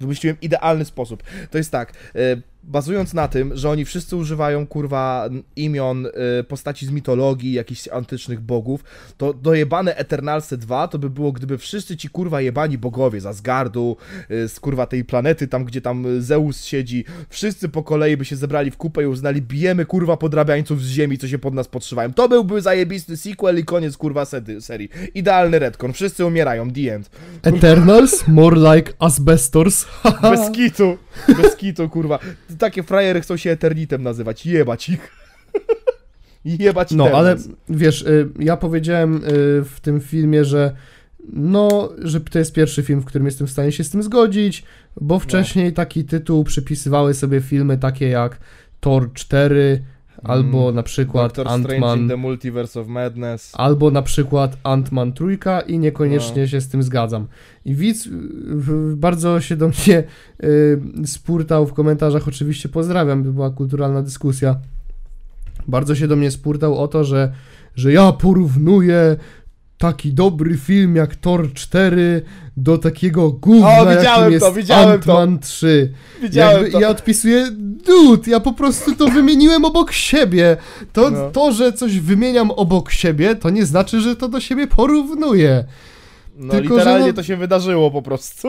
B: Wymyśliłem idealny sposób. To jest tak, e, bazując na tym, że oni wszyscy używają kurwa imion e, postaci z mitologii, jakichś antycznych bogów, to dojebane Eternalsy 2 to by było, gdyby wszyscy ci kurwa jebani bogowie z Asgardu, e, z kurwa tej planety, tam gdzie tam e, Zeus siedzi, wszyscy po kolei by się zebrali w kupę i uznali, bijemy kurwa podrabiańców z ziemi, co się pod nas podszywają. To byłby zajebisty sequel i koniec kurwa sedy, serii. Idealny retcon, wszyscy umierają, the end.
A: Eternals, more like asbestors. (laughs)
B: Bez kitu, bez kitu, kurwa. Takie frajery chcą się Eternitem nazywać, jebać ich. (laughs) jebać
A: No,
B: teraz.
A: ale wiesz, y, ja powiedziałem y, w tym filmie, że no, że to jest pierwszy film, w którym jestem w stanie się z tym zgodzić, bo wcześniej taki tytuł przypisywały sobie filmy takie jak Thor 4, albo na przykład
B: Doctor Strange in
A: Ant-Man,
B: the Multiverse of Madness.
A: albo na przykład Ant-Man trójka i niekoniecznie
B: No.
A: się z tym zgadzam. I widz bardzo się do mnie y, spurtał w komentarzach, oczywiście pozdrawiam, by była kulturalna dyskusja. Bardzo się do mnie spurtał o to, że, że ja porównuję taki dobry film jak Thor 4 do takiego gówna,
B: O, widziałem to, widziałem to.
A: Ant-Man 3.
B: Widziałem
A: Jakby,
B: to.
A: Ja odpisuję, dude, ja po prostu to wymieniłem obok siebie. To,
B: No.
A: to, że coś wymieniam obok siebie, to nie znaczy, że to do siebie porównuję.
B: No
A: tylko,
B: literalnie
A: no-
B: to się wydarzyło po prostu.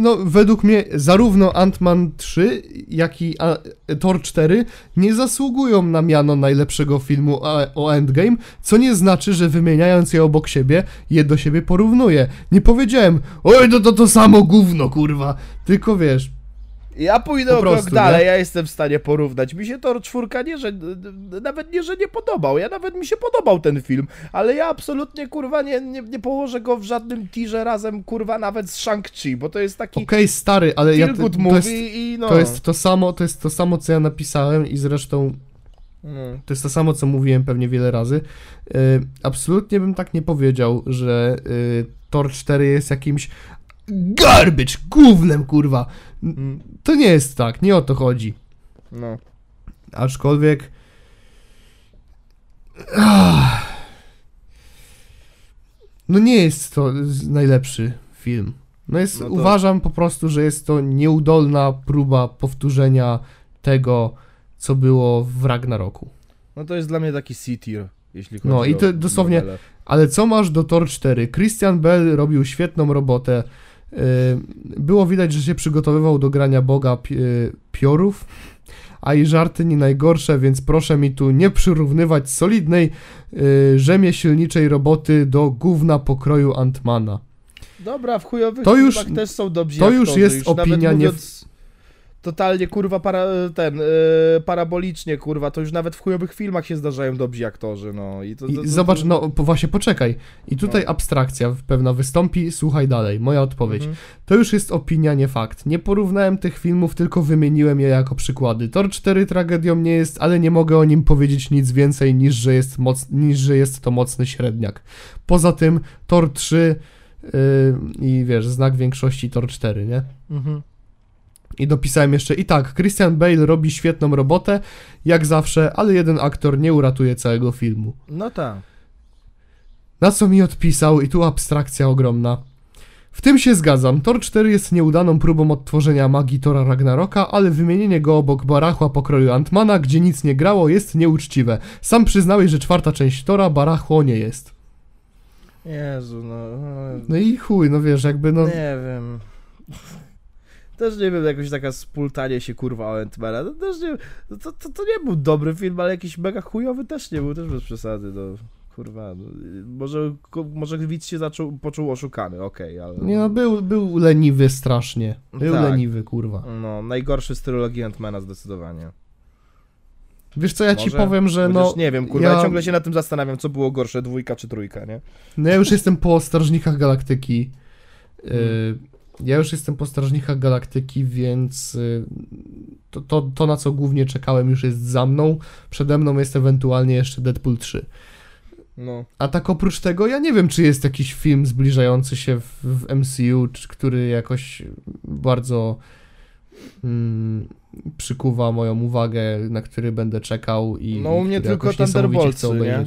A: No, według mnie zarówno Ant-Man 3, jak i a, Thor 4 nie zasługują na miano najlepszego filmu o Endgame, co nie znaczy, że wymieniając je obok siebie, je do siebie porównuję. Nie powiedziałem, oj, to to, to samo gówno, kurwa. Tylko wiesz,
B: Ja pójdę
A: Po
B: o krok dalej,
A: nie?
B: ja jestem w stanie porównać. Mi się Tor czwórka nie, że nawet nie, że nie podobał. Ja nawet mi się podobał ten film, ale ja absolutnie kurwa nie, nie, nie położę go w żadnym tirze razem kurwa nawet z Shang-Chi, bo to jest taki
A: Okej, stary, ale ja... to
B: movie
A: jest,
B: i no.
A: to jest to samo, to jest to samo, co ja napisałem i zresztą
B: No.
A: To jest to samo, co mówiłem pewnie wiele razy. Yy, absolutnie bym tak nie powiedział, że yy, Tor 4 jest jakimś garbage, gównem, kurwa. To nie jest tak, nie o to chodzi.
B: no.
A: Aczkolwiek... No nie jest to najlepszy film. No jest,
B: No to-
A: uważam po prostu, że jest to nieudolna próba powtórzenia tego, co było w Ragnaroku.
B: no to jest dla mnie taki C-tier, jeśli chodzi
A: No i
B: o
A: to dosłownie-
B: nowelę.
A: Ale co masz do Tor 4? Christian Bell robił świetną robotę. Yy, Było widać, że się przygotowywał do grania Boga yy, Piorów, a i żarty nie najgorsze, więc proszę mi tu nie przyrównywać solidnej yy, rzemieślniczej roboty do gówna pokroju Antmana.
B: Dobra, w chujowych
A: To już-
B: też są dobrzy
A: to już jest opinia nie-
B: mówiąc Totalnie kurwa para, ten, e, parabolicznie kurwa, to już nawet w chujowych filmach się zdarzają dobrzy aktorzy, no i to, to,
A: I
B: to,
A: zobacz,
B: to,
A: no po- właśnie poczekaj. I tutaj
B: No.
A: abstrakcja pewna wystąpi, słuchaj dalej, moja odpowiedź.
B: Mhm.
A: To już jest opinia, nie fakt. Nie porównałem tych filmów, tylko wymieniłem je jako przykłady. Tor 4 tragedią nie jest, ale nie mogę o nim powiedzieć nic więcej niż, że jest, moc, niż, że jest to mocny średniak. Poza tym Tor 3 yy, i wiesz, znak większości Tor 4, nie?
B: Mhm.
A: I dopisałem jeszcze i tak, Christian Bale robi świetną robotę, jak zawsze, ale jeden aktor nie uratuje całego filmu.
B: No tak.
A: Na co mi odpisał, i tu abstrakcja ogromna. W tym się zgadzam. Tor 4 jest nieudaną próbą odtworzenia magii Tora Ragnaroka, ale wymienienie go obok barachła pokroju Antmana, gdzie nic nie grało, jest nieuczciwe. Sam przyznałeś, że czwarta część Tora barachło nie jest.
B: Jezu, no.
A: No i chuj, no wiesz, jakby no...
B: Nie wiem. Też nie wiem, jakoś taka spultanie się kurwa o Ant-Mana. To też nie to, to, to nie był dobry film, ale jakiś mega chujowy też nie był, też bez przesady, no. Kurwa, no. Może, może widz się zaczął, poczuł oszukany, okej, ale...
A: Nie no, był, był leniwy strasznie. Był
B: Tak.
A: leniwy, kurwa.
B: No, najgorszy z trylogii Ant-Mana zdecydowanie.
A: Wiesz co, ja ci
B: Może?
A: powiem, że
B: Chociaż
A: no...
B: nie wiem, kurwa, ja...
A: ja-
B: ciągle się nad tym zastanawiam, co było gorsze, dwójka czy trójka, nie?
A: No ja już jestem po Strażnikach Galaktyki.
B: Hmm.
A: Ja już jestem po Strażnikach Galaktyki, więc y, to, to, to, na co głównie czekałem, już jest za mną. Przede mną jest ewentualnie jeszcze Deadpool 3.
B: No.
A: A tak oprócz tego, ja nie wiem, czy jest jakiś film zbliżający się w, w MCU, czy, który jakoś bardzo mm, przykuwa moją uwagę, na który będę czekał i
B: No, u mnie tylko Thunderboltsy,
A: chcę
B: nie?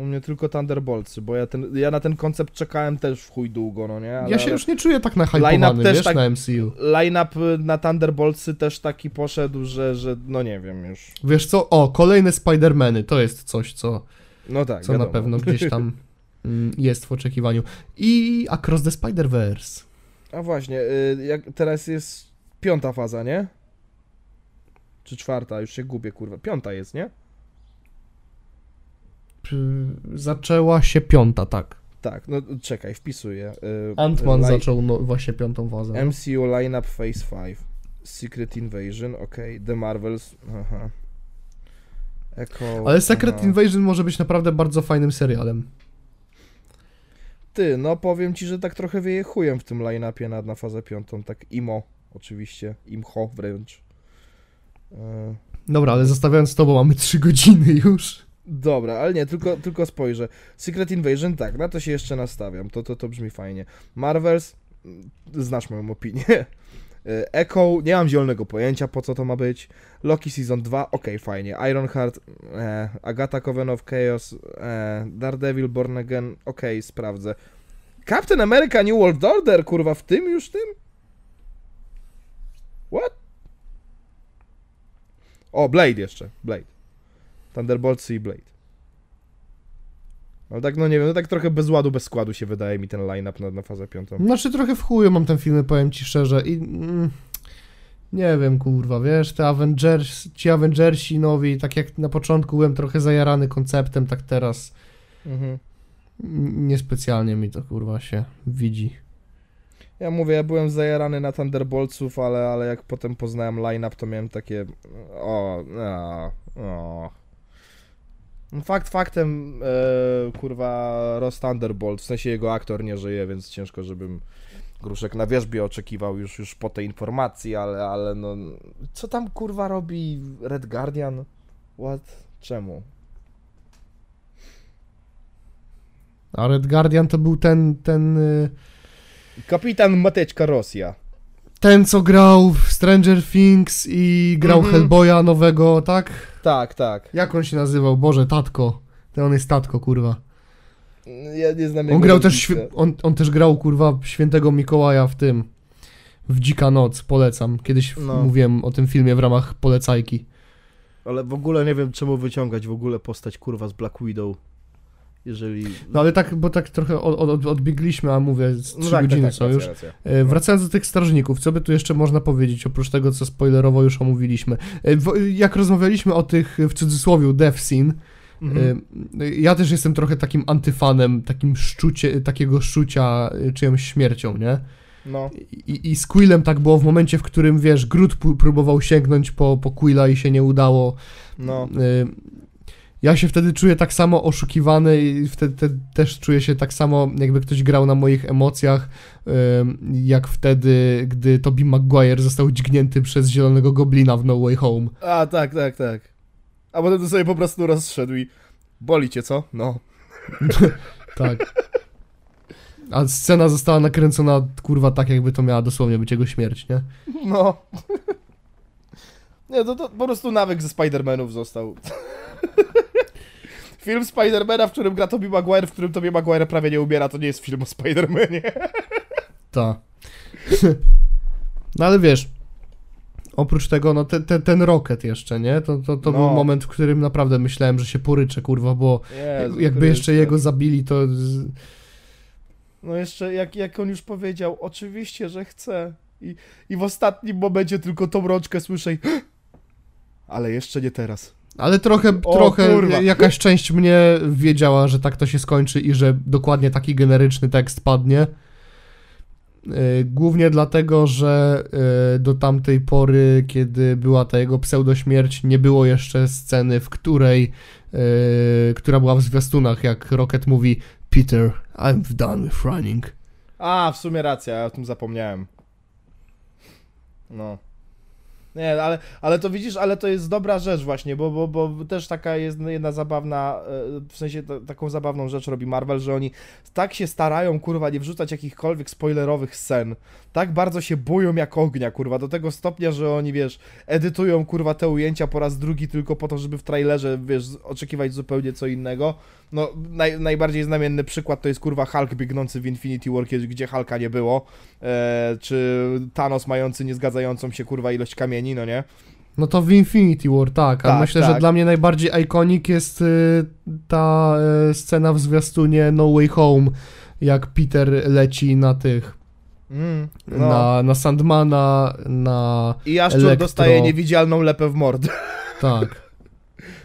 B: U mnie tylko Thunderboltsy, bo ja, ten, ja na ten koncept czekałem też w chuj długo, no nie? Ale,
A: Ja się już nie czuję tak nahypowany, wiesz,
B: tak-
A: na MCU.
B: Line-up na Thunderboltsy też taki poszedł, że, że no nie wiem już.
A: Wiesz co? O, kolejne Spider-Many, to jest coś, co,
B: No tak,
A: co na pewno gdzieś tam (laughs) mm, jest w oczekiwaniu. I Across the Spider-Verse.
B: A właśnie, y, jak teraz jest piąta faza, nie? Czy czwarta? Już się gubię, kurwa. Piąta jest, nie?
A: Przy- Zaczęła się piąta, tak.
B: Tak, no czekaj, wpisuję. Y,
A: Ant-Man zaczął no, właśnie piątą fazę.
B: MCU Lineup Phase 5. Secret Invasion, okej. The Marvels, aha. Echo,
A: Ale Secret
B: aha.
A: Invasion może być naprawdę bardzo fajnym serialem.
B: Ty, no powiem ci, że tak trochę wieje chujem w tym line-upie na, na fazę piątą, tak imo, oczywiście, imcho wręcz. E,
A: Dobra, ale zostawiając to, bo mamy 3 godziny już.
B: Dobra, ale nie, tylko, tylko spojrzę. Secret Invasion, tak, na to się jeszcze nastawiam, to, to, to brzmi fajnie. Marvels, mm, znasz moją opinię. (laughs) E, Echo, nie mam zielonego pojęcia, po co to ma być. Loki Season 2, okej, fajnie. Ironheart, e, Agatha Coven of Chaos, e, Daredevil Born Again, okej, sprawdzę. Captain America New World Order, kurwa, w tym już tym? What? O, Blade jeszcze, Blade. Thunderboltsy i Blade. Ale tak, no nie wiem, no tak trochę bez ładu, bez składu się wydaje mi ten line-up na, na fazę piątą.
A: Znaczy trochę w chuju mam ten film, powiem ci szczerze i... Mm, nie wiem, kurwa, wiesz, te Avengers, ci Avengersi nowi, tak jak na początku byłem trochę zajarany konceptem, tak teraz
B: Mhm.
A: niespecjalnie mi to, kurwa, się widzi.
B: Ja mówię, ja byłem zajarany na Thunderboltsów, ale, ale jak potem poznałem line-up, to miałem takie... O, o, o. Fakt faktem, e, kurwa, Ross Thunderbolt, w sensie jego aktor nie żyje, więc ciężko, żebym Gruszek na wierzbie oczekiwał już, już po tej informacji, ale, ale no... Co tam, kurwa, robi Red Guardian? What? Czemu?
A: A Red Guardian to był ten, ten, y,
B: Kapitan Mateczka Rosja.
A: ten co grał w Stranger Things i grał
B: Mhm.
A: Hellboya nowego, tak?
B: Tak, tak.
A: Jak on się nazywał? Boże, Tatko. Ten on jest Tatko, kurwa.
B: Ja nie znam
A: On grał też, świ- on, on też grał, kurwa, świętego Mikołaja w tym, w Dzika Noc, polecam. Kiedyś
B: No.
A: mówiłem o tym filmie w ramach polecajki.
B: Ale w ogóle nie wiem, czemu wyciągać w ogóle postać kurwa z Black Widow. Jeżeli.
A: No ale tak, bo tak trochę od, od, odbiegliśmy, a mówię, z
B: No
A: trzy
B: tak,
A: godziny
B: tak, tak,
A: są
B: racja,
A: już.
B: racja.
A: E, Wracając do tych strażników, co by tu jeszcze można powiedzieć, oprócz tego, co spoilerowo już omówiliśmy. E, Jak rozmawialiśmy o tych, w cudzysłowie, death scene,
B: Mhm.
A: e, ja też jestem trochę takim antyfanem, takim szczucie, takiego szczucia czyjąś śmiercią, nie?
B: No.
A: I, I z Quillem tak było w momencie, w którym, wiesz, p- próbował sięgnąć po, po Quilla i się nie udało.
B: No.
A: Ja się wtedy czuję tak samo oszukiwany i wtedy te, też czuję się tak samo, jakby ktoś grał na moich emocjach, jak wtedy, gdy Tobey Maguire został dźgnięty przez zielonego goblina w No Way Home.
B: A, tak, tak, tak. A potem to sobie po prostu rozszedł i. Boli cię, co? No. (laughs)
A: Tak. A scena została nakręcona, kurwa, tak jakby to miała dosłownie być jego śmierć, nie?
B: No. (laughs) Nie, to, to po prostu nawyk ze Spider-Manów został. (laughs) (laughs) Film Spidermana, w którym gra Tobey Maguire, w którym Tobey Maguire prawie nie umiera, to nie jest film o Spidermanie. (laughs)
A: Tak. no ale wiesz, oprócz tego, no te, te, ten Rocket jeszcze, nie? To, to, to
B: No.
A: był moment, w którym naprawdę myślałem, że się poryczę, kurwa, bo
B: Jezu
A: jakby jeszcze jego zabili, to...
B: No jeszcze, jak, jak on już powiedział, oczywiście, że chce. I, I w ostatnim momencie tylko tą rączkę słyszę i... (gasps) Ale jeszcze nie teraz.
A: Ale trochę,
B: O,
A: trochę
B: kurwa.
A: jakaś część mnie wiedziała, że tak to się skończy i że dokładnie taki generyczny tekst padnie. Yy, Głównie dlatego, że yy, do tamtej pory, kiedy była ta jego pseudośmierć, nie było jeszcze sceny, w której, yy, która była w zwiastunach, jak Rocket mówi Peter, I'm done with running.
B: A, w sumie racja, ja o tym zapomniałem. No. Nie, ale, ale to widzisz, ale to jest dobra rzecz właśnie, bo, bo, bo też taka jest jedna zabawna, e, w sensie ta, taką zabawną rzecz robi Marvel, że oni tak się starają, kurwa, nie wrzucać jakichkolwiek spoilerowych scen, tak bardzo się boją jak ognia, kurwa, do tego stopnia, że oni, wiesz, edytują, kurwa, te ujęcia po raz drugi tylko po to, żeby w trailerze, wiesz, oczekiwać zupełnie co innego. No, naj, najbardziej znamienny przykład to jest, kurwa, Hulk biegnący w Infinity War, gdzie Hulka nie było, e, czy Thanos mający niezgadzającą się, kurwa, ilość kamieni, no nie?
A: No to w Infinity War, tak, a
B: Tak,
A: myślę, że
B: tak.
A: dla mnie najbardziej iconic jest y, ta y, scena w zwiastunie No Way Home, jak Peter leci na tych,
B: Mm, no.
A: na, na Sandmana, na...
B: I Jaszczur
A: Elektro.
B: dostaje niewidzialną lepę w mord.
A: tak.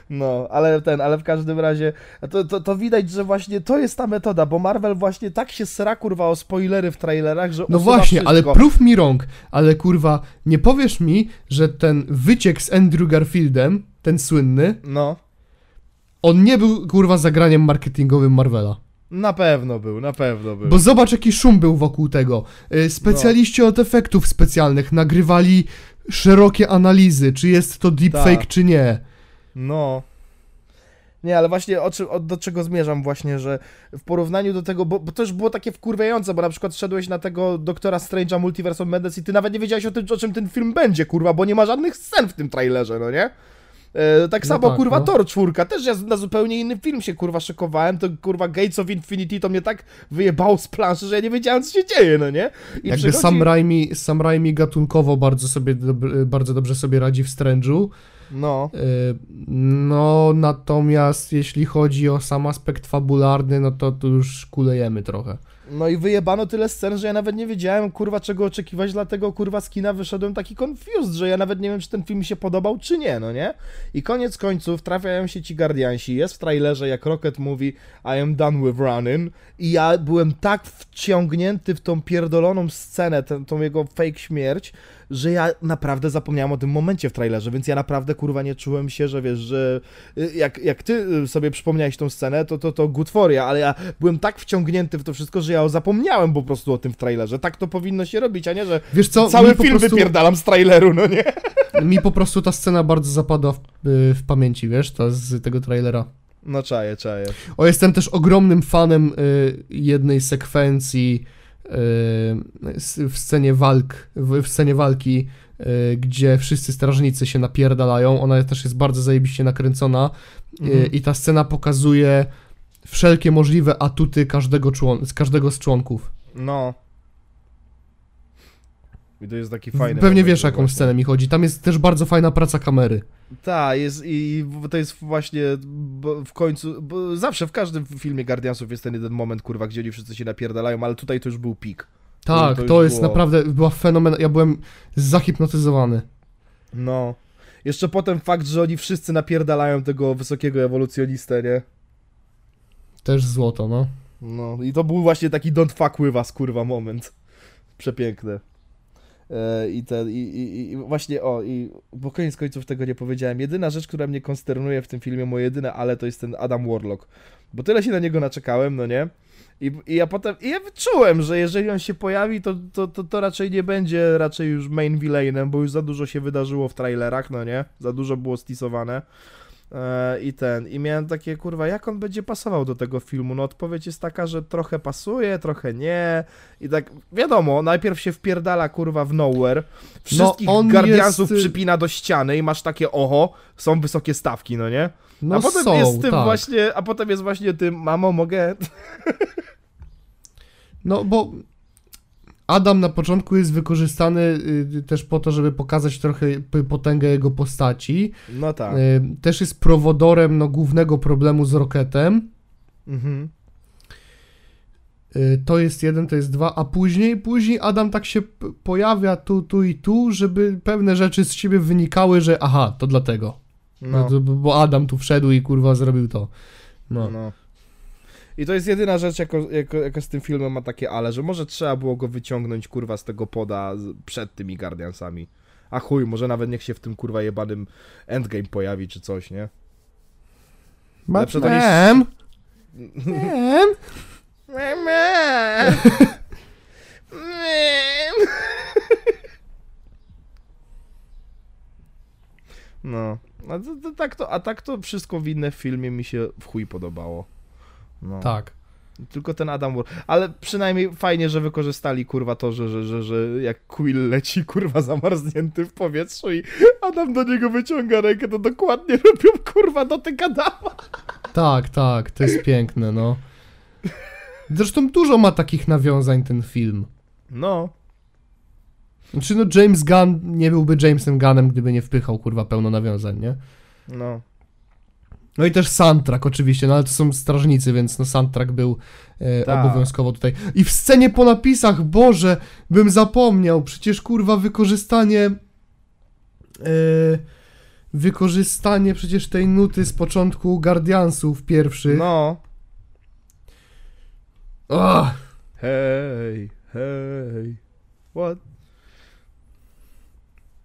B: No, ale ten, ale w każdym razie to, to, to widać, że właśnie to jest ta metoda, bo Marvel właśnie tak się sra kurwa o spoilery w trailerach, że
A: No właśnie, ale
B: wszystko.
A: prób mi rąk, ale kurwa, nie powiesz mi, że ten wyciek z Andrew Garfieldem, ten słynny,
B: No,
A: on nie był kurwa zagraniem marketingowym Marvela.
B: na pewno był, na pewno był.
A: Bo zobacz, jaki szum był wokół tego. Y, Specjaliści od efektów specjalnych nagrywali szerokie analizy, czy jest to deepfake,
B: Tak.
A: czy nie.
B: No. Nie, ale właśnie o, o, do czego zmierzam właśnie, że w porównaniu do tego, bo, bo to już było takie wkurwiające, bo na przykład szedłeś na tego Doktora Strange'a Multiverse of Madness i ty nawet nie wiedziałeś o tym, o czym ten film będzie, kurwa, bo nie ma żadnych scen w tym trailerze, no nie? E, tak
A: No
B: samo,
A: tak,
B: kurwa,
A: no.
B: Thor 4, też ja na zupełnie inny film się, kurwa, szykowałem, to, kurwa, Gates of Infinity to mnie tak wyjebało z planszy, że ja nie wiedziałem, co się dzieje, no nie? I
A: Jakby
B: przychodzi-
A: Sam Raimi, Sam Raimi gatunkowo bardzo, sobie, bardzo dobrze sobie radzi w Strange'u.
B: No,
A: Y, No, natomiast jeśli chodzi o sam aspekt fabularny, no to tu już kulejemy trochę.
B: No i wyjebano tyle scen, że ja nawet nie wiedziałem, kurwa, czego oczekiwać, dlatego, kurwa, z kina wyszedłem taki confused, że ja nawet nie wiem, czy ten film mi się podobał, czy nie, no nie? I koniec końców trafiają się ci Guardiansi, jest w trailerze, jak Rocket mówi I am done with running i ja byłem tak wciągnięty w tą pierdoloną scenę, tę, tą jego fake śmierć, że ja naprawdę zapomniałem o tym momencie w trailerze, więc ja naprawdę, kurwa, nie czułem się, że wiesz, że y, jak, jak ty y, sobie przypomniałeś tą scenę, to to, to good for you, ale ja byłem tak wciągnięty w to wszystko, że ja zapomniałem po prostu o tym w trailerze. Tak to powinno się robić, a nie, że
A: Wiesz co,
B: cały film
A: prostu,
B: wypierdalam z traileru, no nie? (laughs)
A: mi po prostu ta scena bardzo zapadła w, y, w pamięci, wiesz, ta z tego trailera.
B: No czaję, czaję.
A: O, jestem też ogromnym fanem y, jednej sekwencji w scenie walk, w, scenie walki, y, gdzie wszyscy strażnicy się napierdalają. Ona też jest bardzo zajebiście nakręcona y,
B: Mhm.
A: i ta scena pokazuje wszelkie możliwe atuty każdego, człon- każdego z członków.
B: No. I to jest taki fajny
A: Pewnie wiesz, jaką
B: właśnie-
A: scenę mi chodzi. Tam jest też bardzo fajna praca kamery.
B: Tak, jest i to jest właśnie w końcu, bo zawsze w każdym filmie Guardiansów jest ten jeden moment, kurwa, gdzie oni wszyscy się napierdalają, ale tutaj to już był pik.
A: Tak,
B: to
A: to, jest
B: było-
A: naprawdę, była fenomen. Ja byłem zahipnotyzowany.
B: No. Jeszcze potem fakt, że oni wszyscy napierdalają tego wysokiego ewolucjonistę, nie?
A: Też złoto, no.
B: No i to był właśnie taki don't fuck with us, kurwa, moment. Przepiękne. E, I ten, i, i, i właśnie, o, i bo koniec końców tego nie powiedziałem. Jedyna rzecz, która mnie konsternuje w tym filmie, moje jedyne ale, to jest ten Adam Warlock. Bo tyle się na niego naczekałem, no nie? I, i ja potem, i ja wyczułem, że jeżeli on się pojawi, to, to, to, to raczej nie będzie raczej już main villainem, bo już za dużo się wydarzyło w trailerach, no nie? Za dużo było stisowane. E, I ten, i miałem takie, kurwa, jak on będzie pasował do tego filmu? No odpowiedź jest taka, że trochę pasuje, trochę nie. I tak, wiadomo, najpierw się wpierdala, kurwa, w nowhere. Wszystkich
A: on
B: Guardiansów
A: jest-
B: przypina do ściany i masz takie, oho, są wysokie stawki, no nie?
A: No
B: a potem
A: są,
B: jest tym
A: tak.
B: właśnie, a potem jest właśnie tym, mamo, mogę... (laughs)
A: No bo Adam na początku jest wykorzystany y, też po to, żeby pokazać trochę potęgę jego postaci.
B: No tak.
A: Y, też jest prowodorem no, głównego problemu z Rocketem.
B: Mhm.
A: Y, To jest jeden, to jest dwa, a później, później Adam tak się pojawia tu, tu i tu, żeby pewne rzeczy z siebie wynikały, że aha, to dlatego.
B: No.
A: Bo Adam tu wszedł i kurwa zrobił to. No.
B: No. I to jest jedyna rzecz, jako, jako, jako z tym filmem ma takie ale, że może trzeba było go wyciągnąć, kurwa, z tego poda przed tymi Guardiansami. A chuj, może nawet niech się w tym, kurwa, jebanym Endgame pojawi, czy coś, nie?
A: Batman! Batman!
B: No. A, to, to, tak to, a tak to wszystko w inne filmie mi się w chuj podobało. No.
A: Tak.
B: Tylko ten Adam War. Ale przynajmniej fajnie, że wykorzystali kurwa to, że, że, że, że jak Quill leci kurwa zamarznięty w powietrzu i Adam do niego wyciąga rękę, to dokładnie robią kurwa dotyk Adama.
A: Tak, tak, to jest piękne, no. Zresztą dużo ma takich nawiązań ten film.
B: No.
A: Znaczy, no James Gunn nie byłby Jamesem Gunnem, gdyby nie wpychał, kurwa, pełno nawiązań, nie?
B: No.
A: No i też soundtrack oczywiście, no ale to są strażnicy, więc no soundtrack był e,
B: Tak.
A: obowiązkowo tutaj. I w scenie po napisach, Boże, bym zapomniał, przecież kurwa wykorzystanie e, wykorzystanie przecież tej nuty z początku Guardiansów pierwszych.
B: No.
A: Ach,
B: Hej, hej. What?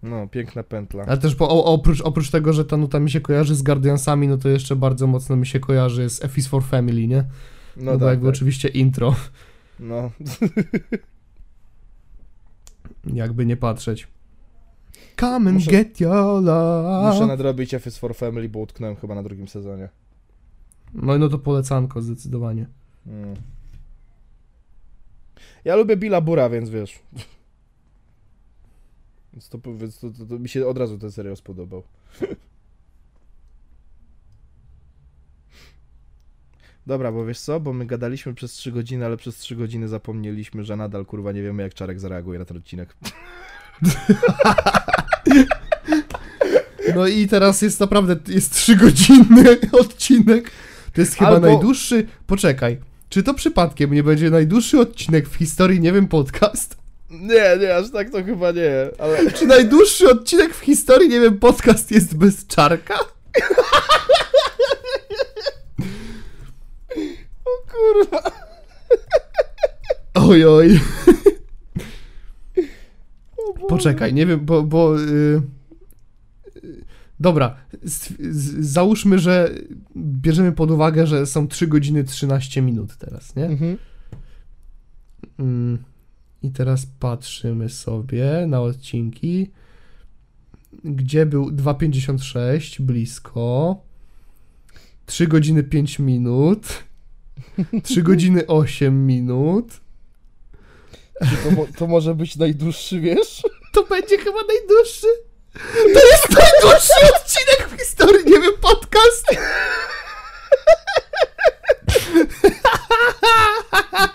B: No, piękna pętla.
A: ale też po, o, oprócz, oprócz tego, że ta nuta mi się kojarzy z Guardiansami, no to jeszcze bardzo mocno mi się kojarzy z F is for Family, nie? No,
B: No
A: bo
B: tak,
A: jakby
B: tak.
A: oczywiście intro,
B: No. (laughs)
A: jakby nie patrzeć. Come and
B: Muszę-
A: get your love.
B: Muszę nadrobić F is for Family, bo utknąłem chyba na drugim sezonie.
A: No i no to polecanko zdecydowanie.
B: Mm. Ja lubię Billa Bura, więc wiesz. Więc, to, więc to, to, to mi się od razu ten serial spodobał. (laughs) Dobra, bo wiesz co, bo my gadaliśmy przez 3 godziny, ale przez 3 godziny zapomnieliśmy, że nadal kurwa nie wiemy jak Czarek zareaguje na ten odcinek. (laughs)
A: No i teraz jest naprawdę, jest trzygodzinny (laughs) odcinek. To jest chyba
B: Albo-
A: najdłuższy. Poczekaj. Czy to przypadkiem nie będzie najdłuższy odcinek w historii, nie wiem, podcast?
B: Nie, nie, aż tak to chyba nie, ale... (laughs)
A: Czy najdłuższy odcinek w historii, nie wiem, podcast jest bez czarka? (laughs)
B: O kurwa. (laughs)
A: Oj, oj. Poczekaj, nie wiem, bo. bo y, y, dobra, załóżmy, że bierzemy pod uwagę, że są 3 godziny 13 minut teraz, nie?
B: Mhm.
A: Mm, I teraz patrzymy sobie na odcinki, gdzie był 2,56 blisko, 3 godziny 5 minut, 3 (laughs) godziny 8 minut.
B: To, mo- to może być najdłuższy, wiesz?
A: To będzie chyba najdłuższy. To jest najdłuższy odcinek w historii, nie wiem, podcast.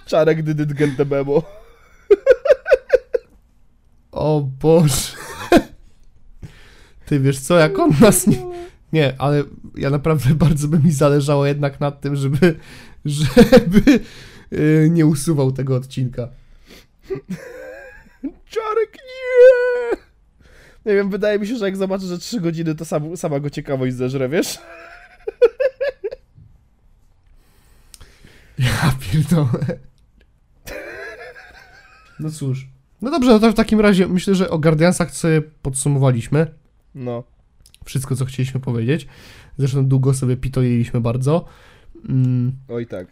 B: Czarek didn't get the memo. (laughs)
A: O Boże. Ty wiesz co, jak on nas nie... Nie, ale ja naprawdę (laughs) bardzo by mi zależało jednak na tym, żeby... żeby yy, nie usuwał tego odcinka. (laughs)
B: Czarek, nie! Nie wiem, wydaje mi się, że jak zobaczę, że 3 godziny, to sam, sama go ciekawość zeżre, wiesz?
A: Ja pierdolę. No cóż. No dobrze, no to w takim razie myślę, że o Guardiansach sobie podsumowaliśmy.
B: No.
A: Wszystko, co chcieliśmy powiedzieć. Zresztą długo sobie pitojeliśmy bardzo. Mm.
B: Oj tak.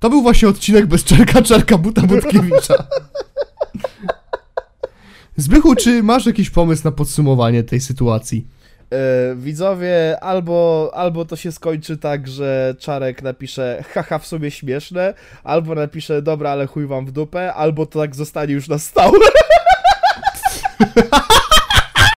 A: To był właśnie odcinek bez czerka, czerka buta Budkiewicza. (laughs) Zbychu, czy masz jakiś pomysł na podsumowanie tej sytuacji?
B: E, widzowie, albo, albo to się skończy tak, że Czarek napisze haha w sobie śmieszne, albo napisze dobra, ale chuj wam w dupę, albo to tak zostanie już na stałe. (laughs)